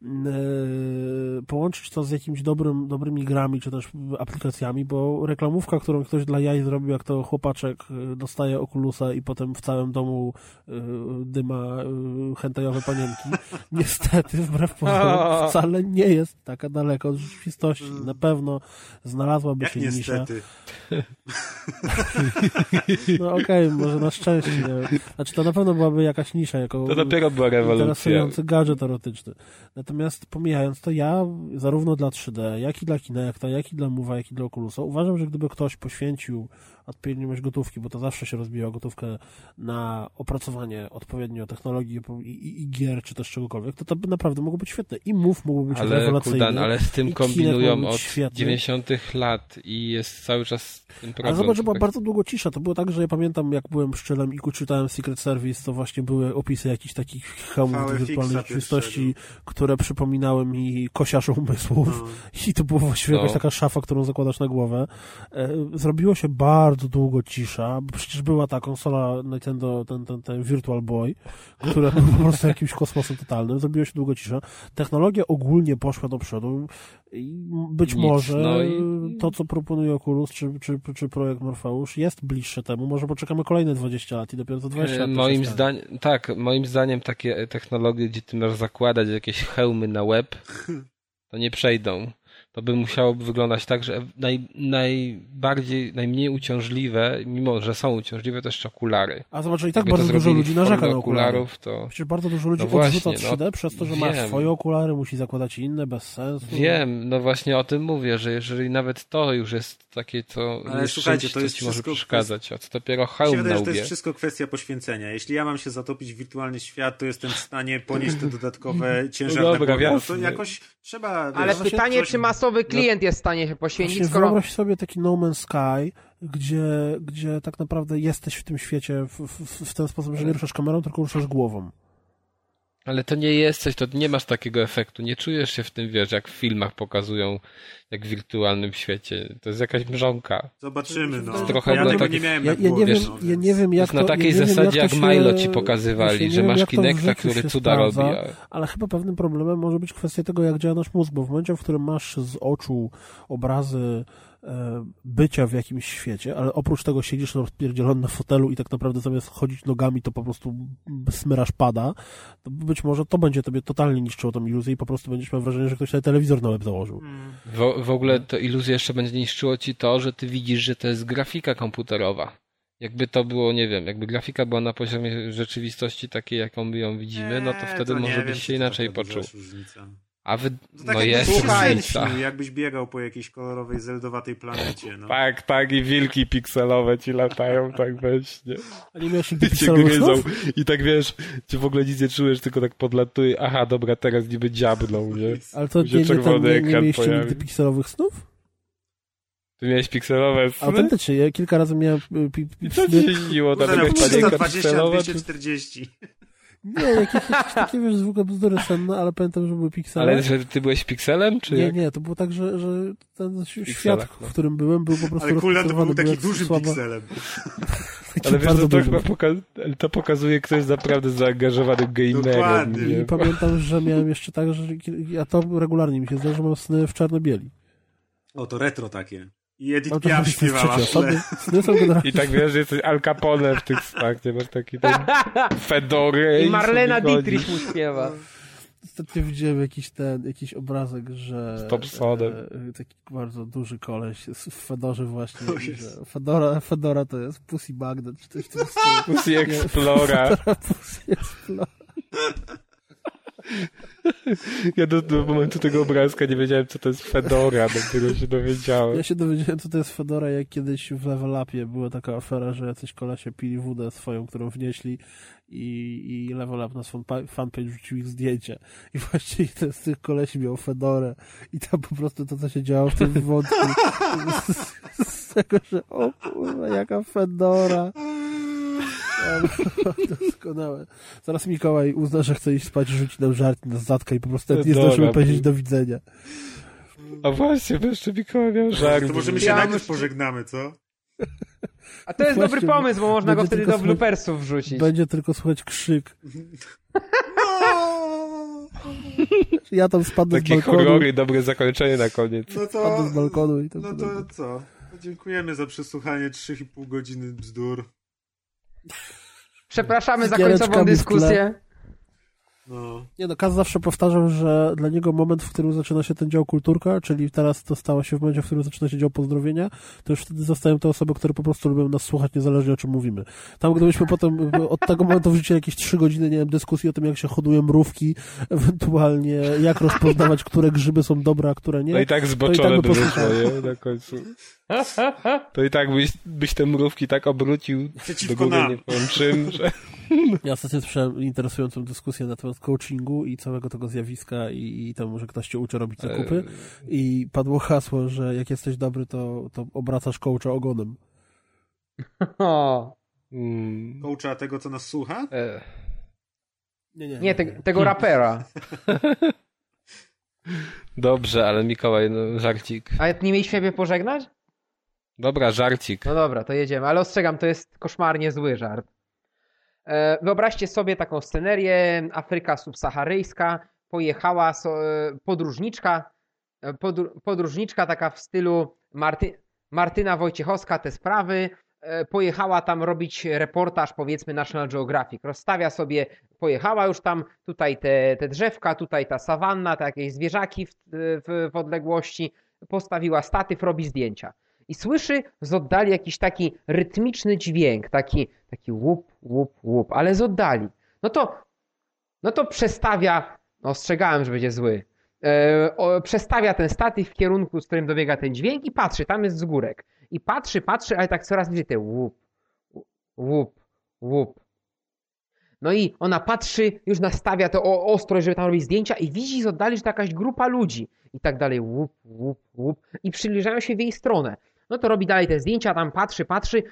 E, połączyć to z jakimiś dobrym, dobrymi grami, czy też aplikacjami, bo reklamówka, którą ktoś dla jaj zrobił, jak to chłopaczek e, dostaje okulusa i potem w całym domu e, dyma hentajowe panienki, niestety, wbrew pozorom, wcale nie jest taka daleko od rzeczywistości. Na pewno znalazłaby jak się niestety? nisza. no okej, okay, może na szczęście. Znaczy to na pewno byłaby jakaś nisza, jako to dopiero była rewolucja. interesujący gadżet erotyczny. Natomiast pomijając to, ja zarówno dla 3D, jak i dla Kinecta, jak i dla Move'a, jak i dla Oculusa uważam, że gdyby ktoś poświęcił odpowiednią ilość gotówki, bo to zawsze się rozbija gotówkę na opracowanie odpowiednio technologii i, i, i, gier, czy też czegokolwiek, to to by naprawdę mogło być świetne. I Move mógłby być ale, rewelacyjny. Kuldan, ale z tym kombinują od świetny. 90 lat i jest cały czas ten problem. Ale zobacz, że była bardzo długo cisza. To było tak, że ja pamiętam, jak byłem szczelem i czytałem Secret Service, to właśnie były opisy jakichś takich hełmów wirtualnej rzeczywistości, które przypominały mi kosiarz umysłów no. i to była właściwie no. jakaś taka szafa, którą zakładasz na głowę. E, zrobiło się bardzo bardzo długo cisza, bo przecież była ta konsola Nintendo, ten, ten, ten Virtual Boy, która był po prostu jakimś kosmosem totalnym, zrobiło się długo cisza. Technologia ogólnie poszła do przodu i być Nic, może no i... to, co proponuje Oculus, czy, czy, czy projekt Morpheus jest bliższe temu. Może poczekamy kolejne 20 lat i dopiero to 20 lat. Moim zdaniem, tak, moim zdaniem takie technologie, gdzie ty możesz zakładać jakieś hełmy na web, to nie przejdą to by musiało wyglądać tak, że naj, najbardziej, najmniej uciążliwe, mimo że są uciążliwe, to jeszcze okulary. A zobacz, i tak bardzo dużo ludzi narzeka na okularów, to... Przecież bardzo dużo ludzi no właśnie, odrzuca 3D no, przez to, że wiem. ma swoje okulary, musi zakładać inne, bez sensu. Wiem, no właśnie o tym mówię, że jeżeli nawet to już jest takie, co Ale słuchajcie, to jest ci może przeszkadzać, a co dopiero hełm wydaje, na to jest wszystko kwestia poświęcenia. Jeśli ja mam się zatopić w wirtualny świat, to jestem w stanie ponieść te dodatkowe ciężar no dobra, na to jakoś trzeba... Ale pytanie, czy masowo masowy no, klient jest w stanie się poświęcić, właśnie skoro... Wyobraź sobie taki No Man's Sky, gdzie, gdzie tak naprawdę jesteś w tym świecie w, w, w ten sposób, że nie ruszasz kamerą, tylko ruszasz głową. Ale to nie jesteś, to nie masz takiego efektu. Nie czujesz się w tym, wiesz, jak w filmach pokazują, jak w wirtualnym świecie. To jest jakaś mrzonka. Zobaczymy, no. Trochę ja tego nie miałem ja, ja, nie wiem, ja nie wiem, jak to, Na takiej ja zasadzie, jak, jak Milo ci pokazywali, że masz Kinecta, który cuda sprawdza, robi. Ale chyba pewnym problemem może być kwestia tego, jak działa nasz mózg, bo w momencie, w którym masz z oczu obrazy bycia w jakimś świecie, ale oprócz tego siedzisz rozpierdzielony na fotelu i tak naprawdę zamiast chodzić nogami, to po prostu smyrasz pada, to być może to będzie tobie totalnie niszczyło tą iluzję i po prostu będziesz miał wrażenie, że ktoś sobie telewizor na łeb założył. W, w ogóle to iluzję jeszcze będzie niszczyło ci to, że ty widzisz, że to jest grafika komputerowa. Jakby to było, nie wiem, jakby grafika była na poziomie rzeczywistości takiej, jaką my ją widzimy, no to wtedy to może byś się inaczej poczuł. A wy... To tak no jest Słuchaj, jakbyś biegał po jakiejś kolorowej, zeldowatej planecie. No. Tak, tak, i wilki pikselowe ci latają, tak weź, nie? A nie miałeś nigdy pikselowych I tak wiesz, czy w ogóle nic nie czujesz, tylko tak podlatuje, aha, dobra, teraz niby dziabną, nie? Ale to nie, nie, tam, nie, nie mieliście nigdy pikselowych snów? Ty miałeś pikselowe sny? Autentycznie, ja kilka razy miałem... Pi, pi, I co ci się śniło? Tam jakaś panienka 240. Nie, jakieś, jakieś takie, wiesz, zwykłe bzdury senne, ale pamiętam, że były piksele. Ale że ty byłeś pikselem, czy Nie, jak? nie, to było tak, że, że ten świat, no. w którym byłem, był po prostu Ale Kula to był taki dużym słaba... pikselem. ale wiesz, to, to, poka to pokazuje, kto jest naprawdę zaangażowany gamerem. I pamiętam, że miałem jeszcze tak, że ja to regularnie mi się zdarza, że mam sny w czarno-bieli. O, to retro takie. I Edith No Piaf śpiewała w tle. I tak wiesz, że jesteś Al Capone w tych snach, nie masz taki ten fedory I Marlena. Dietrich mu śpiewa. Ostatnio widziałem jakiś ten, jakiś obrazek, że... Z Thompsonem. e, Taki bardzo duży koleś z- w Fedorze właśnie. O i Jezu. że Fedora, Fedora to jest Pussy Magnet, czy coś w tym stylu. Pussy Explora. Fedora Pussy Explora. Ja do, do momentu tego obrazka nie wiedziałem, co to jest Fedora, dopiero się dowiedziałem. Ja się dowiedziałem, co to jest Fedora, jak kiedyś w Level Upie była taka afera, że jacyś kolesie pili wódę swoją, którą wnieśli i, i Level Up na pa- fanpage wrzucił ich zdjęcie. I właśnie ten z tych kolesi miał Fedorę i tam po prostu to, co się działo w tym wątku z, z tego, że o kurwa, jaka Fedora. Doskonałe. Zaraz Mikołaj uzna, że chce iść spać, rzuci nam żart na zatka i po prostu nie zdążymy powiedzieć do widzenia. A właśnie, bo jeszcze Mikołaj miał żart. To możemy się Ja najpierw pożegnamy, co? A to jest Właśnie, dobry pomysł, bo można go wtedy do bloopersów wrzucić. Będzie tylko słychać krzyk. No, Ja tam spadnę z Takie balkonu. horrory, dobre zakończenie na koniec. no to... Spadł z balkonu i tak No dalej. to co? Dziękujemy za przesłuchanie 3,5 godziny bzdur. Przepraszamy za końcową dyskusję. No. Nie no, Kaz zawsze powtarzał, że dla niego moment, w którym zaczyna się ten dział kulturka, czyli teraz to stało się w momencie, w którym zaczyna się dział pozdrowienia, to już wtedy zostają te osoby, które po prostu lubią nas słuchać niezależnie o czym mówimy. Tam gdybyśmy potem od tego momentu wrzucili jakieś trzy godziny, nie wiem, dyskusji o tym, jak się hoduje mrówki, ewentualnie jak rozpoznawać, które grzyby są dobre, a które nie. No i tak To i zboczone tak by wyszło, posłuchał. nie? Na końcu. To i tak byś, byś te mrówki tak obrócił do Przeciwko góry, nam. nie powiem czym, że... Ja ostatnio słyszałem interesującą dyskusję na temat coachingu i całego tego zjawiska i, i temu, że ktoś cię uczy robić zakupy i padło hasło, że jak jesteś dobry, to, to obracasz coacha ogonem. Mm. Coacha tego, co nas słucha? E, Nie, nie. nie, te, tego rapera. Dobrze, ale Mikołaj, no żarcik. A nie mieliśmy siebie pożegnać? Dobra, żarcik. No dobra, to jedziemy, ale ostrzegam, to jest koszmarnie zły żart. E, Wyobraźcie sobie taką scenerię, Afryka subsaharyjska, pojechała e, podróżniczka, e, podr- podróżniczka taka w stylu Marty, Martyna Wojciechowska, te sprawy, pojechała tam robić reportaż, powiedzmy National Geographic, rozstawia sobie, pojechała już tam, tutaj te, te drzewka, tutaj ta sawanna, te jakieś zwierzaki w, w, w odległości, postawiła statyw, robi zdjęcia i słyszy z oddali jakiś taki rytmiczny dźwięk, taki, taki łup, łup, łup, ale z oddali. No to, no to przestawia, no ostrzegałem, że będzie zły, e, o, przestawia ten statyw w kierunku, z którym dobiega ten dźwięk i patrzy, tam jest z górek. I patrzy, patrzy, ale tak coraz bliżej te łup, łup, łup. No i ona patrzy, już nastawia to o- ostrość, żeby tam robić zdjęcia i widzi z oddali, że to jakaś grupa ludzi. I tak dalej, łup, łup, łup. I przybliżają się w jej stronę. No to robi dalej te zdjęcia, tam patrzy, patrzy.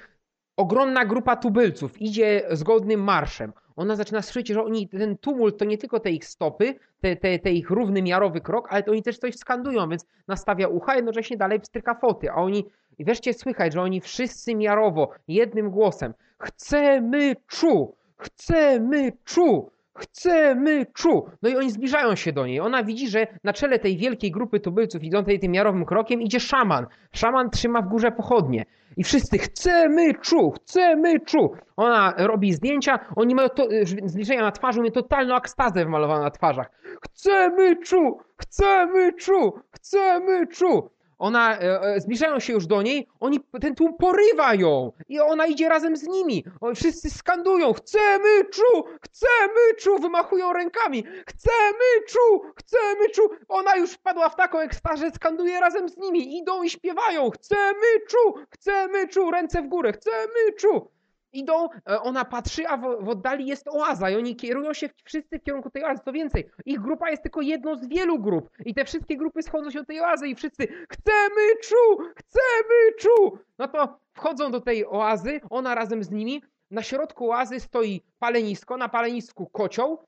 Ogromna grupa tubylców idzie zgodnym marszem. Ona zaczyna słyszeć, że oni, ten tumult to nie tylko te ich stopy, te, te, te ich równy, miarowy krok, ale to oni też coś skandują, więc nastawia ucha, jednocześnie dalej pstryka foty. A oni, i wreszcie słychać, że oni wszyscy miarowo, jednym głosem chcemy czu, chcemy czu, chcemy czu. No i oni zbliżają się do niej. Ona widzi, że na czele tej wielkiej grupy tubylców idącej tym miarowym krokiem idzie szaman. Szaman trzyma w górze pochodnie. I wszyscy chcemy czu, chcemy czu. Ona robi zdjęcia, oni mają to, zbliżenia na twarzy, mają totalną ekstazę wymalowaną na twarzach. Chcemy czu, chcemy czu, chcemy czu. Ona, e, e, zbliżają się już do niej, oni, ten tłum porywa ją i ona idzie razem z nimi. Wszyscy skandują, chcemy czu, chcemy czu, wymachują rękami, chcemy czu, chcemy czu. Ona już wpadła w taką ekstazę, skanduje razem z nimi, idą i śpiewają, chcemy czu, chcemy czu, ręce w górę, chcemy czu. Idą, e, ona patrzy, a w, oddali jest oaza i oni kierują się wszyscy w kierunku tej oazy. Co więcej, ich grupa jest tylko jedną z wielu grup i te wszystkie grupy schodzą się do tej oazy i wszyscy chcemy czu, chcemy czu. No to wchodzą do tej oazy, ona razem z nimi. Na środku oazy stoi palenisko, na palenisku kocioł,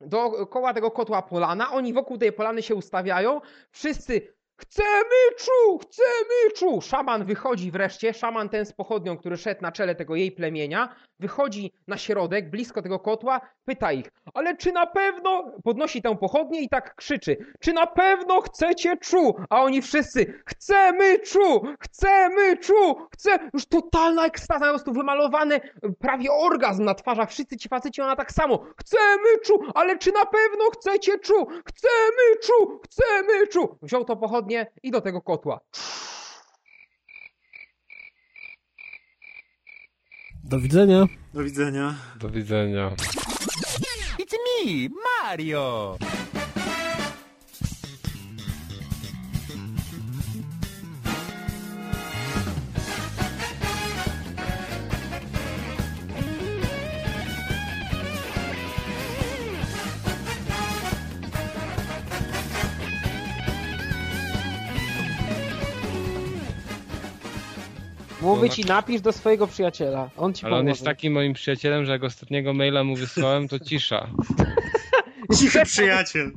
dookoła tego kotła polana, oni wokół tej polany się ustawiają, wszyscy Chcemy czu, chcemy czu. Szaman wychodzi wreszcie, szaman ten z pochodnią, który szedł na czele tego jej plemienia, wychodzi na środek, blisko tego kotła, pyta ich, ale czy na pewno, podnosi tę pochodnię i tak krzyczy, czy na pewno chcecie czu? A oni wszyscy, chcemy czu, chcemy czu, chcę, już totalna ekstaza, po prostu wymalowany prawie orgazm na twarzach, wszyscy ci faceci, ona tak samo, chcemy czu, ale czy na pewno chcecie czu, chcemy czu, chcemy czu. Wziął to pochodnie i do tego kotła. Do widzenia. Do widzenia. Do widzenia. It's me, Mario! Mówi No, ci, napisz do swojego przyjaciela. On ci Ale on pomoże. jest takim moim przyjacielem, że jak ostatniego maila mu wysłałem, to cisza. Cichy przyjaciel.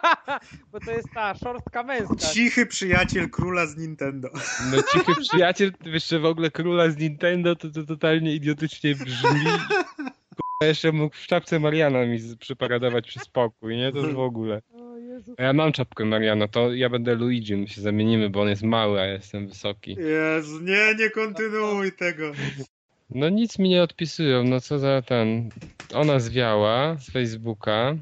Bo to jest ta szorstka męska. Cichy przyjaciel króla z Nintendo. No cichy przyjaciel, jeszcze w ogóle króla z Nintendo, to to totalnie idiotycznie brzmi. Kurwa, jeszcze mógł w czapce Mariana mi przyparadować przy spokój, nie? To już w ogóle. A ja mam czapkę Mariana, to ja będę Luigi, my się zamienimy, bo on jest mały, a ja jestem wysoki. Jezu, nie, nie kontynuuj tego. No nic mi nie odpisują, no co za ten... Ona zwiała z Facebooka.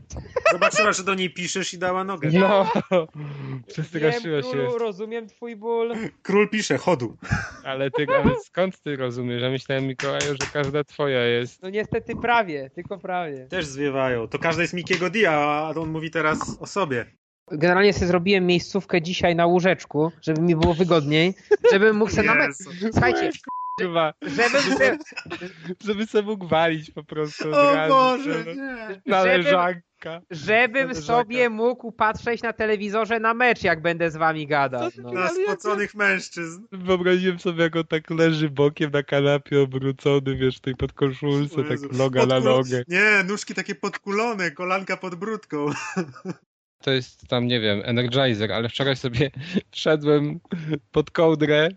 Zobaczyła, że do niej piszesz i dała nogę. No, Wiem, przestraszyła się. królu, rozumiem twój ból. Król pisze, chodu. Ale ty, ale skąd ty rozumiesz? Ja myślałem, Mikołaju, że każda twoja jest. No niestety prawie, tylko prawie. Też zwiewają. To każda jest Mikiego Dia, a on mówi teraz o sobie. Generalnie sobie zrobiłem miejscówkę dzisiaj na łóżeczku, żeby mi było wygodniej, żebym mógł sobie na Jezu. Słuchajcie, Chyba, żebym sobie, żeby sobie mógł walić po prostu od O razu. Boże, no. nie. Należanka. żebym Należaka. sobie mógł patrzeć na telewizorze na mecz, jak będę z wami gadał. No. Na spoconych mężczyzn. Wyobraziłem sobie, jak on tak leży bokiem na kanapie obrócony, wiesz, w tej podkoszulce, tak noga na nogę. Nie, nóżki takie podkulone, kolanka pod brudką. To jest tam, nie wiem, Energizer, ale wczoraj sobie wszedłem pod kołdrę,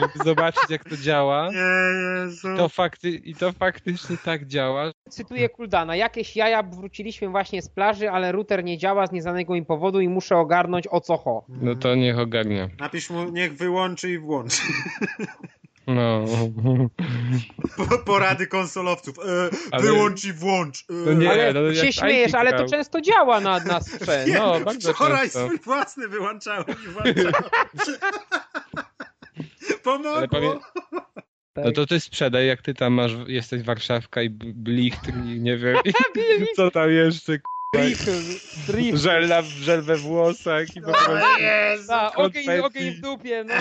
żeby zobaczyć, jak to działa. Nie, Jezu. To fakty, I to faktycznie tak działa. Cytuję Kuldana. Jakieś jaja wróciliśmy właśnie z plaży, ale router nie działa z nieznanego im powodu i muszę ogarnąć o co ho. No to niech ogarnia. Napisz mu, niech wyłączy i włączy. No. Po- Porady konsolowców. E, Ale- Wyłącz i włącz. E, No nie, ale no się śmiejesz, ale to często działa na, na sprzęt. Nie, No, bardzo wczoraj często. swój własny wyłączałem i włączałem. Pomogło. Pamię- No to ty sprzedaj, jak ty tam masz, jesteś Warszawka i b- blichtr i nie wiem, i co tam jeszcze, Drift, drift. żel, na, żel we włosach i po prostu, Jezu. Ta, ogień, ogień w dupie, no.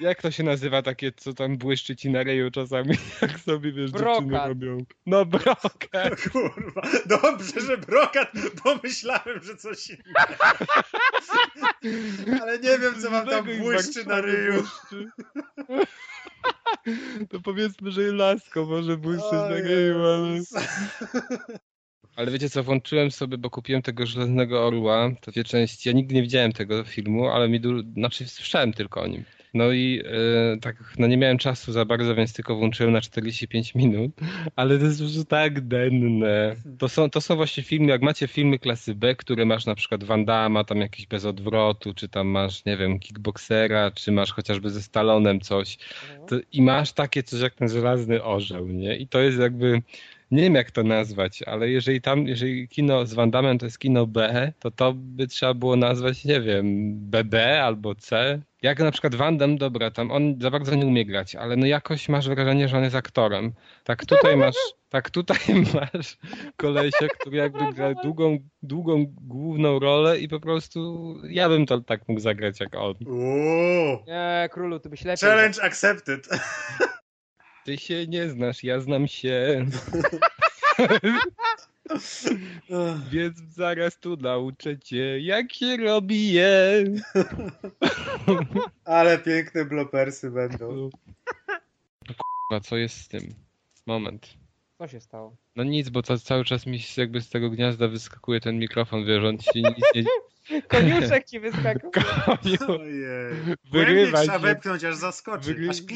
Jak to się nazywa takie, co tam błyszczy ci na ryju czasami, jak sobie, wiesz, Brokat. dziewczyny robią. No brokat. Kurwa, dobrze, że brokat, pomyślałem, że coś innego. Ale nie wiem, co wam tam i błyszczy na ryju. błyszczy. To powiedzmy, że lasko może błyszczeć na O ryju, ale... Ale wiecie co, włączyłem sobie, bo kupiłem tego Żelaznego Orła, to dwie części. Ja nigdy nie widziałem tego filmu, ale mi du... znaczy słyszałem tylko o nim. No i e, tak, no nie miałem czasu za bardzo, więc tylko włączyłem na 45 minut, ale to jest prostu tak denne. To są, to są właśnie filmy, jak macie filmy klasy B, które masz na przykład Van Damme, tam jakiś bez odwrotu, czy tam masz, nie wiem, kickboxera, czy masz chociażby ze Stalonem coś, to, i masz takie coś jak ten Żelazny Orzeł, nie? I to jest jakby nie wiem jak to nazwać, ale jeżeli tam, jeżeli kino z Van Damme to jest kino B, to to by trzeba było nazwać, nie wiem, BB albo C. Jak na przykład Van Damme, dobra, tam on za bardzo nie umie grać, ale no jakoś masz wrażenie, że on jest aktorem. Tak tutaj masz, tak tutaj masz kolesia, który jakby gra długą, długą główną rolę i po prostu ja bym to tak mógł zagrać jak on. Uuu. Nie, królu, ty byś lepiej. Challenge accepted. Ty się nie znasz, ja znam się, więc zaraz tu nauczę cię, jak się robi je. Ale piękne blopersy będą. Kurwa, co jest z tym? Moment. Co się stało? No nic, bo to cały czas mi się jakby z tego gniazda wyskakuje ten mikrofon, wiesz, on ci nic nie... Koniuszek ci wyskakał. Koniu. Wyrywa trzeba się. wepchnąć, aż zaskoczy,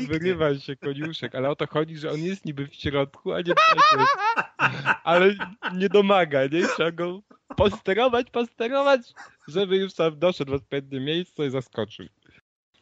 Wygry, aż się koniuszek, ale o to chodzi, że on jest niby w środku, a nie. Ale nie domaga, nie? Trzeba go posterować, posterować, żeby już tam doszedł w odpowiednie miejsce i zaskoczył.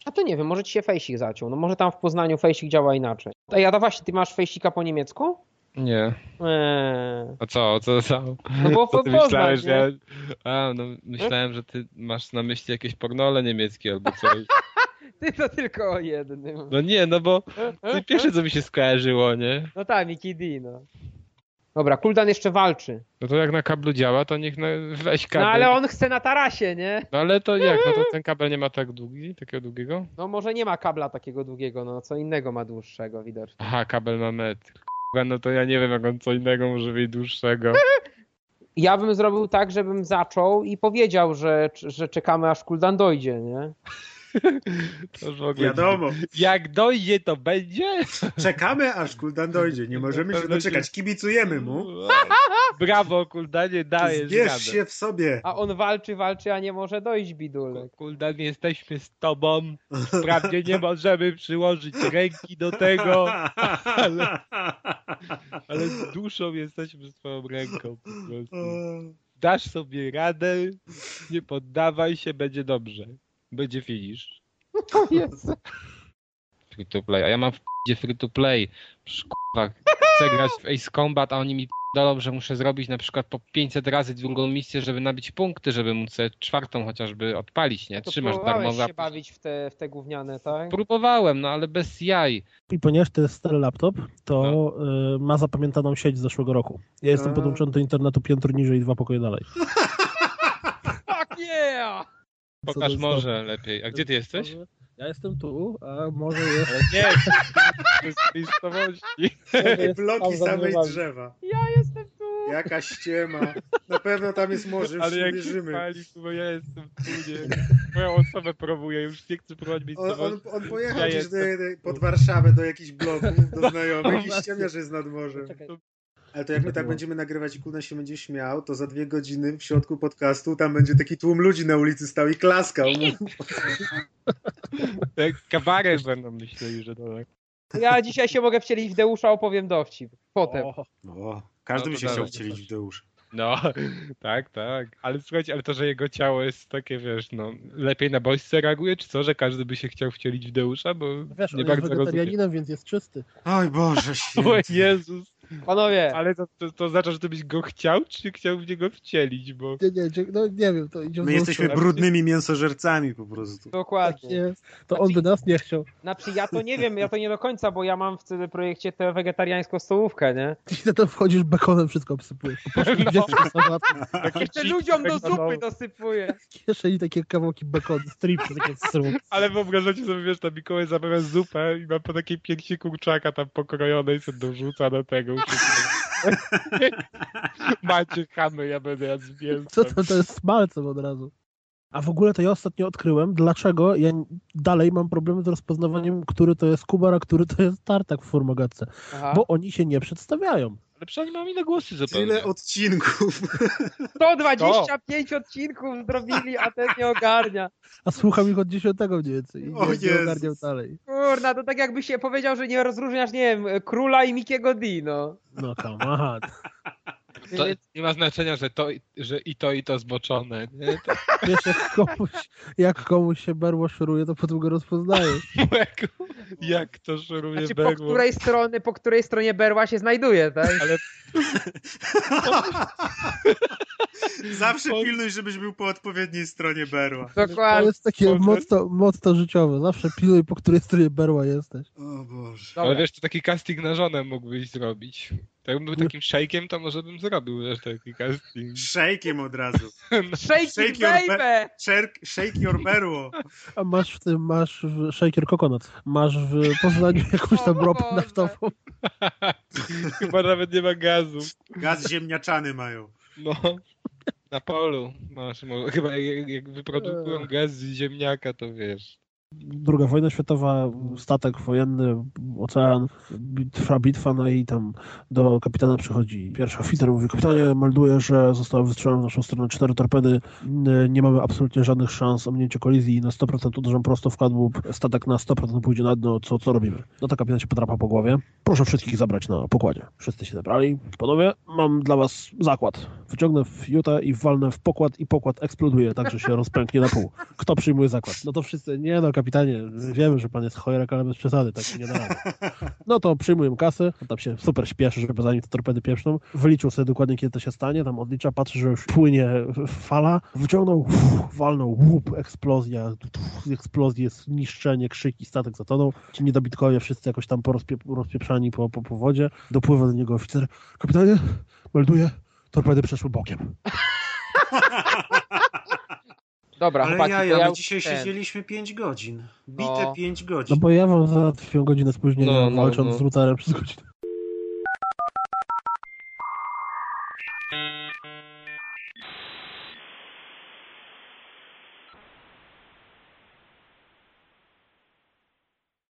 A to nie wiem, może ci się fejsik zaciął. No może tam w Poznaniu fejsik działa inaczej. A ja to właśnie, ty masz fejsika po niemiecku? Nie. Eee. A co, co, co? No bo Co ty Poznań, myślałeś, nie? że ja... A, no myślałem, że ty masz na myśli jakieś pornole niemieckie albo coś. Ty to tylko o jednym. No nie, no bo to pierwsze co mi się skojarzyło, nie? No tak, Mickey D, no. Dobra, Kuldan jeszcze walczy. No to jak na kablu działa, to niech na... weź kabel. No ale on chce na tarasie, nie? No ale to jak? No to ten kabel nie ma tak długi, takiego długiego? No może nie ma kabla takiego długiego, no co innego ma dłuższego widocznie. Aha, kabel ma metr. No to ja nie wiem, jak on co innego może mieć dłuższego. Ja bym zrobił tak, żebym zaczął i powiedział, że, że czekamy aż Kuldan dojdzie, nie? To już w ogóle Wiadomo. Jak dojdzie, to będzie? Czekamy, aż Kuldan dojdzie. Nie możemy się doczekać. Kibicujemy mu. Brawo, Kuldanie, dajesz Zbierz radę. się w sobie. A on walczy, walczy, a nie może dojść, bidulek. Kuldan, jesteśmy z tobą. Wprawdzie nie możemy przyłożyć ręki do tego, ale, ale z duszą jesteśmy z twoją ręką po prostu. Dasz sobie radę, nie poddawaj się, będzie dobrze. Będzie finish. O Jezu. Free to play. A ja mam w p***dzie free to play. Przecież, kurwa, chcę grać w Ace Combat, a oni mi p***dolą, że muszę zrobić na przykład po 500 razy drugą misję, żeby nabić punkty, żeby móc czwartą chociażby odpalić, nie? To Trzymasz darmowe. się bawić w te, w te gówniane, tak? Próbowałem, no ale bez jaj. I ponieważ to jest stary laptop, to y, ma zapamiętaną sieć z zeszłego roku. Ja jestem A. podłączony do internetu piętro niżej i dwa pokoje dalej. Fuck yeah! Co to Pokaż dobre. lepiej. A gdzie ty jesteś? Ja jestem tu, a może jest... Ale nie, to jest miejscowości. Bloki samej drzewa. Ja jestem tu! Jaka ściema. Na pewno tam jest morze, już Ale jak wierzymy. pali, bo ja jestem tu, nie. Moją osobę próbuję, już nie chcę próbować On, on, miejscowości. on pojechał Ja gdzieś do, pod Warszawę do jakichś bloków, do znajomych i ściemnia, że jest nad morzem. Czekaj. Ale to jak my tak będziemy nagrywać i Kulna się będzie śmiał, to za dwie godziny w środku podcastu tam będzie taki tłum ludzi na ulicy stał i klaskał. Kabaret będą myśleli, że to tak. Ja dzisiaj się mogę wcielić w Deusza, opowiem dowcip. Potem. O, O, każdy No by się chciał wcielić w Deusz. No, tak, tak. Ale słuchajcie, ale to, że jego ciało jest takie, wiesz, no, lepiej na bodźce reaguje, czy co, że każdy by się chciał wcielić w Deusza, bo wiesz, nie on jest bardzo rozumiem. więc jest czysty. Oj Boże O święty. Jezus. Panowie, Ale to, to, to oznacza, że ty byś go chciał, czy chciał w niego wcielić, bo... Nie, nie, no nie wiem, to idzie w My jesteśmy brudnymi mięsożercami po prostu. Tak dokładnie. jest. To on by nas nie chciał. Znaczy ja to nie wiem, ja to nie do końca, bo ja mam w CD Projekcie tę wegetariańską stołówkę, nie? Ty na to wchodzisz bekonem, wszystko obsypujesz. Sałatki, Jeszcze ludziom do McDonald's. zupy dosypuję. kieszeni takie kawałki bekonu, stripy takie. Ale wyobrażacie sobie, wiesz, tam Mikołaj zamawia zupę i ma po takiej pięknie kurczaka tam pokrojonej, sobie dorzuca do tego. Macie chamy, ja będę jadł z mięsem. Co to, to jest smalcem od razu. A w ogóle to ja ostatnio odkryłem, dlaczego ja dalej mam problemy z rozpoznawaniem, który to jest Kubar, a który to jest Tartak w Formogatce. Bo oni się nie przedstawiają. Ale przynajmniej mam inne głosy zupełnie. Tyle odcinków. 125 odcinków zrobili, a ten nie ogarnia. A słucham ich od dziesiątego mniej więcej. I O nie, ogarniam dalej. Kurna, to tak jakby się powiedział, że nie rozróżniasz, nie wiem, króla i Mikiego D, no. No come on. To nie ma znaczenia, że, to, że i to, i to zboczone. Nie? To, Wiesz, jak komuś, jak komuś się berło szoruje, to potem go rozpoznajesz. jak, jak to szoruje Znaczy po berło. której, strony, po której stronie berła się znajduje, tak? Ale Zawsze pilnuj, żebyś był po odpowiedniej stronie berła. To Dokładnie. jest takie motto, motto życiowe. Zawsze pilnuj, po której stronie berła jesteś. O Boże. Dobra. Ale wiesz, to taki casting na żonę mógłbyś zrobić. To jakbym był takim szejkiem, to może bym zrobił wiesz, taki casting. Szejkiem od razu. Shake Shake it, your baby! Czerk, shake your berło. A masz w tym, masz w Shaker Coconut. Masz w Poznaniu jakąś tam ropę naftową. Chyba nawet nie ma gazu. Gaz ziemniaczany mają. No. Na polu masz, chyba jak, jak wyprodukują gaz z ziemniaka, to wiesz. Druga wojna światowa, statek wojenny, ocean, trwa bitwa, no i tam do kapitana przychodzi pierwszy oficer, mówi, kapitanie, melduję, że zostały wystrzelone w naszą stronę cztery torpedy, nie mamy absolutnie żadnych szans o minięcie kolizji, na 100% uderzą prosto w kadłub, statek na 100% pójdzie na dno, co, co robimy? No to kapitan się podrapa po głowie, proszę wszystkich zabrać na pokładzie. Wszyscy się zebrali, panowie, mam dla was zakład. Wyciągnę fiutę i walnę w pokład i pokład eksploduje, tak że się rozpęknie na pół. Kto przyjmuje zakład? No to wszyscy, nie no kapitanie, wiemy, że pan jest cholerek, ale bez przesady, tak nie da. No to przyjmuję kasę, tam się super śpieszy, żeby zanim te torpedy pieprzną. Wyliczył sobie dokładnie, kiedy to się stanie, tam odlicza, patrzy, że już płynie fala, wyciągnął, walnął, łup, eksplozja, eksplozje, niszczenie, krzyki, statek zatonął. Ci niedobitkowie wszyscy jakoś tam porozpie- rozpieprzani po, po, po wodzie. Dopływa do niego oficer. Kapitanie, melduję, torpedy przeszły bokiem. Dobra, Ale chłopaki, ja, ja, my dzisiaj ten... siedzieliśmy 5 godzin. Bite no. 5 godzin. No bo ja mam załatwiłem godzinę spóźnienia, no no, no, no, walcząc no. z rutarem przez godzinę.